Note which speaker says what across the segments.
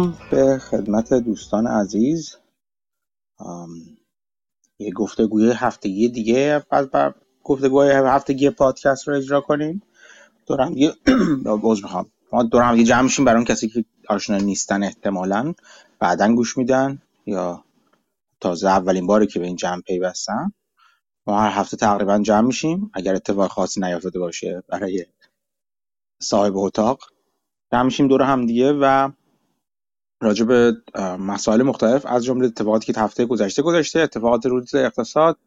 Speaker 1: سلام به خدمت دوستان عزیز. یه گفتگوی هفتگی دیگه از گفتگوی هفتگی پادکست رو اجرا کنیم. دورم یه باز می‌خوام. ما دورم یه جمع میشیم برای اون کسی که آشنا نیستن احتمالا. بعدا گوش میدن یا تازه اولین باری که به این جمع پیوستن. ما هر هفته تقریبا جمع میشیم. اگر اتفاق خاصی نیافتاده باشه برای صاحب اتاق. جمع میشیم دور هم دیگه و راجع به مسائل مختلف از جمله اتفاقاتی که هفته گذشته گذشته اتفاقات روز اقتصاد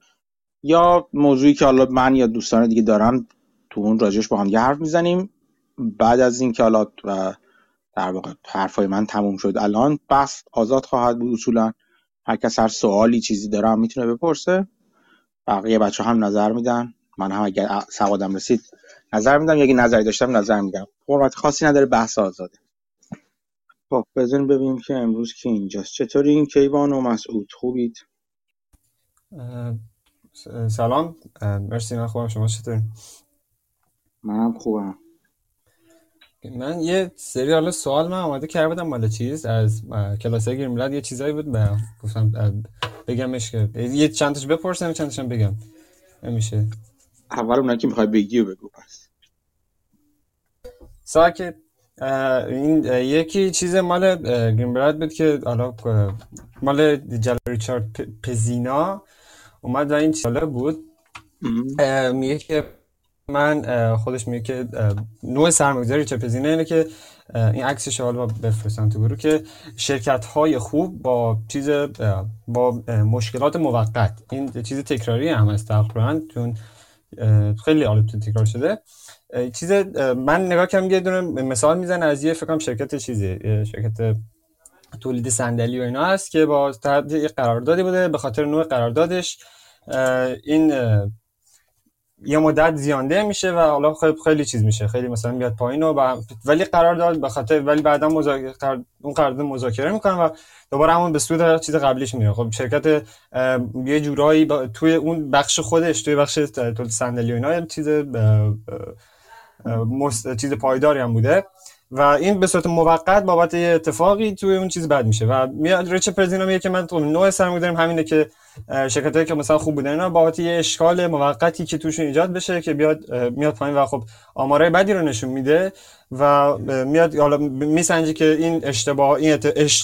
Speaker 1: یا موضوعی که حالا من یا دوستان دیگه دارن تو اون راجعش با هم حرف می‌زنیم. بعد از اینکه حالا در واقع حرفای من تموم شد الان بحث آزاد خواهد بود اصولا. هر کس هر سوالی چیزی داره هم می‌تونه بپرسه. بقیه بچه هم نظر میدن. من هم اگر سوادم رسید نظر میدم اگه نظری داشتم نظر میدم. فرمت خاصی نداره بحث آزاده. خب بزنیم ببینیم که امروز که اینجاست. چطوری این کیوان و مسعود؟ خوبید؟
Speaker 2: سلام. مرسی من خوبم. شما چطوری؟
Speaker 1: منم خوبم.
Speaker 2: من یه سری حالا سوال من آماده کرده بودم مال چیز؟ از کلاس گریم یه چیزایی بود به گفتم بگمش که یه چند تاش بپرسم چند تاشم بگم. نمیشه
Speaker 1: اول اونایی که می‌خوای بگی و بگو پس.
Speaker 2: ساکت. این یکی چیز مال گریمبرد بود که حالا مال جل ریچارد پزینا اومد و این چاله بود. میگه که من خودش میگه که نوع سرمایه‌گذاری چه پزینه اینه که این عکسش حالا بفرستم تو گروه که شرکت های خوب با چیز با مشکلات موقت. این چیز تکراری هم هست تقریبا چون خیلی حالا تکرار شده. چیز من نگاه کردم یه دونه مثال می‌زنه از یه فکرم شرکت چیزی شرکت تولید صندلی و اینا هست که با یه قراردادی بوده به خاطر نوع قراردادش. این یه مدت زیانده میشه و حالا خیلی خیلی چیز میشه خیلی مثلا میاد پایین و ولی قرار داد به خاطر ولی بعدا مذاکره اون قرارداد مذاکره می‌کنن و دوباره همون به سود چیز قبلیش میره. خب شرکت یه جورایی توی اون بخش خودش توی بخش تولید صندلی و اینا چیز چیز پایداری هم بوده. و این به صورت موقت بابت یه اتفاقی توی اون چیز بد میشه. و میاد ریچ پرزینا میگه که من تو نوع سرمایه داریم همینه که شرکتایی که مثلا خوب بودن اینا بابت یه اشکال موقتی که توشون ایجاد بشه که بیاد میاد پایین و خب آمارای بدی رو نشون میده. و میاد حالا میسنجه که این اشتباه این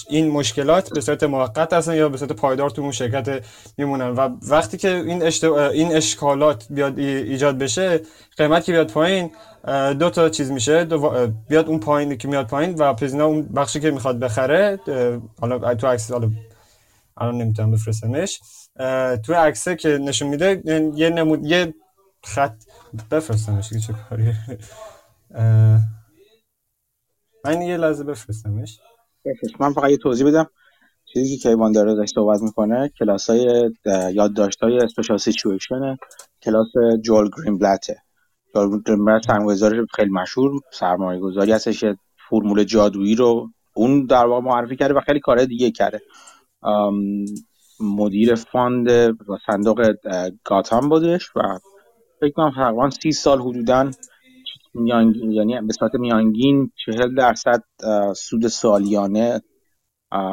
Speaker 2: این مشکلات به صورت موقت هستن یا به صورت پایدار تو اون شرکت میمونن. و وقتی که این این اشکالات بیاد ایجاد بشه قیمت که بیاد پایین دو تا چیز میشه. بیاد اون پایین که میاد پایین و پزینا اون بخشی که می‌خواد بخره حالا تو عکس حالا الان نمی‌تونم بفرستمش تو عکسه که نشون میده یه نمود یه خط بفرستمش چه کاری من یه لحظه بفرستمش.
Speaker 1: من فقط یه توضیح بدم. چیزی که کیوان داره داشت صحبت می‌کنه کلاس های یادداشت های اسپیشال سیچویشن کلاس جول گرین بلته جول گرین بلت سرمایه‌گذار خیلی مشهور سرمایه گذاری هستش فرمول جادویی رو اون در واقع معرفی کرده و خیلی کارهای دیگه کرده. مدیر fund و صندوق Gotham بودش و فکر کنم تقریبا سی سال حدودا میانگین یعنی به صورت میانگین چهل درصد سود سالیانه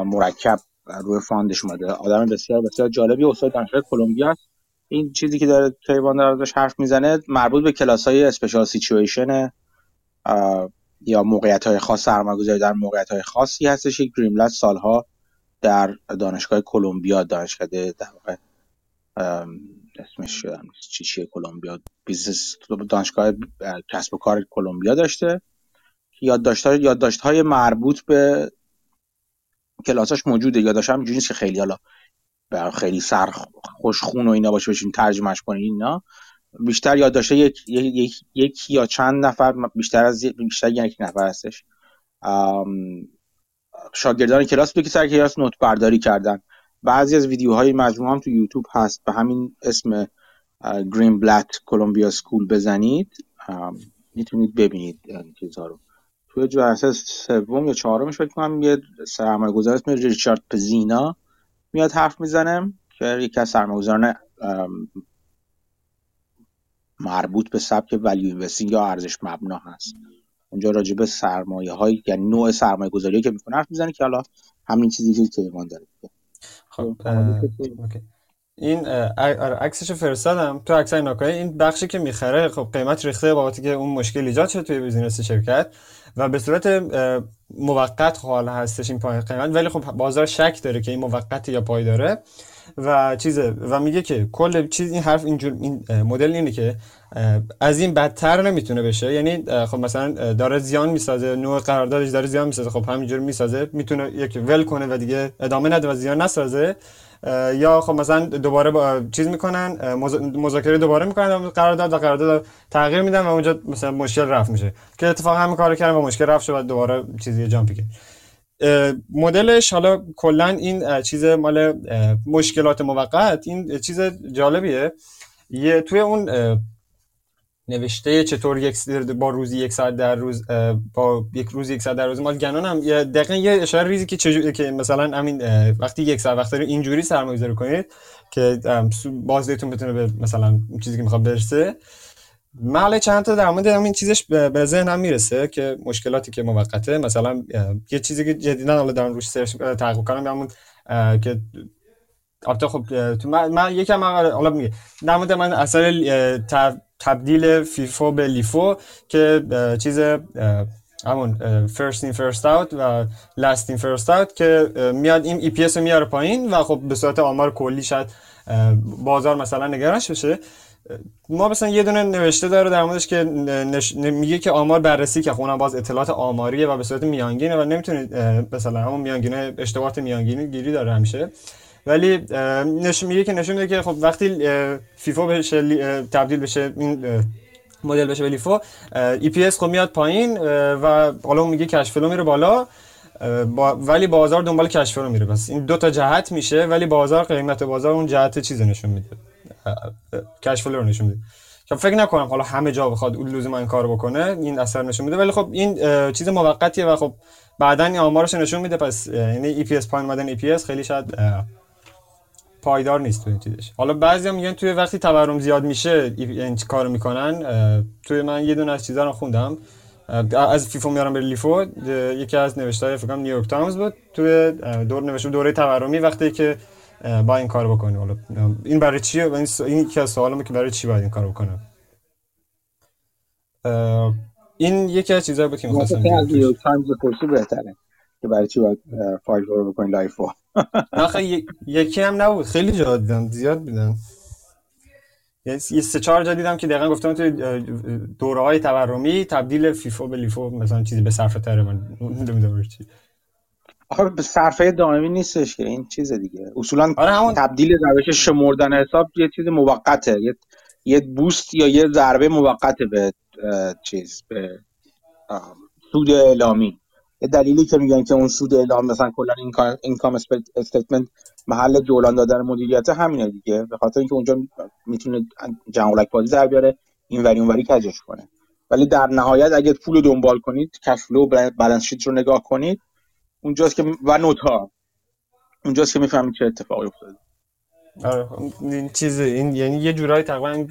Speaker 1: مرکب روی fund ش اومده. آدم بسیار بسیار جالبی. استاد دانشگاه کلمبیا این چیزی که داره کیوان داره ازش حرف می‌زنه مربوط به کلاس های اسپیشال سیچویشن یا موقعیت های خاص سرمایه‌گذاری در موقعیت های خاصی هستش. که گرینبلت سالها در دانشگاه کلمبیا دانشگاه در واقع اسمش چی چیه کلمبیا؟ business دانشگاه کسب و کار کلمبیا داشته. یادداشت های یادداشت های مربوط به کلاساش موجوده. یادداشت هم که خیلی حالا خیلی سر خوشخون و اینا باشه بشین ترجمهش کنین اینا. بیشتر یادداشت یک یک یک یا چند نفر بیشتر از بیشتر یک نفر هستش. شاگردان کلاس بود که سر کلاس نوت برداری کردن. بعضی از ویدیوهای مجموعه هم تو یوتیوب هست. به همین اسم گرین بلت کلمبیا سکول بزنید. می‌تونید ببینید این چیزها رو. توی جلسه سوم یا چهارمش فکر کنم یه سرمایه گذار اسم ریچارد پزینا میاد حرف می‌زنه که یکی از سرمایه‌گذاران مربوط به سبک ولیو اینوستینگ یا ارزش مبنا هست. اونجا راجع به سرمایه های یعنی نوع سرمایه گذاری که می‌کنه حرف می‌زنه که حالا همین چیزی که ایمان داره
Speaker 2: خب این آره، عکسش فرستادم. تو عکس ناکای این بخشی که می‌خره خب قیمت ریخته بابتی که اون مشکل ایجاد شد توی بیزینس شرکت و به صورت موقت حال هستش این پایین قیمت. ولی خب بازار شک داره که این موقت یا پای داره. و چیزه و میگه که کل چیز این حرف اینجور این مدل اینه که از این بدتر نمی‌تونه بشه. یعنی خب مثلا داره زیان می‌سازه نوع قراردادش داره زیان می‌سازه خب همینجور می‌سازه می‌تونه یک ول کنه و دیگه ادامه نده و زیان نسازه. یا خب مثلا دوباره با چیز می‌کنن مذاکره دوباره می‌کنن قرارداد و قرارداد تغییر میدن و اونجا مثلا مشکل رفت میشه. که اتفاقا همین کارو کردن و مشکل رفت شد و دوباره چیزی جامپی کرد مدلش حالا کلا این چیز مال مشکلات موقت این چیز جالبیه. یه توی اون نوشته چطور یک با روزی یک ساعت در روز با یک روز یک ساعت در روز مال گنون هم دقیقا یه اشاره ریزی که چجوری که مثلا همین وقتی یک ساعت وقت اینجوری سرمایه‌گذاری کنید که بازدهیتون بتونه به مثلا چیزی که می‌خواد برسه. مال چند تا در مورد همین چیزش به ذهنم می‌رسه که مشکلاتی که موقته. مثلا یه چیزی که جدیدا حالا دارم روش سرچ تحقیق کنم همون که البته خب تو من, من یکم حالا میگه در مورد من اثر تبدیل فیفو به لیفو که چیز همون first in first out و last in first out که میاد این ای پی رو میاره پایین و خب به صورت آمار کلی شاید بازار مثلا نگرانش بشه. ما مثلا یه دونه نوشته داره در موردش که میگه که آمار بررسی که خونم باز اطلاعات آماریه و به صورت میانگینه و نمی‌تونید مثلا همون میانگینه اشتباهات میانگینی گیری داره همیشه. ولی نشون میگه که نشون میده که خب وقتی FIFO بشه تبدیل بشه این مدل بشه به LIFO EPS خب میاد پایین و حالا میگه cash flow میره بالا ولی بازار دنبال cash flow میره. پس این دو تا جهت میشه ولی بازار قیمت بازار اون جهت چیز نشون میده. cash flow رو نشون میده که خب فکر نکنم حالا همه جا بخواد اون لزوما کارو بکنه این اثر نشون میده. ولی خب این چیز موقتیه و خب بعدا این آمارش نشون میده. پس یعنی EPS پایین اومدن EPS خیلی شاید پایدار نیست تو این چیزش. حالا بعضی میگن توی وقتی تورم زیاد میشه این کارو می‌کنن؟ توی من یه دونه از چیزا رو خوندم. از FIFO میارم به LIFO. یکی از نوشته‌های فکر کنم نیویورک تایمز بود. توی دور نوشته دوره تورمی وقتی که با این کار بکنی حالا این برای چیه؟ این این یکی از سوالمه که برای چی باید این کار بکنه این یکی از چیزایی بود که می‌خواستم
Speaker 1: از نیویورک تایمز بهتره که برای چی باید FIFO رو بکنی LIFO
Speaker 2: آخه یکی هم نبود. خیلی جا دیدم. زیاد بیدن یه سه چهار جا دیدم که دقیقا گفتم توی دوره های تورمی تبدیل FIFO به LIFO مثلا چیزی به صرفه تره. من نمی‌دونم چی.
Speaker 1: آخه صرفه دائمی نیستش که این چیز دیگه. اصولا آره همون... تبدیل روش شمردن حساب یه چیز موقته. یه یه boost یا یه ضربه موقته به چیز به سود اعلامی. یه دلیلی که میگن که اون سود اعلام مثلا کلا income statement محل جولان دادن مدیریت همینه دیگه. به خاطر اینکه اونجا می‌تونه جنگولک بازی در بیاره این وری اون وری کجش کنه. ولی در نهایت اگه پول دنبال کنید cash flow balance sheet رو نگاه کنید اونجاست که و note ها اونجاست که می‌فهمید چه اتفاقی افتاده.
Speaker 2: آره این چیز این یعنی یه جورایی تقریبا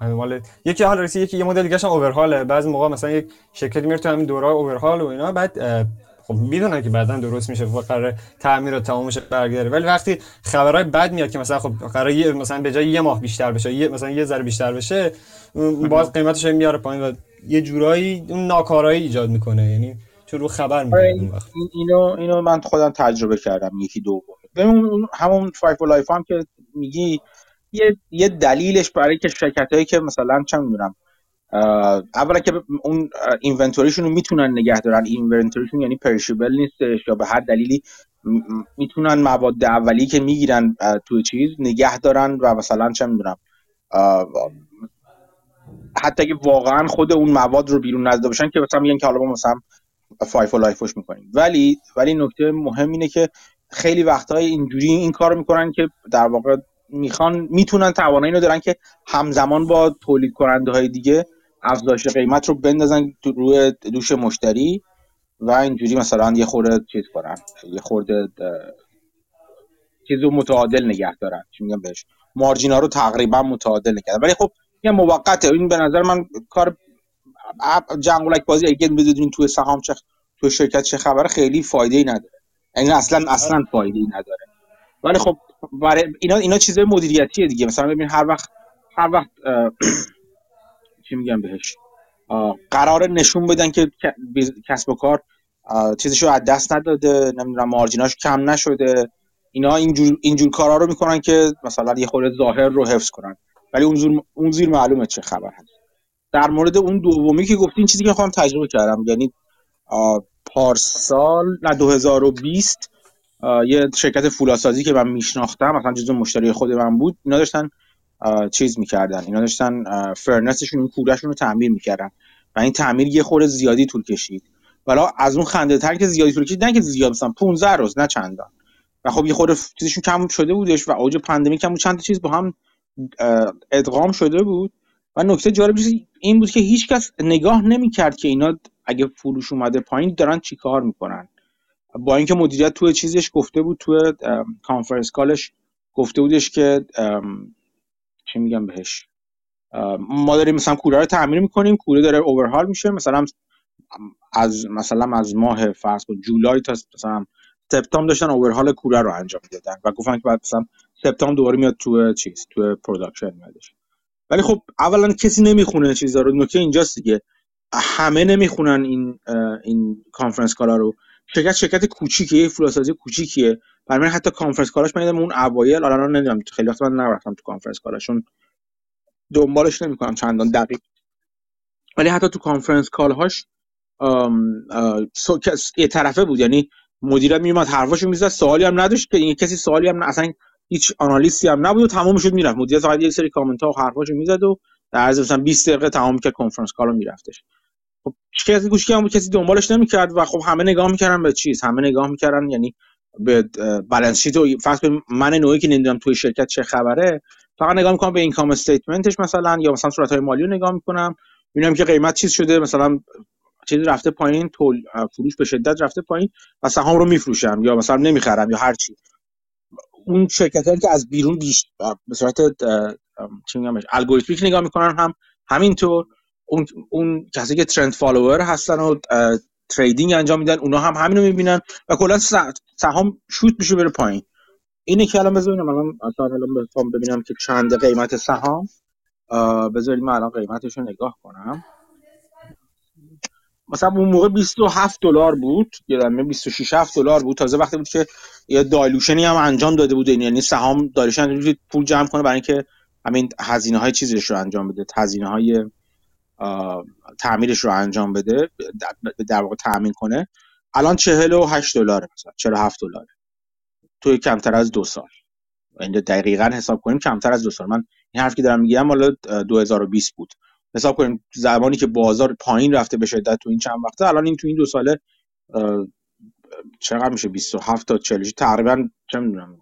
Speaker 2: مال یکی حال رسی یکی یه مدل دیگه هم اوورهاله بعضی موقع مثلا یک شرکتی میره تو همین دوره اوورهال و اینا بعد خب می‌دونن که بعدا درست میشه و قرار تعمیر و تمامش برگرداره ولی وقتی خبرهای بد میاد که مثلا خب قرار یه مثلا به جای یه ماه بیشتر بشه یه مثلا یه ذره بیشتر بشه باز قیمتش میاره پایین و یه جورایی اون ناکارایی ایجاد می‌کنه. یعنی چون رو خبر میاد
Speaker 1: این اینو اینو من خودم تجربه کردم یکی دو ببین همون FIFO LIFO هم که میگی یه, یه دلیلش برای که شرکت هایی که مثلا چه می‌دونم اولا که اون inventory شون رو می‌تونن نگه دارن. inventory شون یعنی perishable نیستش یا به هر دلیلی می‌تونن مواد اولی که می‌گیرن توی چیز نگه دارن و مثلا چه می‌دونم حتی که واقعا خود اون مواد رو بیرون نزده باشن که مثلا میگن که حالا ما مثلا FIFO و LIFO ش می‌کنیم. ولی ولی نکته مهم اینه که خیلی وقتهای اینجوری این کار می‌کنن که در واقع می‌خوان می‌تونن توانایی رو دارن که همزمان با تولید کننده های دیگه افزایش قیمت رو بندازن روی دوش مشتری و اینجوری مثلا یه خورده چیز کنن. یه خورده چیز رو متعادل نگه دارن. چی میگم بهش؟ margin ا رو تقریبا متعادل نگه ولی خب یه موقته. این به نظر من کار جنگولک بازی اگه بدونین توی سهام چه توی شرکت چه خبره خیلی فایده ای نداره. یعنی اصلا اصلا فایده ای نداره. ولی خب برای اینا اینا چیزای مدیریتیه دیگه. مثلا ببین هر وقت هر وقت چی میگم بهش؟ قرار نشون بدن که کسب و کار چیزشو از دست نداده نمی‌دونم مارجیناش کم نشده. اینا اینجور اینجور کارا رو می‌کنن که مثلا یه خورده ظاهر رو حفظ کنن. ولی اون اون زیر معلومه چه خبر هست. در مورد اون دومی که گفتی این چیزی که خودم تجربه کردم یعنی پارسال نه 2020 یه شرکت فولاسازی که من میشناختم مثلا جزو مشتری خود من بود اینا داشتن چیز می‌کردن. اینا داشتن فرنسشون کورشون رو تعمیر می‌کردن و این تعمیر یه خورده زیادی طول کشید. ولی از اون خنده تر که زیادی طول کشید نه که زیاد مثلا 15 روز نه چندان. و خب یه خورده چیزشون کم شده بودش و اوج pandemic هم چند چیز با هم ادغام شده بود. و نکته جالب این بود که هیچکس نگاه نمی‌کرد که اینا اگه فروش اومده پایین دارن چیکار می‌کنن. با اینکه مدیریت توی چیزش گفته بود توی conference call ش گفته بودش که چی میگم بهش؟ ما داریم مثلا کوره رو تعمیر می‌کنیم کوره داره overhaul میشه مثلا از مثلا از ماه فرض کن جولای تا مثلا سپتامبر داشتن overhaul کوره رو انجام می‌دادن و گفتن که بعد مثلا سپتامبر دوباره میاد تو چیز تو production میادش ولی خب اولا کسی نمی‌خونه چیزا رو نکته اینجاست دیگه. همه نمی‌خونن این این conference call ا رو. شرکت شرکت کوچیکه یه فولادسازی کوچیکیه. برای من حتی conference call اش من اون اوایل الان نمی‌دونم خیلی وقت من نرفتم تو conference call اشون دنبالش نمی‌کنم چندان دقیق. ولی حتی تو conference call هاش یه طرفه بود. یعنی مدیر میومد حرفاشو می‌زد سوالی هم نداشت که این کسی سوالی هم اصلا هیچ آنالیستی هم نبود و تمام شد می‌رفت. مدیر فقط یک سری کامنت ها و حرفاشو می‌زد و در عرض مثلا 20 دقیقه تمام کرد conference call و میرفتش. خب کسی گوش نمی‌کرد کسی دنبالش نمی‌کرد و خب همه نگاه می‌کردن به چیز. همه نگاه می‌کردن یعنی به balance sheet و فقط من نوعی که نمی‌دونم توی شرکت چه خبره فقط نگاه می‌کنم به income statement ش مثلا یا مثلا صورت های مالی رو نگاه می‌کنم. می‌بینم که قیمت چیز شده مثلا چیزی رفته پایین پول فروش به شدت رفته پایین و سهام رو میفروشم یا مثلا نمی‌خرم یا هر چی. اون شرکت که از بیرون بهش به صورت چی میگم algorithmic نگاه می‌کنن هم همینطور اون اون کسی که trend follower هستن و trading انجام میدن اونا هم همینو می‌بینن و کلا سهام شوت میشه بره پایین. اینه که الان بذاریم الان الان بخوام ببینم که چند قیمت سهام. بذاریم من الان قیمتش رو نگاه کنم. مثلا اون موقع 27 دلار بود یادمه 26 7 دلار بود. تازه وقتی بود که یه دایلوشنی هم انجام داده بود. یعنی سهام دایلوشن پول جمع کنه برای اینکه همین هزینه های چیزش رو انجام بده هزینه های تعمیرش رو انجام بده در واقع تامین کنه. الان 48 دلاره مثلا 47 دلاره. توی کمتر از دو سال. این دقیقا حساب کنیم کمتر از دو سال. من این حرفی که دارم میگم مال 2020 بود. حساب کنیم زمانی که بازار پایین رفته به شدت تو این چند وقته الان این تو این دو ساله چقدر میشه؟ 27 تا 40 تقریبا چه می‌دونم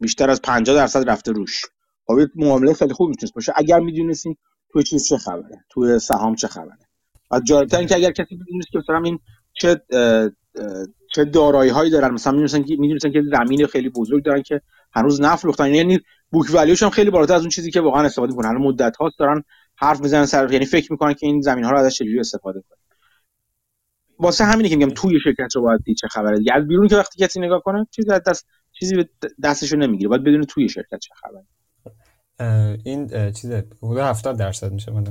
Speaker 1: بیشتر از 50 درصد رفته روش. خب معامله خیلی خوب می‌تونست باشه. اگر می‌دونستین توی چیز چه خبره توی سهام چه خبره. و جالبتر اینکه اگر کسی می‌دونست که مثلا این چه چه دارایی هایی دارن مثلا می‌دونستن که می‌دونستن که زمین خیلی بزرگ دارن که هنوز نفروختن یعنی بوک ولیوش هم خیلی بالاتر از اون چیزی که واقعا استفاده می‌کنن. الان مدت هاست دارن حرف می‌زنن سر یعنی فکر می‌کنن که این زمین ها رو ازش چجوری استفاده کنن. واسه همینه که میگم توی شرکت رو باید دید چه خبره دیگه. از بیرون که وقتی کسی نگاه کنه چیزی از دست چیزی دستش رو نمی‌گیره. باید بدون توی شرکت چه خبره.
Speaker 2: این چیز حدود 70 درصد میشه من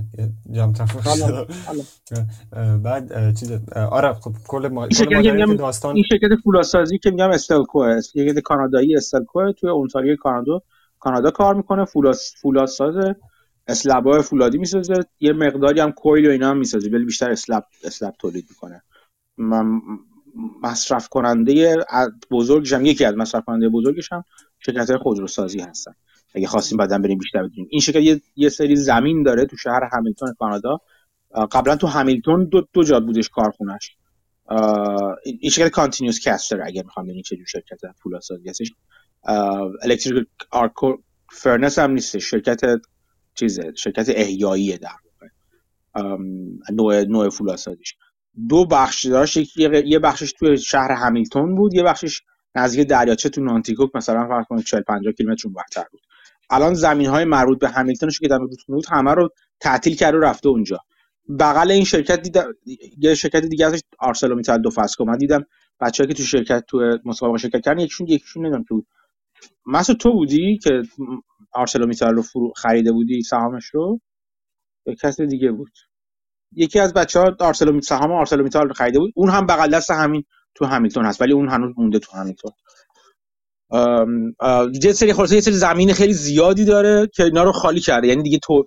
Speaker 2: جام تفاوت بعد چیز آره خب کل ما
Speaker 1: کل داستان این شرکت فولاسازی که میگم استلکو شرکت کانادایی استلکو توی اونتاریو کانادا. کانادا کار می‌کنه فولاس فولاساز اسلب فولادی می‌سازه. یه مقداری هم کویل و اینا هم می‌سازه ولی بیشتر اسلب اسلب تولید می‌کنه. من مصرف کننده بزرگش هم یکی از مصرف کننده بزرگش هم شرکت های خودروسازی هستن. اگه خواستیم بعدا بریم بیشتر بدونیم. این شرکت یه،, سری زمین داره تو شهر همیلتون کانادا. قبلا تو همیلتون دو, دو جا بودش کارخونش این شرکت continuous caster اگه می‌خوام ببینید چه جور شرکت فولادسازی هستش. electric arc furnace هم نیست شرکت چیزه شرکت احیایی در نوع نوع فولادسازیش دو بخش داشت یه بخشش توی شهر همیلتون بود یه بخشش نزدیک دریاچه تو نانتیکوک مثلا فرض کنید 40 50 کیلومتر اونورتر بود. الان زمین های مربوط به همیلتونش که در بود همه رو تعطیل کرده و رفته اونجا. بغل این شرکت دیدم یه شرکت دیگه ازش ArcelorMittal Dofasco من دیدم بچه‌ها که تو شرکت تو مسابقه شرکت کردن یکیشون یکیشون نمی‌دونم که مسعود تو بودی که ArcelorMittal رو خریده بودی سهامش رو؟ یا کسی دیگه بود. یکی از بچه ها Arcelor سهام ArcelorMittal رو خریده بود. اون هم بغل دست همین تو همیلتون هست ولی اون هنوز مونده تو همیلتون. یه سری خلاصه یه سری زمین خیلی زیادی داره که اینا رو خالی کرده. یعنی دیگه تو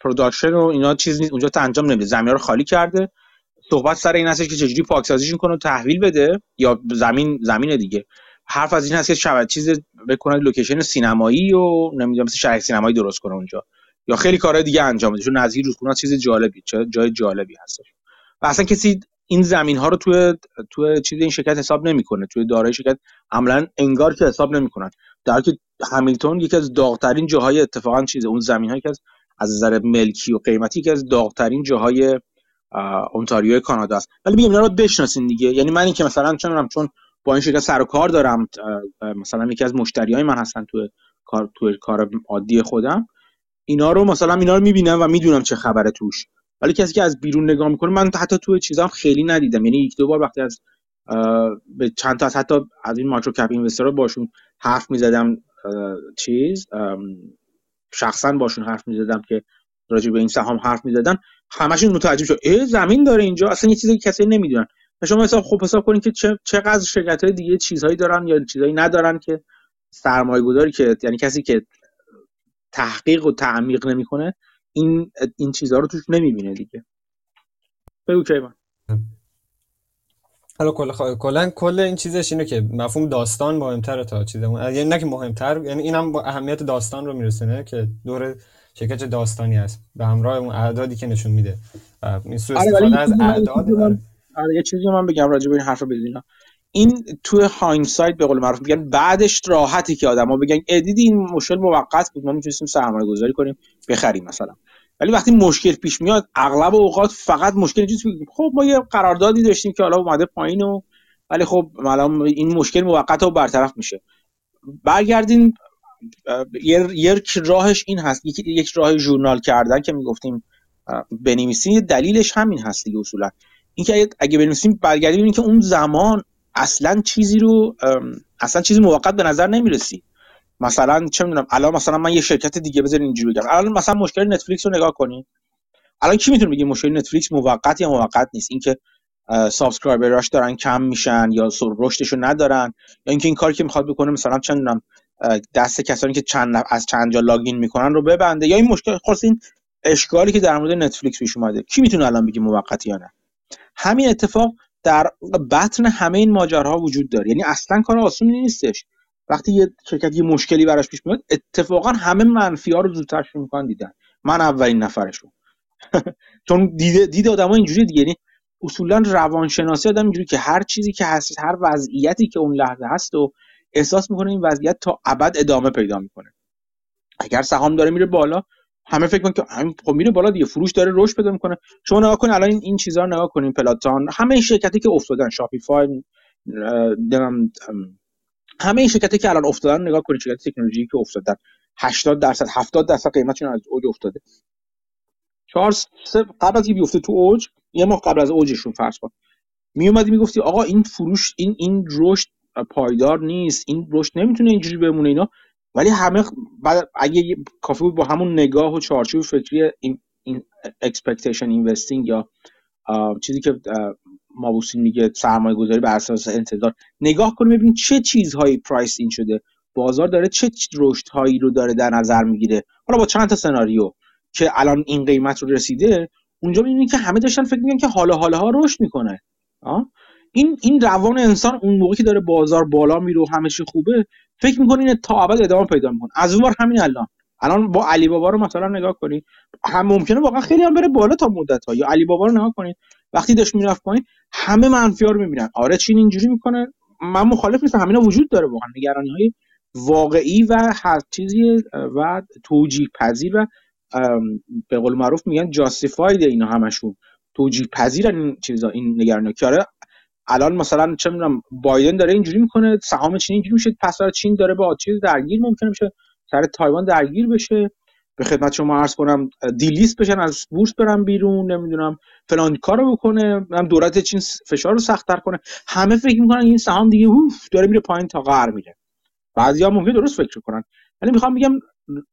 Speaker 1: production و اینا چیز نیست اونجا انجام نمیده. زمین رو خالی کرده. صحبت سر این هستش که چجوری پاکسازیشون کنه تحویل بده. یا زمین زمین دیگه. حرف از این هست که شاید چیز بکنه location سینمایی و نمی‌دونم مثل شهر سینمایی درست کنه اونجا. یا خیلی کارهای دیگه انجام بده چون نظیر رودخونه چیز جالبی جای جالبی هستش. و اصلا کسی این زمین ها رو توی توی چیز این شرکت حساب نمی‌کنه. توی دارای شرکت عملا انگار که حساب نمی‌کنن. در که همیلتون یکی از داغترین جاهای اتفاقا چیزه اون زمین هایی که از از نظر ملکی و قیمتی که از داغترین جاهای اونتاریو کانادا است. ولی میگم اینا رو بشناسین دیگه. یعنی من که مثلا چون چون با این شرکت سر و کار دارم مثلا یکی از مشتری من هستن تو کار تو کار عادی خودم. اینا رو مثلا اینا رو می‌بینم و می‌دونم چه خبره توش. ولی کسی که از بیرون نگاه می‌کنه من حتی تو چیزام خیلی ندیدم. یعنی یک دو بار وقتی از به چند تا حتی از این ماکرو کپ اینوستر باشون حرف می‌زدم چیز شخصا باشون حرف می‌زدم که راجع به این سهام حرف می‌زدن همشون متوجه شد ای زمین داره اینجا اصلا یه چیزی که کسی نمی‌دونن شما حساب خوب حساب کنید که چه چقدر شرکت های دیگه چیزهایی دارن یا چیزهایی ندارن که سرمایه گذاری که یعنی کسی که تحقیق و تعمیق نمی‌کنه این این چیزها رو توش نمی‌بینه دیگه. بگو کیوان.
Speaker 2: حالا کل کلا کل این چیزش اینه که مفهوم داستان مهمتره تا چیزمون یعنی نه که مهمتر یعنی اینم با اهمیت داستان رو میرسونه که دور شرکت داستانی است به همراه اون اعدادی که نشون میده. این سو آره، استفاده از اعداد
Speaker 1: آره یه چیزی من بگم راجع به این حرف بدینا این تو هایندسایت به قول معروف میگن بعدش راحتی که آدما بگن ادید این مشکل موقت بود ما می‌تونستیم سرمایه گذاری کنیم بخریم مثلا. ولی وقتی مشکل پیش میاد اغلب اوقات فقط مشکل چیزی خب ما یه قراردادی داشتیم که حالا اومده پایین و ولی خب الان این مشکل موقت و برطرف میشه. برگردین یک راهش این هست. یک راه ژورنال کردن که می‌گفتیم بنویسین دلیلش همین هست دیگه اصولا. اینکه اگه بنویسیم برگردیم ببینیم که اون زمان اصلا چیزی رو اصلا چیزی موقت به نظر نمی‌رسید. مثلا چه می‌دونم الان مثلا من یه شرکت دیگه بذارین اینجوری بگم. الان مثلا مشکل نتفلیکس رو نگاه کنین الان کی می‌تونه بگه مشکل نتفلیکس موقت یا موقت نیست؟ اینکه subscriber اش دارن کم میشن یا رشدشو ندارن یا اینکه این کاری که می‌خواد بکنه مثلا چه می‌دونم دست کسانی که چند از چند جا login می‌کنن رو ببنده یا این مشکل خاص این اشکالی که در مورد نتفلیکس پیش اومده. کی می‌تونه الان بگه موقتی یا نه؟ همین اتفاق در بطن همه این ماجراها وجود داره. یعنی اصلا کار آسونی نیستش. وقتی یه شرکت یه مشکلی براش پیش میاد اتفاقا همه منفی ها رو زودتر شروع می‌کنن دیدن. من اولین نفرشون چون دید دید آدم‌ها اینجوری دیگه. یعنی اصولا روانشناسی آدم اینجوری که هر چیزی که هست هر وضعیتی که اون لحظه هست و احساس می‌کنه این وضعیت تا ابد ادامه پیدا می‌کنه. اگر سهام داره میره بالا همه فکر می‌کنن که همین خب میره بالا دیگه فروش داره رشد پیدا می‌کنه. شما نگاه کنید الان این چیزا رو نگاه کنید پلاتون همه این شرکتی که افتادن شاپیفای همه این شرکتی که الان افتادن نگاه کنید شرکت تکنولوژی که افتادن. 80 درصد 70 درصد قیمتشون از اوج افتاده. چهار قبل از بیفته تو اوج یه ماه قبل از اوجشون فرض کن. می اومدی می‌گفتی آقا این فروش این این رشد پایدار نیست این رشد نمی‌تونه اینجوری بمونه اینا. ولی همه بعد اگه کافی بود با همون نگاه و چارچوب فکری این, این expectation investing یا چیزی که مابوسی میگه سرمایه گذاری بر اساس انتظار نگاه کنیم ببینیم چه چیزهایی پرایس این شده. بازار داره چه رشد هایی رو داره در نظر می‌گیره. حالا با چند تا سناریو که الان این قیمت رو رسیده اونجا می‌بینید که همه داشتن فکر می‌کنن که حالا حالا ها رشد می‌کنه. این این روان انسان اون موقعی که داره بازار بالا میره و همه خوبه فکر می‌کنه این تا ابد ادامه پیدا می‌کنه. از اون همین الان. الان با علی بابا رو مثلا نگاه کنید هم ممکنه واقعا خیلی هم بره بالا تا مدت ها یا علی بابا رو نگاه کنید وقتی داشت می‌رفت پایین همه منفی رو می‌بینن. آره چین اینجوری می‌کنه من مخالف نیستم. همینا وجود داره واقعا. نگرانی های واقعی و هر چیزی و توجیه پذیر و به قول معروف میگن جاستیفاید اینا همشون. توجیه پذیرن این چیزا این نگرانی که آره الان مثلا چه می‌دونم بایدن داره اینجوری می‌کنه سهام چین اینجوری میشه پس چین داره با چیز درگیر ممکنه میشه سر تایوان درگیر بشه. به خدمت شما عرض کنم دیلیست بشن از بورس برن بیرون نمی‌دونم فلان کارو بکنه هم دولت چین فشار رو سختتر کنه. همه فکر می‌کنن این سهام دیگه اوف داره میره پایین تا قهر میره. بعضیا ممکن درست فکر کنن. ولی می‌خوام بگم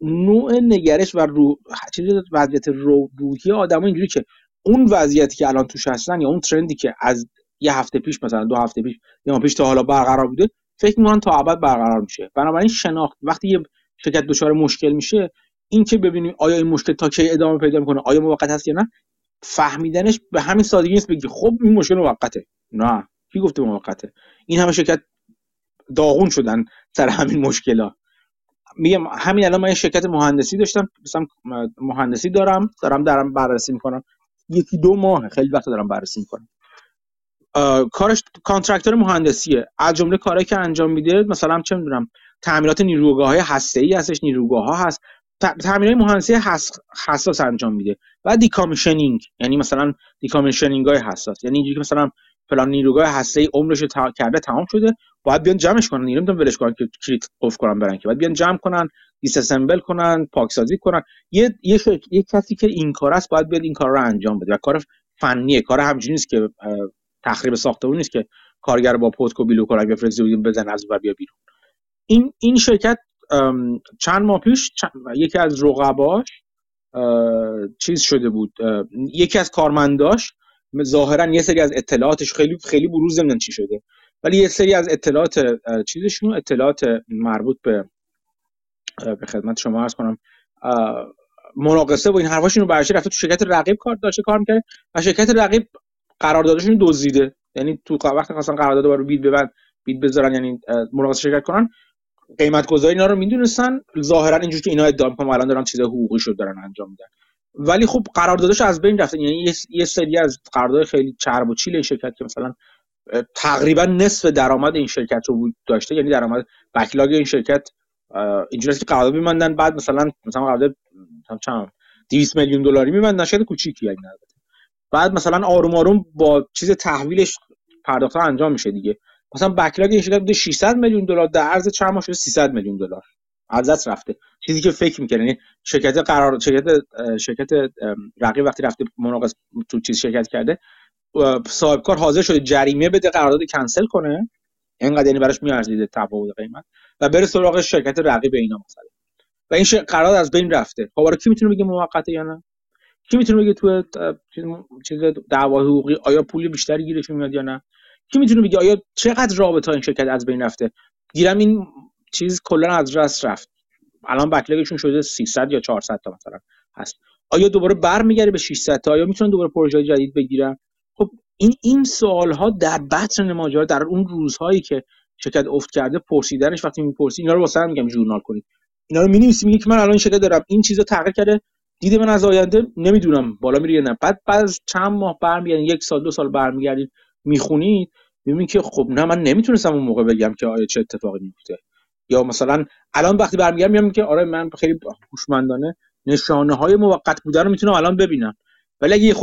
Speaker 1: نوع نگرش و رو چیز وضعیت روحی آدم اینجوری که اون وضعیتی که الان توش هستن یا اون ترندی که از یه هفته پیش مثلا دو هفته پیش یا ماه پیش تا حالا برقرار بوده فکر می‌کنن تا ابد برقرار میشه. بنابراین شناخت وقتی یه شرکت دچار مشکل میشه این که ببینیم آیا این مشکل تا کی ادامه پیدا می‌کنه آیا موقت هست یا نه فهمیدنش به همین سادگی نیست بگی خب این مشکل موقته. نه. کی گفته موقته؟ این همه شرکت داغون شدن سر همین مشکلا. میگم همین الان من یه شرکت مهندسی داشتم مثلا مهندسی دارم دارم دارم بررسی می‌کنم. یکی دو ماه خیلی وقت دارم بررسی می‌کنم. کارش contractor مهندسیه. از جمله کارهایی که انجام میده مثلا چه می‌دونم تعمیرات نیروگاه های هسته ای هستش نیروگاه ها هست تعمیرات مهندسی حساس انجام میده و decommissioning یعنی مثلا decommissioning های حساس. یعنی اینجوری که مثلا فلان نیروگاه هسته ای عمرش تا... کرده تمام شده باید بیان جمعش کنن. نمی‌تونن ولش کنن که کلیت اوف کنن برن که. باید بیان جمع کنن دیساسمبل کنن پاکسازی کنن. یه یه, یه کسی که این کار است باید بیاد این کار رو انجام بده. و کار فنیه. کار همینجوری نیست که تخریب ساختمون نیست که کارگر با پوتکو بیلو کنن بفرسته بزن از و بیا بیرون. این این شرکت چند ماه پیش یکی از رقباش چیز شده بود یکی از کارمنداش ظاهرا یه سری از اطلاعاتش خیلی خیلی بروز نمیدن چی شده. ولی یه سری از اطلاعات چیزشون اطلاعات مربوط به به خدمت شما عرض کنم مناقصه و این حرفاشون رو برشه رفته تو شرکت رقیب کار داشته کار می‌کنه و شرکت رقیب قراردادشون دزدیده. یعنی تو وقتی خواستن قرارداد رو بید ببند بید بذارن یعنی مناقصه شرکت کنن قیمت گذاری اینا رو می‌دونستن. ظاهرا اینجوری که اینا ادعا می‌کنن الان دارن چیز حقوقی شد دارن انجام میدن. ولی خب قراردادش از بین رفته. یعنی یه سری از قرارداد خیلی چرب و چیل این شرکت که مثلا تقریبا نصف درآمد این شرکت رو بود داشته. یعنی درآمد بکلاگ این شرکت اینجوری که قرارداد میمندن بعد مثلا مثلا قرارداد چند 200 میلیون دلاری میمندن شاید کوچیکی یعنی بعد مثلا آروم آروم با چیز تحویلش پرداخت انجام میشه دیگه. مثلا بکلاگ این شرکت بوده 600 میلیون دلار در عرض چند ماه شده 300 میلیون دلار. از دست رفته. چیزی که فکر می‌کنه یعنی شرکت قرار شرکت شرکت رقیب وقتی رفته مناقص تو چیز شرکت کرده صاحب کار حاضر شده جریمه بده قرارداد کنسل کنه. اینقدر یعنی براش میارزیده تفاوت قیمت. و بره سراغ شرکت رقیب اینا مثلا. و این قرارداد از بین رفته. خب کی می‌تونه بگه موقته یا نه؟ کی می‌تونه بگه تو چیز دعوا حقوقی آیا پول بیشتری گیرش میاد یا نه؟ کی می‌تونه بگه آیا چقدر رابطه این شرکت از بین رفته؟ گیرم این چیز کلا از رست رفت. الان بکلگشون شده 300 یا 400 تا مثلا هست. آیا دوباره برمیگره به 600 تا؟ آیا می‌تونن دوباره پروژه جدید بگیرن خب این این سوال ها در بطن ماجرا در اون روزهایی که شرکت افت کرده پرسیدنش وقتی می‌پرسی اینا رو واسه میگم ژورنال کنید. اینا رو می‌نویسی میگه که من الان شرکت دارم این چیزا تغییر کرده. دید من از آینده نمی‌دونم. بالا میره نه. بعد بعد از چند ماه برمیگردین یک سال دو سال برمیگردین می‌خونید می‌بینید که خب نه من نمی‌تونستم اون موقع بگم که آیا چه اتفاقی میفته یا مثلا الان وقتی برمیگردم میگم که آره من خیلی هوشمندانه نشانه های موقت بودن رو می‌تونم الان ببینم. ولی اگه یه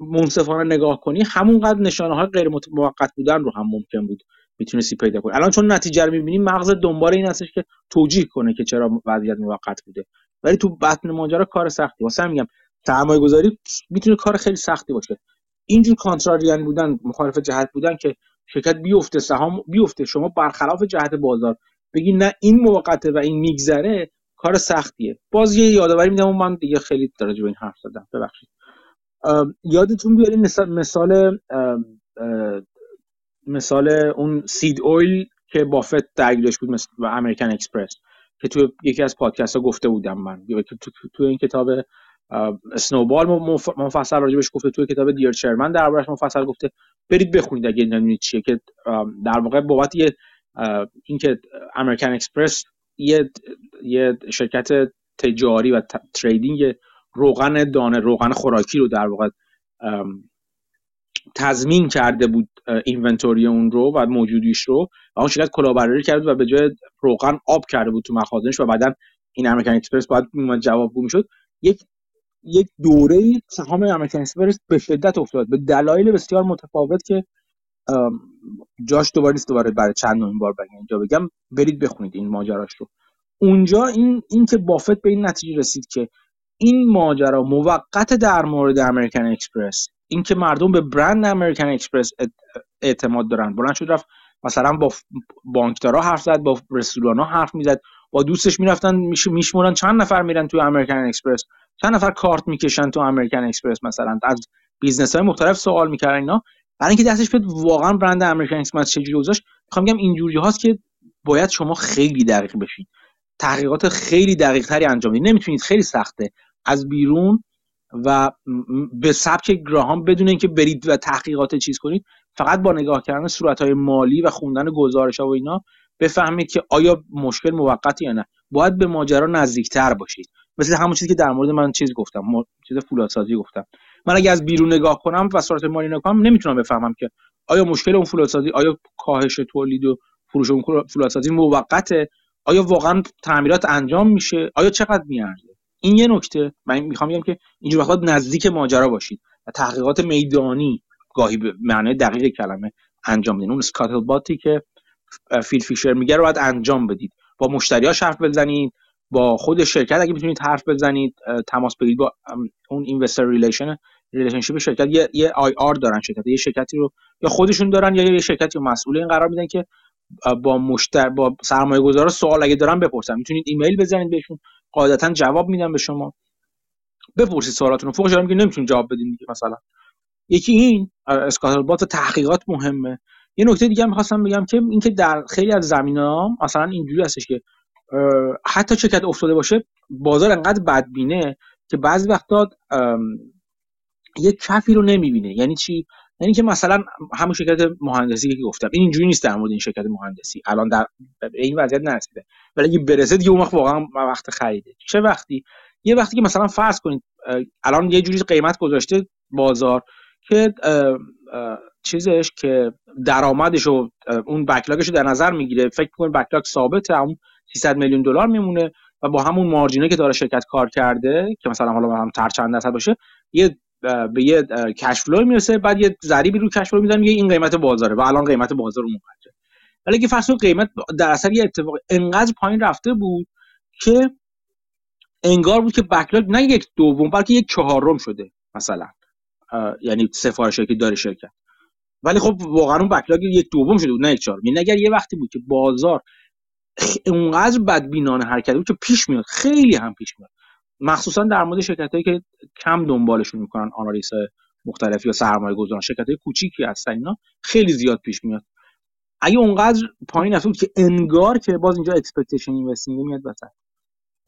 Speaker 1: منصفانه نگاه کنی همونقدر نشانه های غیر موقت بودن رو هم ممکن بود می‌تونستی پیدا کنی. الان چون نتیجه رو می‌بینی مغز دنبال این هستش که توجیه کنه که چرا وضعیت موقت بوده. ولی تو بطن ماجرا کار سختی. واسه میگم سرمایه گذاری می‌تونه کار خیلی سختی باشه. اینجور کانتراریان بودن مخالف جهت بودن که شرکت بیفته سهام بیفته شما برخلاف جهت بازار بگی نه این موقته و این میگذره کار سختیه. باز یه یادآوری میدم من دیگه خیلی درجه به این حرف زدم. ببخشید. یادتون بیارین مثال مثال اون سید اویل که بافت درگیرش بود و امریکن اکسپرس که تو یکی از پادکست ها گفته بودم من. تو, تو این کتاب Snowball مفصل راجبش گفته توی کتاب Dear Chairman دربارش مفصل گفته. برید بخونید اگه نمی‌دونید چیه که در واقع بابت یه اینکه امریکن اکسپرس یه یه شرکت تجاری و trading روغن دانه روغن خوراکی رو در واقع تضمین کرده بود inventory اون رو و موجودیش رو. و اون شرکت کلاهبرداری کرد و به جای روغن آب کرده بود تو مخازنش و بعدا این امریکن اکسپرس باید جوابگو می‌شد یک یک دوره سهام امریکن اکسپرس به شدت افتاد. به دلایل بسیار متفاوت که جاش دوباره نیست دوباره برای چندمین بار بگم اینجا بگم. برید بخونید این ماجراش رو. اونجا این این که بافت به این نتیجه رسید که این ماجرا موقت در مورد امریکن اکسپرس اینکه مردم به برند امریکن اکسپرس اعتماد دارن. بلند شد رفت مثلا با بانکدارا حرف زد با رستورانا حرف می‌زد با دوستش می‌رفتن می‌شمردن چند نفر میرن تو امریکن اکسپرس چند نفر کارت می‌کشن تو امریکن اکسپرس مثلا؟ از business های مختلف سوال می‌کردن اینا. برای اینکه دستش بیاد واقعا برند امریکن اکسپرس چجوری هست می‌خوام بگم اینجوری هاست که باید شما خیلی دقیق بشین. تحقیقات خیلی دقیق تری انجام بدید نمی‌تونید خیلی سخته. از بیرون و به سبک گراهام بدون اینکه برید و تحقیقات چیز کنید فقط با نگاه کردن های مالی و خوندن گزارش ها و اینا بفهمید که آیا مشکل موقتی یا نه. باید به ماجرا نزدیکتر باشید. مثل همون چیزی که در مورد من چیز گفتم چیز فولادسازی گفتم. من اگه از بیرون نگاه کنم و صورت مالی نگاه کنم نمی‌تونم بفهمم که آیا مشکل اون فولادسازی آیا کاهش تولید و فروش اون فولادسازی موقته؟ آیا واقعا تعمیرات انجام میشه؟ آیا چقدر میارزه؟ این یه نکته. من می‌خوام بگم که اینجور وقتا نزدیک ماجرا باشید. و تحقیقات میدانی گاهی به معنای دقیق کلمه انجام بدین. اون scuttlebutt ی که فیل فیشر میگه رو باید انجام بدید. با مشتری ها حرف بزنید. با خود شرکت اگه می‌تونید حرف بزنید تماس بگیرید با اون investor relation relationship شرکت. یه, یه IR دارن شرکت. یه شرکتی رو یا خودشون دارن یا یه شرکتی مسئول این قرار میدن که با مشتر با سرمایه گذارا سوال اگه دارن بپرسن. می‌تونید ایمیل بزنید بهشون. قاعدتا جواب میدن به شما. بپرسید سوالاتون فوق که نمی‌تونید جواب بدین دیگه مثلا. یکی این اسکاتلبات تحقیقات مهمه. یه نکته دیگه می‌خواستم بگم که اینکه در خیلی از ها مثلا اینجوری هستش که حتی شرکت افتاده باشه بازار انقدر بدبینه که بعضی وقتا یه کفی رو نمی‌بینه. یعنی چی؟ یعنی که مثلا همون شرکت مهندسی که گفتم این اینجوری نیست در مورد این شرکت مهندسی. الان در این وضعیت نرسیده. ولی اگه برسه دیگه اون وقت واقعا وقت خریده. چه وقتی؟ یه وقتی که مثلا فرض کنید الان یه جوری قیمت گذاشته بازار که چیزش که درآمدش و اون backlog ش رو در نظر می‌گیره. فکر کنید backlog ثابته همون 300 میلیون دلار میمونه و با همون margin ه که داره شرکت کار کرده که مثلا حالا هم تر چند درصد باشه یه به یه cash flow می‌رسه بعد یه ضریبی رو cash flow می‌ذارم میگه این قیمت بازاره و الان قیمت بازار اونقدره ولی اگه فرض قیمت در اثر یه اتفاق انقدر پایین رفته بود که انگار بود که بکلاگ نه یک دوم بلکه یک چهارم شده مثلا. یعنی سفارش که داره شرکت. ولی خب واقعا اون بکلاگ یک دوم شده بود نه یک چهارم. یعنی اگر یه وقتی بود که بازار اونقدر بدبینانه حرکت بود که پیش میاد خیلی هم پیش میاد. مخصوصا در مورد شرکت هایی که کم دنبالشون می‌کنن آنالیز مختلف یا سرمایه گذاران شرکت های کوچیکی هستن اینا خیلی زیاد پیش میاد. اگه اونقدر پایین رفته که انگار که باز اینجا expectation investing میاد وسط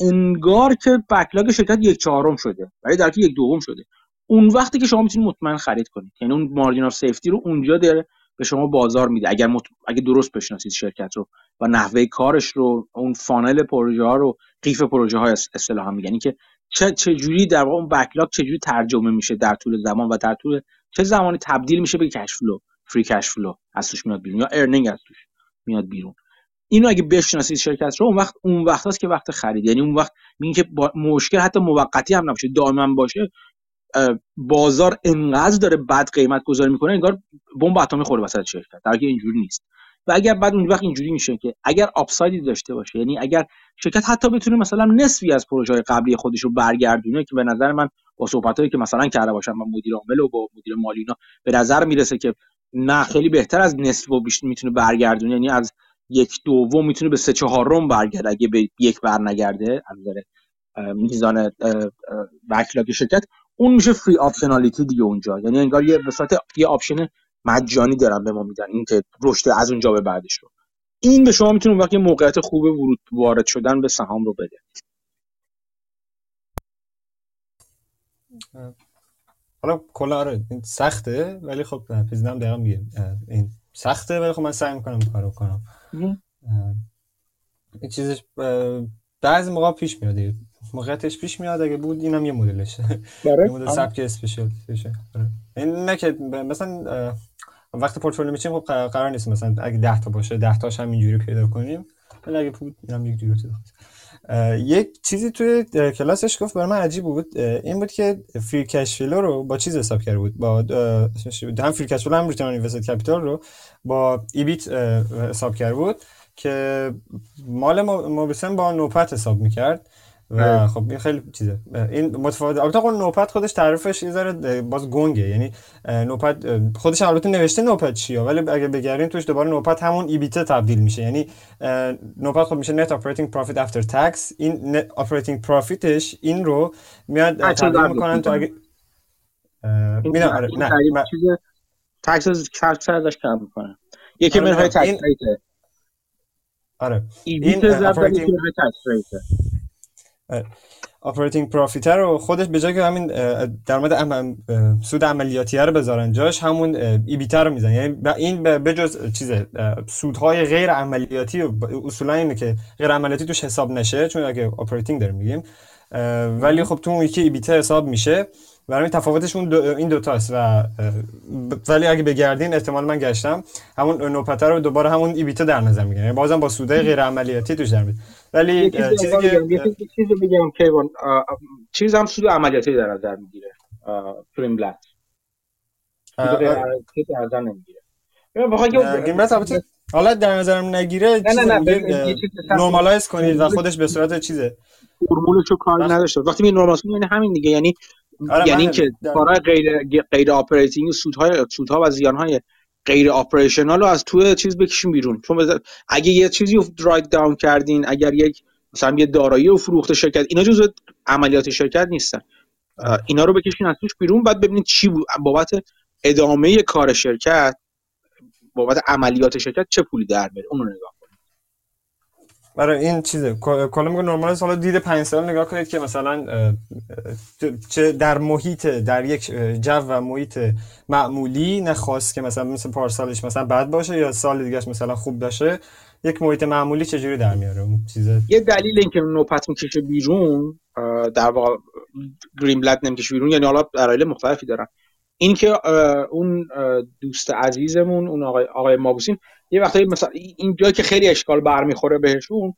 Speaker 1: انگار که backlog شرکت یک چهارم شده ولی در یک دوم شده. اون وقتی که شما می‌تونید مطمئن خرید کنید یعنی اون margin of safety رو اونجا داره به شما بازار میده. اگر اگه درست بشناسید شرکت رو و نحوه کارش رو اون funnel پروژه ها رو قیف پروژه های اصطلاحا میگن. یعنی که چه چه جوری در واقع اون backlog چه جوری ترجمه میشه در طول زمان و در طول چه زمانی تبدیل میشه به cash flow free cash flow از توش میاد بیرون یا earning از توش میاد بیرون. اینو اگه بشناسید شرکت رو اون وقت اون وقت هست که وقت خرید. یعنی اون وقت میگه که مشکل حتی موقتی هم نباشه. دائما باشه بازار انقدر داره بد قیمت گذاری می‌کنه انگار بمب اتمی خورده وسط شرکت. در اینجوری نیست. و اگر بعد اون وقت اینجوری میشه که اگر upside ی داشته باشه یعنی اگر شرکت حتی بتونه مثلا نصفی از پروژه های قبلی خودش رو برگردونه که به نظر من با صحبتایی که مثلا کرده باشم با مدیر عامل و با مدیر مالی اینا به نظر می‌رسه که نه خیلی بهتر از نصف و بیشتر می‌تونه برگردونه. یعنی از یک دوم می‌تونه به سه چهارم برگرده. اگه به یک بر نگرده از میزان backlog شرکت اون میشه free optionality دیگه اونجا. یعنی انگار یه به صورت یه option مجانی دارن به ما میدن این که رشد از اونجا به بعدش رو. این به شما می‌تونه وقتی موقعیت خوب ورود وارد شدن به سهام رو بده.
Speaker 2: حالا کلا آره این سخته ولی خب پیزنم دقیقا میگه این سخته ولی خب من سعی می‌کنم کارو کنم. این چیزش بعضی موقع پیش میاد موقعیتش پیش میاد اگه بود اینم یه مدلشه. یه مدل سبک اسپیشال آره. این نه که مثلا وقتی پورتفولیو میچیم خب قرار نیست مثلا اگه 10 تا باشه 10 تاش هم اینجوری پیدا کنیم. ولی اگه بود اینم یک جوری یک چیزی توی کلاسش گفت برای من عجیب بود. این بود که free cash flow رو با چیز حساب کرده بود؟ با هم free cash flow هم return invested capital رو با EBIT حساب کرده بود که مال مابوسین با NOPAT حساب می‌کرد. و خب این خیلی چیزه. این متفاوت البته اون NOPAT خودش تعریفش یه ذره باز گنگه. یعنی NOPAT خودش البته نوشته NOPAT چیه ولی اگه بگردین توش دوباره NOPAT همون EBIT ه تبدیل میشه. یعنی نوپت خب میشه نت اپراتینگ پروفیت افتر تکس این نت اپراتینگ پروفیتش این رو میاد تبدیل می‌کنن تو اگه
Speaker 1: می‌دونم آره نه چیز تکس از ازش کم می‌کنه؟ یکی آره منهای تکس
Speaker 2: آره.
Speaker 1: این اپراتینگ
Speaker 2: اپراتینگ پروفیت رو خودش به جای که همین درآمد. سود عملیاتی رو بذارن جاش همون ایبیتا رو می‌زنن. یعنی این به جز چیز سودهای غیر عملیاتی اصولا اینه که غیر عملیاتی توش حساب نشه چون اگه اپراتینگ داریم میگیم. ولی خب تو اون یکی ایبیتا حساب میشه. برای تفاوتش اون دو این دوتاست و ولی اگه بگردین احتمال من گشتم همون نوپته رو دوباره همون ایبیتا در نظر می‌گیرن یعنی بازم با سوده غیر عملیاتی توش در میاد ولی چیزی که
Speaker 1: چیزی بگم کیوان چیز هم سود عملیاتی در نظر می‌گیره. پریم عملیاتی در نظر نمی‌گیره.
Speaker 2: حالا در نظرم نگیره normalize کنید و خودش به صورت چیزه.
Speaker 1: فرمولشو کار نداشته. وقتی می normalize یعنی همین دیگه. یعنی آره یعنی که کارهای غیر غیر operating سودهای سودها و زیانهای غیر operational رو از توی چیز بکشیم بیرون. چون اگه یه چیزی رو write down کردین اگر یک مثلا یه دارایی رو فروخته شرکت اینا جزء عملیات شرکت نیستن. اینا رو بکشین از توش بیرون بعد ببینید چی بود بابت ادامه کار شرکت بابت عملیات شرکت چه پولی در میاره. اون رو نگاه
Speaker 2: برای این چیزه. کلا میگه نرمال حالا دید پنج سال نگاه کنید که مثلا چه در محیط در یک جو و محیط معمولی نخواست که مثلا مثل پارسالش مثلا بد باشه یا سال دیگهش مثلا خوب باشه یک محیط معمولی چجوری در میاره؟ اون چیزه.
Speaker 1: یه دلیل اینکه نوپت می‌کشه بیرون در واقع گرین بلت نمی‌کشه بیرون یعنی حالا دلایل مختلفی دارن. این که اون دوست عزیزمون اون آقای آقای مابوسین یه وقتایی مثلا این جایی که خیلی اشکال برمیخوره بهشون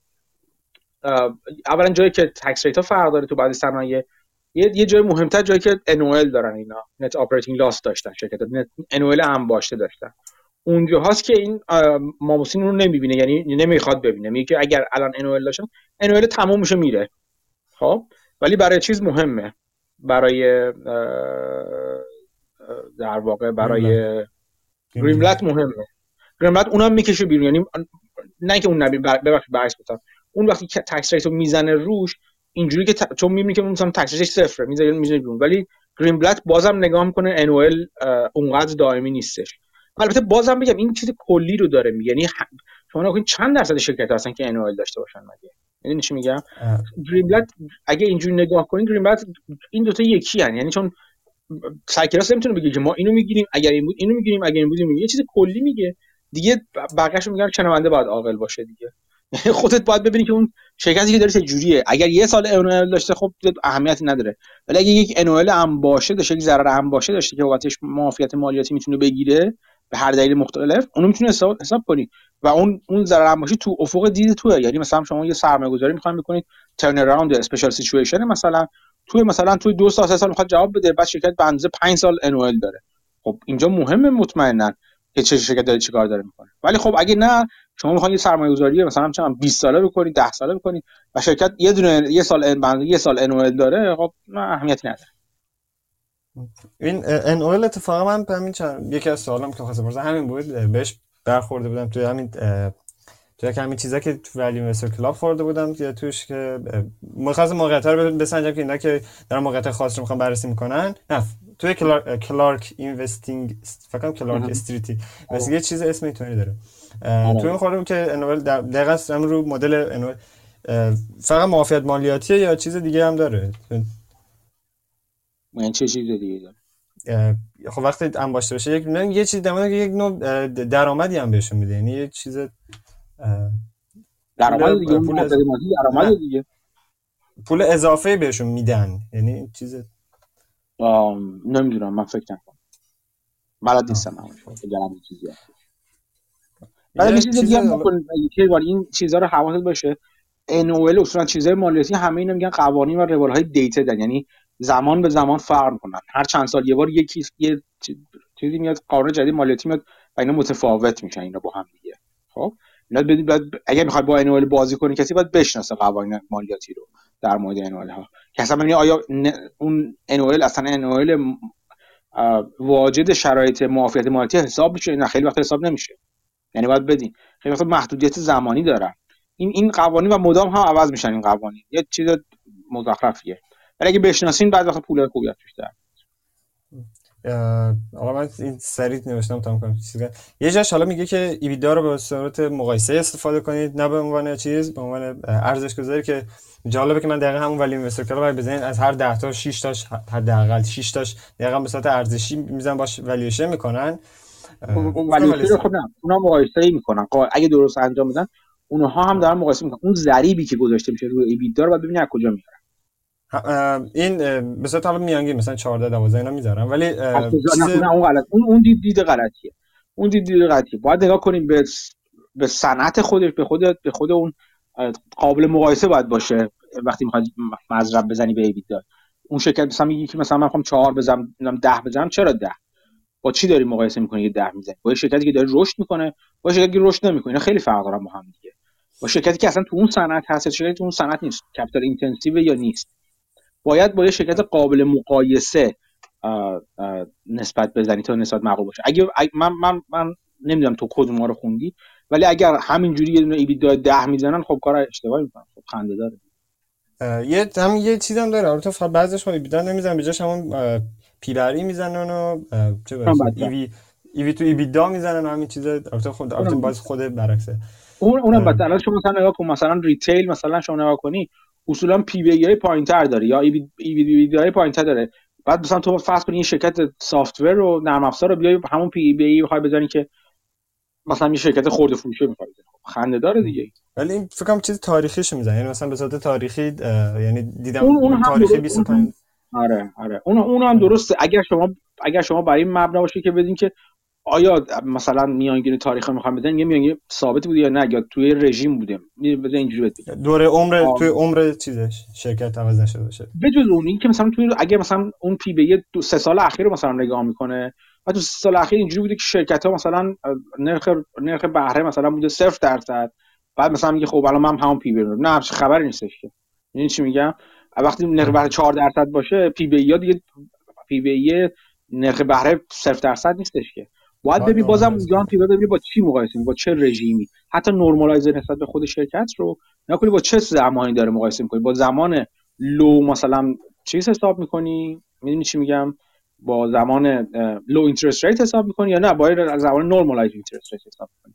Speaker 1: اولا جایی که tax rate ها فرق داره تو بعضی صنایع یه یه جای مهمتر جایی که NOL دارن اینا net operating loss داشتن شرکت نت NOL هم باشته داشتن. اونجا هاست که این مابوسین رو نمی‌بینه یعنی نمی‌خواد ببینه. میگه که اگر الان NOL داشتن NOL تموم میشه میره. خب؟ ولی برای چیز مهمه. برای در واقع برای گریملت مهمه. گرملت اونم می‌کشه بیرون. یعنی نه که اون نبی ببخشید برعکس گفتم. اون وقتی که تکس ریت رو می‌زنه روش اینجوری که ت... چون می‌بینی که مثلا تکس ریتش صفره. می‌زنه می‌زنه بیرون. ولی گرین بلت بازم نگاه می‌کنه انوئل اونقدر دائمی نیستش. البته بازم بگم این چیز کلی رو داره میگه. یعنی شما نگاه چند درصد شرکت هستن که انوئل داشته باشن مگه؟ یعنی چی میگم؟ گرین بلت اگه اینجوری نگاه کنین گرین بلت این دو تا یکی هن. یعنی چون سایکلاس نمی‌تونه بگه که ما اینو می‌گیریم اگر این بود اینو می‌گیریم اگر این بود اینو یه چیز کلی میگه. دیگه بقیه‌شو میگن شنونده باید عاقل باشه دیگه. خودت باید ببینی که اون شرکتی که داره چه جوریه. اگر یه سال انوئل داشته خب اهمیتی نداره. ولی اگه یک انوئل هم باشه داشته یک ضرر هم باشه داشته که بابتش معافیت مالیاتی می‌تونه بگیره به هر دلیل مختلف اونو می‌تونه حساب, حساب کنی. و اون اون ضرر هم باشه تو افق دید توه. یعنی مثلا شما یه سرمایه گذاری بکنید ترن اراوند اسپیشال سیچویشن مثلا. توی مثلا توی دو سال سه سال می‌خواد جواب بده بعد شرکت به اندازه 5 سال انوئل داره. خب اینجا مهمه مطمئنا که چه شرکت داره چیکار داره می‌کنه. ولی خب اگه نه شما می‌خواید یه سرمایه گذاری مثلا چند 20 ساله بکنید 10 ساله بکنید و شرکت یه دونه یه سال ان یه سال ان داره خب نه اهمیتی نداره.
Speaker 2: این ان او اتفاقا من همین چند یکی از سوالام که خواستم بپرسم همین بود بهش برخورده بودم توی همین توی همین چیزا که تو ولی مثل کلاب خورده بودم یا توش که مخاص موقعیت رو بسنجم که اینا که در موقعیت خاص رو می‌خوام بررسی می‌کنن. نه توی کلارک, کلارک اینوستینگ فکر کلارک استریتی مثل یه چیز اسم اینطوری داره. آره. توی خوردم که انوال دقیقا رو مدل انوال فقط معافیت مالیاتیه یا چیز دیگه هم داره؟
Speaker 1: من چه چیز دیگه داره
Speaker 2: خب وقتی انباشته باشه یک یه چیز در یک نوع درآمدی هم بهشون میده. یعنی یه چیز
Speaker 1: درآمد دیگه پول درآمد دیگه.
Speaker 2: پول اضافه بهشون میدن. یعنی چیز
Speaker 1: نمی‌دونم من فکر نکنم. بلد نیستم من چیزی بعد یه چیز دیگه هم این چیزها رو حواست باشه. NOL اصولا چیزهای مالیاتی همه اینا میگن قوانین و روال های دیتا دن. یعنی زمان به زمان فرق می‌کنن. هر چند سال یه بار یکی یه چیزی میاد قانون جدید مالیاتی میاد و اینا متفاوت میشن اینا با هم دیگه. خب؟ اگر می‌خواد با انوال بازی کنی کسی باید بشناسه قوانین مالیاتی رو. در مورد انوال ها. که اصلا آیا اون انوال اصلا انوال واجد شرایط معافیت مالیاتی حساب میشه. نه خیلی وقت حساب نمیشه. یعنی باید بدین. خیلی وقت محدودیت زمانی دارن این این قوانین و مدام هم عوض میشن این قوانین. یه چیز مزخرفیه. ولی اگه بشناسین بعد وقت پول خوبی بیشتر.
Speaker 2: حالا من این سریع نوشتم تمام کنم. یه جاش حالا میگه که ایبیدا رو به صورت مقایسه استفاده کنید. نه به عنوان چیز به عنوان ارزش گذاری که جالبه که من دقیقا همون ولی اینوستر رو بزنید از هر 10 تا 6 تاش حداقل 6 تاش دقیقا به صورت ارزشی میزن باش ولیوشن می‌کنن.
Speaker 1: ولی خب نه اونا مقایسه می‌کنن. اگه درست انجام بدن اونها هم دارن مقایسه می‌کنن. اون ضریبی که گذاشته میشه روی ایبیدا رو بعد ببینید از کجا میارن
Speaker 2: این به صورت حالا میانگین مثلا 14 12 اینا می‌ذارن. ولی
Speaker 1: چیز... نه اون غلط. اون اون دید دید غلطیه. اون دید دید غلطیه. باید نگاه کنیم به به صنعت خودش به خود به خود اون قابل مقایسه باید باشه. وقتی می‌خواد مزرب بزنی به ایبیدا اون شرکت مثلا میگه که مثلا من می‌خوام 4 بزنم 10 بزنم چرا 10 با چی داری مقایسه می‌کنی که 10 می‌زنی؟ با شرکتی که داره رشد می‌کنه با شرکتی که رشد نمی‌کنه. خیلی فرق داره با هم دیگه. با شرکتی که اصلا تو اون صنعت هست شرکتی تو اون صنعت نیست. capital intensive یا نیست. باید با یه شرکت قابل مقایسه نسبت بزنی تا نسبت معقول باشه. اگه من من من نمی‌دونم تو کد ما رو خوندی ولی اگر همینجوری یه دونه EBITDA 10 می‌زنن خب کار اشتباهی می‌کنن. خب خنده داره.
Speaker 2: یه هم یه چیزم داره. البته فقط بعضیش خب EBITDA نمی‌زنن بجاش همون P بر E می‌زنن و چه ایوی ایوی تو ایبیدا می‌زنن و همین چیزا. البته خود البته باز خود برعکسه.
Speaker 1: اون اونم بعد الان شما مثلا نگاه کن مثلا ریتیل مثلا شما نگاه کنی اصولا پی بی ای پایینتر داره یا ای وی ای پایینتر داره. بعد مثلا تو فرض کنی این شرکت سافت ور رو نرم افزار رو بیای همون پی بی ای بخوای بزنی که مثلا یه شرکت خورده فروشه می‌خوای خب خنده داره دیگه.
Speaker 2: ولی این فکر کنم چیز تاریخیش می‌زنه. یعنی مثلا به صورت تاریخی یعنی دیدم اون, اون تاریخی 25
Speaker 1: آره آره. اون اون هم درسته. اگر شما اگر شما برای این مبنا باشه که بدین که آیا مثلا میانگین تاریخ می‌خوام بدن یه میانگین ثابت بوده یا نه؟ یا توی رژیم بوده؟ بده اینجوری بده
Speaker 2: دوره عمر توی عمر چیزش شرکت عوض نشده باشه.
Speaker 1: بجز اون این که مثلا توی اگه مثلا اون پی به دو سه سال اخیر رو مثلا نگاه می‌کنه و تو سال اخیر اینجوری بوده که شرکت ها مثلا نرخ نرخ بهره مثلا بوده 0 درصد. بعد مثلا میگه خب الان من همون پی بی نه همش خبری نیستش که. این چی میگم؟ وقتی نرخ بهره 4 درصد باشه پی بی یا دیگه پی بی نرخ بهره 0 درصد نیستش که. باید ببین بازم اونجا هم ببین با چی مقایسه با چه رژیمی. حتی نرمالایزر نسبت به خود شرکت رو نکنی با چه زمانی داره مقایسه می‌کنی؟ با زمان لو مثلا چیز حساب می‌کنی؟ می‌دونی چی میگم؟ با زمان لو اینترست ریت حساب می‌کنی یا نه؟ با زمان نرمالایز اینترست ریت حساب می‌کنی.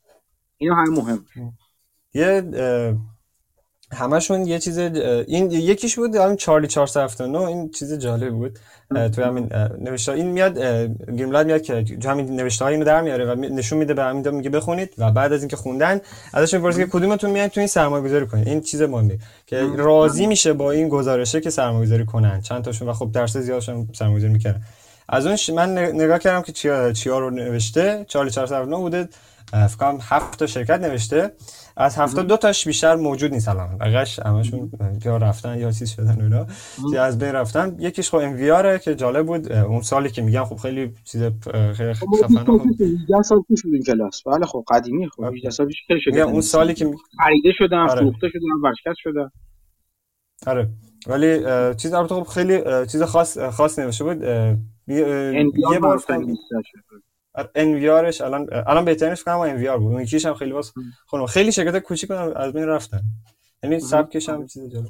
Speaker 1: اینا همه مهم
Speaker 2: یه همشون یه چیز این یکیش بود همین چارلی 479 این چیز جالب بود. تو همین نوشته این میاد گیملاد میاد که همین نوشته اینو در میاره و نشون میده به همین میگه بخونید و بعد از اینکه خوندن ازش می‌پرسه که کدومتون میاد تو این سرمایه گذاری کنید. این چیز مهمه که راضی میشه با این گزارشه که سرمایه گذاری کنن. چند تاشون و خب درس زیادشون سرمایه گذاری می‌کنن از اون من نگاه کردم که چیا چیا رو نوشته. چارلی 479 بوده. فکر کنم هفت تا شرکت نوشته. از هفته دو تاش بیشتر موجود نیست الان. بقیش همشون یا رفتن یا چیز شدن اونا از بین رفتن. یکیش خب ام که جالب بود. اون سالی که میگم خب خیلی چیز خیلی خفن
Speaker 1: خب 18 سال پیش بود این کلاس. بله خب قدیمی. خب 18 سال پیش خیلی شده
Speaker 2: اون سالی که
Speaker 1: خریده شدن آره. فروخته شدن ورشکست شدن.
Speaker 2: آره. ولی چیز البته خب خیلی چیز خاص خاص نوشته بود. یه بار ان وی آرش الان الان بهترینش کنم ان وی آر بود. اون یکیش هم خیلی واس خب خیلی شرکت کوچیک از بین رفتن. یعنی سبکش هم چیز جالب.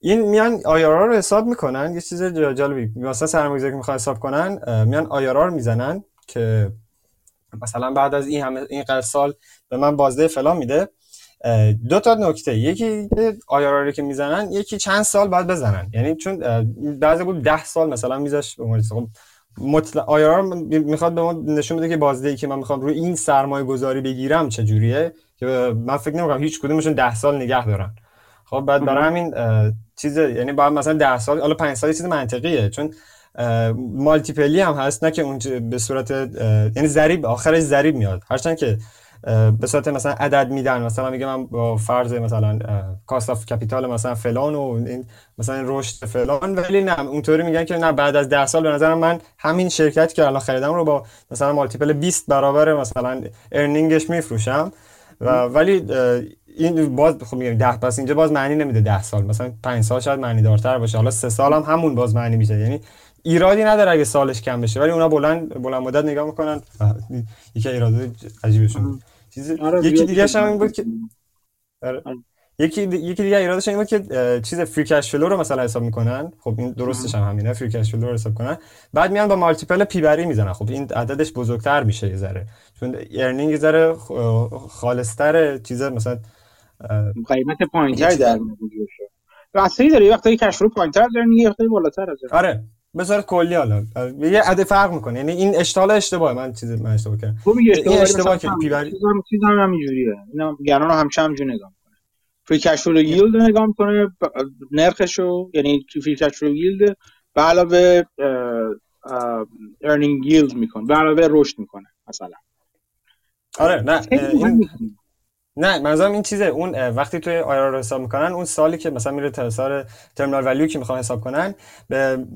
Speaker 2: این میان آیارا رو حساب می‌کنن. یه چیز جالبی. مثلا سرمایه‌گذاری که می‌خوان حساب کنن میان آیارا رو می‌زنن که مثلا بعد از این همه این قدر سال به من بازده فلان میده. دو تا نکته. یکی آیارا رو که می‌زنن یکی چند سال بعد بزنن. یعنی چون بعضی بود ده سال مثلا میذاش به خب مطلق آیار می‌خواد به ما نشون بده که بازدهی که من می‌خوام روی این سرمایه گذاری بگیرم چجوریه؟ که من فکر نمی‌کنم هیچ کدومشون ده سال نگه دارن. خب بعد برای همین چیز یعنی باید مثلا ده سال حالا پنج سال چیز منطقیه. چون مالتیپلی هم هست نه که اون به صورت یعنی ضریب آخرش ضریب میاد. هرچند که به صورت مثلا عدد میدن مثلا میگه من با فرض مثلا cost of capital مثلا فلان و این مثلا رشد فلان ولی نه اونطوری میگن که نه بعد از 10 سال به نظرم من همین شرکت که الان خریدم رو با مثلا multiple 20 برابر مثلا earning ش میفروشم. ولی این باز خب میگم ده پس اینجا باز معنی نمیده ده سال مثلا پنج سال شاید معنی دارتر باشه. حالا سه سال هم همون باز معنی میشه. یعنی ایرادی نداره اگه سالش کم بشه ولی اونا بلند بلند مدت نگاه می‌کنن. یکی ایراد عجیبشون چیز آره یکی دیگه هم این بود که آره. یکی یکی دیگه ایرادش این بود که چیز free cash flow رو مثلا حساب می‌کنن خب این درستش هم همینه free cash flow رو حساب کنن بعد میان با multiple P بر E می‌زنن خب این عددش بزرگتر میشه یه ذره چون earning یه ذره خالصتر چیزا مثلا
Speaker 1: قیمت پایینتری در میاد راستایی داره وقتی cash flow پایینتر داره یه وقتی بالاتر از
Speaker 2: آره صورت کلی حالا. یه عده فرق می‌کنه. یعنی این اشتغال اشتباهه من چیز من اشتباه کردم.
Speaker 1: تو میگه اشتباه اشتباه که پی بری چیزام هم اینجوریه اینا گران هم هم جو نگاه فری کش فلو ییلد نگاه می‌کنه نرخشو یعنی فری کش فلو ییلد به علاوه ارنینگ ییلد می‌کنه. به علاوه رشد می‌کنه مثلا.
Speaker 2: آره نه این نه منظورم این چیزه. اون وقتی توی آیرا رو حساب می‌کنن اون سالی که مثلا میره تسار terminal value که می‌خوان حساب کنن به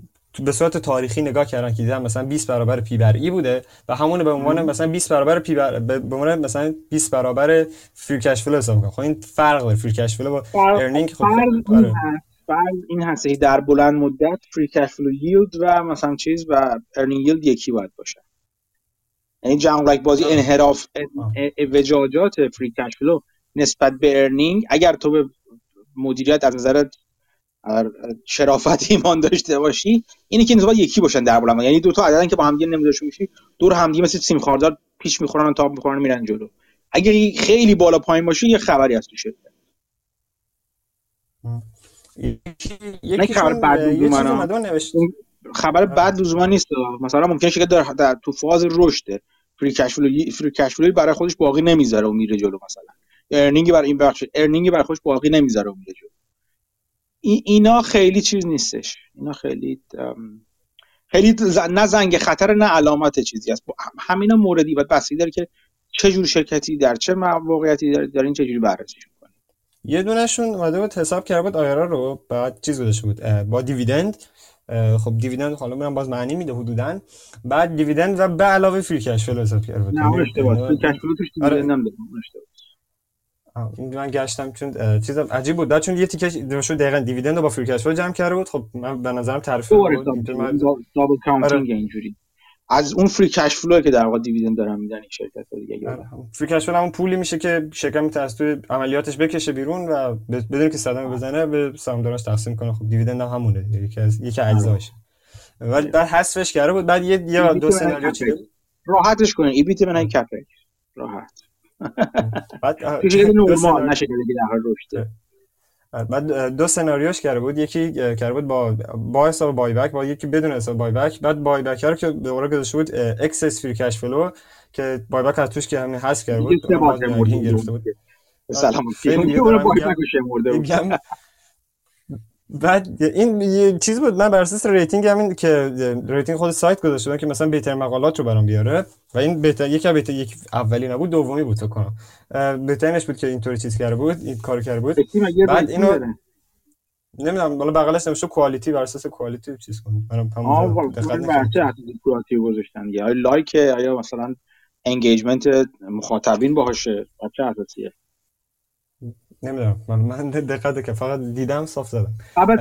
Speaker 2: به صورت تاریخی نگاه کردن که دیدن مثلا 20 برابر P بر E بوده و همون به عنوان مثلا 20 برابر P بر به عنوان مثلا 20 برابر free cash flow حساب می‌کنن خب این فرق داره free cash flow با earning خب
Speaker 1: آره. این هست در بلند مدت free cash flow yield و مثلا چیز و earning yield یکی باید باشه. یعنی جنگ بازی انحراف وجاجات free cash flow نسبت به ارنینگ اگر تو به مدیریت از نظر شرافت ایمان داشته باشی اینی که نسبت یکی باشن در بلند. یعنی دو تا عددن که با هم دیگه نمیداشته میشی دور هم دیگه مثل سیم خاردار پیش می‌خورن و تاب می‌خورن میرن جلو. اگه خیلی بالا پایین باشه یه خبری از تو شده یکی خبر بد خبر بد لزوما نیست. مثلا ممکنه که در, در تو فاز رشد. free cash free cash برای خودش باقی نمی‌ذاره و میره جلو مثلا. earning برای این بخش earning برای خودش باقی نمی‌ذاره و میره جلو. اینا خیلی چیز نیستش. اینا خیلی خیلی نه زنگ خطر نه علامت چیزی است. همینا موردی باید بسیاری داره که چه جور شرکتی در چه موقعیتی این چه جوری بررسی می‌کنه.
Speaker 2: یه دونشون اومده بود حساب کرده بود IRR رو بعد چیز بوده بود با dividend. خب dividend حالا میرم باز معنی میده حدودا. بعد dividend و به علاوه free cash flow حساب کرده بود.
Speaker 1: نه یعنی اشتباه free cash flow توش.
Speaker 2: dividend من گشتم چون چیز عجیب بود. چون یه تیکه شو دقیقاً dividend رو با free cash جمع کرده بود. خب من به نظرم تعریف بود.
Speaker 1: double counting اینجوری. از اون free cash flow که در واقع dividend دارن میدن این شرکت دیگه آره.
Speaker 2: free cash flow همون پولی میشه که شرکت می‌تونه از توی عملیاتش بکشه بیرون و بدون که صدمه بزنه به سهامداراش تقسیم کنه. خب dividend هم همونه. یکی از یکی اجزاش. ولی بعد حذفش کرده بود. بعد یه دو سناریو چیده
Speaker 1: راحتش کنین. ای بی تی من کپک راحت. بعد نورمال نشه در حال رشد.
Speaker 2: بعد دو سناریوش کرده بود. یکی کرده بود با با حساب بای بک با یکی بدون حساب بای بک بعد بای بک رو که به قرار گذاشته بود اکسس فری کش فلو که بای بک از توش که همین حذف کرده بود گرفته بود.
Speaker 1: سلام.
Speaker 2: بعد این یه چیز بود من بر اساس rating همین که rating خود سایت گذاشته که مثلا بهتر مقالات رو برام بیاره. و این بهتر یکی بهتر یک اولی نبود دومی بود تو کنم. بهترینش بود که اینطوری چیز کرده بود این کار کرده بود. بعد اینو نمی‌دونم بالا بغلش نوشته quality بر اساس quality چیز کنم
Speaker 1: منم هم دقت quality گذاشتن یا لایک یا مثلا engagement مخاطبین باهاشه؟ چه اساسیه
Speaker 2: نمی‌دونم. من من دقت که فقط دیدم صاف زدم.
Speaker 1: قبل از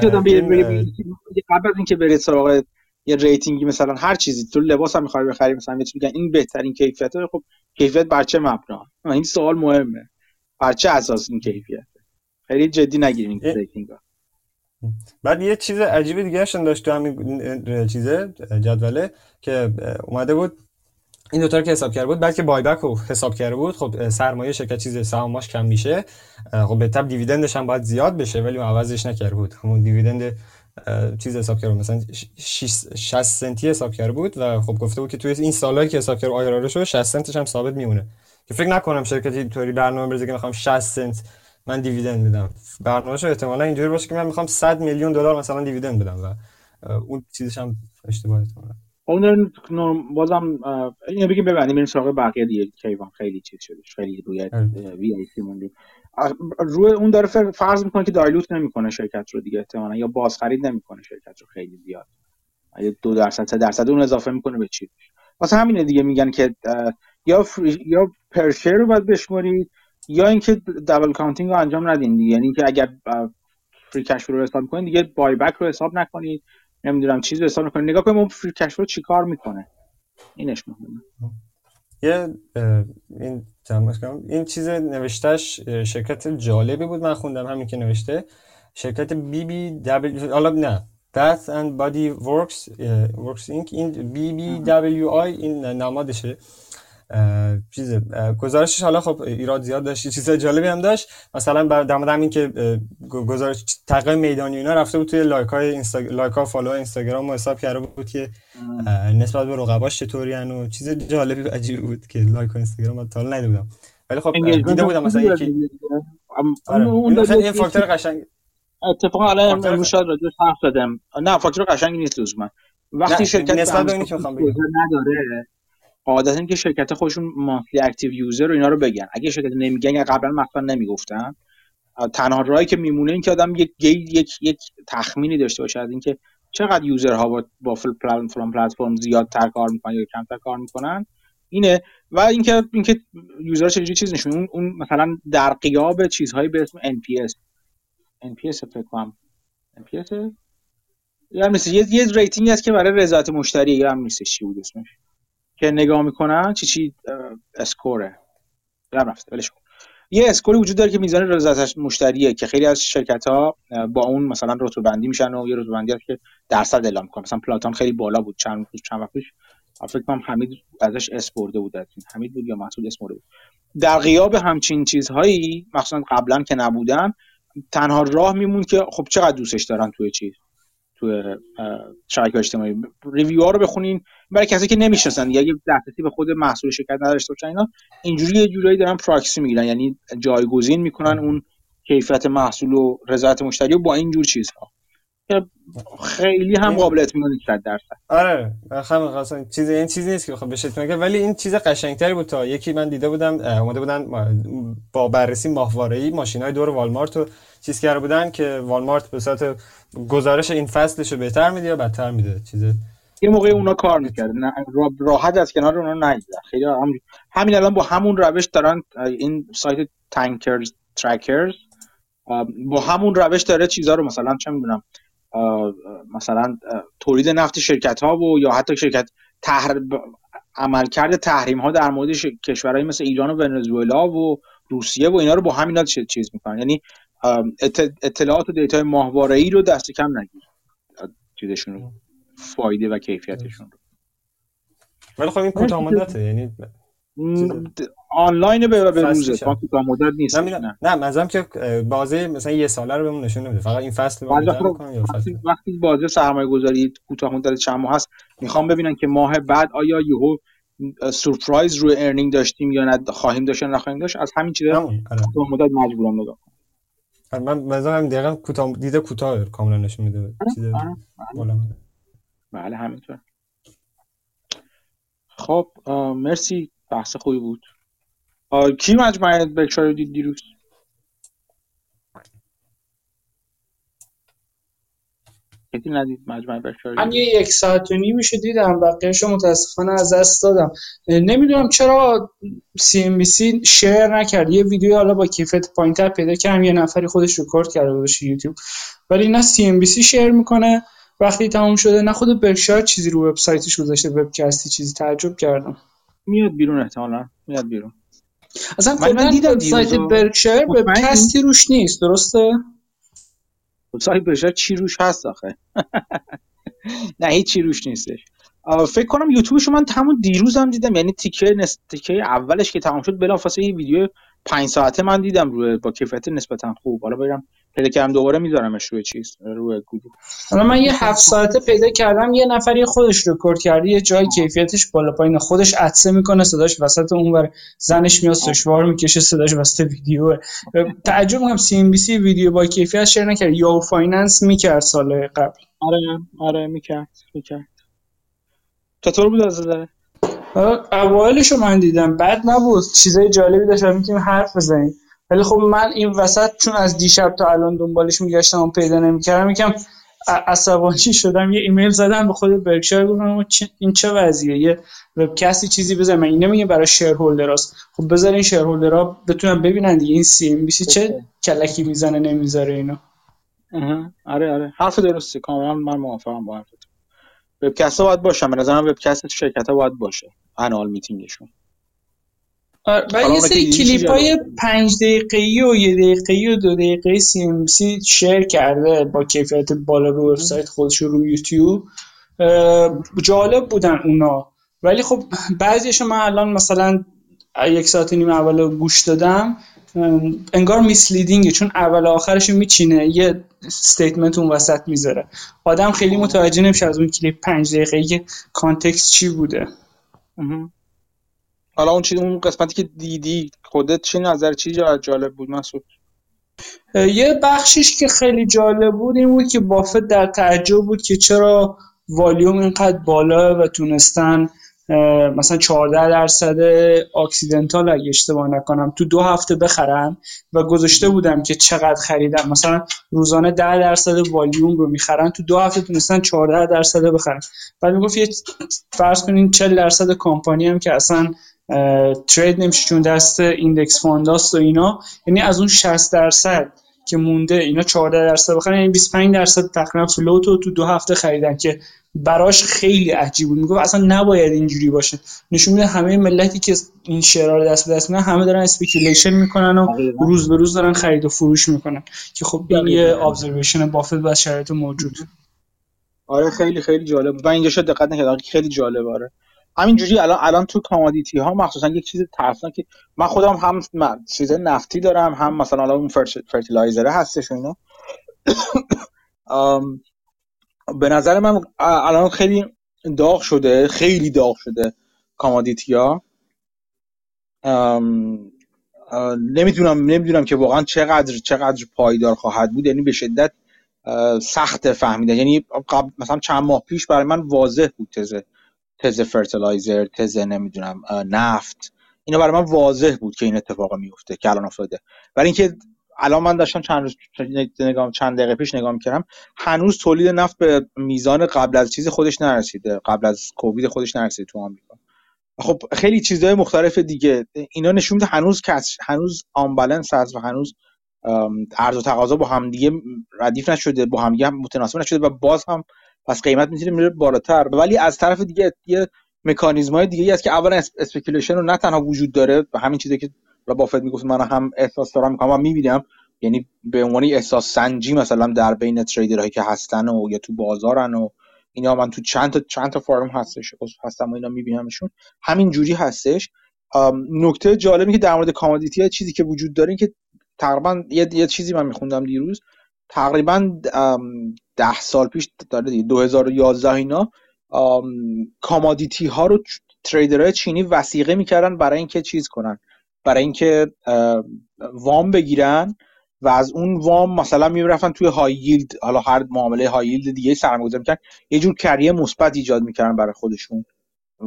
Speaker 1: قبل از اینکه برید سراغ یه rating ی مثلا هر چیزی تو لباس هم می‌خوای بخری مثلا میگن این بهترین کیفیته. خب کیفیت بر چه مبنا؟ این سوال مهمه. بر چه اساس این کیفیت خیلی جدی نگیرین این rating
Speaker 2: بعد یه چیز عجیب دیگه داشت تو همین چیزه جدوله که اومده بود این دوتا که حساب کرده بود بعد که بای بک رو حساب کرده بود. خب سرمایه شرکت چیز سهامش کم میشه. خب به تب دیویدندش هم باید زیاد بشه ولی عوضش نکرده بود. همون دیویدند چیز حساب کرده مثلا 60 سنتی حساب کرده بود و خب گفته بود که توی این سالایی که حساب کرده آیرا شد 60 سنتش هم ثابت میمونه. که فکر نکنم شرکتی طوری برنامه بریزه که می‌خوام 60 سنت من دیویدند میدم برنامه‌ش احتمالاً اینجوری باشه که من می‌خوام 100 میلیون دلار مثلا دیویدند بدم و اون چیزش هم اشتباهه احتمالاً.
Speaker 1: اون بازم اینو بگیم ببندیم بریم سراغ بقیه دیگه کیوان خیلی چیز شده خیلی روی VIAC موندیم روی اون داره فرض می‌کنه که dilute نمی‌کنه شرکت رو دیگه احتمالاً یا باز خرید نمی‌کنه شرکت رو خیلی زیاد. اگه دو درصد سه درصد اون اضافه می‌کنه به چی؟ واسه همینه دیگه میگن که یا free، یا per share رو باید بشمارید یا اینکه double counting رو انجام ندین دیگه. یعنی اینکه اگر فری کش رو حساب کنید دیگه بای بک رو حساب نکنید. نمی‌دونم چیز رو حساب نکنید نگاه کنید اون فری کش رو چیکار می‌کنه. اینش مهمه.
Speaker 2: یه این این چیز نوشتهش شرکت جالبی بود من خوندم همین که نوشته. شرکت بی بی دبلیو حالا نه. Bath and Body Works Works Inc. این بی بی دبلیو آی این نمادشه چیز گزارشش حالا خب ایراد زیاد داشت چیز جالبی هم داشت. مثلا در مورد همین که گزارش تقویم میدانی اینا رفته بود توی لایک های اینستاگ... لایک ها follow اینستاگرام حساب کرده بود که نسبت به رقباش چطوری و چیز جالبی و عجیبی بود که لایک ها اینستاگرام تا حالا ندیده بودم. ولی خب دیده بودم مثلا یکی آره. این فاکتور قشنگ
Speaker 1: اتفاقا الان امروز شاید راجع حرف زدم. نه فاکتور قشنگی نیست لزوما وقتی شرکت
Speaker 2: نسبت به اینی که
Speaker 1: نداره عادتا اینکه شرکت خودشون monthly active user رو اینا رو بگن. اگه شرکت نمیگن قبلا مثلا نمی‌گفتن. تنها راهی که میمونه این که آدم یک یک یک تخمینی داشته باشه از اینکه چقدر user ها با با فلان پلتفرم زیادتر کار می‌کنن یا کمتر کار می‌کنن. اینه. و اینکه اینکه user چه چیز نشون اون, مثلا در غیاب چیزهایی به اسم NPS NPS فکر کنم. NPS یا یه یه rating هست که برای رضایت مشتری یا هم نیستش. چی بود اسمش؟ که نگاه می‌کنن چی چی score ه. رفته ولش یه score ی وجود داره که میزان رضایت مشتریه که خیلی از شرکت ها با اون مثلا رتبه بندی میشن و یه رتبه بندی هست که درصد اعلام می‌کنن. مثلا Peloton خیلی بالا بود چند روز چند وقت پیش. فکر کنم حمید ازش اسم برده بود حمید بود یا مسعود اس بود. در غیاب همچین چیزهایی مثلا قبلا که نبودن تنها راه میمون که خب چقدر دوستش دارن توی چیز. توی شبکه اجتماعی. ریویو ها رو بخونین. برای کسی که نمی‌شناسن یا یه دسترسی به خود محصول شرکت نداشته باشن اینا اینجوری یه جورایی دارن پراکسی می‌گیرن. یعنی جایگزین می‌کنن اون کیفیت محصول و رضایت مشتری رو با این جور چیزها. خیلی هم قابل اطمینان نیست درصد.
Speaker 2: آره. خیلی خاصن چیز این چیزی نیست که بخوام بشه اطمینان ولی این چیز قشنگتری بود تا یکی من دیده بودم اومده بودن با بررسی ماهواره‌ای ماشینای دور والمارت رو چیز کرده بودن که والمارت به صورت گزارش این فصلش رو بهتر میده یا بدتر میده؟ چیز
Speaker 1: یه موقع اونا کار می‌کرد راحت از کنار اونا نگیدن خیلی هم... همین الان با همون روش دارن این سایت تانکرز ترکرز با همون روش داره چیزا رو مثلا چه می‌دونم مثلا تولید نفت شرکت ها و یا حتی شرکت تحر... عملکرد تحریم ها در مورد کشورهایی مثل ایران و ونزوئلا و روسیه و اینا رو با همین چیز می‌کنن. یعنی اطلاعات و data ی ماهواره ای رو دست کم نگیر. چیزشون رو فایده و کیفیتشون رو.
Speaker 2: ولی خب این کوتاه مدته یعنی
Speaker 1: آنلاین به به روزه کوتاه مدت نیست.
Speaker 2: نه. نه منظورم که بازه مثلا یه ساله رو بهمون نشون نمیده. فقط این فصل رو
Speaker 1: وقتی, وقتی بازه سرمایه گذاری کوتاه مدت چند ماه هست می‌خوام ببینن که ماه بعد آیا یهو surprise روی earning داشتیم یا نه خواهیم داشت یا نخواهیم داشت از همین چیزا آره. کوتاه مدت مجبورم نگاه
Speaker 2: من مثلا دقیقا کوتاه دیده کوتاه کاملا نشون میده چیز
Speaker 1: بله همینطور. خب مرسی. بحث خوبی بود. کی مجموعه بکشار دید دیروز؟ کسی ندید مجموعه
Speaker 3: من یه یک ساعت و نیمشو دیدم بقیهش متاسفانه از دست دادم. نمی‌دونم چرا CNBC share نکرد. یه ویدیو حالا با کیفیت پایینتر پیدا کردم یه نفری خودش رکورد کرده بودش یوتیوب. ولی نه CNBC share می‌کنه وقتی تموم شده نه خود برکشایر چیزی رو وبسایتش گذاشته webcast ی چیزی تعجب کردم.
Speaker 1: میاد بیرون احتمالاً میاد بیرون.
Speaker 3: اصلا کلا دیدم سایت برکشایر webcast ی روش نیست درسته؟
Speaker 1: سایت برکشایر چی روش هست آخه؟ نه هیچ روش نیستش. فکر کنم یوتیوبشو من همون دیروز هم دیدم یعنی تیکه نس... تیکه اولش که تمام شد بلافاصله یه ویدیو پنج ساعته من دیدم روی با کیفیت نسبتا خوب. حالا برم پیدا کردم دوباره میذارمش روی چیز روی گوگل.
Speaker 3: حالا من یه هفت ساعته پیدا کردم یه نفری خودش رکورد کرده یه جای کیفیتش بالا پایین. خودش عطسه می‌کنه صداش وسط اونور زنش میاد سشوار می‌کشه صداش وسط ویدیو تعجب می‌کنم CNBC ویدیو با کیفیت share نکرد. Yahoo Finance می‌کرد سال قبل.
Speaker 1: آره آره می‌کرد می‌کرد. چطور بود از نظر
Speaker 3: اوایلش رو من دیدم بد نبود. چیزای جالبی داشت می‌تونیم حرف بزنیم ولی خب من این وسط چون از دیشب تا الان دنبالش میگشتم و پیدا نمی‌کردم یکم عصبانی شدم. یه ایمیل زدم به خود برکشایر گفتم این چه وضعیه؟ یه وبکستی چیزی بزن من این نمیگه برای شیرهولدراست خب بذارین شیرهولدرها بتونن ببینن دیگه. این سی ام بی سی چه کلکی می‌زنه نمی‌ذاره اینو.
Speaker 1: آره آره. حرف درستی. کاملا من موافقم با حرفت. وبکست باید باشن. به نظرم وبکست شرکت ها باید باشه. انال میتینگشون.
Speaker 3: و یه سری کلیپ های پنج دقیقه‌ای و یه دقیقه‌ای و دو دقیقه سی ام سی شیر کرده با کیفیت بالا رو وبسایت خودش رو یوتیوب. جالب بودن اونا. ولی خب بعضیش من الان مثلا یک ساعت نیم اول گوش دادم. انگار misleading ه چون اول آخرش میچینه یه statement اون وسط می‌ذاره. آدم خیلی متوجه نمیشه از اون کلیپ پنج دقیقه که context چی بوده.
Speaker 1: حالا اون چیز اون قسمتی که دیدی خودت چی نظر چی جالب بود مسعود
Speaker 3: یه بخشیش که خیلی جالب بود این بود که بافت در تعجب بود که چرا والیوم اینقدر بالا و تونستن مثلا 14 درصد Occidental اگه اشتباه نکنم تو دو هفته بخرن و گذاشته بودم که چقدر خریدم. مثلا روزانه 10 درصد والیوم رو می‌خرن تو دو هفته تونستن 14 درصد بخرن. بعد می‌گفت یه فرض کنین 40 درصد کمپانی هم که اصلا trade نمیشه چون دست index fund هاست و اینا یعنی از اون 60 درصد که مونده اینا 14 درصد بخرن یعنی 25 درصد تقریبا float رو تو دو هفته خریدن که براش خیلی عجیب بود. می‌گفت اصلا نباید اینجوری باشه. نشون میده همه ملتی که این share ها رو دست به دست میدن همه دارن speculation می‌کنن و روز به روز دارن خرید و فروش می‌کنن. که خب این یه observation بافت و شرایط موجود.
Speaker 1: آره خیلی خیلی جالب. من اینجاشو دقت نکردم خیلی جالب آره. همینجوری الان الان تو commodity ها مخصوصا یک چیز که من خودم هم چیز نفتی دارم هم مثلا الان اون fertilizer هستش و اینا. به نظر من الان خیلی داغ شده خیلی داغ شده commodity ها نمی‌دونم نمی‌دونم که واقعا چقدر چقدر پایدار خواهد بود. یعنی به شدت سخت فهمیده یعنی مثلا چند ماه پیش برای من واضح بود تزه تز fertilizer تز نمی‌دونم نفت. اینا برای من واضح بود که این اتفاق میفته که الان افتاده. ولی اینکه الان من داشتم چند روز نگاه چند دقیقه پیش نگاه می‌کردم هنوز تولید نفت به میزان قبل از چیز خودش نرسیده قبل از کووید خودش نرسیده تو آمریکا. خب خیلی چیزهای مختلف دیگه. اینا نشون میده هنوز کس هنوز unbalance هست و هنوز عرضه و تقاضا با هم دیگه ردیف نشده با هم دیگه متناسب نشده و باز هم پس قیمت می‌تونه میره بالاتر. ولی از طرف دیگه یه مکانیزم های دیگه ای هست که اولا speculation رو نه تنها وجود داره و همین چیزی که بافت می‌گفت من هم احساس دارم می‌کنم و می‌بینم. یعنی به عنوان احساس سنجی مثلا در بین trader هایی که هستن و یا تو بازارن و اینا من تو چند تا چند تا forum هستش هستم و اینا میبینمشون. همین جوری هستش. نکته جالبی که در مورد commodity چیزی که وجود داره این که تقریبا یه, یه چیزی من میخوندم دیروز. تقریبا ده سال پیش داره دیگه 2011 اینا commodity ها رو تریدرهای چینی وسیقه می‌کردن برای اینکه چیز کنن. برای اینکه وام بگیرن و از اون وام مثلا می‌رفتن توی های ییلد حالا هر معامله های ییلد دیگه سرمایه‌گذاری می‌کردن یه جور کریه مثبت ایجاد می‌کردن برای خودشون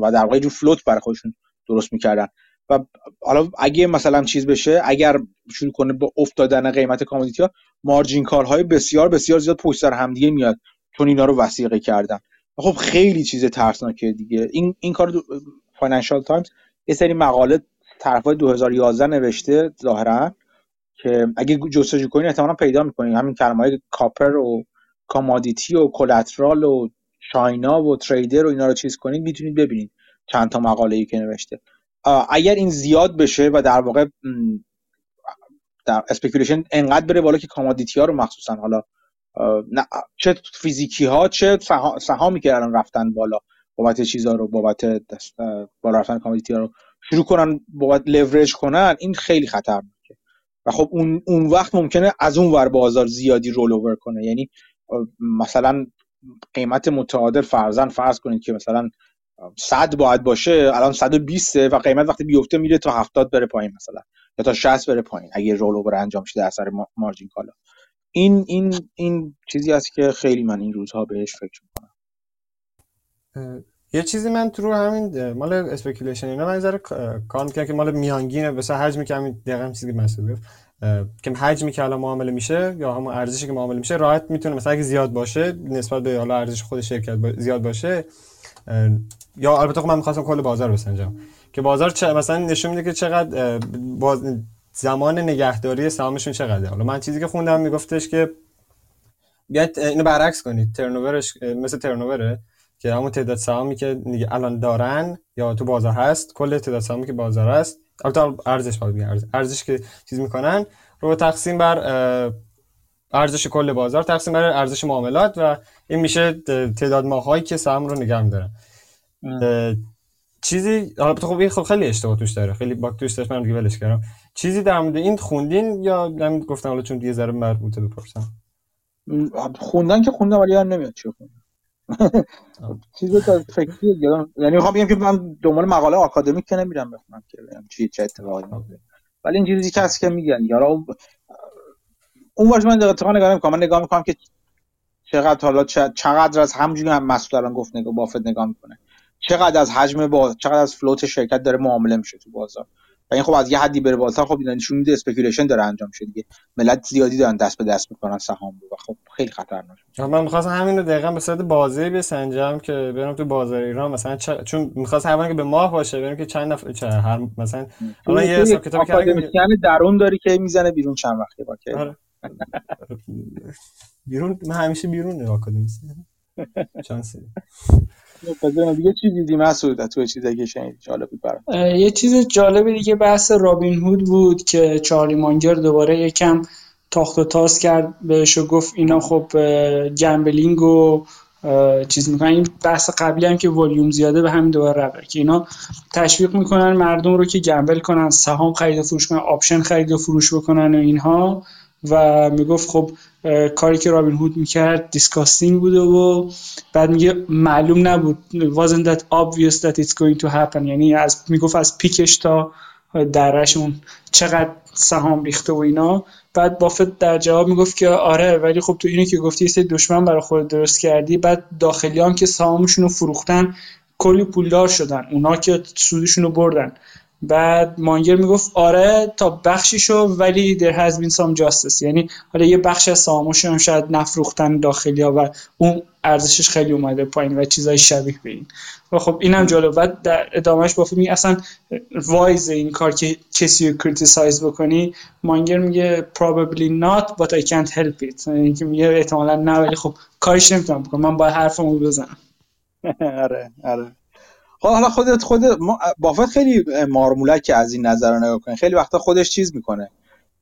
Speaker 1: و در واقع یه جور فلوت برای خودشون درست می‌کردن. و حالا اگه مثلا چیز بشه اگر شروع کنه با افتادن قیمت کامودیتی ها مارجین کارهای بسیار بسیار زیاد پشت سر همدیگه میاد. چون اینا رو وثیقه کردن. خب خیلی چیز ترسناکه دیگه. این این کار Financial Times یه سری مقاله طرفای 2011 نوشته ظاهرا که اگه جستجو کنین احتمالا پیدا می‌کنین همین کلمه های copper و commodity و collateral و China و trader و اینا رو چیز کنین می‌تونید ببینید چند تا مقاله ای که نوشته. اگر این زیاد بشه و در واقع در speculation انقدر بره بالا که commodity ها رو مخصوصا حالا چه فیزیکی ها چه سهامی که الان رفتن بالا بابت چیزا رو بابت بالا رفتن commodity ها رو شروع کنن بابت لورج کنن این خیلی خطرناکه. و خب اون اون وقت ممکنه از اون ور بازار زیادی رول اوور کنه. یعنی مثلا قیمت متعادل فرزن فرض کنید که مثلا 100 باید باشه الان 120 و قیمت وقتی بیفته میره تا 70 بره پایین مثلا یا تا 60 بره پایین اگه رول اوور انجام شده اثر margin call ها. این این این چیزی است که خیلی من این روزها بهش فکر می‌کنم.
Speaker 2: یه چیزی من تو رو همین مال speculation اینا من ذره کار می‌کنم که مال میانگینه مثلا حجمی که همین دقیقا چیزی که مسعود گفت که حجمی که الان معامله میشه یا همون ارزشی که معامله میشه راحت می‌تونه مثلا اگه زیاد باشه نسبت به حالا ارزش خود شرکت زیاد باشه یا البته خب من می‌خواستم کل بازار بسنجم که بازار چه مثلا نشون میده که چقدر باز زمان نگهداری سهامشون چقدره. حالا من چیزی که خوندم میگفتش که بیاید اینو برعکس کنید ترنوورش مثل ترنووره که همون تعداد سهامی که الان دارن یا تو بازار هست کل تعداد سهامی که بازار هست البته ارزش باید ارزش. ارزش که چیز می‌کنن رو تقسیم بر ارزش کل بازار تقسیم بر ارزش معاملات و این میشه تعداد ماهایی که سهام رو نگه میدارن. چیزی البته خب این خب خیلی اشتباه توش داره خیلی باک توش داشت من دیگه ولش کردم. چیزی در مورد این خوندین یا من گفتم حالا چون دیگه ذره مربوطه بپرسم.
Speaker 1: خوندن که خوندم ولی یادم نمیاد چی خوندم. چیزی که فکری یعنی می‌خوام بگم که من دنبال مقاله آکادمیک که نمیرم بخونم که چی چه اتفاقی میفته ولی این چیزی که که میگن. یارا اون واژه من دقیقاً نگاه نمی‌کنم. من نگاه می‌کنم که چقدر حالا چقدر از همونجوری هم مسعود گفت نگاه بافت نگاه می‌کنه. چقدر از حجم با چقدر از float شرکت داره معامله میشه تو بازار. و این خب از یه حدی بره بالاتر خب اینا نشون میده speculation داره انجام میشه دیگه. ملت زیادی دارن دست به دست می‌کنن سهام رو و خب خیلی خطرناک.
Speaker 2: من می‌خواستم همین رو دقیقاً به صورت بازی بسنجم که برم تو بازار ایران مثلا چ... چون می‌خواست هر که به ماه باشه بریم که چند نفر چه هر مثلا
Speaker 1: الان یه حساب کتابی که یعنی درون داری که می‌زنه بیرون چند وقته با که؟ آره.
Speaker 2: بیرون من همیشه بیرون آکادمیست چانسی
Speaker 1: دیگه چی دیدی مسعود؟ تو چیز دیگه شنید جالب بود
Speaker 3: یه چیز جالب دیگه بحث رابین هود بود که چارلی مانگر دوباره یکم تاخت و تاز کرد بهش و گفت اینا خب gambling و چیز می‌کنن. این بحث قبلی هم که ولیوم زیاده به همین دوباره ربطه که اینا تشویق می‌کنن مردم رو که gamble کنن سهام خرید و فروش کنن option خرید و فروش بکنن و اینها. و می‌گفت خب کاری که رابین هود می‌کرد disgusting بوده و بعد میگه معلوم نبود. Wasn't that obvious that it's going to happen. یعنی از می‌گفت از peak ش تا درشون چقدر سهام ریخته و اینا. بعد بافت در جواب می‌گفت که آره ولی خب تو اینو که گفتی سه دشمن برای خود درست کردی. بعد داخلی هم که سهامشون رو فروختن کلی پولدار شدن. اونا که سودشون رو بردن. بعد مانگر می‌گفت آره تا بخشی شو ولی there has been some justice. یعنی حالا یه بخش از سهامشون هم شاید نفروختن داخلی ها و اون ارزشش خیلی اومده پایین و چیزای شبیه به این. و خب اینم جالب. بعد در ادامهش با می اصلا wise این کار که کسی رو criticize بکنی مانگر میگه probably not but I can't help it. یعنی که میگه احتمالا نه ولی خب کارش نمی‌تونم بکنم. من باید حرفمو بزنم.
Speaker 1: آره آره. حالا خودت خود بافت خیلی مارمولک از این نظر نگاه کنه خیلی وقتا خودش چیز می‌کنه.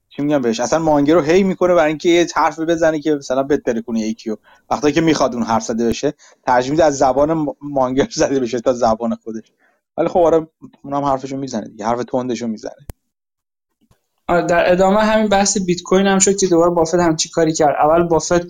Speaker 1: چی میگم بهش؟ اصلا مانگه رو هی می‌کنه برای اینکه یه حرف بزنه که مثلا بهتره کنه یکیو وقتی که می‌خواد اون حرف زده بشه ترجمه از زبان مانگر زده بشه تا زبان خودش. ولی خب آره اونم حرفشو می‌زنه دیگه. حرف تندشو می‌زنه.
Speaker 3: در ادامه همین بحث بیت کوین هم شد که دوباره بافت هم چی کاری کرد. اول بافت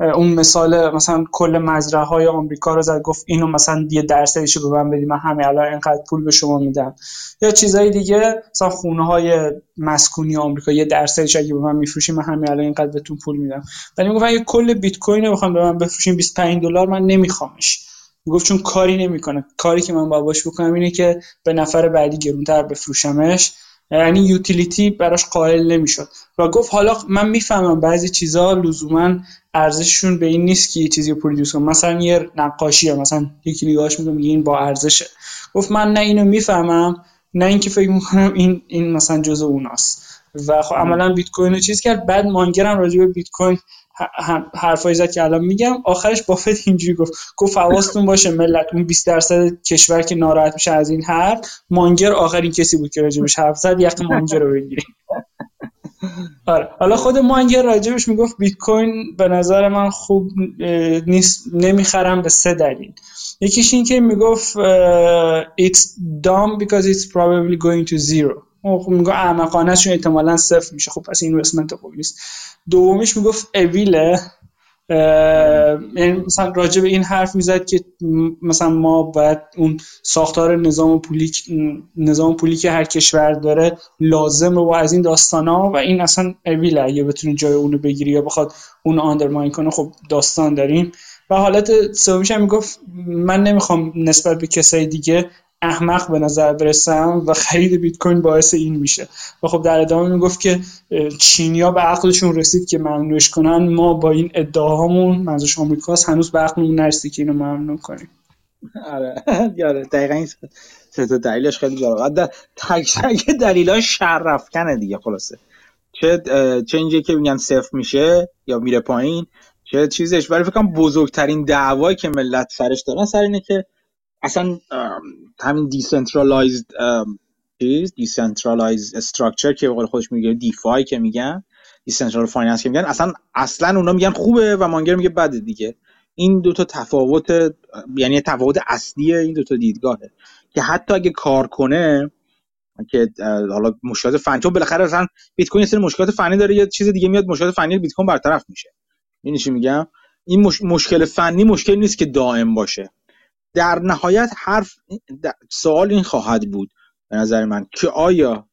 Speaker 3: اون مثال مثلا کل مزرعه های آمریکا رو زد گفت اینو مثلا یه درصدش به من بدی من همه الان اینقدر پول به شما میدم. یا چیزای دیگه مثلا خونه های مسکونی آمریکا یه درصدش اگه به من میفروشی من همه الان اینقدر بهتون پول میدم. ولی می‌گفت اگه کل بیت کوین رو بخوام به من بفروشین 25 دلار من نمیخوامش. گفت چون کاری نمی‌کنه. کاری که من باید باش بکنم اینه که به نفر بعدی گرونتر بفروشمش. یعنی یوتیلیتی براش قائل نمی‌شد. و گفت حالا من می‌فهمم بعضی چیزها لزوما ارزششون به این نیست که یه چیزی پرودوس کنم مثلا یه نقاشی مثلا یکی نگاهش میگه میگه این با ارزشه. گفت من نه اینو می‌فهمم نه اینکه فکر می‌کنم این این مثلا جزء اوناست. و خب عملا بیت کوین چیز کرد. بعد مانگرم راجع به بیت کوین حرفایی زد که الان میگم. آخرش بافت اینجوری گفت. گفت حواستون باشه ملت اون 20 درصد کشور که ناراحت میشه از این حرف مانگر آخرین کسی بود که راجبش حرف زد. یقه مانگر رو بگیریم. آره. حالا خود مانگر راجبش می‌گفت بیت کوین به نظر من خوب نیست نمی‌خرم به سه دلیل. یکیش این که می‌گفت it's dumb because it's probably going to zero. خب میگه احمقانه چون احتمالا صفر میشه. خب پس اینوستمنت خوب نیست. دومیش می‌گفت اویله. یعنی مثلا راجع به این حرف می‌زد که مثلا ما باید اون ساختار نظام پولی نظام پولی که هر کشور داره لازم و از این داستان ها و این اصلا اویله. اگه بتونه جای اونو بگیری یا بخواد اون آندرماین کنه خب داستان داریم. و حالت سومیش هم می‌گفت من نمی‌خوام نسبت به کسای دیگه احمق به نظر برسم و خرید بیت کوین باعث این میشه. و خب در ادامه می‌گفت که چینیا به عقلشون رسید که ممنوعش کنن. ما با این ادعاهامون منظورش آمریکاست هنوز به عقلمون نرسید که اینو ممنوع کنیم.
Speaker 1: آره. آره دقیقا این سه دلیلش خیلی جالبه تک تک دلیلاش شرفکنه دیگه خلاصه. چه چه اینجا که میگن صفر میشه یا میره پایین چه چیزش. ولی فکر کنم بزرگترین دعوایی که ملت سرش دارن سر اینه که اصلا همین decentralized چیز decentralized structure که به قول خودش میگه DeFi که میگن decentral finance که میگن اصلا اصلا اونا میگن خوبه و مانگر میگه بده دیگه. این دو تا تفاوت یعنی تفاوت اصلی این دو تا دیدگاهه. که حتی اگه کار کنه که حالا مشکلات فنی چون بالاخره اصلا بیت کوین سری مشکلات فنی داره یه چیز دیگه میاد مشکلات فنی بیت کوین برطرف میشه. این چی میگم؟ این مشکل فنی مشکل نیست که دائم باشه. در نهایت حرف سوال این خواهد بود به نظر من که آیا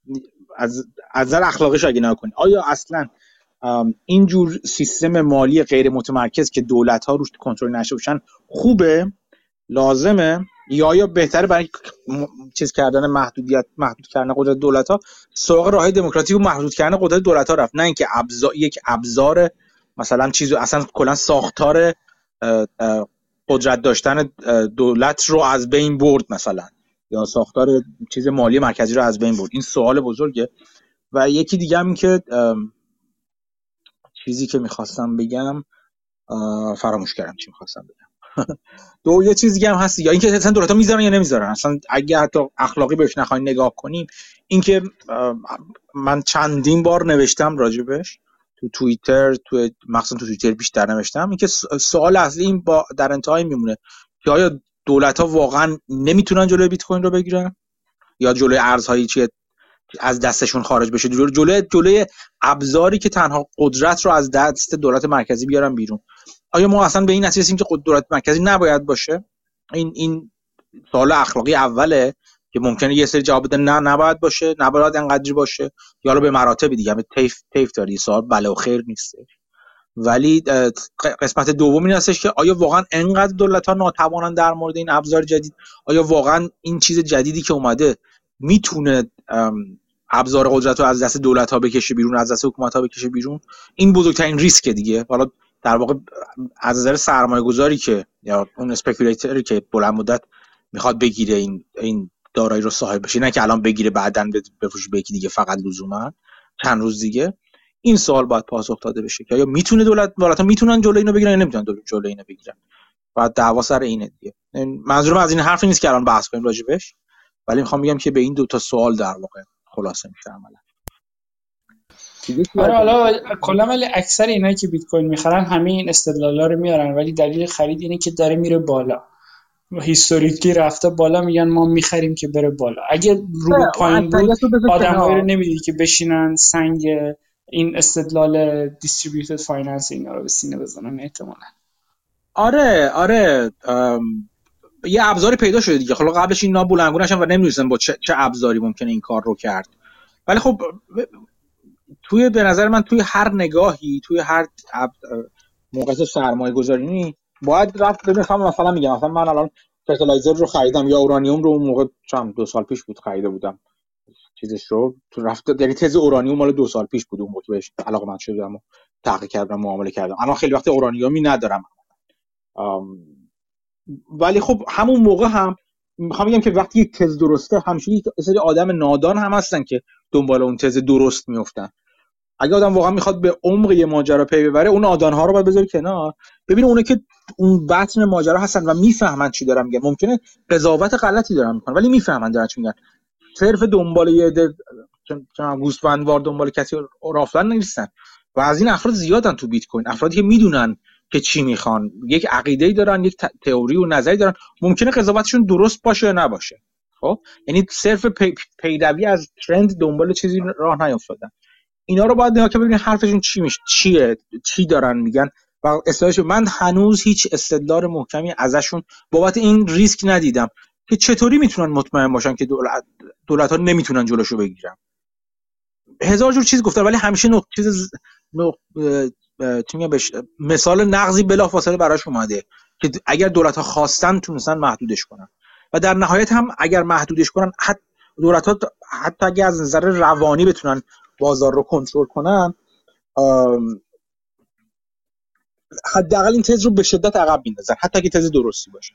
Speaker 1: از نظر اخلاقیش اگه نکنی آیا اصلا اینجور سیستم مالی غیر متمرکز که دولت ها روش کنترل نشه باشن خوبه لازمه؟ یا یا بهتره برای چیز کردن محدودیت محدود کردن قدرت دولت ها سراغ راه دموکراتیک و محدود کردن قدرت دولت ها رفت؟ نه اینکه ابزار یک ابزار مثلا چیزو اصلا کلا ساختار قدرت داشتن دولت رو از بین برد مثلا. یا ساختار چیز مالی مرکزی رو از بین برد. این سوال بزرگه. و یکی دیگه هم که چیزی که می‌خواستم بگم فراموش کردم چی می‌خواستم بگم. دو یه چیز دیگه هم هست یا اینکه اصلا دولت‌ها می‌ذارن یا نمی‌ذارن؟ اصلا اگه حتی اخلاقی بهش نخواین نگاه کنیم اینکه من چندین بار نوشتم راجبش تو توییتر تو مخصوصا تو توییتر بیشتر نوشتم اینکه سوال اصلی این با در انتهای میمونه که آیا دولت ها واقعا نمی‌تونن جلوی بیت کوین رو بگیرن؟ یا جلوی ارزهایی چیه از دستشون خارج بشه؟ جلوی جلوی ابزاری که تنها قدرت رو از دست دولت مرکزی بیارن بیرون. آیا ما اصلا به این نتیجه که دولت مرکزی نباید باشه؟ این این سوال اخلاقی اوله. که ممکنه یه سری جواب بده. نه نباید باشه نباید انقدری باشه. یا به مراتب دیگه همه تیف تیف داره سوال بله و خیر نیسته ولی قسمت دوم این هستش که آیا واقعا انقدر دولت ها ناتوانن در مورد این ابزار جدید آیا واقعا این چیز جدیدی که اومده می‌تونه ابزار قدرت رو از دست دولت ها بکشه بیرون از دست حکومت ها بکشه بیرون؟ این بزرگترین ریسک دیگه. حالا در واقع از نظر سرمایه گذاری که یا اون اسپکولاتوری که بلند مدت می‌خواد بگیره این این دارایی رو صاحب بشه نه که الان بگیره بعدا بفروشه به یکی دیگه فقط لزوما. چند روز دیگه. این سوال باید پاسخ داده بشه که آیا می‌تونه دولت دولت ها می‌تونن جلوی اینو بگیرن یا نمی‌تونن جلوی اینو بگیرن؟ بعد دعوا سر اینه دیگه. منظورم از این حرف نیست که الان بحث کنیم راجبش ولی می‌خوام بگم که به این دو تا سوال در واقع خلاصه میشه عملا.
Speaker 3: آره حالا کلا ولی اکثر اینایی که بیت کوین می‌خرن همه این استدلالا رو میارن ولی دلیل خرید اینه که داره میره بالا. historically رفته بالا میگن ما می‌خریم که بره بالا. اگه رو پایین بود آدمایی رو نمی‌دید که بشینن سنگ این استدلال distributed finance اینا رو به سینه بزنن احتمالا.
Speaker 1: آره آره یه ابزاری پیدا شده دیگه. حالا قبلش اینا بولنگو نشن و نمی‌دونستن با چه, چه ابزاری ممکنه این کار رو کرد. ولی خب توی به نظر من توی هر نگاهی توی هر موقع سرمایه گذاری باید رفت ببینم مثلا میگم مثلا من الان فرتلایزر رو خریدم یا اورانیوم رو اون موقع چند دو سال پیش بود خریده بودم. چیزش رو تو رفت یعنی تز اورانیوم مال دو سال پیش بود اون موقع بهش علاقه من شدم و تحقیق کردم معامله کردم. اما خیلی وقت اورانیومی ندارم. ولی خب همون موقع هم می‌خوام بگم که وقتی یک تز درسته همیشه یک سری آدم نادان هم هستن که دنبال اون تز درست میفتن اگه آدم واقعا می‌خواد به عمق یه ماجرا پی ببره اون آدانها رو باید بذاری کنار. ببینه اونه که اون بطن ماجرا هستن و می‌فهمن چی دارن میگن. ممکنه قضاوت غلطی دارن می‌کنن ولی می‌فهمن دارن چی میگن. صرف دنبال یه عده گوسفندوار دنبال کسی رافلن نیستن. و از این افراد زیادن تو بیت کوین. افرادی که می‌دونن که چی می‌خوان. یک عقیده دارن یک تئوری و نظری دارن. ممکنه قضاوتشون درست باشه یا نباشه. خب؟ یعنی صرف پیروی از ترند دنبال چیزی راه نیافتادن. اینا رو باید نگاه ببینید حرفشون چی میشه چیه؟ چی دارن میگن؟ و من هنوز هیچ استدلال محکمی ازشون بابت این ریسک ندیدم که چطوری می‌تونن مطمئن باشن که دولت دولت ها نمی‌تونن جلوشو بگیرن. هزار جور چیز گفتن ولی همیشه نقطه چیز بش... مثال نقضی بلافاصله براش اومده که اگر دولت ها خواستن تونستن محدودش کنن. و و در نهایت هم اگر محدودش کنن حتی دولت ها حتی اگر از نظر روانی بتونن بازار رو کنترل کنن حداقل این تز رو به شدت عقب میندازن. حتی اگه تز درستی باشه.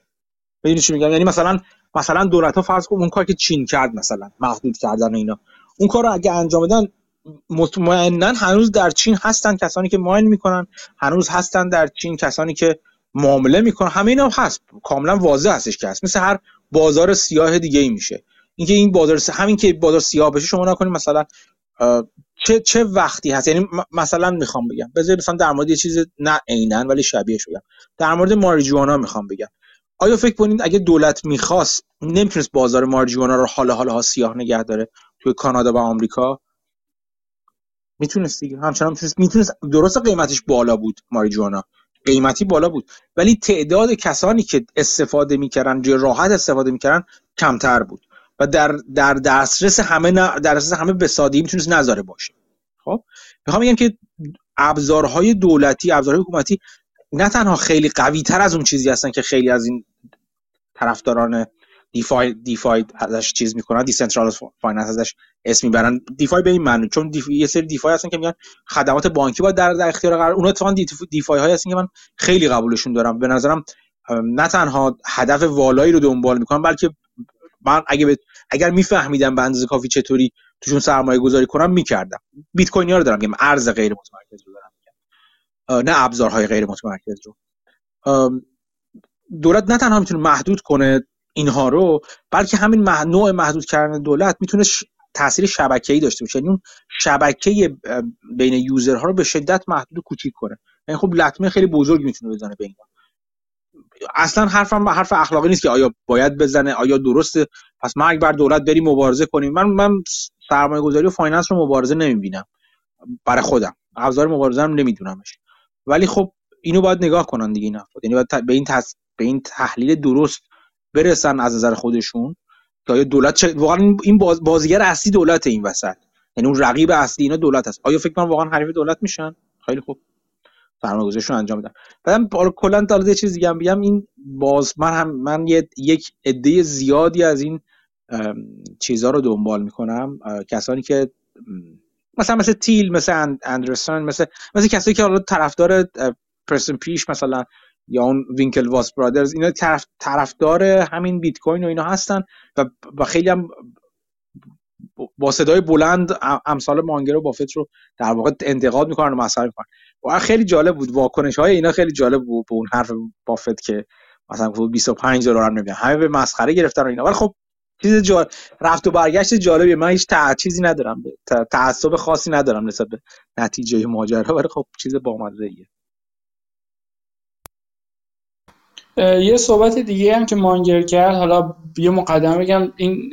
Speaker 1: ببینید چی میگم؟ یعنی مثلا مثلا دولت ها فرض کن اون کار که چین کرد مثلا محدود کردن و اینا. اون کار رو اگه انجام بدن مطمئنا هنوز در چین هستن کسانی که ماین می‌کنن هنوز هستن در چین کسانی که معامله می‌کنن. همه اینا هست. کاملا واضح هستش که هست. مثل هر بازار سیاه دیگه ای میشه. اینکه این بازار همین که بازار سیاه بشه شما نکنید مثلا چه چه وقتی هست؟ یعنی مثلا می‌خوام بگم. بذار مثلا در مورد یه چیز نه عینا ولی شبیهش بگم. در مورد ماریجوانا می‌خوام بگم. آیا فکر کنید اگه دولت می‌خواست نمی‌تونست بازار ماریجوانا رو حالا حالا ها سیاه نگه داره توی کانادا و آمریکا؟ می‌تونست دیگه. همچنان می‌تونست می‌تونست درست قیمتش بالا بود ماریجوانا. قیمتی بالا بود. ولی تعداد کسانی که استفاده می‌کردن راحت استفاده می‌کردن کمتر بود. و در در دسترس همه در دسترس همه به سادگی می‌تونست نذاره باشه. خب؟ می‌خوام بگم که ابزارهای دولتی ابزارهای حکومتی نه تنها خیلی قوی تر از اون چیزی هستن که خیلی از این طرفداران DeFi DeFi ازش چیز می‌کنن decentral finance ازش اسم می‌برن. DeFi به این معنی چون دیفای یه سری DeFi هستن که میگن خدمات بانکی باید در, در اختیار قرار اون اتفاقا DeFi های هستن که من خیلی قبولشون دارم. به نظرم نه تنها هدف والایی رو دنبال می‌کنن بلکه من اگه اگر میفهمیدم به اندازه کافی چطوری توشون سرمایه گذاری کنم می‌کردم. بیت کوین ها رو دارم میگم ارز غیر متمرکز رو دارم نه ابزارهای غیر متمرکز رو. دولت نه تنها می‌تونه محدود کنه اینها رو بلکه همین نوع محدود کردن دولت می‌تونه. تاثیر شبکه‌ای داشته باشه. یعنی اون شبکه بین یوزرها رو به شدت محدود و کوچیک کنه. یعنی خب لطمه خیلی بزرگ می‌تونه بزنه به اینا. اصلا حرفم حرف اخلاقی نیست که آیا باید بزنه آیا درسته؟ پس مرگ بر دولت بریم مبارزه کنیم. من من سرمایه گذاری و finance رو مبارزه نمی‌بینم. برای خودم. ابزار مبارزه رو نمیدونمش. ولی خب اینو باید نگاه کنن دیگه این یعنی باید به این تس... به این تحلیل درست برسن از نظر خودشون که آیا دولت چه... واقعا این باز... بازیگر اصلی دولت این وسط. یعنی اون رقیب اصلی اینا دولت هست آیا فکر کنم واقعا حریف دولت میشن؟ خیلی خوب. سرمایه‌گذاریشون انجام میدن بعدم کلا تا یه چیز دیگه هم بگم این باز من هم من یک عده زیادی از این چیزها رو دنبال می‌کنم. کسانی که مثلا مثل تیل مثل اندرسون مثل مثل کسایی که حالا طرفدار پرسن پیش مثلا یا اون وینکل واس برادرز اینا طرف طرفدار همین بیت کوین و اینا هستن و, و خیلی هم با صدای بلند امثال مانگر و بافت رو در واقع انتقاد می‌کنن و مسخره می‌کنن. و خیلی جالب بود واکنش های اینا خیلی جالب بود به اون حرف بافت که مثلا 25 دلار هم نمیدن. همه به مسخره گرفتن اینا. ولی خب چیز جالب رفت و برگشت جالبیه. من هیچ چیزی ندارم. تعصب خاصی ندارم نسبت به نتیجه ماجرا. ولی خب چیز بامزه ایه
Speaker 3: یه صحبت دیگه هم که مانگر کرد. حالا یه مقدمه بگم. این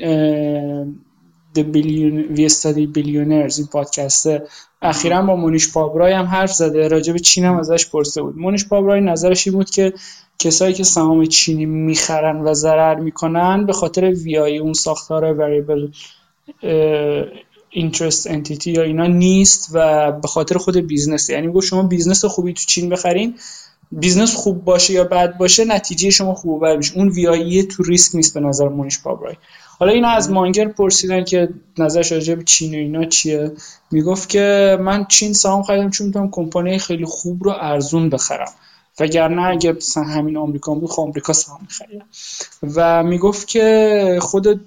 Speaker 3: The Billion We Study Billionaires این پادکسته اخیرا با مونیش پابرای هم حرف زده. راجع به چین هم ازش پرسیده بود. مونیش پابرای نظرش این بود که کسایی که سهام چینی می‌خرن و ضرر می‌کنن به خاطر VIE اون ساختار variable interest entity یا اینا نیست و به خاطر خود business. یعنی گفت شما business خوبی تو چین بخرین business خوب باشه یا بد باشه نتیجه شما خوب بد میشه. اون VIE تو ریسک نیست به نظر مونیش پابرای. حالا اینا از مانگر پرسیدن که نظرش راجع به چین و اینا چیه؟ می‌گفت که من چین سهام خریدم چون می‌تونم کمپانی خیلی خوب رو ارزون بخرم. وگرنه اگه مثلا همین آمریکا بود خب آمریکا سهام میخریدم. و می‌گفت که خود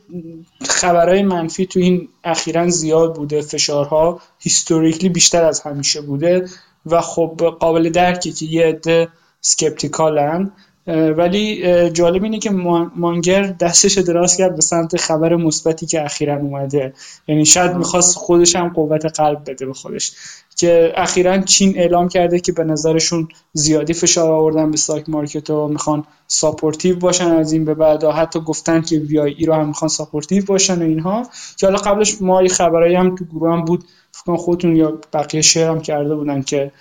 Speaker 3: خبرهای منفی تو این اخیرا زیاد بوده فشارها historically بیشتر از همیشه بوده. و خب قابل درکه که یه عده skeptical ن ولی جالب اینه که مانگر دستش دراز کرد به سمت خبر مثبتی که اخیرا اومده. یعنی شاید می‌خواست خودش هم قوت قلب بده به خودش. که اخیرا چین اعلام کرده که به نظرشون زیادی فشار آوردن به stock market و می‌خوان supportive باشن از این به بعد. حتی گفتن که VIE رو هم می‌خوان supportive باشن و اینها. که حالا قبلش ما خبرایی هم تو گروه هم بود. فکر خودتون یا بقیه شیر هم کرده بودن که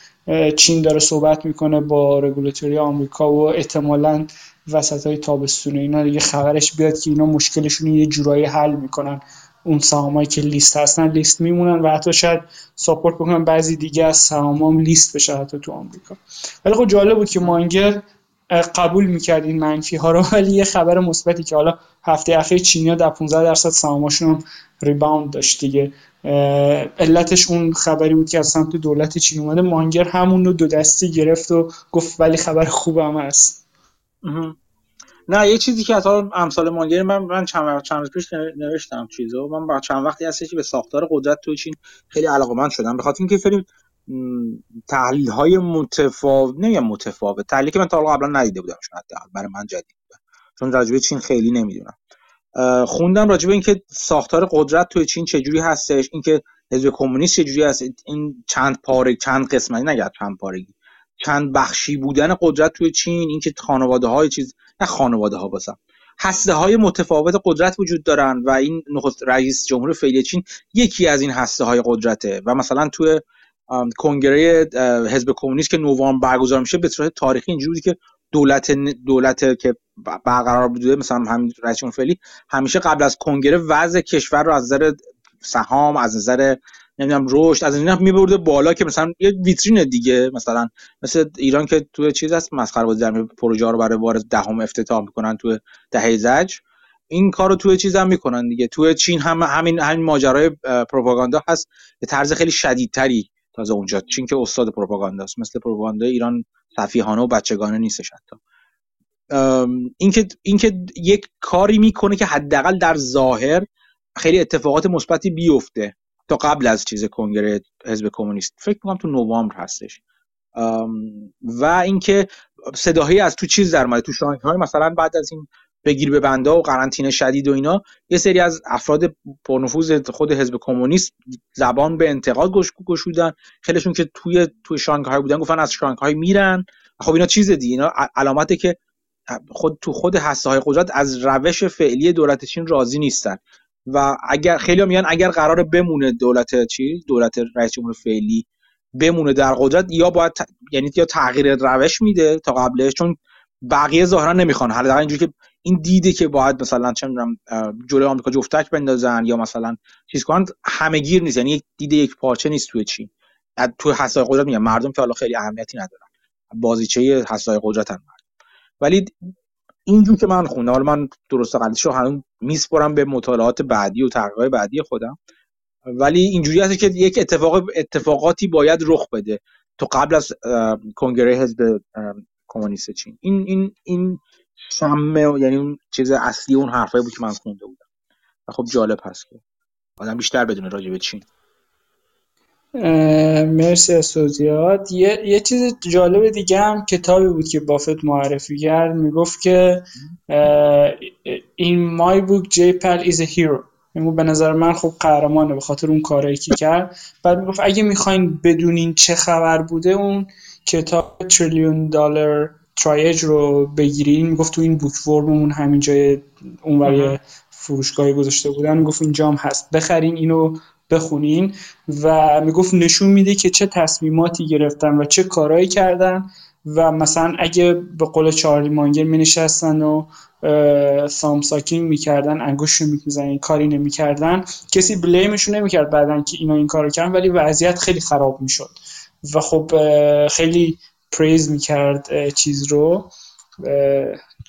Speaker 3: چین داره صحبت می‌کنه با رگولاتوری آمریکا و احتمالا وسط های تابستون. اینا دیگه خبرش بیاد که اینا مشکلشون یه جورایی حل می‌کنن. اون سهامایی که لیست هستن لیست میمونن و حتی شاید ساپورت بکنن بعضی دیگه از سهامام لیست بشه حتی تو آمریکا. ولی خب جالب بود که مانگر قبول می‌کرد این منفی ها رو ولی یه خبر مثبتی که حالا هفته اخیر چینیا در 15 درصد سهامشون ریباوند داشت دیگه. علتش اون خبری بود که از سمت دولت چین اومده مانگر همون رو دو دستی گرفت و گفت ولی خبر خوبم هست.
Speaker 1: نه یه چیزی که از امثال مانگر من من چند چند روز پیش نوشتم چیزو. من با چند وقتی هستش که به ساختار قدرت تو چین خیلی علاقمند شدم. به خاطر اینکه فری تحلیل های متفاوت نمیگم متفاوت تحلیلی که من تا قبلا ندیده بودم حداقل برای من جدید بود چون راجبه چین خیلی نمی‌دونم. خوندم راجبه اینکه ساختار قدرت توی چین چجوری هستش اینکه حزب کمونیست چجوری هست. این چند پاره چند قسمتی نگرد چند پارگی چند بخشی بودن قدرت توی چین اینکه خانواده های چیز نه خانواده ها باسم هسته های متفاوت قدرت وجود دارن و این نخست رئیس جمهور فعلی چین یکی از این هسته های قدرته و مثلا توی کنگره حزب کمونیست که نوامبر برگزار میشه به صورت تاریخی اینجوری که دولت دولت که برقرار بوده مثلا همین رئیس فعلی همیشه قبل از کنگره وضع کشور رو از نظر سهام از نظر نمی‌دونم رشد از اینا میبرده بالا که مثلا یه ویترین دیگه مثلا مثل ایران که تو چیز هست مسخره بازی در پروژه رو برای بار دهم افتتاح می‌کنن تو دهه زج. این کارو توی چیز هم می‌کنن دیگه. توی چین هم همین همین ماجرای پروپاگاندا هست. به طرز خیلی شدیدتری تازه اونجا. چین که استاد پروپاگانداست مثل پروپاگاندا ایران صفیحانه و بچگانه نیستش حتی. اینکه اینکه یک کاری می‌کنه که حداقل در ظاهر خیلی اتفاقات مثبتی بیفته تا قبل از چیز کنگره حزب کمونیست. فکر می‌کنم تو نوامبر هستش. و اینکه صداهایی از تو چیز در تو شانگهای مثلا بعد از این بگیر به بنده و قرنطینه شدید و اینا. یه سری از افراد پرنفوذ خود حزب کمونیست زبان به انتقاد گشودن. خیلیشون که توی توی شانگهای بودن گفتن از شانگهای میرن. خب اینا چیز دی اینا علامته که خود تو خود هسته های قدرت از روش فعلی دولت چین راضی نیستن. و اگر خیلی میگن اگر قرار بمونه دولت چی؟ دولت رئیس جمهور فعلی بمونه در قدرت یا باید یعنی یا تغییر روش میده تا قبلش؟ چون بقیه ظاهرا نمی‌خوان. حالا اینجوری که این دیده که باید مثلا چه می‌دونم جلوی آمریکا جفتک بندازن یا مثلا چیز کنن همه گیر نیست. یعنی یک دیده یک پارچه نیست توی چین. تو حسای قدرت میگم. مردم که حالا خیلی اهمیتی ندارن. بازیچه حسای قدرت هم ولی اینجور که من خوندم حالا من درست قدش رو هنوز میسپرم به مطالعات بعدی و تحقیقات بعدی خودم. ولی اینجوری هست که یک اتفاق اتفاقاتی باید رخ بده تو قبل از کنگره حزب کمونیست چین. این این این شمه یعنی اون چیز اصلی اون حرفایی بود که من خونده بودم. و خب جالب هست که. آدم بیشتر بدونه راجع به چین
Speaker 3: مرسی از توضیحات. یه،, یه چیز جالب دیگه هم کتابی بود که بافت معرفی کرد. می‌گفت که in my book Jay Powell is hero این به نظر من خب قهرمانه به خاطر اون کارایی که کرد. بعد می‌گفت اگه می‌خواین بدونین چه خبر بوده اون کتاب تریلیون دلار ترایج رو بگیرین می‌گفت تو این بوک ورممون همین جای اون فروشگاهی گذاشته بودن می‌گفت اینجا هم هست. بخرین اینو بخونین و می‌گفت نشون میده که چه تصمیماتی گرفتن و چه کارهایی کردن و مثلا اگه به قول چارلی مانگر می نشستن و سام ساکینگ می‌کردن انگوش رو می‌زنن کاری نمی‌کردن کسی بلیمشون نمی‌کرد بعدن که اینا این کارو کردن ولی وضعیت خیلی خراب می‌شد. و خب خیلی پریز می‌کرد چیز رو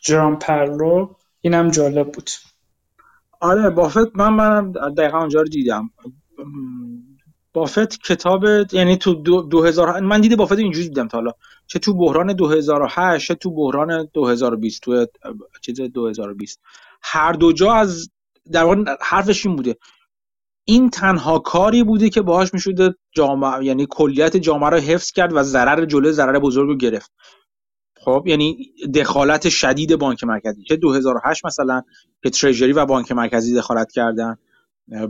Speaker 3: جرام پرلو اینم جالب بود.
Speaker 1: آره بافت من من دقیقا اونجا رو دیدم. بافت کتاب یعنی تو دو, دو هزار من دیده بافت اینجوری دیدم تا حالا چه تو بحران 2008 چه تو بحران 2020 تو چیز 2020 هر دو جا از در واقع حرفش این بوده. این تنها کاری بوده که باهاش می‌شده جامعه یعنی کلیت جامعه رو حفظ کرد و ضرر جلوی ضرر بزرگ رو گرفت. خب یعنی دخالت شدید بانک مرکزی. چه 2008 مثلا که تریجری و بانک مرکزی دخالت کردن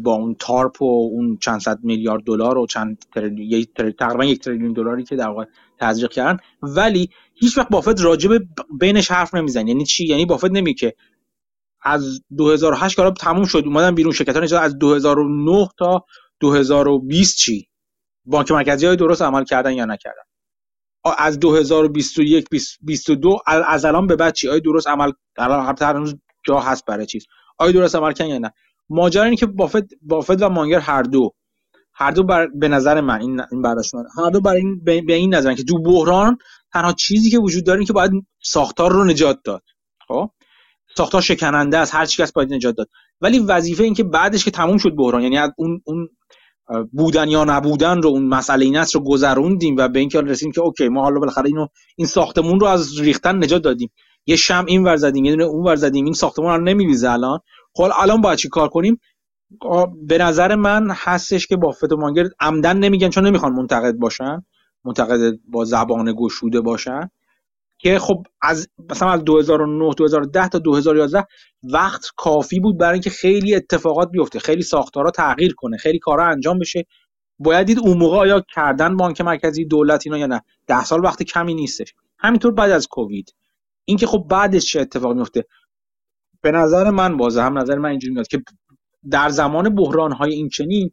Speaker 1: با اون تارپ و اون چند صد میلیارد دلار و چند تقریبا یک تریلیون دلاری که در واقع تزریق کردن. ولی هیچ وقت بافت راجب بینش حرف نمی‌زنه. یعنی چی؟ یعنی بافت نمی که از 2008 کارا تموم شد اومدن بیرون شرکت ها از 2009 تا 2020 چی؟ بانک مرکزی های درست عمل کردن یا نکردن؟ از 2021 22 از الان به بعد چی؟ آیا درست عمل الان هنوز جا هست برای چیز. آیا درست عمل کردن یا نه؟ ماجرا اینه که بافت بافت و مانگر هر دو. هر دو بر به نظر من این این برداشت من هر دو برای این به این نظرن که تو بحران تنها چیزی که وجود داره که باید ساختار رو نجات داد. خب؟ ساختار شکننده است هر چی باید نجات داد. ولی وظیفه این که بعدش که تموم شد بحران یعنی اون اون بودن یا نبودن رو اون مسئله این است رو گذروندیم و به اینکه رسیدیم که اوکی ما حالا بالاخره اینو این ساختمون رو از ریختن نجات دادیم. یه شم این ور زدیم یه دونه اون ور زدیم این ساختمون رو نمیریزه الان. خب الان باید چی کار کنیم؟ به نظر من هستش که بافت و مانگر عمدن نمیگن چون نمی‌خوان منتقد باشن منتقد با زبان گشوده باشن. که خب از مثلا از 2009 2010 تا 2011 وقت کافی بود برای اینکه خیلی اتفاقات بیفته خیلی ساختارها تغییر کنه خیلی کارا انجام بشه. باید دید اون موقع آیا کردن بانک مرکزی دولت اینا یا نه. ده سال وقت کمی نیستش. همینطور بعد از کووید. اینکه خب بعدش چه اتفاقی میفته؟ به نظر من بازه هم نظر من اینجوری میاد که در زمان بحران های این چنین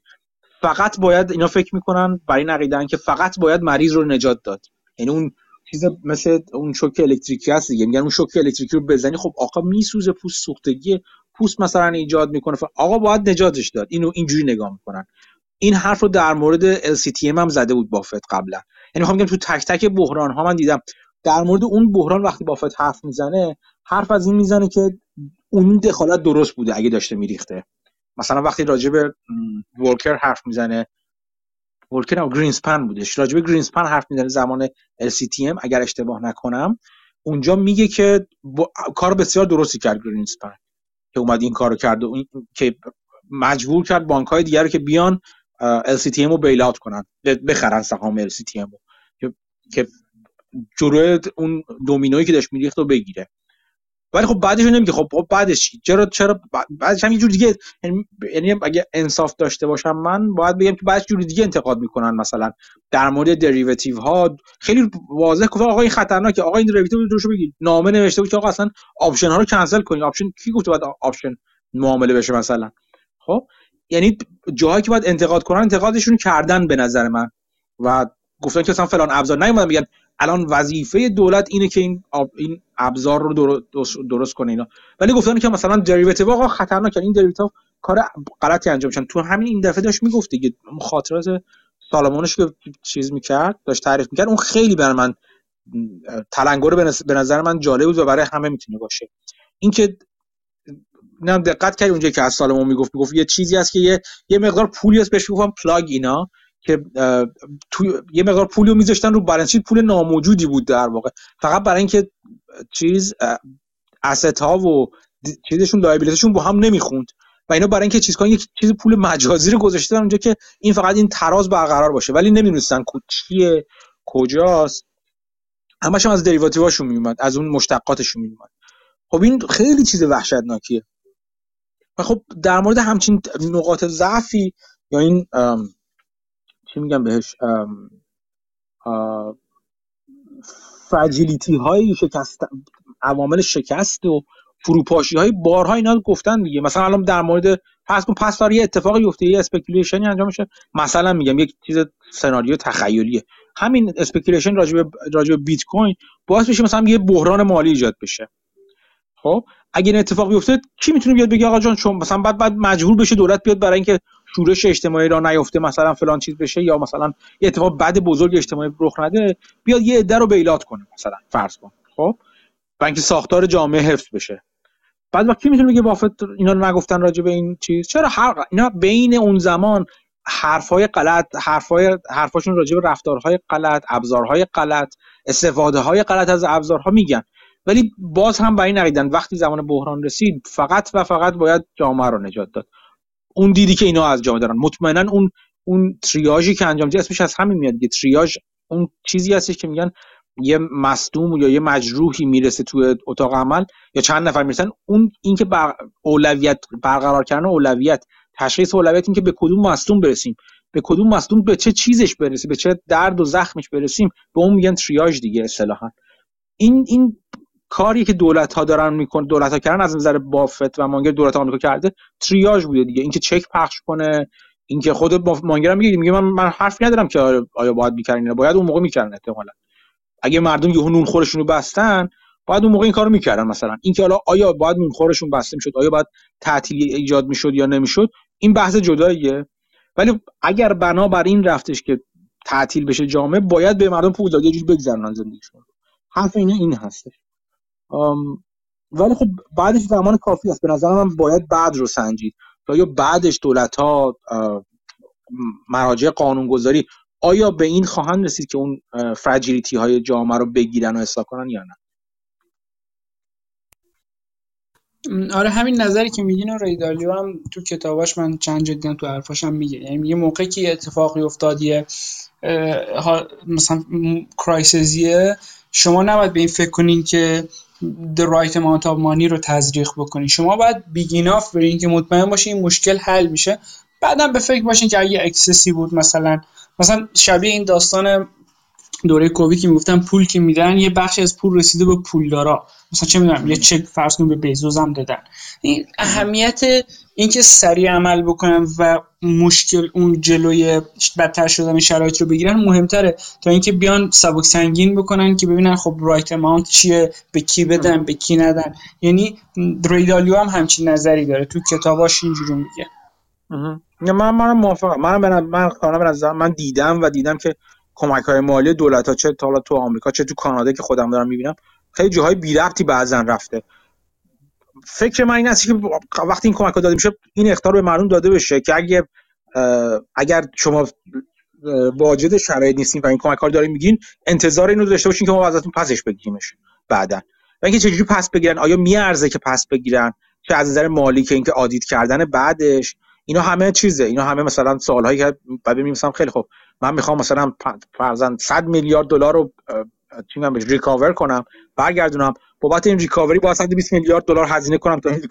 Speaker 1: فقط باید اینا فکر می‌کنن برای این که فقط باید مریض رو نجات داد. یعنی اون چیز مثل اون شوک الکتریکی هست دیگه. میگن اون شوک الکتریکی رو بزنی خب آقا میسوزه پوست سوختگی پوست مثلا ایجاد می‌کنه. آقا باید نجاتش داد. اینو اینجوری نگاه می‌کنن. این حرف رو در مورد LCTM هم زده بود بافت قبلا. یعنی می‌خوام بگم تو تک تک بحران ها من دیدم. در مورد اون بحران وقتی بافت حرف می‌زنه حرف از این می‌زنه که اون دخالت درست بوده اگه داشته میریخته. مثلا وقتی راجع به ولکر حرف می‌زنه ولکر او گرینسپن بودش. راجع به گرینسپن حرف می‌زنه زمان LCTM اگر اشتباه نکنم. اونجا میگه که کار بسیار درستی کرد گرینسپن که اومد این کارو کرد و که مجبور کرد بانک های دیگر رو که بیان LCTM رو bail out کنن. بخرن سهام LCTM رو. که جلوی اون دومینویی که داشت میریخت رو بگیره. ولی خب بعدش نمیگه. خب, خب بعدش چرا چرا؟ بعدش هم یه جور دیگه یعنی, یعنی اگه انصاف داشته باشم من باید بگم که بعدش جور دیگه انتقاد می‌کنن مثلا. در مورد derivative ها خیلی واضح گفت آقا این خطرناکه آقا این derivative رو بگید. نامه نوشته بود که آقا اصلا option ها رو کنسل کنید. option کی گفته باید option معامله بشه مثلا؟ خب یعنی جاهایی که باید انتقاد کنن انتقادشون کردن به نظر من. و گفتن که مثلا فلان ابزار نیومدن میگن الان وظیفه دولت اینه که این این ابزار رو درست, کنه اینا. ولی گفتن که مثلا دریوتیو آقا خطرناکه این دریوتیو کار غلطی انجام میشن تو همین این دفعه داشت می‌گفت دیگه. خاطرات سالمونش که چیز می‌کرد داشت تعریف می‌کرد اون خیلی برای من تلنگر به نظر من جالب بود و برای همه می‌تونه باشه. اینکه نه دقت کردی اونجا که از سالمون می‌گفت. می‌گفت یه چیزی هست که یه یه مقدار پولی هست بهش می‌گفتم پلاگ اینا. که تو یه مقدار پولی رو میذاشتن رو بالانس پول ناموجودی بود در واقع. فقط برای اینکه چیز اسست ها و چیزشون لایبیلیتیشون با هم نمی‌خوند. و اینا برای اینکه چیز کنن یک چیز پول مجازی رو گذاشته اونجا که این فقط این تراز برقرار باشه. ولی نمی‌دونستن چیه کجاست. همش هم از دریواتیوهاشون میومد از اون مشتقاتشون میومد خب این خیلی چیز وحشتناکیه. و خب در مورد همچین نقاط ضعفی یا این چی میگم بهش؟ fragility های شکست عوامل شکست و فروپاشی های بارها اینا گفتن دیگه. مثلا الان در مورد فرض کن پس یه اتفاقی افته یه speculation ی انجام میشه. مثلا میگم یک چیز سناریو تخیلیه. همین speculation راجع به بیت کوین باعث بشه مثلا یه بحران مالی ایجاد بشه. خب اگه این اتفاق بیفته کی می‌تونه بیاد بگه آقا جان چون مثلا بعد بعد مجبور بشه دولت بیاد برای اینکه شورش اجتماعی را نیفته مثلا فلان چیز بشه یا مثلا یه اتفاق بد بزرگ اجتماعی رخ نده بیاد یه عده رو بیلات کنه مثلا فرض کن. خب؟ برای اینکه ساختار جامعه حفظ بشه. بعد وقتی می‌تونه بگه بافت اینا رو نگفتن راجع به این چیز چرا هر اینا بین اون زمان حرفای غلط حرفای حرفاشون راجع به رفتارهای غلط ابزارهای غلط استفاده های غلط از ابزارها میگن. ولی باز هم برای نقیدن وقتی زمان بحران رسید فقط و فقط باید جامعه رو نجات داد. اون دیدی که اینا از جامعه دارن مطمئنا اون اون تریاژی که انجام اسمش از همین میاد دیگه. تریاژ اون چیزی هستش که میگن یه مصدوم یا یه مجروحی می‌رسه توی اتاق عمل یا چند نفر می‌رسن. اون اینکه بر اولویت برقرار کردن اولویت تشخیص اولویت این که به کدوم مصدوم برسیم. به کدوم مصدوم به چه چیزش برسیم؟ به چه درد و زخمش برسیم؟ به اون میگن تریاژ دیگه اصطلاحا. این این کاری که دولت ها دارن می‌کنه دولت ها کردن از نظر بافت و مانگر دولت آمریکا کرده تریاژ بوده دیگه. اینکه چک پخش کنه اینکه خود مانگر میگه میگه من من حرف ندارم که آیا باید می‌کردن باید اون موقع می‌کردن احتمالاً. اگه مردم یهو نون خورشون رو بستن باید اون موقع این کارو می‌کردن مثلا. اینکه حالا آیا باید نون خورشون بسته می‌شد آیا باید تعطیلی ایجاد می‌شد یا نمی‌شد این بحث جداییه. ولی اگر بنا بر این رفتش که تعطیل بشه جامعه باید به مردم پول داد یه جوری بگذرونن زندگیشون. حرف اینه این هستش. ولی خب بعدش زمان کافی است. به نظر من باید بعد رو سنجید. یا بعدش دولت ها مراجع قانونگذاری آیا به این خواهند رسید که اون فرجیلیتی های جامعه رو بگیرن و اصلاح کنن یا نه؟
Speaker 3: آره همین نظری که میگین ری دالیو هم تو کتاباش من چند جدی تو حرفاش هم میگه. یعنی یه موقعی که اتفاقی افتادیه مثلا crisis یه شما نباید به این فکر کنین که the right amount of money رو تزریق بکنین شما باید big enough برین که مطمئن باشین این مشکل حل میشه. بعدم به فکر باشین که اگه excess ی بود مثلا مثلا شبیه این داستان دوره کووید که می‌گفتن پول که میدن یه بخشی از پول رسیده به پولدارا. مثلا چه می‌دونم یه چک فرض به بزوس هم دادن. این اهمیت اینکه سریع عمل بکنن و مشکل اون جلوی بدتر شدن شرایط رو بگیرن مهمتره. تا اینکه بیان سبک سنگین بکنن که ببینن خب رایت اماونت چیه به کی بدن به کی ندن. یعنی ریدالیو هم همچین نظری داره. تو کتاباش اینجوری میگه.
Speaker 1: من من موافقم. من من من, من دیدم و دیدم که کمک های مالی دولت ها چه حالا تو آمریکا چه تو کانادا که خودم دارم می‌بینم خیلی جاهای بی ربطی بعضا رفته. فکر من این است که وقتی این کمک داده میشه این اختار به مردم داده بشه که اگه اگر شما واجد شرایط نیستین و این کمک ها دارین میگین انتظار اینو داشته باشین که ما ازتون پسش بگیریمش بعدا. و اینکه چجوری پس بگیرن آیا میارزه که پس بگیرن؟ چه از نظر مالی که اینکه آدیت کردن بعدش؟ اینا همه چیزه. اینا همه مثلا سوالهایی که بعد مثلا خیلی خوب. من می‌خوام مثلا فرضاً 100 میلیارد دلار رو چی recover کنم برگردونم. بابت این recovery با 120 میلیارد دلار هزینه کنم تا این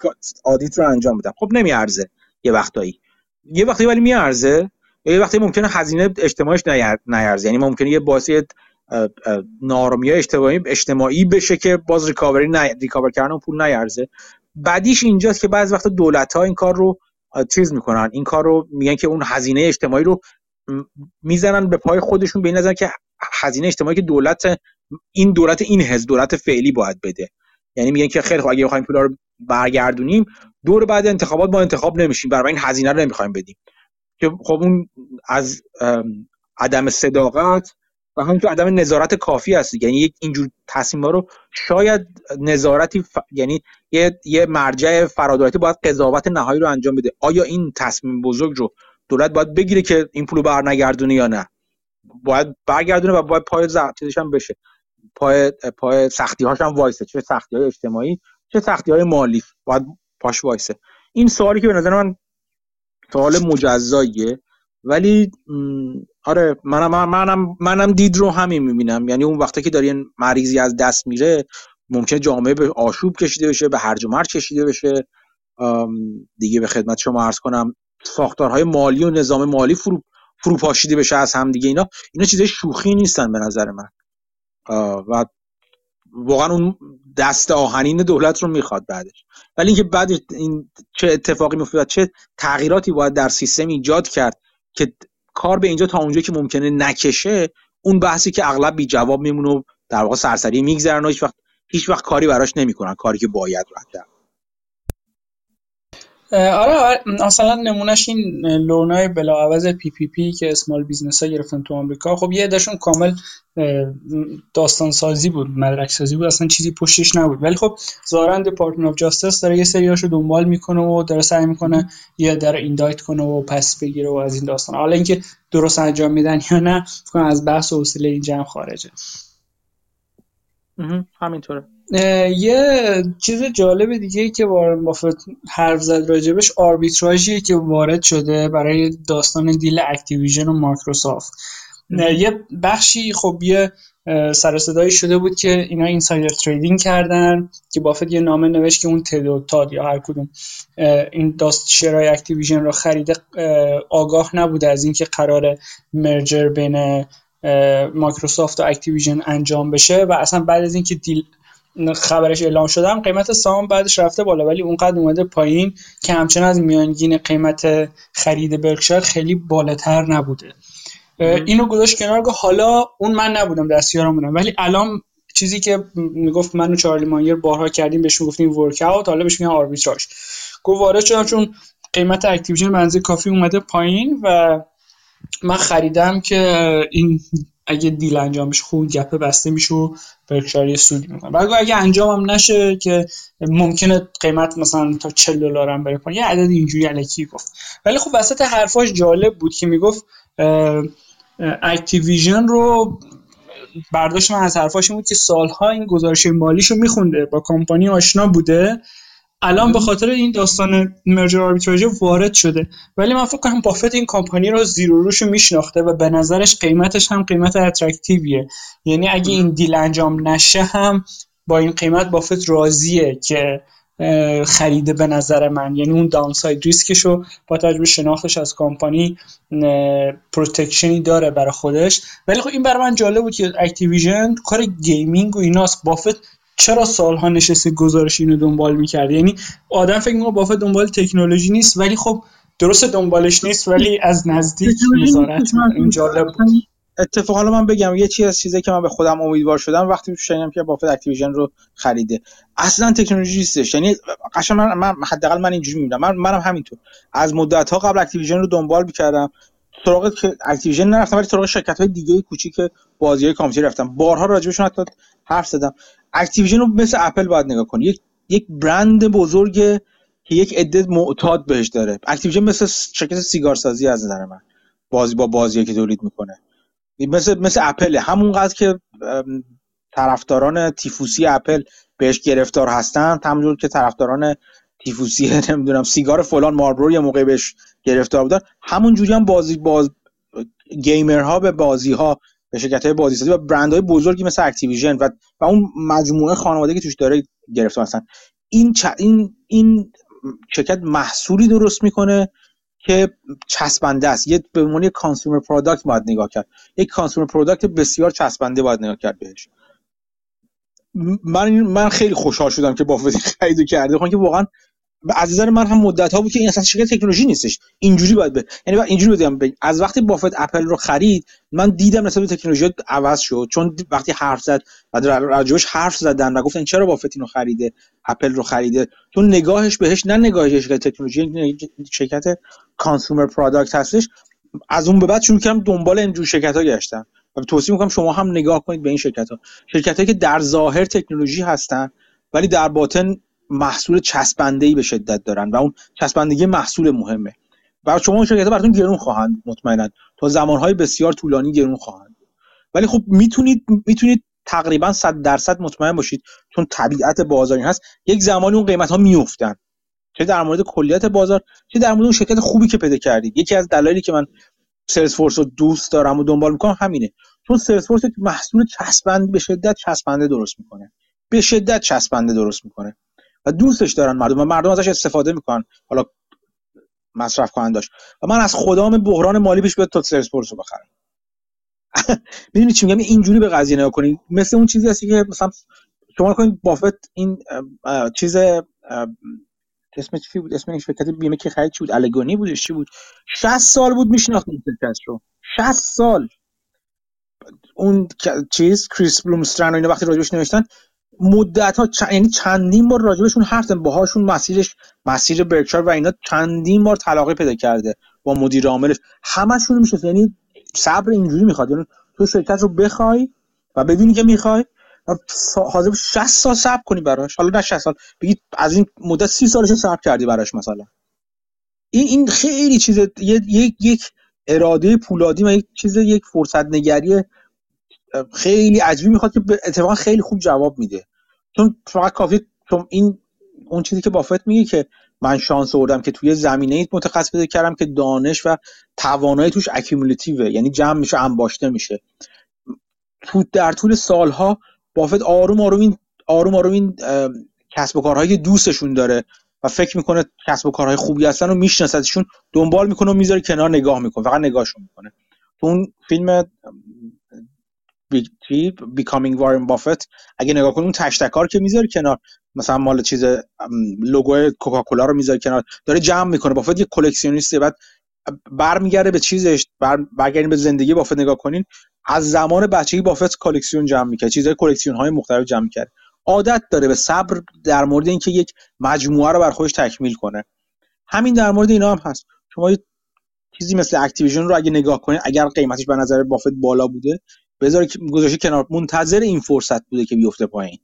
Speaker 1: audit رو انجام بدم. خب نمیارزه یه وقتایی. یه وقتی ولی میارزه یه وقتی ممکنه هزینه اجتماعیش نیارزه. یعنی ممکنه یه باعث ناآرامی اجتماعی اجتماعی بشه که باز recovery نه recover کردن پول نیارزه. بعدیش اینجاست که بعضی وقت دولت ها این کار رو چیز می‌کنن. این کار رو میگن که اون هزینه اجتماعی رو می‌زنن به پای خودشون به نظر که هزینه اجتماعی که دولت این دولت این حزب دولت فعلی باید بده. یعنی میگن که خیلی خب اگه بخوایم پولا رو برگردونیم دور بعد انتخابات ما انتخاب نمیشیم. برای این هزینه رو نمی‌خوایم بدیم. که خب اون از عدم صداقت و همینطور عدم نظارت کافی هست. یعنی یک اینجور تصمیم رو شاید نظارتی یعنی یه, یه مرجع فرادایتی باید قضاوت نهایی رو انجام بده. آیا این تصمیم بزرگ رو دولت باید بگیره که این پولو برنگردونه یا نه؟ باید برگردونه و باید پای هم بشه. پای پای سختی هاش هم وایسه. چه سختی های اجتماعی چه سختی های مالی. باید پاش وایسه. این سوالی که به نظر من سوال مجزاییه ولی آره منم منم منم دید رو همین می‌بینم. یعنی اون وقتی که داری مریضی از دست میره ممکنه جامعه به آشوب کشیده بشه به هرج و مرج کشیده بشه. دیگه به خدمت شما عرض کنم ساختارهای مالی و نظام مالی فرو فروپاشیده بشه از هم دیگه اینا. اینا چیزای شوخی نیستن به نظر من. و واقعا اون دست آهنین دولت رو می‌خواد بعدش. ولی اینکه بعد این چه اتفاقی میفته چه تغییراتی باید در سیستم ایجاد کرد که کار به اینجا تا اونجا که ممکنه نکشه اون بحثی که اغلب بی جواب میمونه و در واقع سرسری میگذرن و هیچ وقت هیچ وقت کاری براش نمی‌کنن کاری که باید رد
Speaker 3: آره, آره مثلا نمونهش این loan های بلاعوض PPP که small business ها گرفتن تو آمریکا. خب یه عدهشون کامل داستان سازی بود مدرک سازی بود اصلا چیزی پشتش نبود. ولی خب ظاهرا Department of Justice داره یه سریاشو دنبال می‌کنه و داره سعی می‌کنه یه در indict کنه و پس بگیره و از این داستان. حالا اینکه درست انجام میدن یا نه از بحث و حوصله این جمع خارجه.
Speaker 1: همینطوره.
Speaker 3: یه چیز جالب دیگه که وارن بافت حرف زد راجبش آربیتراژیه که وارد شده برای داستان deal اکتیویژن و مایکروسافت. یه بخشی خب یه سر شده بود که اینا insider trading کردن که بافت یه نامه نوشت که اون تد تاد یا هر کدوم این داشت share های اکتیویژن رو خریده آگاه نبوده از اینکه قرار merger بین مایکروسافت و اکتیویژن انجام بشه و اصلا بعد از اینکه deal خبرش اعلام شدم قیمت سهام بعدش رفته بالا ولی اونقدر اومده پایین که همچنان از میانگین قیمت خرید برکشایر خیلی بالاتر نبوده. اینو گذاشت کنار گفت حالا اون من نبودم دستیارم بودم ولی الان چیزی که می‌گفت من و چارلی مانگر بارها کردیم بهش گفتیم workout حالا بهش میگن آربیتراژ. گفت وارد شدم چون قیمت اکتیویژن بنزی کافی اومده پایین و من خریدم که این اگه deal انجام بشه خوب gap ه بسته میشه و سود می‌کنه. بعد اگه انجام هم نشه که ممکنه قیمت مثلا تا 40 دلار هم بره یه عدد اینجوری الکی گفت. ولی خب وسط حرفاش جالب بود که می‌گفت اکتیویژن رو برداشت من از حرفاش بود که سالها این گزارش مالیشو میخونده با کمپانی آشنا بوده. الان به خاطر این داستان merger آربیتراژ وارد شده. ولی من فکر کنم بافت این کمپانی رو زیرو روشو میشناخته و به نظرش قیمتش هم قیمت attractive یه. یعنی اگه این deal انجام نشه هم با این قیمت بافت راضیه که خریده به نظر من. یعنی اون downside risk ش رو با تجربه شناختش از کمپانی protection ی داره برای خودش. ولی خب این برای من جالب بود که اکتیویژن کار gaming و ایناست. بافت چرا سالها نشسته گزارش اینو دنبال می‌کرده یعنی آدم فکر می‌کنه بافت دنبال تکنولوژی نیست ولی خب درست دنبالش نیست ولی از نزدیک نظارت این جالب بود.
Speaker 1: اتفاق حالا من بگم یه چیز از چیزی که من به خودم امیدوار شدم وقتی شنیدم که بافت اکتیویژن رو خریده. اصلا تکنولوژی نیستش. یعنی قشنگ من, من حداقل من اینجوری می‌بینم. من منم همینطور. از مدت ها قبل اکتیویژن رو دنبال می‌کردم. سراغ اکتیویژن نرفتم ولی سراغ شرکت های دیگه کوچیک بازی های کامپیوتری رفتم. بارها راجبشون حتی حرف زدم. اکتیویژن رو مثل اپل باید نگاه کنی. یک یک برند بزرگ که یک عده معتاد بهش داره. اکتیویژن مثل شرکت سیگار سازی از نظر من. بازی با بازی که تولید می‌کنه. مثل مثل اپل. همونقدر که طرفداران تیفوسی اپل بهش گرفتار هستن همونجور که طرفداران تیفوسی نمی‌دونم سیگار فلان مارلبرو یه موقع بهش گرفتار بودن همون جوری هم بازی باز gamer ها به بازی ها به شرکت های بازی سازی و برند های بزرگی مثل اکتیویژن و و اون مجموعه خانواده که توش داره گرفتار هستن. این این این شرکت محصولی درست می‌کنه که چسبنده است. یه به یک consumer product باید نگاه کرد. یک consumer product بسیار چسبنده باید نگاه کرد بهش. من من خیلی خوشحال شدم که بافت خرید کرده. خب که واقعا از نظر من هم مدت ها بود که این اصلا شرکت تکنولوژی نیستش. اینجوری باید به یعنی اینجوری بگم از وقتی بافت اپل رو خرید من دیدم نسبت به تکنولوژی عوض شد. چون وقتی حرف زد و راجبش حرف زدن و گفتن چرا بافت اینو خریده اپل رو خریده چون نگاهش بهش نه نگاهش شرکت تکنولوژی شرکت consumer product هستش. از اون به بعد شروع کردم دنبال اینجور شرکت ها گشتم. و توصیه می‌کنم شما هم نگاه کنید به این شرکت ها شرکت که در ظاهر تکنولوژی هستن ولی در باطن محصول چسبنده ای به شدت دارن و اون چسبندگی محصول مهمه. و شما شرکت براتون گرون خواهند مطمئنا. تا زمانهای بسیار طولانی گرون خواهند ولی خب می‌تونید می‌تونید تقریبا 100 درصد مطمئن باشید چون طبیعت بازاری هست یک زمانی اون قیمت ها میافتن. چه در مورد کلیت بازار چه در مورد اون شرکت خوبی که پیدا کردید. یکی از دلایلی که من سلز فورس رو دوست دارم و دنبال می‌کنم همینه. چون سلز فورس محصول چسبند به شدت چسبنده درست می‌کنه. به شدت چسبنده درست می‌کنه. دوستش دارن مردم و مردم ازش استفاده می‌کنن. حالا مصرف داشت. و من از خدام بحران مالی پیش بیاد تا سرسپورس رو بخرم. می‌دونی چی میگم؟ اینجوری به قضیه نگاه کنید مثل اون چیزی هستی که مثلا شما کنید بافت این چیز اسمش چی بود؟ اسم این شرکت بیمه که خرید چی بود؟ الگونی بودش. چی بود؟ 60 سال بود میشناخت این شرکت رو. 60 سال. اون چیز کریس بلومسترن و اینا وقتی راجبش نوشتن مدت ها یعنی چندین بار راجبشون حرف باهاشون مسیرش مسیر برکشار و اینا چندین بار طلاقی پیدا کرده با مدیر عاملش. همشون میشه یعنی صبر اینجوری می‌خواد. یعنی تو شرکت رو بخوای و بدونی که می‌خوای حاضر 60 سال صبر کنی براش. حالا نه 60 سال بگی از این مدت 30 سالش صبر کردی براش مثلا. این این خیلی چیز یک یک اراده پولادی و یک چیز یک فرصت نگری خیلی عجیبی می‌خواد که اتفاقا خیلی خوب جواب میده. چون فقط کافی چون این اون چیزی که بافت میگه که من شانس آوردم که توی زمینه ای متخصص پیدا کردم که دانش و توانایی توش اکیمولتیوه یعنی جمع میشه انباشته میشه. تو در طول سالها بافت آروم آروم این آروم آروم این کسب و کارهایی دوستشون داره و فکر می‌کنه کسب و کارهای خوبی هستن و میشناسدشون دنبال می‌کنه و می‌ذاره کنار نگاه می‌کنه فقط نگاهشون می‌کنه. تو اون فیلم بیکامینگ وارن بافت اگه نگاه کنی اون تشتکار که می‌ذاره کنار مثلا مال چیز لوگو کوکاکولا رو می‌ذاره کنار داره جمع می‌کنه. بافت یه کلکسیونیسته بعد برمیگرده به چیزش بر برگردین به زندگی بافت. نگاه کنین از زمان بچگی بافت کلکسیون جمع می‌کرد چیزای کلکسیون های مختلف جمع می‌کرد. عادت داره به صبر در مورد اینکه یک مجموعه رو بر خودش تکمیل کنه. همین در مورد اینا هم هست. شما چیزی مثل اکتیویژن رو اگه نگاه کنید اگر قیمتش به نظر بافت بالا بوده بذاره که گذاشته کنار. منتظر این فرصت بوده که بیفته پایین.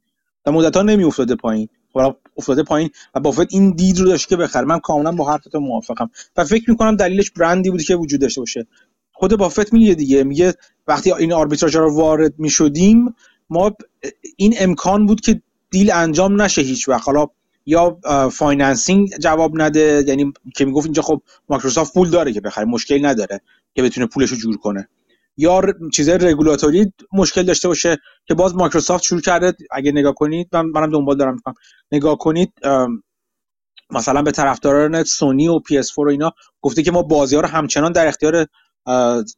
Speaker 1: و مدت ها نمیافتاده پایین. خب افتاده پایین و بافت این دید رو داشت که بخره. من کاملا با حرفتون موافقم. و فکر می‌کنم دلیلش برندی بوده که وجود داشته باشه. خود بافت میگه دیگه. میگه وقتی این آربیتراژ رو وارد می‌شدیم ما این امکان بود که deal انجام نشه هیچ وقت. حالا یا financing جواب نده. یعنی که می‌گفت اینجا خب مایکروسافت پول داره که بخره. مشکل نداره که بتونه پولش رو جور کنه. یا چیزای رگولاتوری مشکل داشته باشه که باز مایکروسافت شروع کرده. اگه نگاه کنید من منم دنبال دارم می‌کنم. نگاه کنید مثلا به طرفداران سونی و PS4 و اینا گفته که ما بازی ها رو همچنان در اختیار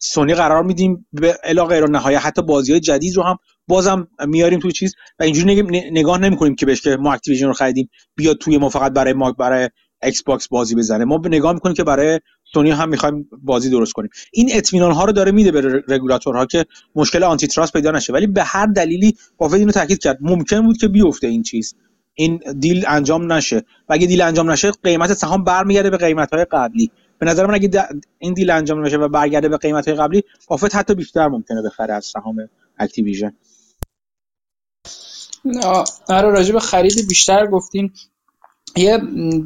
Speaker 1: سونی قرار میدیم. به الی غیر نهایت حتی بازی های جدید رو هم بازم میاریم توی چیز. و اینجوری نگاه نمی‌کنیم که بهش که ما اکتیویژن رو خریدیم. بیاد توی ما فقط برای ما برای ایکس باکس بازی بزنه. ما به نگاه می‌کنیم که برای سونی هم می‌خوایم بازی درست کنیم. این اطمینان ها رو داره میده به رگولاتورها که مشکل antitrust پیدا نشه. ولی به هر دلیلی بافت اینو تاکید کرد. ممکن بود که بیفته این چیز. این deal انجام نشه. و اگه deal انجام نشه قیمت سهام برمیگرده به قیمت های قبلی. به نظر من اگه این deal انجام نشه و برگرده به قیمت های قبلی بافت حتی بیشتر ممکنه بخره از سهام اکتیویژن.
Speaker 3: آره راجع به خرید بیشتر گفتین یه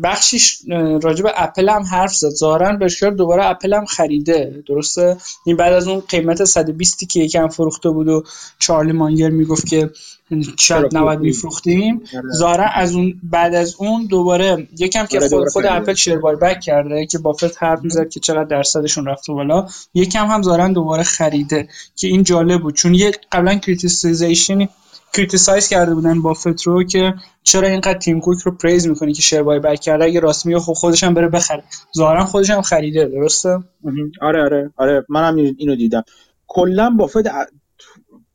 Speaker 3: بخشیش راجع به اپل هم حرف زد. ظاهرا برکشایر دوباره اپل هم خریده. درسته؟ این بعد از اون قیمت 120 که یکم فروخته بود و چارلی مانگر می‌گفت که شاید 90 میفروختیم. آره. ظاهرا از اون بعد از اون دوباره یکم که آره، خود, خود اپل share buyback کرده که بافت حرف می‌زد که چقدر درصدشون رفته بالا. یکم هم ظاهرا دوباره خریده. که این جالب بود. چون یه قبلا criticization ی criticize کرده بودن بافت رو که چرا اینقدر تیم کوک رو praise می‌کنی که share buyback کرده؟ اگه راست میگه خب خودش هم بره بخره. ظاهرا خودش هم خریده درسته؟
Speaker 1: آره آره آره. منم اینو دیدم. کلا بافت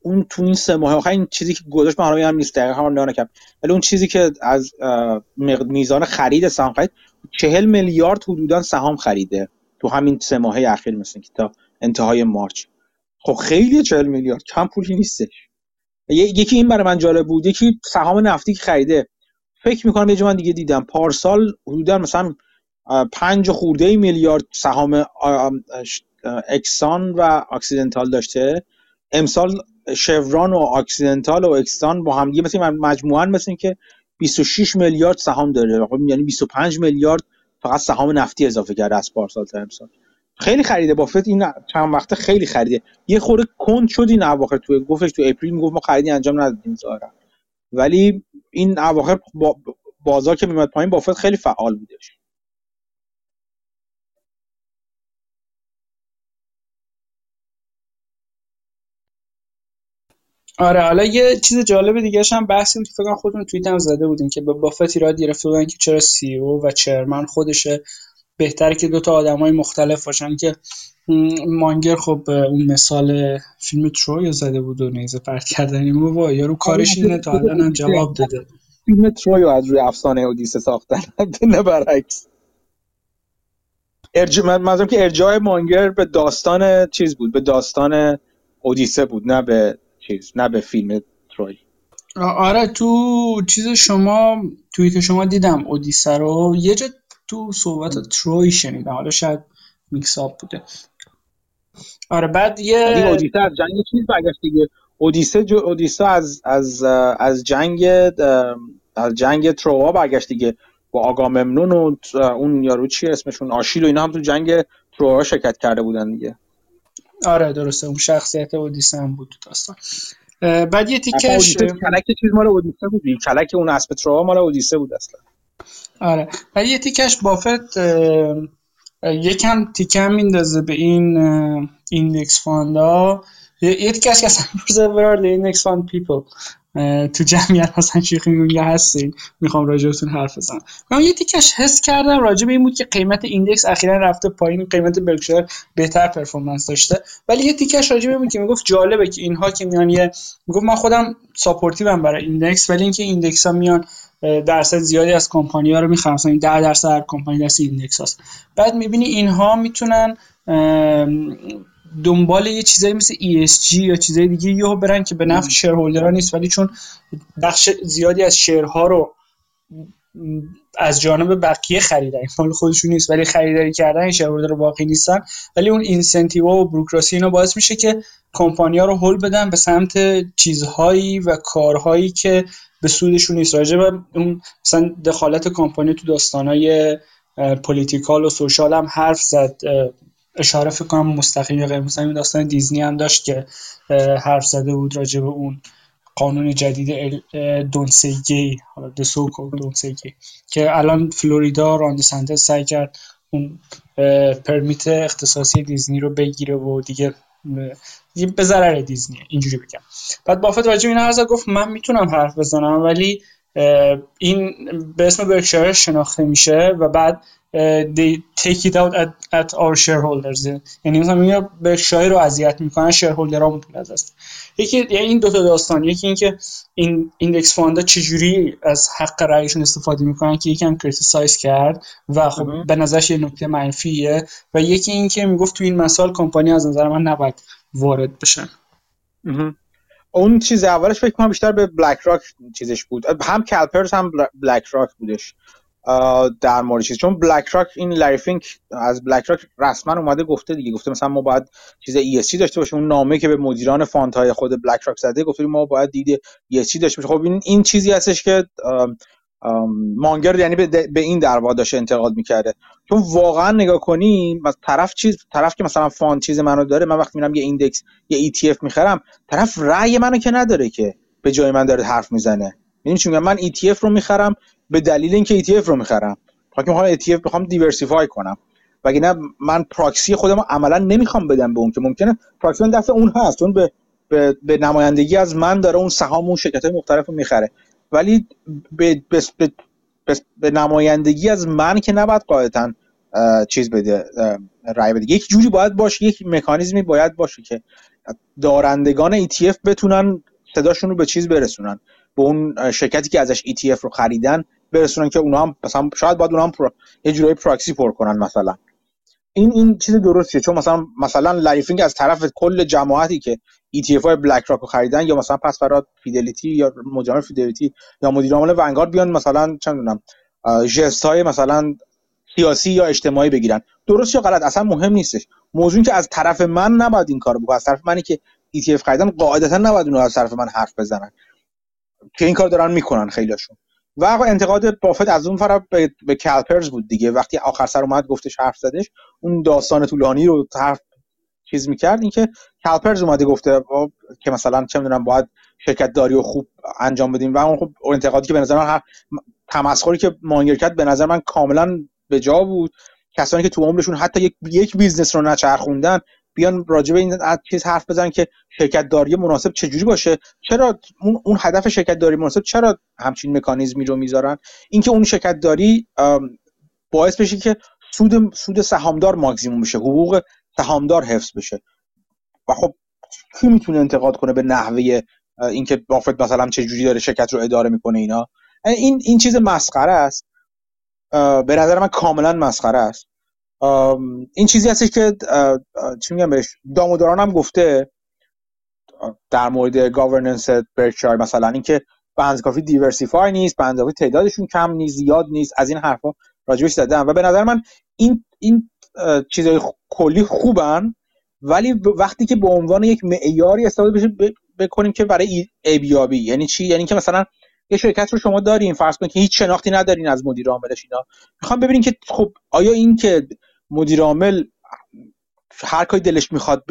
Speaker 1: اون تو این سه ماه آخر این چیزی که گذاشت من هم نیست دقیقا هم نکنم ولی اون چیزی که از میزان خرید سهام خرید چهل میلیارد حدودا سهام خریده. تو همین سه ماهه اخیر مثل که تا انتهای مارچ. خب خیلی چهل میلیارد کم پولی نیستش. یکی این برای من جالب بود یکی سهام نفتی که خریده. فکر می‌کنم یه من دیگه دیدم. پارسال حدودا مثلا پنج خورده میلیارد سهام اکسون و اکسیدنتال داشته. امسال شورون و اکسیدنتال و اکسون با هم مثل مجموعا مثل که 26 میلیارد سهام داره. خب یعنی 25 میلیارد فقط سهام نفتی اضافه کرده از پارسال تا امسال. خیلی خریده. بافت این چند وقته خیلی خریده. یه خورده کند شد این اواخر. تو گفتش تو اپریل می‌گفت ما خریدی انجام ندادیم ظاهرا. ولی این اواخر با بازار که میمد پایین بافت خیلی فعال بودش.
Speaker 3: آره حالا یه چیز جالب دیگه هم بحثی بود که فکر خودتون توییت هم زده بودین که به بافت ایراد گرفته بودن که چرا سی او و چرمن خودشه. بهتره که دوتا آدم های مختلف باشن. که مانگر خب اون مثال فیلم تروی زده بود و نیزه پرت کردن با یارو کارش اینه تا الان هم جواب داده.
Speaker 1: فیلم تروی رو از روی افسانه اودیسه ساختن نه برعکس. ارج... من که ارجاع مانگر به داستان چیز بود به داستان اودیسه بود نه به چیز نه به فیلم تروی.
Speaker 3: آره تو چیز شما توی که شما دیدم اودیسه رو. یه جا تو صحبت تروی شنیدم. حالا شاید میکس آپ بوده. آره بعد یه
Speaker 1: اودیسه از جنگ چیز برگشت دیگه. اودیسه جو اودیسه از از از جنگ از جنگ تروا برگشت دیگه. با آگاممنون و اون یارو چی اسمشون؟ آشیل و اینا هم تو جنگ تروا شرکت کرده بودن دیگه.
Speaker 3: آره درسته. اون شخصیت اودیسه هم بود تو داستان. بعد یه تیکش
Speaker 1: کلک چیز مال اودیسه بود. کلک اون اسب تروا مال اودیسه بود اصلا.
Speaker 3: آره. و یه تیکش بافت یکم تیکم میندازه به این ایندکس فاندا. یه تیکش که اصلا روزه برار ایندکس فاند پیپل. تو جمعیت مثلا شیخی میگه هستین. می‌خوام راجبتون حرف بزنم. من یه تیکش حس کردم راجب این بود که قیمت index اخیرا رفته پایین قیمت برکشایر بهتر performance داشته. ولی یه تیکش راجب این بود که می‌گفت جالبه که اینها که میان یه می‌گفت من خودم supportive ام برای index ولی اینکه index ها میان درصد زیادی از کمپانی ها رو می‌خرن. مثلا 10 درصد هر کمپانی دست index هست. بعد می‌بینی اینها می‌تونن دنبال یه چیزایی مثل ESG یا چیزای دیگه یهو برن که به نفع shareholder ها نیست. ولی چون بخش زیادی از share ها رو از جانب بقیه خریدن. مال خودشون نیست. ولی خریداری کردن shareholder واقعی نیستن. ولی اون incentive و بروکراسی اینا باعث میشه که کمپانیا رو هل بدن به سمت چیزهایی و کارهایی که به سودشون نیست. راجع اون مثلا دخالت کمپانی تو داستانهای political و social هم حرف زد. اشاره فکر کنم مستقیم یا غیر مستقیم داستان دیزنی هم داشت که حرف زده بود راجع به اون قانون جدید دونسیگی حالا دسوکو دونسیگی که الان فلوریدا راند سنتس سعی کرد اون پرمیت اختصاصی دیزنی رو بگیره و دیگه به ضرر دیزنی اینجوری بگم. بعد بافت راجع این عرض گفت من می‌تونم حرف بزنم ولی این به اسم برکشایر شناخته میشه و بعد they take it out at, at our shareholders. یعنی مثلا میگه برکشایر رو اذیت می‌کنن شیرهولدرامون پول از است یکی یعنی این دو تا داستان یکی اینکه این index fund ا چجوری از حق رأیشون استفاده می‌کنن که یکم criticize کرد و خب به نظرش یه نکته منفیه و یکی اینکه می‌گفت تو این مسائل کمپانی از نظر من نباید وارد بشن
Speaker 1: اون چیز اولش فکر کنم بیشتر به بلک راک چیزش بود. هم CalPERS هم بلک راک بودش. در مورد چیز. چون بلک راک این لری فینک از بلک راک رسما اومده گفته دیگه. گفته مثلا ما باید چیز ESG داشته باشیم. اون نامه که به مدیران fund های خود بلک راک زده گفته ما باید دید ESG داشته باشیم. خب این این چیزی هستش که مانگر یعنی به این دروا داشته انتقاد می‌کرده. چون واقعا نگاه کنیم طرف چیز طرف که مثلا fund چیز منو داره من وقتی میرم یه index یه ETF می‌خرم طرف رأی منو که نداره که به جای من داره حرف می‌زنه. یعنی چون من ETF رو می‌خرم به دلیل اینکه ETF رو می‌خرم. حالا حالا ETF بخوام diversify کنم. وگرنه من پراکسی خودم عملا نمی‌خوام بدم به اون که ممکنه پراکسی من دفعه اون هست. اون به, به, به نمایندگی از من داره اون سهام اون شرکت های مختلف رو می‌خره. ولی به, به, به, به نمایندگی از من که نباید قاعدتا چیز بده رای بده. یک جوری باید باشه یک مکانیزمی باید باشه که دارندگان ETF بتونن صداشون رو به چیز برسونن. به اون شرکتی که ازش ETF رو خریدن برسونن که اونا هم مثلا شاید باید اونا هم. یه جورایی پراکسی پر کنن مثلا. این این چیز درستیه چون مثلا مثلا لری فینک از طرف کل جماعتی که ETF های بلک راک رو خریدن یا مثلا پس برات فیدلیتی یا مجامع فیدلیتی یا مدیر عامل ونگارد بیان مثلا چه می‌دونم ژست های مثلا سیاسی یا اجتماعی بگیرن. درست یا غلط اصلا مهم نیستش. موضوع که از طرف من نباید این کارو بکنه از طرف منی که ETF خریدم قاعدتا نباید اونو از طرف من حرف بزنن. که این کار دارن می‌کنن خیلیشون و انتقاد بافت از اون طرف به, به کلپرز بود دیگه. وقتی آخر سر اومد گفتش حرف زدش اون داستان طولانی رو حرف چیز می‌کرد. اینکه کلپرز اومده گفته که مثلا چه می‌دونم باید شرکت داری و خوب انجام بدیم. و اون خب انتقادی که به نظر من تمسخری که مانگر کرد به نظر من کاملا به جا بود. کسانی که تو عمرشون حتی یک business رو نچرخوندن بیان راجع به این چیز حرف بزنن که شرکت داری مناسب چجوری باشه؟ چرا اون, اون هدف شرکت داری مناسب چرا همچین مکانیزمی رو می‌ذارن؟ اینکه اون شرکت داری باعث بشه که سود سود سهامدار ماکسیموم بشه حقوق سهامدار حفظ بشه. و خب کی می‌تونه انتقاد کنه به نحوه اینکه بافت مثلا چه جوری داره شرکت رو اداره می‌کنه اینا؟ این این چیز مسخره است. به نظر من کاملا مسخره است. این چیزی هستش که چی میگم بهش داموداران هم گفته در مورد governance برکشایر مثلا اینکه به کافی diversify نیست به کافی تعدادشون کم نیست زیاد نیست از این حرفا راجبش زدم. و به نظر من این این چیزای کلی خوبن ولی وقتی که به عنوان یک معیاری استفاده بشه بکنیم که برای ارزیابی یعنی چی؟ یعنی که مثلا یه شرکت رو شما دارین فرض کنید که هیچ شناختی ندارین از مدیر عاملش اینا. می‌خوام ببینین که خب آیا این که مدیر عامل هر کاری دلش می‌خواد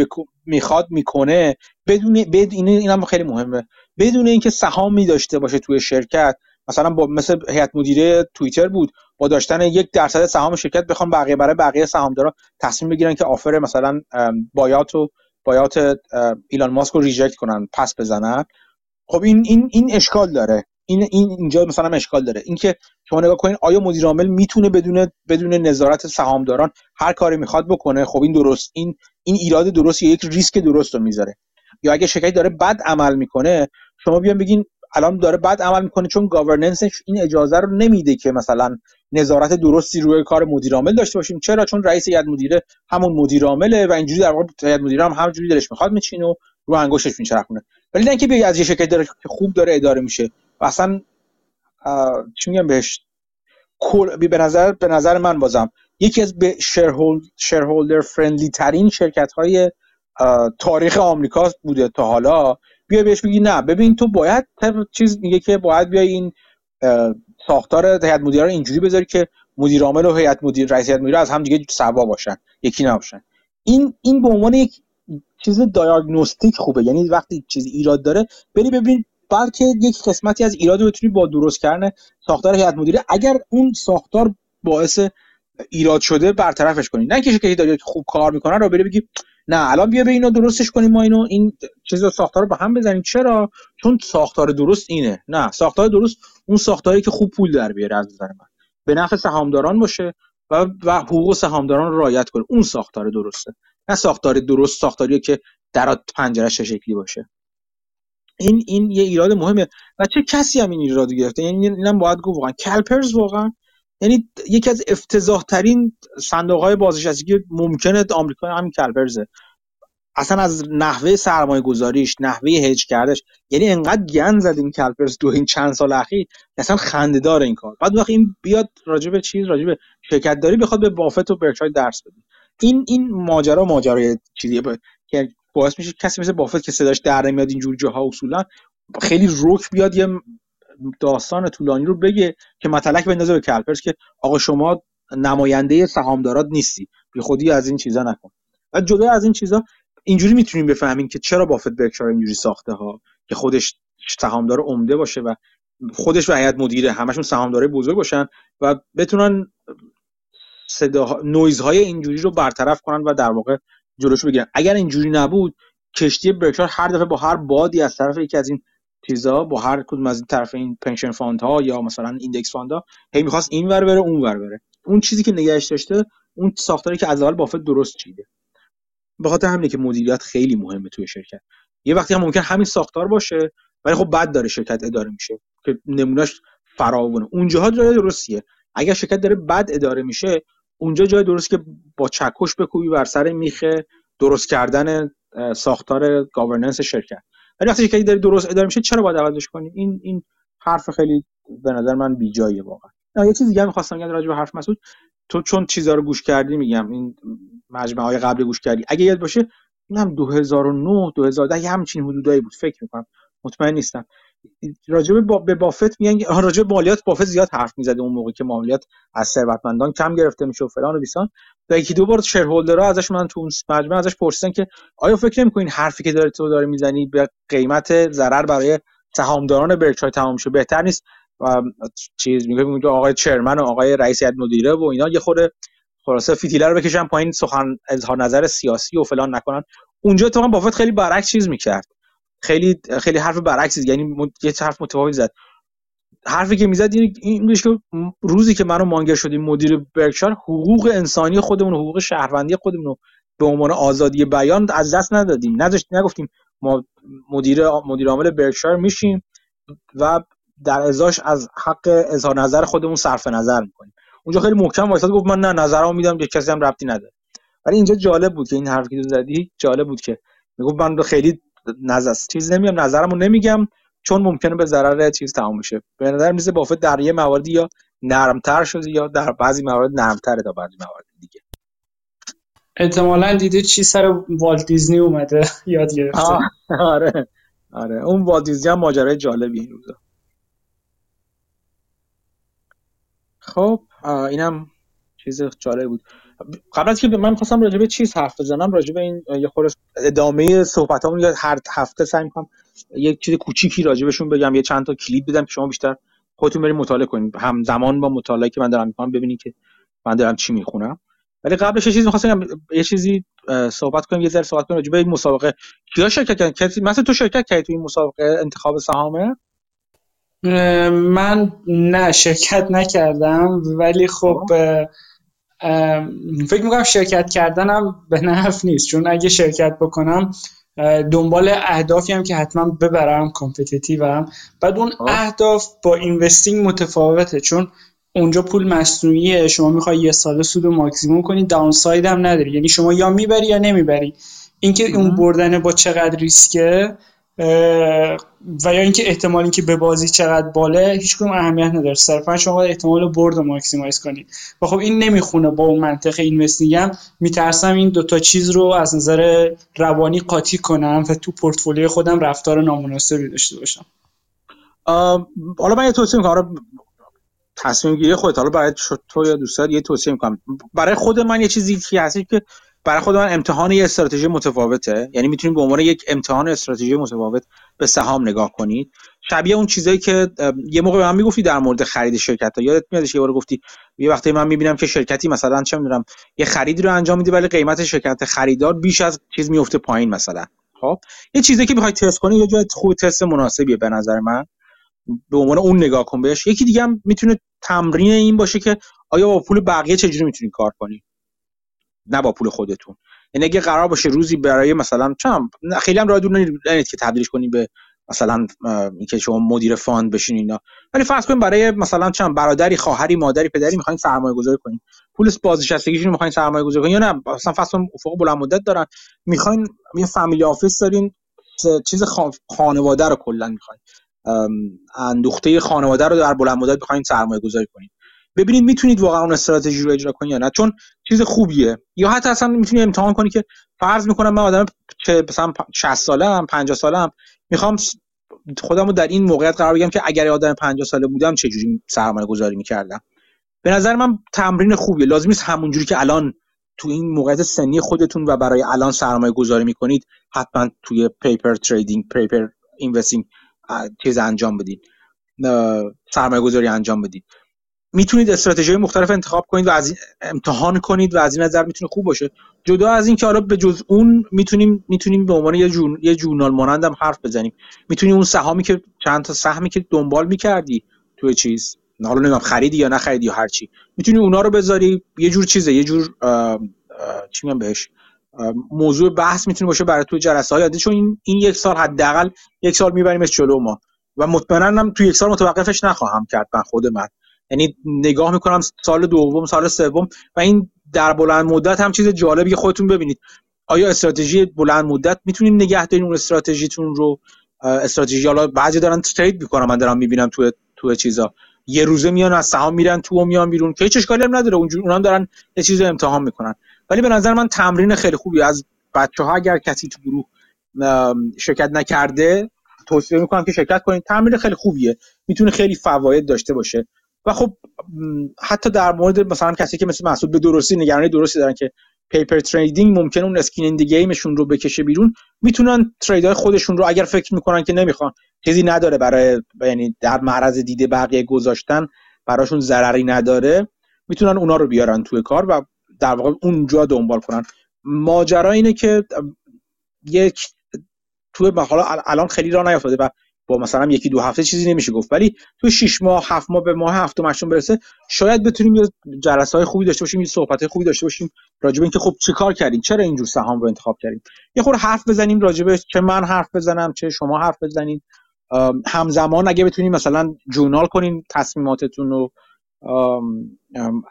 Speaker 1: می‌خواد می‌کنه بدون بدون اینم خیلی مهمه. بدون اینکه سهامی داشته باشه توی شرکت مثلا با مثل هیئت مدیره توییتر بود با داشتن یک درصد سهام شرکت بخوام بقیه برای بقیه سهامدارا تصمیم بگیرن که آفر مثلا بایات و بایات ایلان ماسک رو ریجکت کنن پس بزنن. خب این این این اشکال داره. این این اینجا مثلا اشکال داره. اینکه شما نگاه کنین آیا مدیر عامل می‌تونه بدون بدون نظارت سهامداران هر کاری می‌خواد بکنه؟ خب این درست. این این ایراد درست یا یک ریسک درست رو می‌ذاره. یا اگه شرکتی داره بد عمل می‌کنه شما بیان بگین الان داره بد عمل می‌کنه چون گاورننسش این اجازه رو نمیده که مثلا نظارت درستی روی کار مدیر عامل داشته باشیم. چرا؟ چون رئیس هیئت مدیره همون مدیر عامله و اینجوری در واقع هیئت مدیره هم همونجوری دلش می‌خواد میچینه و رو انگشتش میچرخونه. ولی نه اینکه از یه شرکت داره که خوب داره اداره میشه. اصلا چی میگم بهش؟ به نظر به نظر من بازم یکی از به شیرهولدر فرندلی ترین شرکت های تاریخ آمریکا بوده تا حالا. بیا بهش بگی نه. ببین تو باید چیز میگه که باید بیای این ساختار هیئت مدیره رو اینجوری بذاری که مدیر عامل و هیئت مدیر رئیس هیئت مدیره از هم دیگه سوا باشن یکی نباشن. این این به عنوان یک چیز دیاگنوستیک خوبه. یعنی وقتی چیز ایراد داره بری ببین بلکه یک قسمتی از ایراد رو بتونی با درست کردن ساختار هیئت مدیره اگر اون ساختار باعث ایراد شده برطرفش کنی. نه که داره خوب کار می‌کنن رو بری بگی نه الان بیا به اینو درستش کنیم ما اینو این چیز ساختار رو به هم بزنیم. چرا؟ چون ساختار درست اینه. نه ساختار درست اون ساختاری که خوب پول در بیاره از نظر من. به نفع سهامداران باشه و و حقوق سهامداران رو رعایت کنه. اون ساختار درسته. نه ساختار درست ساختاریه که در پنجرش شکلی باشه. این این یه ایراد مهمه و چه کسی هم این ایراد گرفته؟ یعنی اینم باید گفت واقعا. کلپرز واقعا. یعنی یکی از افتضاح ترین صندوق های بازنشستگی ممکنه آمریکا همین کلپرزه. اصلا از نحوه سرمایه گذاریش نحوه هج کردش. یعنی انقدر گن زد این کلپرز دو این چند سال اخیر اصلا خنده دار این کار. بعد وقتی این بیاد راجب چیز راجب شرکت داری بخواد به بافت و برکشایر درس بده. این این ماجرا ماجرای چیزیه. که باعث میشه کسی مثل بافت که صداش در نمیاد اینجور جاها اصولا خیلی روک بیاد یه داستان طولانی رو بگه که مطلق بندازه به کلپرز که آقا شما نماینده سهامدارات نیستی بی خودی از این چیزا نکن. و جدا از این چیزا اینجوری می‌تونیم بفهمیم که چرا بافت برکشایر اینجوری ساخته ها که خودش سهامدار عمده باشه و خودش و هیئت مدیره همشون سهامدارای بزرگ باشن و بتونن صدا نویزهای اینجوری رو برطرف کنن و در واقع جلوش بگیرن. اگر اینجوری نبود کشتی برکشایر هر دفعه با هر بادی از طرف یکی از این چیزا با هر کدوم از این طرف این pension fund ها یا مثلا index fund ها هی می‌خواست این ور بره اون ور بره. اون چیزی که نگهش داشته اون ساختاری که از اول بافت درست چیده. به خاطر همینه که مدیریت خیلی مهمه توی شرکت. یه وقتی هم ممکن همین ساختار باشه ولی خب بد داره شرکت اداره میشه که نمونهش فراوونه اونجاها جای درستیه. اگر شرکت داره بد اداره میشه اونجا جای درست که با چکش بکوبی بر سر میخه درست کردن ساختار گاورننس شرکت. ولی وقتی شرکتی داره درست اداره میشه چرا باید عوضش کنی؟ این این حرف خیلی به نظر من بیجاییه واقعا. یه چیز دیگه می‌خواستم بگم راجع به حرف مسعود. تو چون چیزا رو گوش کردی میگم این مجمع های قبل گوش کردی. اگه یاد باشه این هم 2009 2010 یه همچین حدودایی بود. فکر می‌کنم. مطمئن نیستم. راجع با به بافت میگن راجع به مالیات بافت زیاد حرف می‌زده اون موقع که مالیات از ثروتمندان کم گرفته میشه و فلان و بیسان. و یکی دو بار شیرهولدرها ازش من تو مجمع ازش پرسیدن که آیا فکر نمی‌کنین حرفی که داره تو داره می‌زنی به قیمت ضرر برای سهامداران برکشایر تمام شه؟ بهتر نیست. و چیز میگه آقای چرمن و آقای رئیس هیئت مدیره و اینا یه خورده خلاصه فیتیله رو بکشن پایین سخن اظهار نظر سیاسی و فلان نکنن. اونجا تو بافت خیلی برعکس چیز می‌کرد. خیلی خیلی حرف برعکس یعنی یه حرف متفاوت زد. حرفی که می‌زد این که روزی که منو مانگر شدیم مدیر برکشار حقوق انسانی خودمون حقوق شهروندی خودمون رو به عنوان آزادی بیان از دست ندادیم. نذاشت نگفتیم ما مدیر مدیر عامل برکشار میشیم و در ازاش از حق اظهار نظر خودمون صرف نظر می‌کنیم. اونجا خیلی محکم وایساد گفت من نه نظرمو میدم که کسی هم ربطی نداره. ولی اینجا جالب بود که این حرفی که زدی جالب بود که می‌گفت من خیلی نظر چیز نمیگم نظرمو نمیگم چون ممکنه به ضرر چیز تمام بشه. به نظر میزه بافت در یه مواردی یا نرمتر شده یا در بعضی موارد نرمتره تا بعضی موارد دیگه.
Speaker 3: احتمالا دیده چی سر والت دیزنی اومده. یاد گرفته.
Speaker 1: آره. آره. اون والت دیزنی هم ماجرای جالبی این روزا. خب اینم چیز جالب بود. قبل از که من خواستم راجع به چیز حرف بزنم راجع به این یه خورده ادامه صحبتامون یا هر هفته سعی می‌کنم یک چیز کوچیکی راجع بهشون بگم یه چند تا کلید بدم که شما بیشتر خودتون برید مطالعه کنید. همزمان با مطالعه که من دارم می‌کنم ببینید که من دارم چی می‌خونم. ولی قبلش یه چیزی می‌خواستم یه چیزی صحبت کنیم یه ذره صحبت کنیم راجع به این مسابقه. کیا شرکت کردن؟ مثلا تو شرکت کردی تو این مسابقه انتخاب سهامه؟
Speaker 3: من نه شرکت نکردم. ولی خب, خب. فکر می‌کنم شرکت کردنم به نفع نیست. چون اگه شرکت بکنم دنبال اهدافی هم که حتما ببرم competitive ام بعد اون اهداف با investing متفاوته. چون اونجا پول مصنوعیه شما می‌خوای یه سال سود ماکسیموم کنی downside هم نداری. یعنی شما یا می‌بری یا نمی‌بری. اینکه اون بردن با چقدر ریسکه و یا اینکه احتمال اینکه به بازی چقدر باله هیچ کنون اهمیت نداره. صرفا شما احتمال برد رو ماکسیمایز کنید و خب این نمی‌خونه با اون منطق اینوستینگ هم میترسم این دوتا چیز رو از نظر روانی قاطی کنم و تو پورتفولیو خودم رفتار نامناسبی داشته باشم.
Speaker 1: حالا من یه توصیه می‌کنم. تصمیم گیری خودت. حالا برای تو یا دوستات یه توصیه می‌کنم. برای خود من یه چیزی که هستی که برای خود من امتحان یه استراتژی متفاوته. یعنی می‌تونید به عنوان یک امتحان استراتژی متفاوت به سهام نگاه کنید. شبیه اون چیزایی که یه موقع به من می‌گفتی در مورد خرید شرکت ها یادت میادش یه بار گفتی یه وقتی من می‌بینم که شرکتی مثلا چه می‌دونم یه خرید رو انجام میده ولی قیمت شرکت خریدار بیش از چیز میفته پایین مثلا. خب؟ یه چیزی که بخوای تست کنی یه جای خوب تست مناسبیه به نظر من. به عنوان اون نگاه کن بهش. یکی دیگه هم می‌تونه تمرین این باشه که آیا با پول بقیه چجوری می‌تونی کار کنی؟ نه با پول خودتون. یعنی اگه قرار باشه روزی برای مثلا چم خیلی هم راه دور نرید که تبدیلش کنیم به مثلا اینکه شما مدیر fund بشین اینا. ولی فرض کنیم برای مثلا چند برادری خواهری مادری پدری می‌خواین سرمایه گذاری کنین. پول بازنشستگیشون می‌خواین سرمایه گذاری کنین یا نه؟ مثلا فرض افق بلند مدت دارن. می‌خواین یه family office دارین چیز خانواده رو کلا می‌خواین. اندوخته خانواده رو در بلند مدت بخواین سرمایه گذاری کنین. ببینید می‌تونید واقعا اون استراتژی رو اجرا کنید یا نه. چون چیز خوبیه. یا حتی اصلا می‌تونید امتحان کنی که فرض می‌کنم من آدم مثلا 60 ساله هم 50 ساله هم می‌خوام خودم رو در این موقعیت قرار بگم که اگر آدم 50 ساله بودم چه جوری سرمایه گذاری می‌کردم. به نظر من تمرین خوبیه. لازم نیست همونجوری که الان تو این موقعیت سنی خودتون و برای الان سرمایه گذاری می‌کنید حتما توی paper trading paper investing چیز انجام بدید سرمایه گذاری انجام بدید می‌تونید استراتژی مختلف انتخاب کنید و از امتحان کنید و از این نظر می‌تونه خوب باشه. جدا از این که حالا به جز اون می‌تونیم می‌تونیم به عنوان یه جون یه journal مانند هم حرف بزنیم. می‌تونیم اون سهامی که چند تا سهمی که دنبال می‌کردی توی چیز حالا نمی‌دونم خریدی یا نخریدی یا هر چی. می‌تونی اونا رو بذاری یه جور چیزه یه جور چی میگم بهش؟ موضوع بحث می‌تونه باشه برای تو جلسه های چون این, این یک سال حداقل یک سال میبریمش جلو ما. و مطمئنا هم تو یک سال متوقفش نخواهم کرد من خود من. یعنی نگاه می‌کنم سال دوم سال سوم و این در بلند مدت هم چیز جالبی خودتون ببینید. آیا استراتژی بلند مدت می‌تونید نگه دارین اون استراتژیتون رو؟ استراتژی حالا بعضی دارن ترید می‌کنم من دارم می‌بینم تو تو چیزا. یه روزه میان از سهام میرن تو و میان بیرون. که هیچ اشکالی هم نداره. اونجور اونام دارن یه چیز امتحان می‌کنن. ولی به نظر من تمرین خیلی خوبی. از بچه ها اگر کسی تو گروه شرکت نکرده توصیه می‌کنم که شرکت کنید. تمرین خیلی خوبیه. می‌تونه خیلی فواید داشته باشه. و خب حتی در مورد مثلا کسی که مثل محسود به درستی نگرانی درستی دارن که پیپر تریدینگ ممکن اون اسکین گیمشون رو بکشه بیرون می‌تونن تریدای خودشون رو اگر فکر می‌کنن که نمی‌خوان چیزی نداره برای یعنی در معرض دیده بقیه گذاشتن براشون ضرری نداره می‌تونن اونا رو بیارن توی کار و در واقع اونجا دنبال کنن. ماجرا اینه که یک توی حالا الان خیلی را نیافتاده و با مثلا یکی دو هفته چیزی نمیشه گفت. ولی تو 6 ماه هفت ماه به ماه هفتم هشتم برسه شاید بتونیم یه جلسه های خوبی داشته باشیم یه صحبت خوبی داشته باشیم راجع به اینکه خب چیکار کردیم چرا اینجور سهام رو انتخاب کردیم. یه خورده حرف بزنیم راجع به چه من حرف بزنم چه شما حرف بزنید همزمان اگه بتونیم مثلا journal کنین تصمیماتتون رو.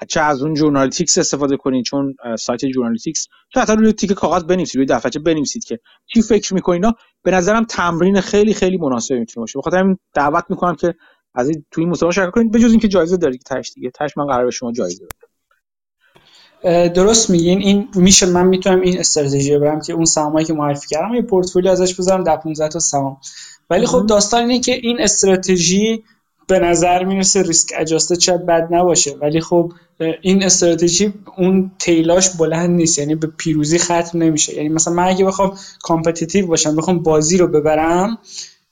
Speaker 1: چه از اون جورنالیتیکس استفاده کنید چون سایت جورنالیتیکس تو حتی روی تیکه کاغذ بنویسید روی دفترچه بنویسید که چی فکر می‌کنید به نظرم تمرین خیلی خیلی مناسب می‌تونه باشه. بخاطر همین دعوت می‌کنم که از این توی این مسابقه شرکت کنید بجز اینکه جایزه دارید تازش دیگه. تازش من قرار به شما جایزه بدم.
Speaker 3: درست میگین. این میشه من می‌تونم این استراتژی رو برم که اون سهامایی که معرفی کردم یه پورتفولیو ازش بذارم در 15 تا سهام. ولی خب داستان اینه که این استراتژی به نظر می‌رسه risk adjusted شاید بد نباشه. ولی خب این استراتژی اون tail اش بلند نیست. یعنی به پیروزی ختم نمیشه. یعنی مثلا من اگه بخوام competitive باشم بخوام بازی رو ببرم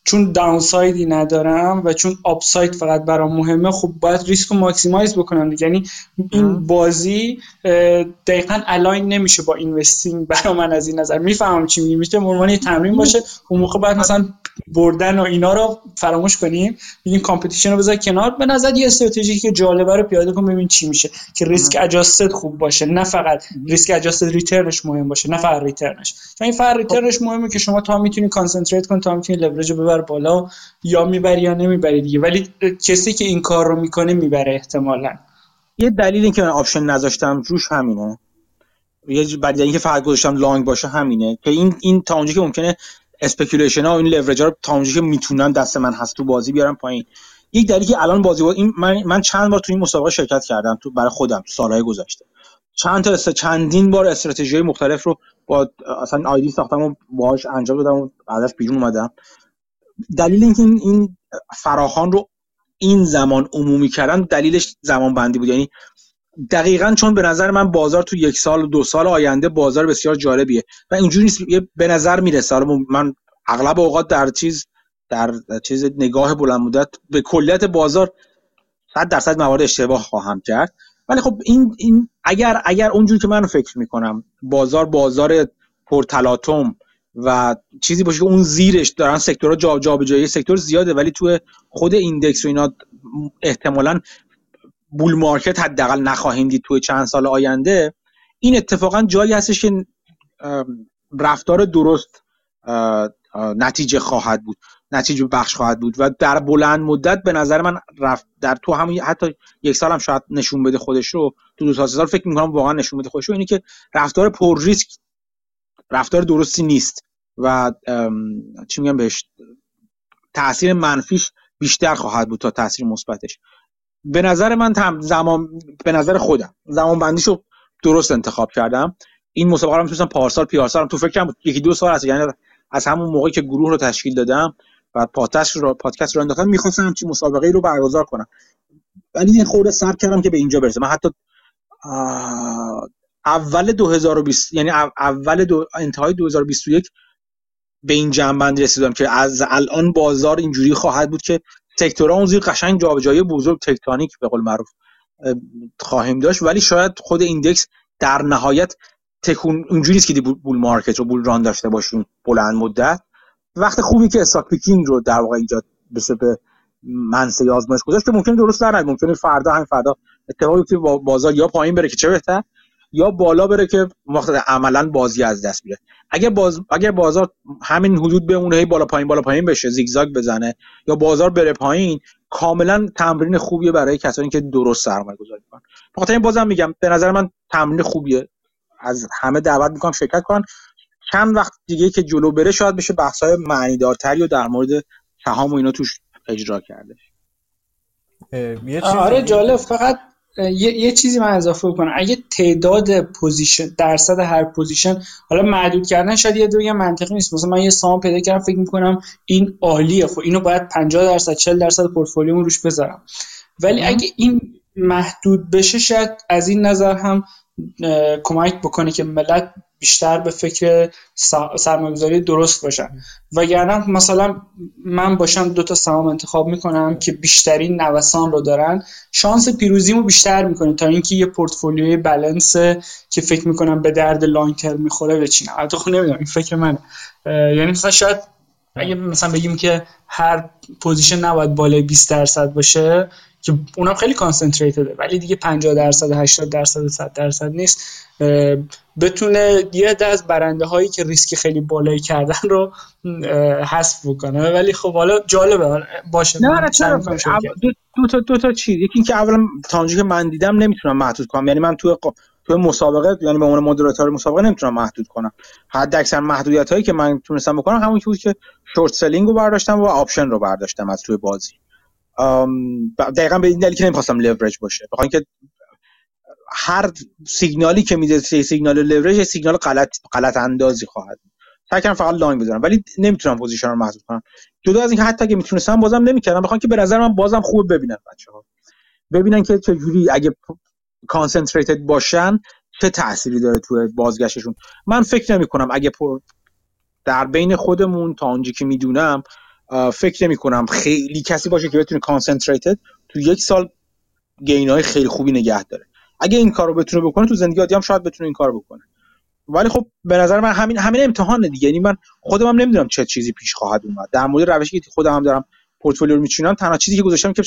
Speaker 3: چون downside ی ندارم و چون upside فقط برام مهمه خب باید ریسک رو maximize بکنم دیگه. یعنی این بازی دقیقا align نمیشه با investing برای من از این نظر. می‌فهمم چی میگی میشه عنوان تمرین باشه. اون موقع باید مثلا بردن و اینا رو فراموش کنیم. بگیم competition رو بذار کنار. به نظر یه استراتژی که جالبه رو پیاده کن ببین چی میشه. که risk adjusted خوب باشه. نه فقط risk adjusted return ش مهم باشه. نه فقط return ش این فقط return ش مهمه که شما تا می‌تونی concentrate کن تا می‌تونی لورج ببر بالا یا می‌بری یا نمی‌بری دیگه. ولی کسی که این کار رو می‌کنه می‌بره احتمالا.
Speaker 1: یه دلیلی که من option نذاشتم روش همینه. یه بعد اینکه فقط گذاشتم long باشه همینه. که این این تا اونجا که ممکنه speculation ها و این لورج ها رو تا اونجایی که می‌تونن دست من هست تو بازی بیارم پایین. یک دلیلی که الان بازی این من, من چند بار تو این مسابقه شرکت کردم تو برای خودم سالهای گذشته. چند تا چندین بار استراتژی مختلف رو با اصلا ID ساختم و باهاش انجام دادم و ازش بیرون اومدم. دلیل اینکه این, این فراخوان رو این زمان عمومی کردن دلیلش زمان بندی بود. یعنی دقیقا چون به نظر من بازار تو یک سال و دو سال آینده بازار بسیار جالبیه و اینجوری نیست به نظر می‌رسه. من اغلب اوقات در چیز در چیز نگاه بلند مدت به کلیت بازار 100 درصد موارد اشتباه خواهم کرد. ولی خب این این اگر اگر اونجوری که من فکر می‌کنم بازار بازار پرتلاطم و چیزی باشه که اون زیرش دارن سکتورها جا جابجایی سکتور زیاده ولی تو خود index و اینا احتمالا bull market حداقل نخواهیم دید توی چند سال آینده این اتفاقا جایی هستش که رفتار درست نتیجه خواهد بود نتیجه بخش خواهد بود و در بلند مدت به نظر من رفت در تو همون حتی یک سال هم شاید نشون بده خودش رو تو دو سال سال فکر می‌کنم واقعا نشون بده خودش رو اینی که رفتار پر ریسک رفتار درستی نیست و چی میگم بهش تاثیر منفیش بیشتر خواهد بود تا تاثیر مثبتش. به نظر من تم زمان به نظر خودم زمان بندیشو درست انتخاب کردم. این مسابقه رو می‌تونستم پارسال پیارسال تو فکرم یکی دو سال هست یعنی از همون موقعی که گروه رو تشکیل دادم و پادکست رو پادکست رو انداختم می‌خواستم همچین مسابقه رو برگزار کنم. ولی یه خورده صبر کردم که به اینجا برسه من حتی اول 2020 یعنی اول دو انتهای 2021 به این جمع‌بندی رسیدم که از الان بازار اینجوری خواهد بود که sector ها اون زیر قشنگ جابجایی بزرگ تکتونیک به قول معروف خواهیم داشت. ولی شاید خود index در نهایت تکون اونجوری نیست که bull market رو bull run داشته باشیم بلند مدت. وقت خوبی که stock picking رو در واقع بشه به منصه آزمایش گذاشت که ممکن درست در ممکنه فردا همین فردا اتفاقی که بازار یا پایین بره که چه بهتر. یا بالا بره که وقت عملا بازی از دست میره اگر باز اگر بازار همین حدود بمونه هی بالا پایین بالا پایین بشه زیگزاگ بزنه یا بازار بره پایین کاملا تمرین خوبیه برای کسانی که درست سرمایه گذاری کنن بخاطر این بازم میگم به نظر من تمرین خوبیه. از همه دعوت می‌کنم شرکت کنن چند وقت دیگه که جلو بره شاید بشه بحث های معنیدارتری و در مورد سهام و اینا توش اجرا کرده.
Speaker 3: آره جالب. فقط یه،, یه چیزی من اضافه کنم اگه تعداد position درصد هر position حالا محدود کردن شاید یه دوگه منطقی نیست. مثلا من یه سهام پیدا کردم فکر می‌کنم این عالیه. خب اینو باید 50 درصد 40 درصد پورتفولیوم روش بذارم. ولی اگه این محدود بشه شاید از این نظر هم کمک بکنه که ملت بیشتر به فکر سرمایه‌گذاری درست باشن. وگرنه مثلا من باشم دو تا سهام انتخاب می‌کنم که بیشترین نوسان رو دارن شانس پیروزیمو بیشتر می‌کنه تا اینکه یه portfolio ی balance که فکر می‌کنم به درد long term می‌خوره بچینم البته خب نمی‌دونم این فکر منه. یعنی مثلا شاید اگه مثلا بگیم که هر position نباید بالای 20 درصد باشه که اونم خیلی concentrated ه ولی دیگه 50 درصد 80 درصد 100 درصد نیست. بتونه یه عده از برنده هایی که ریسک خیلی بالایی کردن رو حذف بکنه. ولی خب حالا جالبه. باشه.
Speaker 1: نه نه چرا؟ دو, دو تا دو تا چیز. یکی اینکه اولا تا که من دیدم نمی‌تونم محدود کنم. یعنی من توی توی مسابقه یعنی به عنوان moderator مسابقه نمی‌تونم محدود کنم. حد اکثر محدودیت هایی که من تونستم بکنم همون که بود که short selling رو برداشتم و option رو برداشتم از توی بازی. دقیقا به این دلیل که نمی‌خواستم لورج باشه. بخوام که هر سیگنالی که میده سیگنال لورج سیگنال غلط غلط اندازی خواهد کردم فقط لاین بذارم ولی نمی‌تونم پوزیشن رو محدود کنم. جدا از اینکه حتی اگه می‌تونستم بازم نمی‌کردم. بخوام که به نظر من بازم خوب ببینن بچه‌ها. ببینن که چجوری اگه کانسنتریتد باشن چه تأثیری داره توی بازگشتشون. من فکر نمی کنم اگه پر در بین خودمون تا اونجا که می‌دونم فکر نمی کنم خیلی کسی باشه که بتونه کانسنتریتد تو یک سال گین های خیلی خوبی نگه داره. اگه این کارو بتونه بکنه تو زندگی عادی هم شاید بتونه این کار بکنه. ولی خب به نظر من همین همین امتحانه دیگه. یعنی من خودم هم نمی‌دونم چه چیزی پیش خواهد اومد. در مورد روشی که خودم هم دارم پورتفولیو رو میچینم تنها چیزی که گذاشتم که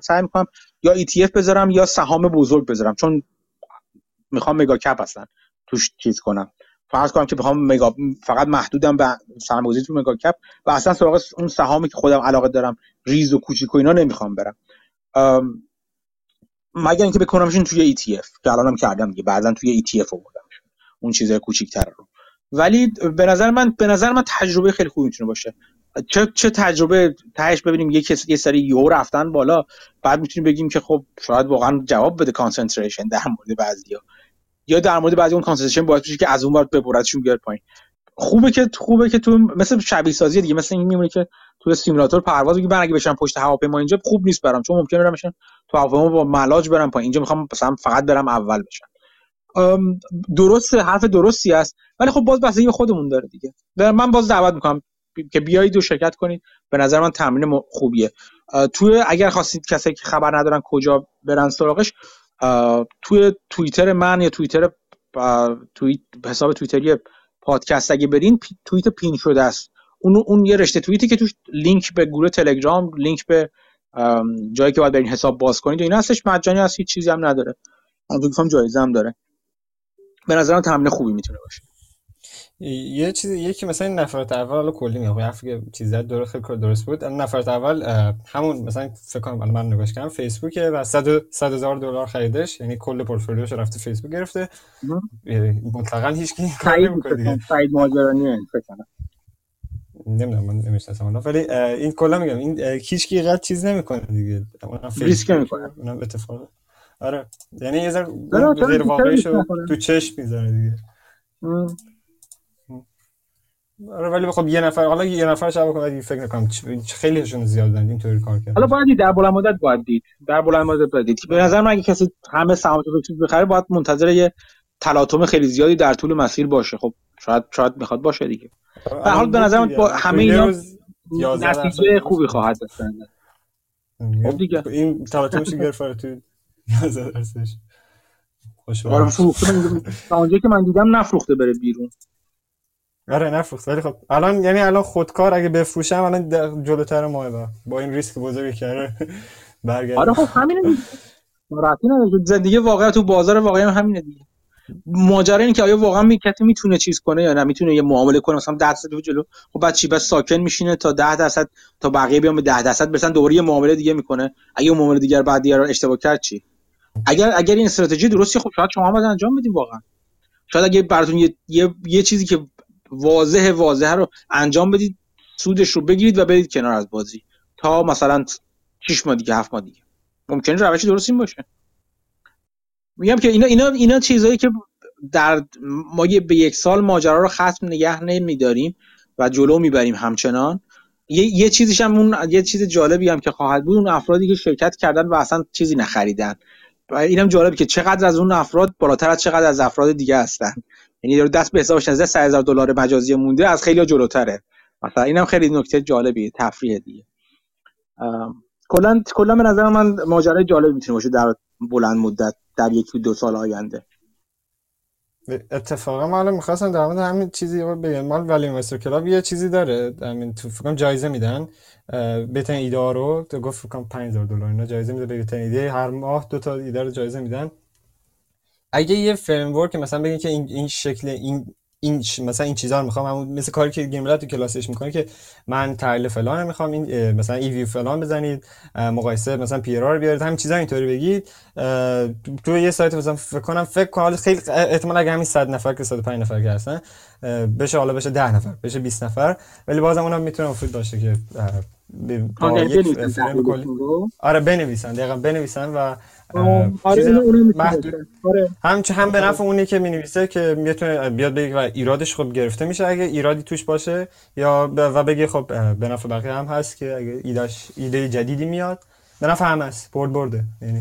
Speaker 1: سعی می‌کنم یا ETF بذارم یا سهام بزرگ بذارم. چون می‌خوام مگا کپ هستن توش چیز کنم. فرض کنم که بخوام مگا فقط محدودم به سرمایه‌گذاری تو مگا کپ و اصلا سراغ اون سهامی که خودم علاقه دارم ریز و کوچیک و اینا نمی‌خوام برم. مگر اینکه بکنمشون توی ETF که الانم کردم دیگه بعدا توی ETF آوردم اون چیزای کوچیک‌تر رو. ولی به نظر من به نظر من تجربه خیلی خوبی می‌تونه باشه. چه چه تجربه؟ تهش ببینیم. یه کسی یه سری یو رفتن بالا بعد می‌تونیم بگیم که خب شاید واقعا جواب بده concentration در مورد بعضیا. یا در مورد بعضی اون concentration باعث بشه که از اون بار ببردشون بیاد پایین. خوبه که خوبه که تو مثل شبیه سازی دیگه مثل این میمونه که تو سیمولاتور پرواز بگی من اگه بشم پشت هواپیما اینجا خوب نیست برام چون ممکنه برم تو هواپیما با ملاج برم پایین. اینجا می‌خوام مثلا فقط برم اول بشم. درست حرف درستی است ولی خب باز بحثی خودمون داره دیگه. من باز دعوت می‌کنم که بیایید و شرکت کنید. به نظر من تمرین خوبیه. توی اگر خواستید کسی که خبر ندارن کجا برن سراغش توی توییتر من یا توییتر توییت حساب توییتری پادکست اگه برین توییت پین شده است. اون اون یه رشته توییتی که توش لینک به گروه تلگرام لینک به جایی که باید برین حساب باز کنید و این هستش مجانی هست هیچ چیزی هم نداره. من جایزه هم داره. به نظرم تمرین خوبی می‌تونه باشه.
Speaker 2: یه چیزی یکی مثلا این نفرات اول حالا کلی میگم حرفی که چیزا درست خیلی درست بود. نفرات اول همون مثلا فکر کنم من نگاش کردم فیسبوکه و 100 هزار دلار خریدش. یعنی کل پورتفولیوش رفته فیسبوک گرفته. مطلقا هیچ کی کاری نمی‌کنه دیگه.
Speaker 1: سعید ماجرانی فکر کنم.
Speaker 2: نمی‌دونم من نمی‌شناسم اونا ولی این کلا میگم این هیچ کی قد چیز نمی‌کنه دیگه.
Speaker 1: ریسک نمی‌کنه.
Speaker 2: اونم اتفاق آره. یعنی یه ذره غیر واقعیشو تو چشم می‌ذاره دیگه. آره ولی خب یه نفر حالا یه نفر شب کنه فکر نکنم خیلیشون زیادن اینطوری کار کرد
Speaker 1: حالا باید در بلند مدت باید دید. در بلند مدت باید دید. به نظر من اگه کسی همه سهامش رو بخره باید منتظر یه تلاطم خیلی زیادی در طول مسیر باشه. خب شاید شاید می‌خواد باشه دیگه. آره، در حال به نظر من با همه اینا نتیجه خوبی خواهد داشت
Speaker 2: خب دیگه. این تلاطمش گرفت تو 11 درصدش.
Speaker 1: آره فروخته اونجا که من دیدم نفروخته بره بیرون.
Speaker 2: آره نفروخت. ولی خب الان یعنی الان خودکار اگه بفروشم الان جلوتر ماه با. این ریسک بزرگی کرده برگرد
Speaker 1: آره خب راحتی نداره. زندگی واقعا تو بازار واقعی هم همینه دیگه. ماجرا اینه که آیا واقعا می کسی می‌تونه چیز کنه یا نه؟ می‌تونه یه معامله کنه؟ مثلا 10 درصد جلو. خب بعد چی؟ بس ساکن میشینه تا 10 درصد تا بقیه بیان به 10 درصد برسن دوباره یه معامله دیگه می‌کنه. اگه اون معامله دیگر بعد دیگه اشتباه کرد چی؟ اگر اگر این استراتژی درستی خب شاید شما هم انجام بدید واقعا. شاید اگه براتون یه, یه, یه چیزی که واضح واضح رو انجام بدید سودش رو بگیرید و برید کنار از بازی. تا مثلا 6 ماه دیگه 7 ماه دیگه. ممکنه روش درست این باشه. میگم که اینا اینا اینا چیزایی که در ما به یک سال ماجرا رو ختم نگه نمیداریم و جلو می‌بریم همچنان. یه, یه چیزیش هم اون یه چیز جالبی هم که خواهد بود اون افرادی که شرکت کردن و اصلا چیزی نخریدن. و اینم جالبه که چقدر از اون افراد بالاتر از چقدر از افراد دیگه هستن. یعنی داره دست به حسابش نزده 3000 دلار مجازی مونده از خیلی جلوتره. مثلا اینم خیلی نکته جالبیه تفریح دیگه. کلا کلا به نظر من ماجرای جالب می‌تونه باشه در بلند مدت در یکی دو سال آینده.
Speaker 2: اتفاقا من الان می‌خواستم در مورد همین چیزی بگم. مال ولی اینوستر کلاب یه چیزی داره همین تو فکر جایزه میدن. بهترین ایده رو تو گفت فکر کنم 5000 دلار اینا جایزه میده. بهترین ایده هر ماه دو تا ایده رو جایزه میدن. اگه یه فریم ورک مثلا بگین که این این شکل این این مثلا این چیزا رو می‌خوام مثل کاری که گیم تو کلاسش می‌کنه که من تحلیل فلان می‌خوام این مثلا ای ویو فلان بزنید مقایسه مثلا پی رو بیارید همین چیزا اینطوری بگید تو یه سایت مثلا فکر کنم فکر کنم خیلی احتمال اگه همین 100 نفر که 105 نفر که هستن بشه حالا بشه 10 نفر بشه 20 نفر ولی بازم اونم می‌تونه مفید باشه که
Speaker 1: با یک
Speaker 2: آره بنویسن دقیقا بنویسن و آره آره. هم هم به نفع اونی که می‌نویسه که می‌تونه بیاد بگه و ایرادش خب گرفته میشه. اگه ایرادی توش باشه یا و بگه خب به نفع بقیه هم هست که اگه ایدهش ایده جدیدی میاد به نفع هم هست. برد برده. یعنی